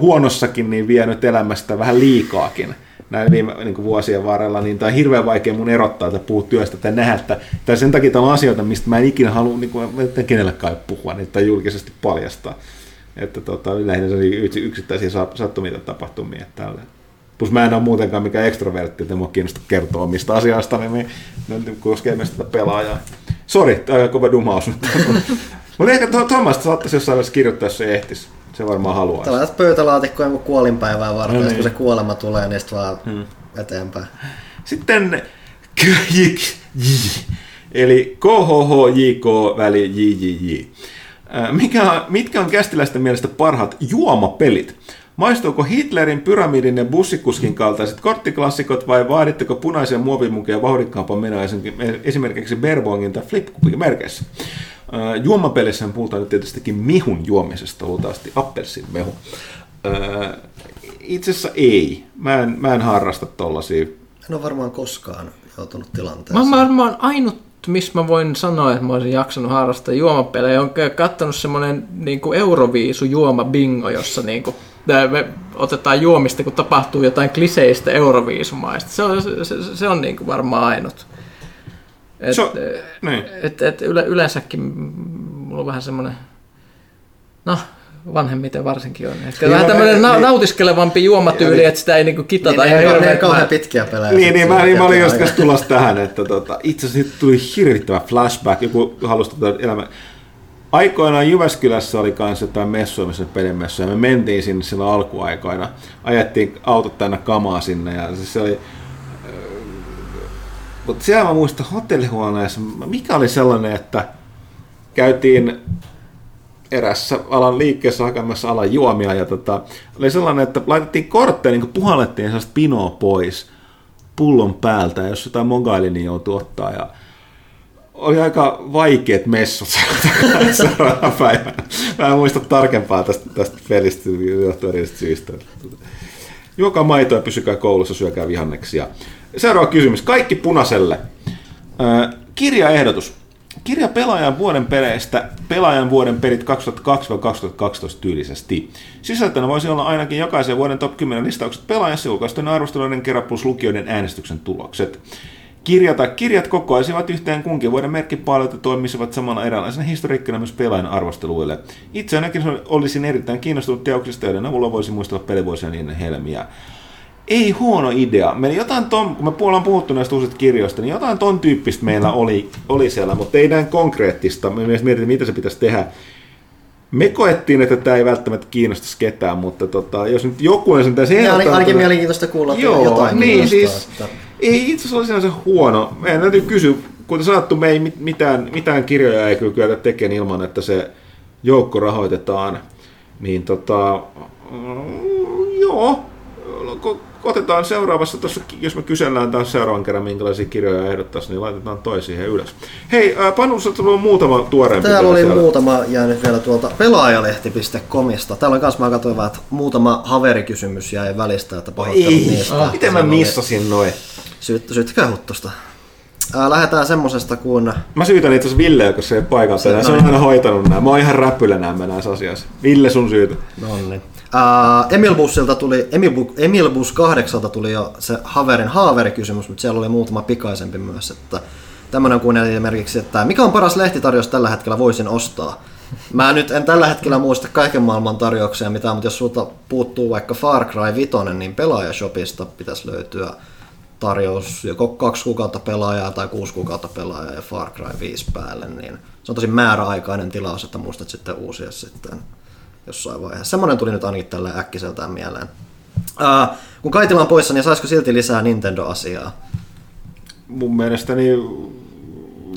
huonossakin niin vienyt elämästä vähän liikaakin näin viime niin kuin vuosien varrella, niin tämä on hirveän vaikea mun erottaa tai puhua työstä tai nähdä, että, tai sen takia tämä on asioita, mistä mä en ikinä halua niin kuin, että kenellekään puhua niin, tai julkisesti paljastaa. Että tota, lähinnä yksittäisiä sa- sattumia tapahtumia. Että tällä. Plus mä en ole muutenkaan mikään ekstrovertti, että mua kiinnosta kertoa omista asioista, niin ne nyt koskee myös tätä pelaajaa. Sori, tämä on kova dumaus nyt. Mutta ehkä Thomas saattaisi jossain vaiheessa kirjoittaa, jos se ehtis. Se varmaan haluaa. Tällä laitat pöytälaatikkoon joku kuolinpäivää varten, No niin. niin. kun se kuolema tulee, niin sitten vaan hmm. eteenpäin. Sitten KJJ, eli KHHJK väli JJJ. Äh, Mikä mitkä on kästiläisten mielestä parhaat juomapelit? Maistuuko Hitlerin, pyramidin ja bussikuskin kaltaiset korttiklassikot vai vaaditteko punaisia muovimukeja vauhdikkaampaa menoa esim- esimerkiksi Berbongin tai Flipkupin merkeissä? Äh, Juomapelissähän puhutaan nyt tietystikin mihun juomisesta, luultavasti appelsinmehu. Äh, Itse asiassa ei. Mä en, mä en harrasta tollasia En ole varmaan koskaan joutunut Mä tilanteeseen. oon varmaan ainut, missä mä voin sanoa, että mä olisin jaksanut harrastaa juomapelejä. On kattonut semmonen niin Euroviisu juoma bingo, jossa niin kuin, me otetaan juomista, kun tapahtuu jotain kliseistä Euroviisumaista. Se on, se, se, on niin kuin varmaan ainut. Et, Se on- niin. et, et yle, yleensäkin mulla on vähän semmoinen, no vanhemmiten varsinkin on. Ehkä Niin, vähän tämmöinen na- niin. nautiskelevampi juomatyyli, että sitä ei niinku kitata niin, ihan hirveän kauhean pitkiä pelejä. Niin, niin, mä, niin mä olin just tulossa tähän, että tota, itse asiassa tuli hirvittävä flashback, joku halusi tätä elämä. Aikoinaan Jyväskylässä oli kanssa jotain messuja, missä ja me mentiin sinne silloin alkuaikoina. Ajettiin autot täynnä kamaa sinne, ja siis se oli... Mutta siellä mä muistan hotellihuoneessa, mikä oli sellainen, että käytiin erässä alan liikkeessä hakemassa alan juomia ja tota, oli sellainen, että laitettiin kortteja, niin puhallettiin sellaista pinoa pois pullon päältä jos jotain mogaili, niin joutui ottaa ja oli aika vaikeat messut seuraavana päivänä. Mä en muista tarkempaa tästä, tästä pelistä johtuen eri syistä. Juokaa maitoa pysykää koulussa, syökää vihanneksia. Seuraava kysymys. Kaikki punaiselle. Kirjaehdotus. Kirja pelaajan vuoden peleistä, pelaajan vuoden pelit 2002-2012 tyylisesti. Sisältönä voisi olla ainakin jokaisen vuoden top 10 listaukset pelaajassa julkaistujen arvosteluiden kerran plus lukijoiden äänestyksen tulokset. Kirja tai kirjat kokoaisivat yhteen kunkin vuoden merkkipaalut ja toimisivat samalla eräänlaisena historiikkana myös pelaajan arvosteluille. Itse ainakin olisin erittäin kiinnostunut teoksista, joiden avulla voisi muistella pelivuosia niiden helmiä. Ei huono idea. Meillä jotain ton, kun me ollaan puhuttu näistä uusista kirjoista, niin jotain ton tyyppistä meillä oli, oli siellä, mutta ei näin konkreettista. Me myös mietin, mitä se pitäisi tehdä. Me koettiin, että tämä ei välttämättä kiinnostaisi ketään, mutta tota, jos nyt joku on sen tässä ehdottanut- ainakin mielenkiintoista kuulla, että Joo, jotain niin siis, että- ei itse asiassa ole sinänsä huono. Meidän täytyy kysyä, kuten sanottu, me ei mit- mitään, mitään kirjoja ei kyllä kyetä tekemään ilman, että se joukko rahoitetaan. Niin tota, mm, joo, otetaan seuraavassa, tossa, jos me kysellään taas seuraavan kerran, minkälaisia kirjoja ehdottaisiin, niin laitetaan toi siihen ylös. Hei, ää, Panu, sieltä on muutama tuoreempi. Täällä oli siellä. muutama jäänyt vielä tuolta pelaajalehti.comista. Täällä on kanssa, mä katsoin vähän, että muutama haverikysymys jäi välistä, että pahoittelut niistä. miten mä missasin noin? Syyt, syyttäkää huttusta. Ää, lähdetään semmosesta kuin... Mä syytän itse Ville, kun se ei ole paikalla tänään. Se on aina hoitanut nämä. Mä oon ihan räppylä nämä näissä asiassa. Ville, sun syytä. Nonni. Ää, Emil Bussilta tuli, Emil, Emil Bus 8 tuli jo se Haverin haaverikysymys, mutta siellä oli muutama pikaisempi myös. Että tämmönen kuin esimerkiksi, että mikä on paras lehtitarjous tällä hetkellä voisin ostaa? Mä nyt en tällä hetkellä muista kaiken maailman tarjouksia mitään, mutta jos sulta puuttuu vaikka Far Cry 5, niin Pelaajashopista pitäisi löytyä tarjous joko kaksi kuukautta pelaajaa tai kuusi kuukautta pelaajaa ja Far Cry 5 päälle, niin se on tosi määräaikainen tilaus, että muistat sitten uusia sitten jossain vaiheessa. Semmoinen tuli nyt ainakin tällä äkkiseltään mieleen. Ää, kun Kaitila on poissa, niin saisiko silti lisää Nintendo-asiaa? Mun mielestäni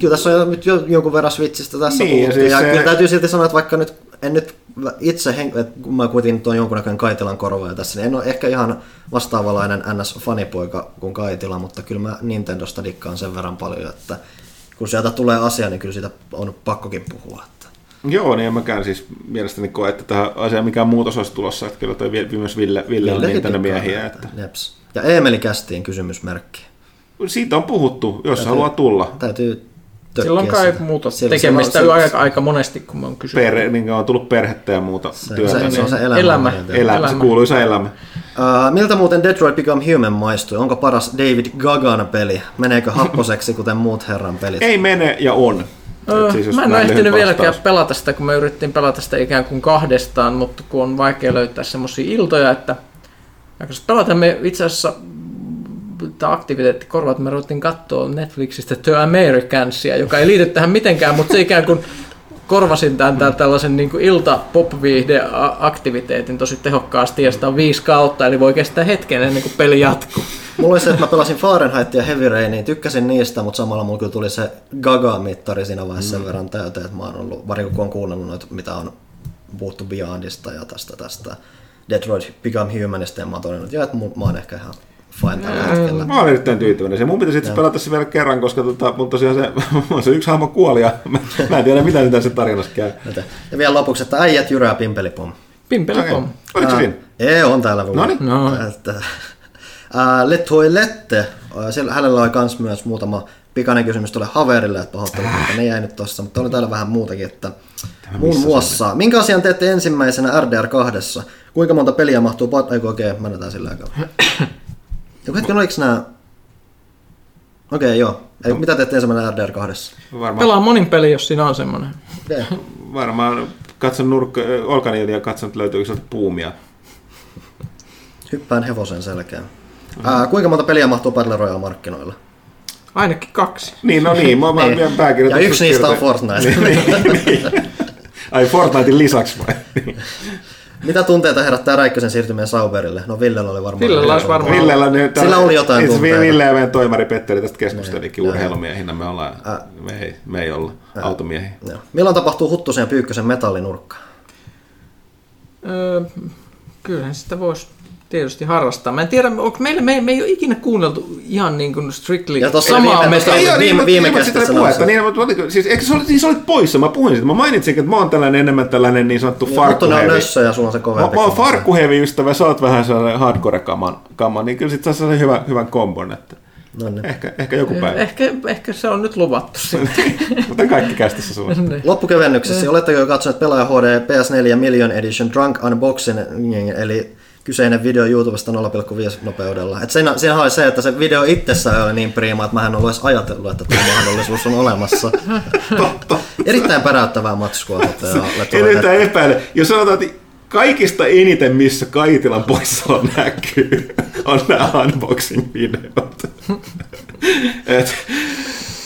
Kyllä tässä on jo, nyt jo jonkun verran Switchistä tässä Niin, ja puhuttiin. siis ja se- kyllä täytyy silti sanoa, että vaikka nyt en nyt itse, hen- että kun mä kuitenkin nyt on jonkunnäköinen Kaitilan korvaaja tässä, niin en ole ehkä ihan vastaavanlainen NS-fanipoika kuin Kaitila, mutta kyllä mä Nintendosta dikkaan sen verran paljon, että kun sieltä tulee asia, niin kyllä siitä on pakkokin puhua. Että. Joo, niin en mäkään siis mielestäni koe, että tähän asiaan mikään muutos olisi tulossa. Että kyllä toi myös Ville, Ville on dikkaa miehiä. Että. Jeps. Ja Eemeli kästiin kysymysmerkki. Siitä on puhuttu, jos haluaa tulla. Täytyy tökkiä Silloin kai sitä. muuta Siellä- tekemistä siellä- aika, aika monesti, kun mä oon kysynyt. Perhe, niin on tullut perhettä ja muuta Se, työtä. se, se on se niin elämä. Elämä. Elämä. elämä, se elämä. kuuluisa elämä. Uh, miltä muuten Detroit Become Human maistui? Onko paras David Gagan peli? Meneekö happoseksi kuten muut herran pelit? Ei mene ja on. Öö, siis mä en ole ehtinyt vieläkään pelata sitä, kun me yritettiin pelata sitä ikään kuin kahdestaan, mutta kun on vaikea löytää semmoisia iltoja, että Aikaisesti pelata me itse asiassa tämä aktiviteetti korvat, me ruvettiin katsoa Netflixistä The Americansia, joka ei liity tähän mitenkään, mutta se ikään kuin korvasin tämän, tämän tällaisen niin kuin ilta pop aktiviteetin tosi tehokkaasti ja sitä on viisi kautta, eli voi kestää hetken ennen kuin peli jatkuu. Mulla oli se, että mä pelasin Fahrenheit ja Heavy Rainia, tykkäsin niistä, mutta samalla mulla kyllä tuli se Gaga-mittari siinä vaiheessa sen verran täyteen, että mä oon ollut, varsinkin kun on kuunnellut noita, mitä on puhuttu Beyondista ja tästä, tästä Detroit Become Humanista, ja mä oon todennut, että mä oon ehkä ihan fine tällä hetkellä. Mä olen erittäin tyytyväinen. Se mun pitäisi itse pelata se vielä kerran, koska tota, mutta tosiaan se, se yksi hahmo kuoli ja mä, mä en tiedä mitä tässä tarinassa käy. Ja vielä lopuksi, että äijät jyrää pimpelipom. Pimpelipom. Okay. Oliko se siinä? Ei, on täällä. No niin. No. Että, ää, Le Toilette, siellä hänellä oli kans myös muutama pikainen kysymys tuolle haverille, että pahoittelut, mutta ne jäi nyt tossa, mutta oli täällä vähän muutakin, että Tämä muun muassa, minkä asian teette ensimmäisenä RDR2? Kuinka monta peliä mahtuu, eikö okei, okay, mennään sillä aikaa. Joku hetken, oliko nämä... Okei, okay, joo. Ei, mitä teette ensimmäinen RDR 2? Varmaan. Pelaa monin peli, jos siinä on semmoinen. Varmaan katson nurkka, olkani ja katson, että löytyykö sieltä puumia. Hyppään hevosen selkään. Mm-hmm. Ää, kuinka monta peliä mahtuu Battle Royale markkinoilla? Ainakin kaksi. Niin, no niin. Mä oon niin. Ja yksi niistä on Fortnite. niin, niin, niin. Ai Fortnitein lisäksi vai? Mitä tunteita herättää Räikkösen siirtyminen Sauberille? No Villellä oli varmaan. Villellä olisi varmaan. Villellä, niin, Sillä oli jotain tunteita. Ville ja meidän toimari Petteri tästä keskustelikin urheilumiehinä. Me, ollaan, Ä. me, ei, me ei olla Ä. automiehiä. Joo. Milloin tapahtuu Huttusen ja Pyykkösen metallinurkka? Öö, kyllähän sitä voisi tietysti harrastaa. Mä en tiedä, onko meillä, me, me ei ole ikinä kuunneltu ihan niin kuin strictly ja samaa metallia. Ei, viime, viime, viime sitä puhetta. Niin, mutta, siis, eikö se, siis olit poissa, mä puhuin siitä. Mä mainitsin, että mä oon tällainen enemmän tällainen niin sanottu niin, farkkuhevi. Mutta on nössö ja sulla on se kovempi. Mä, mä oon farkkuhevi ystävä, sä oot vähän sellainen hardcore-kaman, kama, niin kyllä sit saa sellainen hyvä, hyvän kombon. Että. No niin. Ehkä, ehkä joku päivä. Ehkä, ehkä se on nyt luvattu sitten. Mutta kaikki kästissä sulla. Niin. Loppukevennyksessä, oletteko jo katsoneet Pelaaja HD PS4 Million Edition Drunk Unboxing, eli kyseinen video YouTubesta 0,5 nopeudella. Et siinä, siinä oli se, että se video itsessään oli niin priima, että mä en ollut edes ajatellut, että tämä mahdollisuus on olemassa. Totta. Erittäin päräyttävää matskua. En yhtään epäile. Jos sanotaan, että kaikista eniten, missä Kaitilan poissaolo näkyy, on nämä unboxing-videot. Et,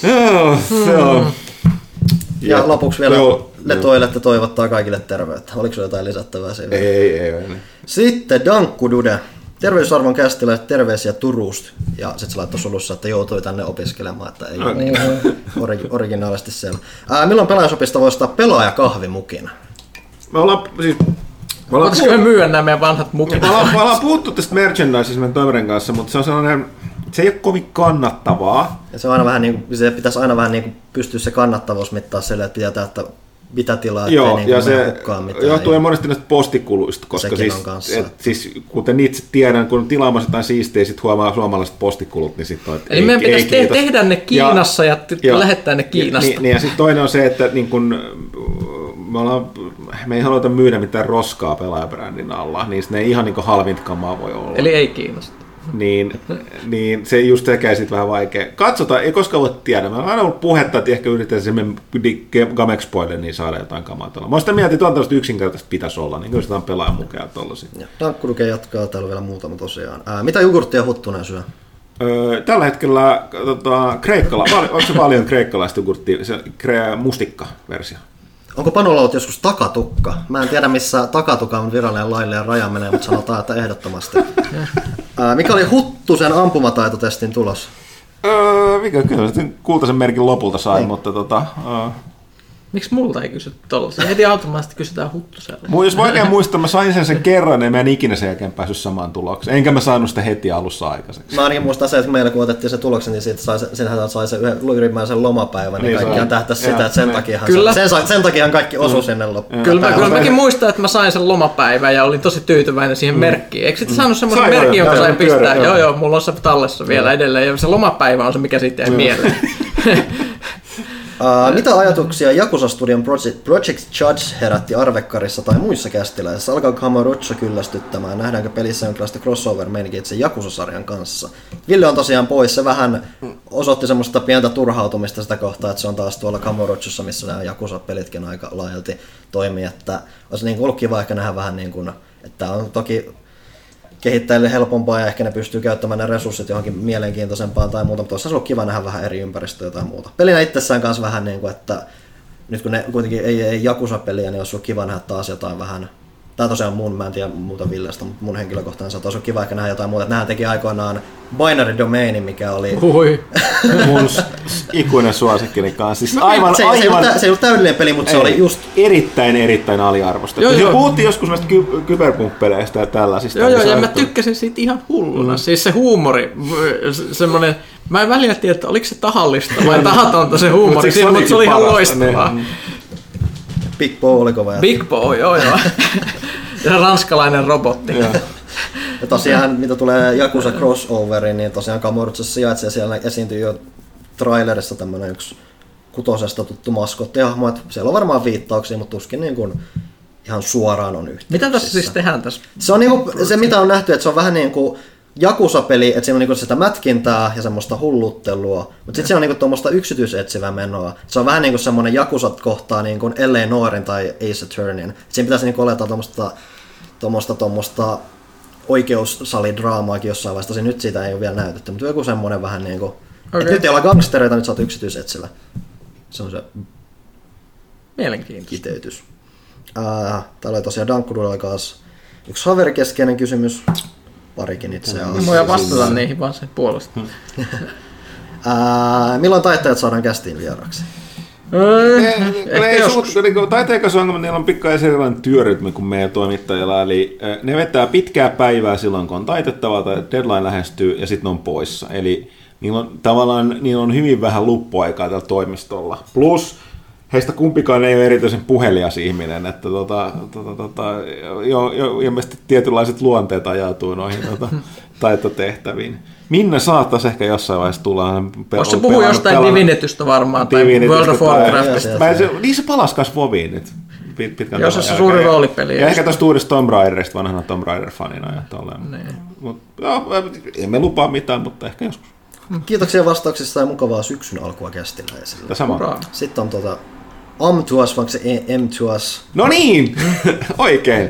joo, se on. Ja, ja lopuksi vielä joo, Letoilette toivottaa kaikille terveyttä. Oliko jotain lisättävää siinä? Ei, ei, ei. ei. Sitten Dankku Dude. Terveysarvon kästillä terveisiä Turusta. Ja sitten se laittoi sulussa, että joutui tänne opiskelemaan, että ei ole niin origi- originaalisti siellä. Ää, milloin pelaajasopista voi ostaa pelaaja kahvimukina? Me ollaan siis me ollaan puhuttu, me myydä nämä meidän vanhat mukit? Me ollaan, me ollaan puhuttu tästä merchandisesta meidän toiverin kanssa, mutta se on sellainen, se ei ole kovin kannattavaa. Ja se, on aina vähän niin kuin, se pitäisi aina vähän niin kuin pystyä se kannattavuus mittaa sille, että pitää että mitä tilaa, Joo, ettei niin ja se mitään. Johtuu monesti näistä postikuluista, koska siis, et, siis, kuten itse tiedän, kun tilaamassa jotain siistejä, sit huomaa suomalaiset postikulut, niin sitten on, Eli ei, meidän pitäisi ei, te- tehdä ne Kiinassa ja, ja, ja lähettää ne Kiinasta. Niin, niin ja sitten toinen on se, että niin kun, me, ollaan, me ei haluta myydä mitään roskaa pelaajabrändin alla, niin ne ei ihan niin halvinta kamaa voi olla. Eli ei Kiinasta niin, niin se just tekee sitten vähän vaikea. Katsotaan, ei koskaan voi tiedä. Mä oon aina ollut puhetta, että ehkä yritetään semmoinen Gamexpoille niin saada jotain kamaa tuolla. Mä oon sitä mieltä, että on tällaista yksinkertaista pitäisi olla, niin kyllä sitä on pelaajan mukaan tuollaisia. Dankkuruke jatkaa, täällä on vielä muutama tosiaan. Ää, mitä jogurttia Huttunen syö? Öö, tällä hetkellä tota, kreikkala, onko se paljon kreikkalaista jogurttia, se kre, mustikka-versio? Onko Panolla ollut joskus takatukka? Mä en tiedä, missä takatukan virallinen laillinen raja menee, mutta sanotaan, että ehdottomasti. Ää, mikä oli Huttusen ampumataitotestin tulos? Öö, mikä kyllä, kultaisen merkin lopulta sai, niin. mutta tota, öö, Miksi multa ei kysytty tollasia? Heti automaattisesti kysytään huttuselle. Mun, jos vaikea muistaa, mä sain sen sen kerran, niin mä en ikinä sen jälkeen päässyt samaan tulokseen. Enkä mä saanut sitä heti alussa aikaiseksi. Mä ainakin muistan se, että meillä kun otettiin se tuloksen, niin siitä sai, senhän sai se yhden lomapaivan, niin, niin kaikki tähtäisi sitä, että sen, takia Kyllä. Sen, sen takia kaikki osui mm. sinne loppuun. Kyllä, mä, kyllä mäkin muistan, että mä sain sen lomapäivän ja olin tosi tyytyväinen siihen mm. merkkiin. Eikö sitten mm. saanut semmoisen merkin, jonka sain pistää? Joo, joo, mulla on se tallessa vielä edelleen. Ja se lomapäivä on se, mikä sitten jäi mieleen. Uh, mitä ajatuksia Jakusa Studion Project, Project Judge herätti Arvekkarissa tai muissa kästiläisissä? Alkaako Hamarucho kyllästyttämään? Nähdäänkö pelissä jonkinlaista crossover meininkiä itse Jakusa-sarjan kanssa? Ville on tosiaan pois. Se vähän osoitti semmoista pientä turhautumista sitä kohtaa, että se on taas tuolla Kamurochossa, missä nämä Jakusa-pelitkin aika laajalti toimii. Että olisi niin ollut kiva ehkä nähdä vähän niin kuin, että on toki kehittäjille helpompaa ja ehkä ne pystyy käyttämään ne resurssit johonkin mielenkiintoisempaan tai muuta, mutta olisi ollut kiva nähdä vähän eri ympäristöä tai muuta. Pelinä itsessään kanssa vähän niin kuin, että nyt kun ne kuitenkin ei, ei Jakusa-peliä, niin olisi ollut kiva nähdä taas jotain vähän Tämä tosiaan mun, mä en tiedä muuta Villestä, mutta mun henkilökohtainen se olisi kiva ehkä nähdä jotain muuta. Nähän teki aikoinaan Binary Domainin, mikä oli... Hui. Mun ikuinen suosikkini kanssa. Siis aivan, se, se, ei aivan, ollut, se ei ollut täydellinen peli, mutta se Ei, oli just... Erittäin, erittäin aliarvostettu. Joo, Joo, joo. Puhuttiin joskus näistä ky- kyberpunk-peleistä ja tällaisista. Joo, niin joo, se ja on- mä tykkäsin siitä ihan hulluna. Mm. Siis se huumori, se- semmonen, mä en välillä tiedä, että oliko se tahallista vai tahatonta se huumori, siis se mutta se oli ihan loistavaa. niin. Big Bo oli kova. Ja, Big Boy, joo joo. ja ranskalainen robotti. Joo. ja tosiaan, mitä tulee Yakuza crossoveriin, niin tosiaan Kamurotsassa sijaitsee siellä esiintyy jo trailerissa tämmönen yksi kutosesta tuttu maskottihahmo, että siellä on varmaan viittauksia, mutta tuskin niin kuin ihan suoraan on yhteyksissä. Mitä tässä siis tehdään tässä? Se on niinku, se mitä on nähty, että se on vähän niin kuin Jakusa-peli, että siinä on niinku sitä mätkintää ja semmoista hulluttelua, mutta sitten se on niinku tuommoista yksityisetsivää menoa. Se on vähän niin kuin semmoinen Jakusat kohtaa niin kuin L.A. Noirin tai Ace Attorneyn. Siinä pitäisi niinku oletaan tuommoista tuommoista, tuommoista oikeussalidraamaakin jossain vaiheessa. Nyt siitä ei ole vielä näytetty, mutta joku semmoinen vähän niin kuin, okay. Okei. nyt ei olla gangstereita, nyt sä oot yksityisetsivä. Se on se Mielenkiintoista. kiteytys. Ää, täällä oli tosiaan Dankkudulla kanssa yksi haverikeskeinen kysymys. Parikin itse Mä asiassa. voin vastata niihin vaan sen puolesta. Ää, milloin taittajat saadaan kästiin vieraksi? Ehkä ei joskus. suut, niin taiteen kanssa ongelma, niillä on pikkaisen erilainen työrytmi kuin meidän toimittajilla, eli äh, ne vetää pitkää päivää silloin, kun on taitettava tai deadline lähestyy, ja sitten ne on poissa. Eli niillä on tavallaan niillä on hyvin vähän luppuaikaa tällä toimistolla. Plus heistä kumpikaan ei ole erityisen puhelias ihminen, että tota, tota, tota, jo, jo, ilmeisesti tietynlaiset luonteet ajautuu noihin tota, taitotehtäviin. Minne saattaisi ehkä jossain vaiheessa tulla? Jos se puhuu jostain Divinetystä varmaan, tai Divinitystä World of tai- Warcraftista. Mä se, niin se palas kas Voviin nyt. Pit, pitkän Jos se suuri roolipeli. Ja ehkä tuosta uudesta Tomb Raiderista vanhana Tomb Raider-fanina. Ja tolleen. Niin. Mut, joo, emme lupaa mitään, mutta ehkä joskus. Kiitoksia vastauksista ja mukavaa syksyn alkua kästiläisille. Sama. Sitten on tota Am to us, vaikka se E- M to us. No niin! Oikein.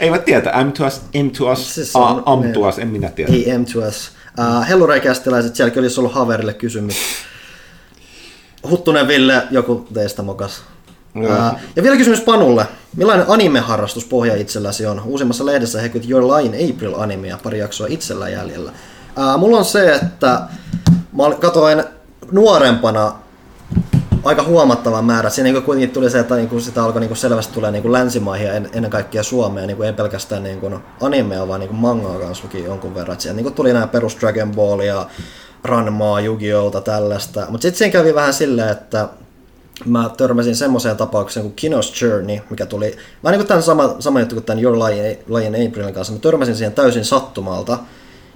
Eivät tietä. M to us, M to us, Siis on- A, am to us, en minä tiedä. Ei M to us. Uh, Hellurei-kästiläiset, sielläkin olisi ollut Haverille kysymys. Huttunen Ville, joku teistä mokas. Uh, ja vielä kysymys Panulle. Millainen anime-harrastus pohja itselläsi on? Uusimmassa lehdessä he Your Lie in April animea pari jaksoa itsellä jäljellä. Uh, mulla on se, että mä katoin nuorempana aika huomattava määrä. Siinä niin kuitenkin tuli se, että niin sitä alkoi niin selvästi tulee niin länsimaihin ja en- ennen kaikkea Suomeen, niin ei pelkästään niin animea, vaan niin mangaa kanssa luki jonkun verran. Siellä niin tuli nämä perus Dragon Ball ja Ranmaa, Yu-Gi-Ohta, tällaista. Mutta sitten siinä kävi vähän silleen, että mä törmäsin semmoiseen tapaukseen kuin Kinos Journey, mikä tuli vähän niin kuin tämän sama, sama juttu kuin tämän Your Lie in Aprilin kanssa. Mä törmäsin siihen täysin sattumalta.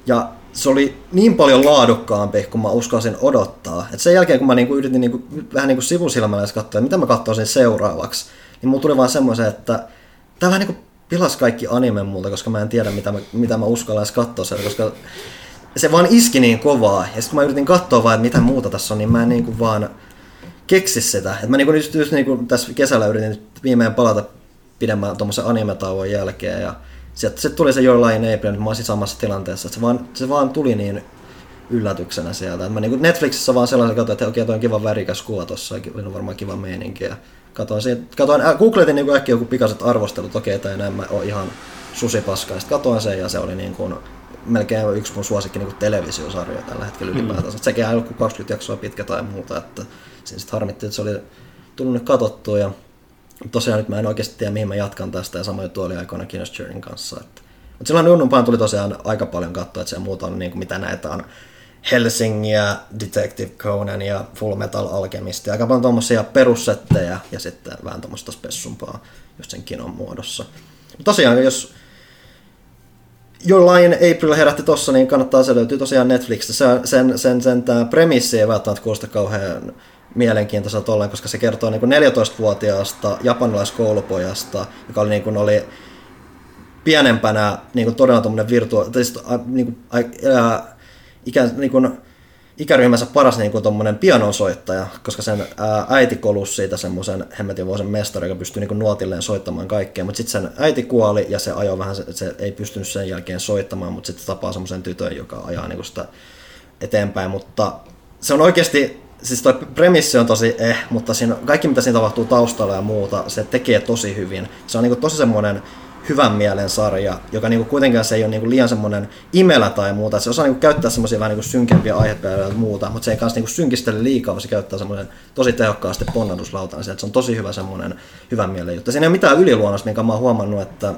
Ja se oli niin paljon laadukkaampi kuin mä uskalsin odottaa. Et sen jälkeen kun mä niinku yritin niinku, vähän niinku sivusilmällä edes katsoa, mitä mä katsoisin seuraavaksi, niin mulla tuli vaan semmoisen, että tää vähän niinku pilas kaikki anime multa, koska mä en tiedä mitä mä, mitä mä uskallan edes katsoa sieltä, koska se vaan iski niin kovaa. Ja sitten kun mä yritin katsoa vaan, että mitä muuta tässä on, niin mä en niinku vaan keksi sitä. Et mä niinku just, just niinku tässä kesällä yritin viimein palata pidemmän tuommoisen anime-tauon jälkeen ja sitten sit tuli se Your Lie in April, niin mä olisin samassa tilanteessa, se vaan, se vaan tuli niin yllätyksenä sieltä. Et mä niinku Netflixissä vaan sellaisen katsoin, että okei, toi on kiva värikäs kuva tossa, oli varmaan kiva meininki. Ja katoin, siitä, katoin äh, googletin niinku äkkiä joku pikaiset arvostelut, okei, tai näin mä oon ihan susipaska. Ja sitten katoin sen ja se oli niin kuin melkein yksi mun suosikki niin televisiosarjoja tällä hetkellä ylipäätänsä. Mm. Sekin ei ollut kuin 20 jaksoa pitkä tai muuta, että siinä sitten harmitti, että se oli tullut nyt katsottua ja tosiaan nyt mä en oikeasti tiedä mihin mä jatkan tästä ja sama juttu oli aikoina Kinos Journeyn kanssa. Että. Mutta silloin Junnumpaan tuli tosiaan aika paljon katsoa, että se muuta on niin kuin mitä näitä on Helsingiä, Detective Conan ja Full Metal Alchemist aika paljon tuommoisia perussettejä ja sitten vähän tuommoista spessumpaa just sen kinon muodossa. Tosiaan jos Your Lie in April herätti tossa, niin kannattaa, se löytyy tosiaan Netflixistä. Se, sen, sen, sen tämä premissi ei välttämättä kuulosta kauhean mielenkiintoiselta ollen, koska se kertoo niin 14-vuotiaasta japanilaiskoulupojasta, joka oli, niin kuin, oli pienempänä niin kuin todella tuommoinen virtua... Tai siis, niin kuin, ää, ikään niin kuin, ikäryhmänsä paras niin tommonen pianonsoittaja, koska sen ää, äiti kolusi siitä semmoisen hemmetinvuosen mestari, joka pystyi niin nuotilleen soittamaan kaikkea, mutta sitten sen äiti kuoli ja se ajoi vähän, se, se ei pystynyt sen jälkeen soittamaan, mutta sitten tapaa semmoisen tytön, joka ajaa niin sitä eteenpäin, mutta se on oikeasti, siis toi premissi on tosi eh, mutta siinä, kaikki mitä siinä tapahtuu taustalla ja muuta, se tekee tosi hyvin. Se on niinku tosi semmoinen hyvän mielen sarja, joka niinku kuitenkaan se ei ole niinku liian semmoinen imelä tai muuta. Se osaa niinku käyttää semmoisia vähän niinku synkempiä aihepäiviä ja muuta, mutta se ei kanssa niinku synkistele liikaa, vaan se käyttää semmoinen tosi tehokkaasti ponnahduslautan. Se, se on tosi hyvä semmoinen hyvän mielen juttu. Siinä ei ole mitään yliluonnosta, minkä mä oon huomannut, että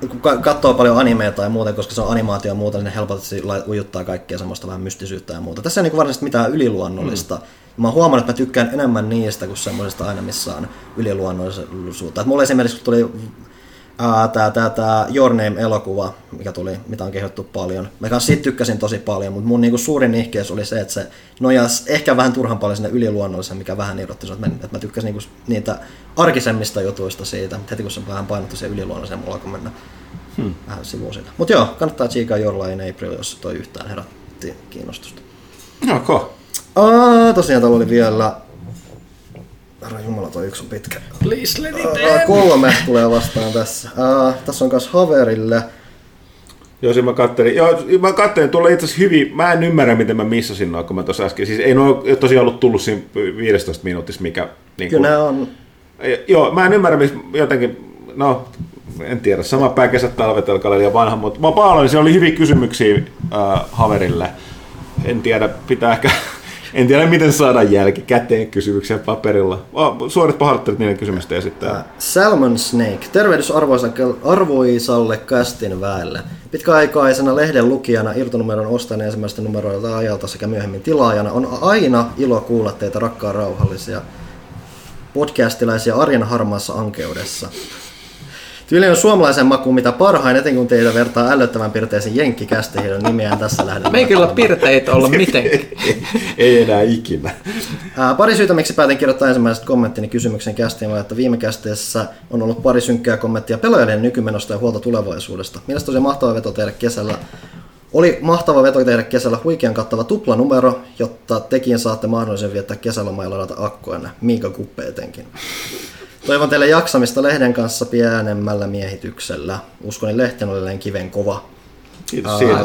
kun katsoo paljon animeita ja muuta, koska se on animaatio ja muuta, niin ne helposti ujuttaa kaikkea semmoista vähän mystisyyttä ja muuta. Tässä ei niin varsinaisesti mitään yliluonnollista. Mm. Mä oon huomannut, että mä tykkään enemmän niistä kuin semmoisista aina, missä on yliluonnollisuutta. Et mulla esimerkiksi tuli tämä, tämä, tämä Your Name-elokuva, mikä tuli, mitä on kehottu paljon. Mä kanssa siitä tykkäsin tosi paljon, mutta mun niinku suurin nihkeys oli se, että se nojas ehkä vähän turhan paljon sinne yliluonnolliseen, mikä vähän irrotti että mä, että mä tykkäsin niinku niitä arkisemmista jutuista siitä. Heti kun se vähän painottu siihen yliluonnolliseen, mulla alkoi mennä hmm. vähän sivuun siitä. Mutta joo, kannattaa tsiikaa Line April, jos toi yhtään herätti kiinnostusta. Okay. Aa, tosiaan täällä oli vielä Herra Jumala, toi yksi on pitkä. Please let it uh, kolme tulee vastaan tässä. Uh, tässä on myös Haverille. Joo, mä kattelin. Joo, mä kattelin, tuolla itse asiassa hyvin, mä en ymmärrä, miten mä missasin noin, kun mä tuossa äsken. Siis ei ole tosiaan ollut tullut siinä 15 minuutissa, mikä... Niin kuin, Kyllä on... Joo, mä en ymmärrä, missä jotenkin, no, en tiedä, sama pää kesät talvet alkaa liian vanha, mutta mä paljon, se oli hyviä kysymyksiä äh, Haverille. En tiedä, pitää ehkä en tiedä, miten saadaan jälki käteen kysymyksiä paperilla. Suorat pahoittelut niiden kysymystä esittää. Uh, Salmon Snake. Tervehdys arvoisalle kästin väelle. Pitkäaikaisena lehden lukijana, irtonumeron ostajana ensimmäistä numeroilta ajalta sekä myöhemmin tilaajana on aina ilo kuulla teitä rakkaa rauhallisia podcastilaisia arjen harmaassa ankeudessa. Tyyli on suomalaisen maku mitä parhain, etenkin kun teitä vertaa ällöttävän pirteisen jenkkikästeihin, on nimeään tässä lähden. Me ei kyllä pirteitä olla mitenkään. ei enää ikinä. Ää, pari syytä, miksi päätin kirjoittaa ensimmäiset kommenttini kysymyksen kästiin, on, että viime kästeessä on ollut pari synkkää kommenttia pelaajien nykymenosta ja huolta tulevaisuudesta. Mielestäni se mahtava veto tehdä kesällä oli mahtava veto tehdä kesällä huikean kattava tuplanumero, jotta tekin saatte mahdollisen viettää kesälomaa ja ladata akkuenne, Miika Kuppe etenkin. Toivon teille jaksamista lehden kanssa pienemmällä miehityksellä. Uskoni lehten oli kiven kova. Kiitos siitä.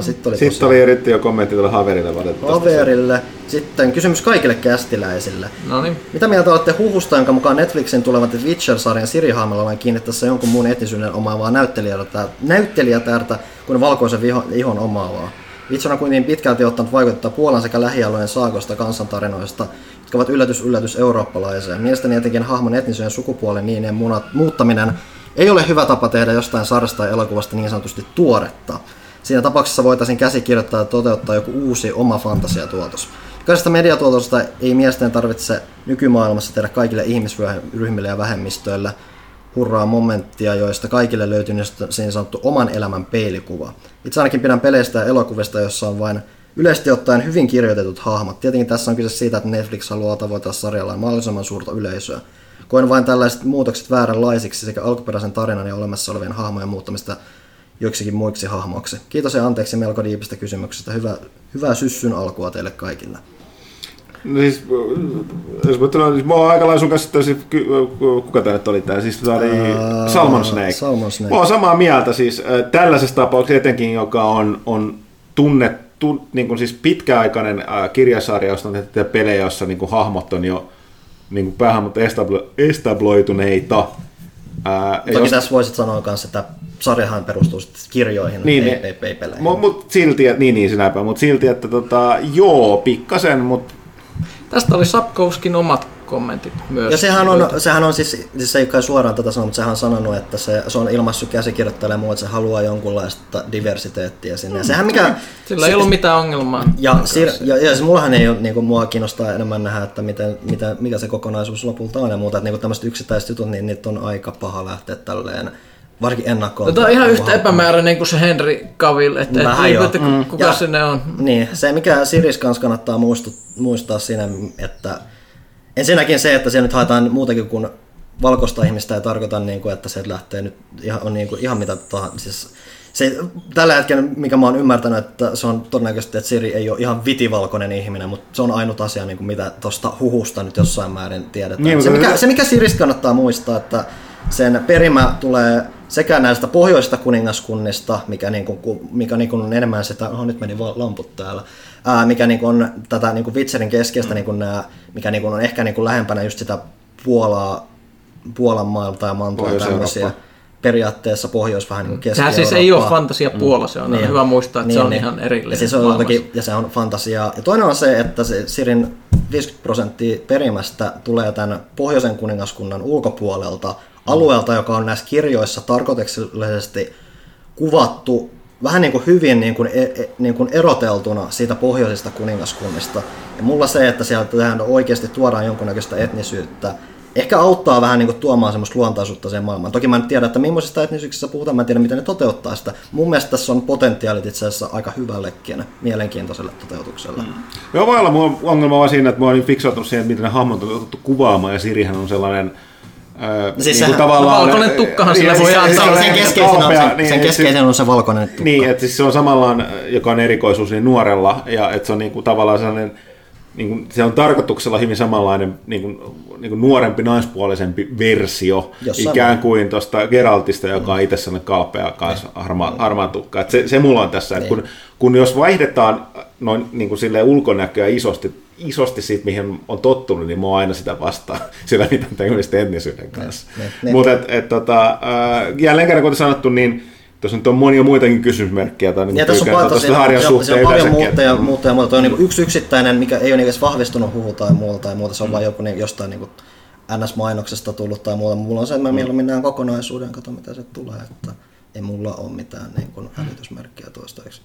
Sitten oli, Sitten oli eritti jo kommentti tuolle Haverille valitettavasti. Haverille. Sitten kysymys kaikille kästiläisille. No niin. Mitä mieltä olette huhusta, jonka mukaan Netflixin tulevat Witcher-sarjan Siri Haamalla vain kiinnittäessä jonkun muun etnisyyden omaavaa näyttelijätärtä, näyttelijätärtä kuin valkoisen viho, ihon omaavaa? Witcher on kuitenkin pitkälti ottanut vaikuttaa Puolan sekä lähialueen saakosta kansantarinoista, jotka ovat yllätys yllätys eurooppalaisia. Mielestäni etenkin hahmon etnisyyden sukupuolen niin muuttaminen ei ole hyvä tapa tehdä jostain sarjasta tai elokuvasta niin sanotusti tuoretta. Siinä tapauksessa voitaisiin käsikirjoittaa ja toteuttaa joku uusi oma fantasiatuotos. Jokaisesta mediatuotosta ei mielestäni tarvitse nykymaailmassa tehdä kaikille ihmisryhmille ja vähemmistöille hurraa momenttia, joista kaikille löytyy niin sanottu oman elämän peilikuva. Itse ainakin pidän peleistä ja elokuvista, jossa on vain yleisesti ottaen hyvin kirjoitetut hahmot. Tietenkin tässä on kyse siitä, että Netflix haluaa tavoittaa sarjalla mahdollisimman suurta yleisöä. Koen vain tällaiset muutokset vääränlaisiksi sekä alkuperäisen tarinan ja olemassa olevien hahmojen muuttamista joiksikin muiksi hahmoiksi. Kiitos ja anteeksi melko diipistä kysymyksestä. Hyvä, hyvää syssyn alkua teille kaikille. No siis, jos mä tulen, siis mä oon aika lailla sun kanssa, siis, kuka tämä nyt oli tää, siis tämä oli uh, Salmon Snake. Salmon Snake. Mä oon samaa mieltä siis tällaisessa tapauksessa etenkin, joka on, on tunnettu, niin kuin siis pitkäaikainen kirjasarja, josta on tehty pelejä, jossa niin kuin hahmot on jo niin kuin päähahmot establo, establoituneita. Ää, Toki jos... tässä voisit sanoa myös, että sarjahan perustuu kirjoihin, niin, ei, ei, ei peleihin. Mutta mut silti, että, niin, niin sinäpä, mutta silti, että tota, joo, pikkasen, mutta... Tästä oli Sapkouskin omat kommentit myös. Ja sehän on, sehän on siis, siis se ei kai suoraan tätä sanonut, mutta sehän on sanonut, että se, se on ilmaissut käsikirjoittajalle muu, että se haluaa jonkunlaista diversiteettiä sinne. Ja sehän mikä, Sillä se, ei ollut mitään ongelmaa. Ja, sir, ja, ja se mullahan ei ole, niin kuin, mua kiinnostaa enemmän nähdä, että miten, mitä, mikä se kokonaisuus lopulta on ja muuta. Että niin tämmöiset yksittäiset jutut, niin niitä on aika paha lähteä tälleen varsinkin ennakkoon. Tämä on ihan yhtä epämääräinen kuin se Henry Cavill, että, et, niin, että kuka ja, sinne on. Niin, se mikä Siris kanssa kannattaa muistua, muistaa siinä, että Ensinnäkin se, että siellä nyt haetaan muutakin kuin valkoista ihmistä, ei tarkoita, niin kuin, että se lähtee nyt ihan, on niin kuin, ihan mitä tahansa. Siis, se, tällä hetkellä, mikä mä oon ymmärtänyt, että se on todennäköisesti, että Siri ei ole ihan vitivalkoinen ihminen, mutta se on ainut asia, niin kuin mitä tuosta huhusta nyt jossain määrin tiedetään. Niin, se, mikä, se, mikä Siristä kannattaa muistaa, että sen perimä tulee sekä näistä pohjoista kuningaskunnista, mikä, niin kuin, mikä niin kuin on enemmän sitä, oh, nyt meni lamput täällä, ää, mikä niin kuin on tätä niin kuin Witcherin keskeistä, niin kuin nämä, mikä niin kuin on ehkä niin kuin lähempänä just sitä Puolaa, Puolan maalta ja mantua tämmöisiä periaatteessa pohjois vähän niin keski Sehän siis ei ole fantasia Puola, se on Niin. hyvä muistaa, että se on ihan erillinen Ja, siis on jotenkin, ja se on fantasiaa. Ja toinen on se, että se Sirin 50 prosenttia perimästä tulee tämän pohjoisen kuningaskunnan ulkopuolelta, alueelta, joka on näissä kirjoissa tarkoituksellisesti kuvattu vähän niin kuin hyvin niin kuin, e, e, niin kuin eroteltuna siitä pohjoisesta kuningaskunnista. Ja mulla se, että sieltä oikeasti tuodaan jonkunnäköistä etnisyyttä, ehkä auttaa vähän niin kuin tuomaan semmoista luontaisuutta siihen maailmaan. Toki mä en tiedä, että millaisista etnisyyksistä puhutaan, mä en tiedä, miten ne toteuttaa sitä. Mun mielestä tässä on potentiaalit itse asiassa aika hyvällekin mielenkiintoiselle toteutukselle. Mm. Joo, voi olla mun ongelma vaan siinä, että mä oon niin fiksautunut siihen, miten ne hahmot on otettu kuvaamaan, ja Sirihän on sellainen... Öö, Siis niin kuin sehän- valkoinen tukkahan sillä niin, voi siis antaa. se- Sen se- keskeisin on se, niin, sen et keskeisin on se valkoinen tukka. Niin, että siis se on samallaan, joka on erikoisuus niin nuorella, ja että se on niinku tavallaan sellainen, niinku, se on tarkoituksella hyvin samanlainen niinku, niinku nuorempi, naispuolisempi versio, Jossain ikään määrin. kuin tuosta Geraltista, joka on itse sellainen kalpea kanssa harma, harmaa tukka. Et se, se mulla on tässä, että kun, kun jos vaihdetaan noin niin kuin silleen ulkonäköä isosti, isosti siitä, mihin on tottunut, niin mä oon aina sitä vastaan, sillä mitä tekemistä etnisyyden kanssa. ne, ne. Mutta et, et, tota, äh, jälleen kerran kuten sanottu, niin tuossa nyt on monia muitakin kysymysmerkkejä. Tai niin Ja tässä on paljon tosi, harjan on suhteen paljon muuta ja että- muuta ja muuta. Toi on niin yksi yksittäinen, mikä ei ole edes vahvistunut huhu tai muuta tai muuta. Se on Mm. vain joku niin, jostain niin NS-mainoksesta tullut tai muuta. Mulla on se, että Mm. mä mieluummin näen kokonaisuuden, kato mitä se tulee. Että ei mulla ole mitään niin kuin hälytysmerkkiä toistaiseksi.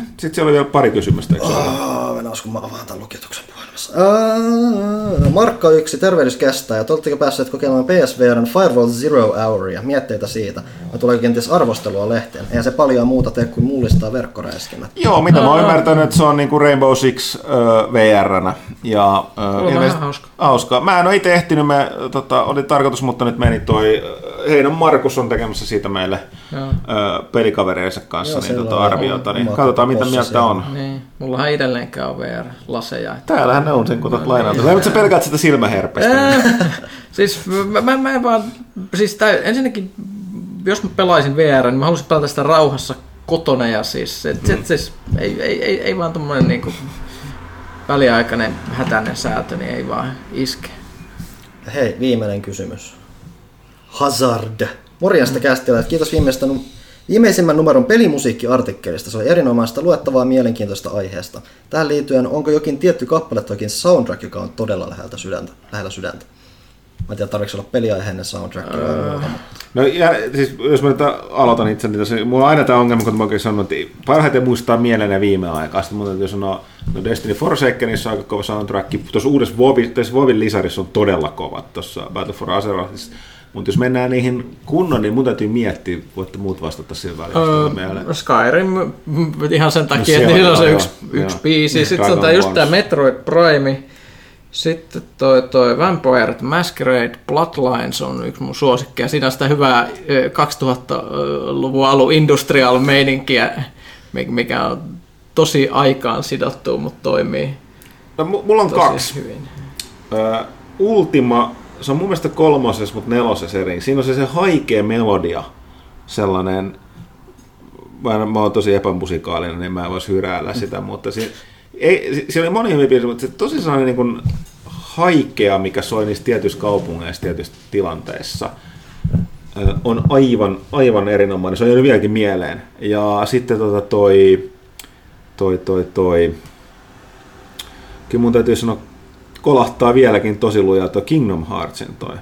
Sitten siellä oli vielä pari kysymystä? Ah, mennään, kun mä avaan tämän lukituksen puhelimessa. Markka 1, tervehdys kestää. Ja te oletteko päässeet kokeilemaan PSVRn Firewall Zero Houria? Mietteitä siitä. Vai tuleeko kenties arvostelua lehteen? Eihän se paljon muuta tee kuin mullistaa verkkoräiskinnät. Joo, mitä mä oon ymmärtänyt, että se on niinku Rainbow Six äh, VR-nä. Ja, äh, ilmeisesti- hauska. hauska. Mä en ole itse ehtinyt, me, tota, oli tarkoitus, mutta nyt meni toi, Heinon Markus on tekemässä siitä meille Joo. pelikavereidensa kanssa Joo, niin, tota, arviota, niin katsotaan mitä mieltä on. Niin, mullahan edelleenkään on VR-laseja. että- Täällähän ne on sen, kun tuot lainauta. Vai sä pelkäät sitä silmäherpestä? Siis mä, mä, mä en vaan, siis tää, ensinnäkin, jos mä pelaisin VR, niin mä haluaisin pelata sitä rauhassa kotona ja siis, et, mm. siis ei, ei, ei, ei vaan tommonen niinku väliaikainen hätäinen säätö, niin ei vaan iske. Hei, viimeinen kysymys. Hazard. Morjesta käsitellä. Kiitos viimeistä num- viimeisimmän numeron pelimusiikkiartikkelista. Se oli erinomaista luettavaa mielenkiintoista aiheesta. Tähän liittyen, onko jokin tietty kappale tai soundtrack, joka on todella läheltä sydäntä? Lähellä sydäntä? Mä en tiedä, tarvitseeko olla peliaiheinen soundtrack vai muuta. mutta- No ja, siis, jos mä nyt aloitan itse, niin tässä, mulla on aina tämä ongelma, kun mä oikein sanon, että parhaiten muistaa mieleen viime aikaa. Sitten mun täytyy sanoa, no Destiny Forsakenissa on aika kova soundtrack. Tuossa uudessa tässä Vovin lisarissa on todella kovat tuossa Battle for Azerothissa. Mutta jos mennään niihin kunnon, niin mun täytyy miettiä, voitte muut vastata sillä välillä. Öö, Skyrim ihan sen takia, No että se niillä on, se yksi, yksi biisi. Niin, Sitten on tää just tää Balls. Metroid Prime. Sitten toi, toi Vampire the Masquerade Bloodlines on yksi mun suosikkeja. Siinä on sitä hyvää ö, 2000-luvun alun industrial meininkiä, mi- mikä on tosi aikaan sidottu, mutta toimii No, mu- mulla on tosi kaksi. hyvin. Ö, Ultima, se on mun mielestä kolmosessa, mutta nelosessa eri. Siinä on se, se haikea melodia, sellainen, mä, mä oon tosi epämusikaalinen, niin mä en voisi hyräällä sitä, mutta si, ei, si- siinä oli monia hyviä biisejä, mutta se tosi sellainen niin kuin haikea, mikä soi niissä tietyissä kaupungeissa, tietyissä tilanteissa, on aivan, aivan erinomainen. Se on jäänyt vieläkin mieleen. Ja sitten tota toi, toi, toi, toi, kyllä mun täytyy sanoa, kolahtaa vieläkin tosi lujaa tuo Kingdom Heartsin toi.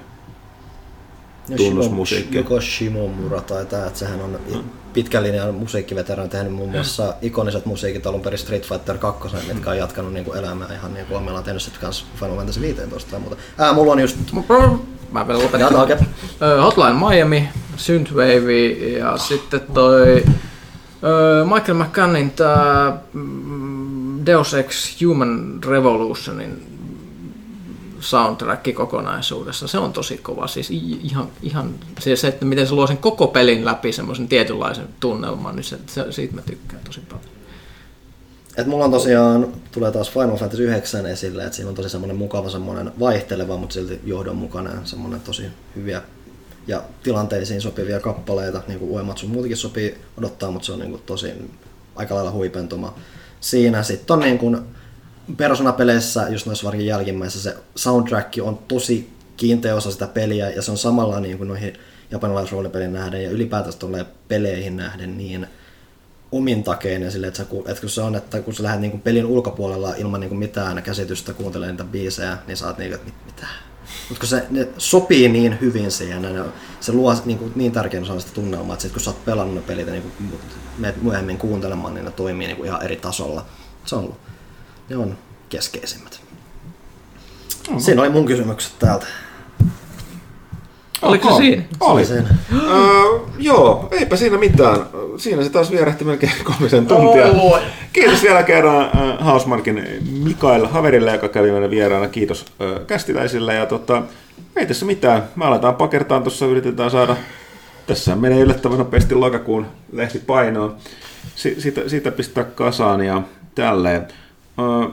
Tunnusmusiikki. Joko Shimomura tai tää, että sehän on Mm. pitkän linjan musiikkiveterani tehnyt muun muassa ikoniset musiikit alun perin Street Fighter 2, mitkä on jatkanut niinku elämää ihan niin kuin meillä on tehnyt sitten kans Final Fantasy 15 tai muuta. Ää, mulla on just Mä vielä lopetan. Jata, okei. Ö, Hotline Miami, Synthwave ja sitten toi Michael McCannin tää mm, Deus Ex Human Revolutionin soundtrack kokonaisuudessa. Se on tosi kova. Siis ihan, ihan siis se, että miten se luo sen koko pelin läpi semmoisen tietynlaisen tunnelman, niin se, se, siitä mä tykkään tosi paljon. Et mulla on tosiaan, tulee taas Final Fantasy 9 esille, että siinä on tosi semmoinen mukava semmoinen vaihteleva, mutta silti johdonmukainen, semmoinen tosi hyviä ja tilanteisiin sopivia kappaleita, niin kuin Uematsu muutenkin sopii odottaa, mutta se on niin kuin tosi aika lailla huipentuma. Siinä sitten on niin kuin Persona-peleissä, just noissa varsinkin jälkimmäisissä, se soundtrack on tosi kiinteä osa sitä peliä ja se on samalla niin kuin noihin japanilaisroolipelin nähden ja ylipäätänsä tulee peleihin nähden niin omintakeinen sille, että, sä, että kun se on, että kun sä lähdet niin pelin ulkopuolella ilman niin mitään käsitystä kuuntelemaan niitä biisejä, niin sä oot niin, että mit- mitä? Mutta kun se ne sopii niin hyvin siihen, ja se luo niin, kuin, niin tärkeän osan sitä tunnelmaa, että sit kun sä oot pelannut ne pelit ja niin kuin, myöhemmin kuuntelemaan, niin ne toimii niin kuin ihan eri tasolla. Se on, ne on keskeisimmät. Siinä oli mun kysymykset täältä. Oliko se Oho, siinä? Oli. Se oli Uh, joo, eipä siinä mitään. Siinä se taas vierähti melkein kolmisen tuntia. Oi. Kiitos vielä kerran uh, Hausmarkin Mikael Haverille, joka kävi meidän vieraana. Kiitos uh, kästiläisille. Ja tota, ei tässä mitään. Me aletaan pakertaan tuossa, yritetään saada tässä menee yllättävän nopeasti lokakuun lehti painoon. Si- siitä, siitä pistää kasaan ja tälleen.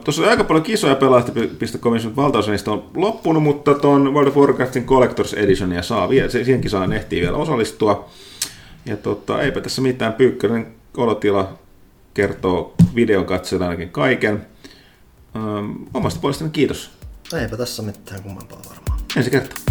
Tuossa oli aika paljon kisoja pelaajista.comin, mutta valtaosa niistä on loppunut, mutta tuon World of Warcraftin Collectors Editionia saa vielä, se- siihen kisaan ehtii vielä osallistua. Ja tota, eipä tässä mitään, Pyykkönen olotila kertoo videon katsojille ainakin kaiken. Um, omasta puolestani kiitos. Eipä tässä mitään kummempaa varmaan. Ensi kertaa.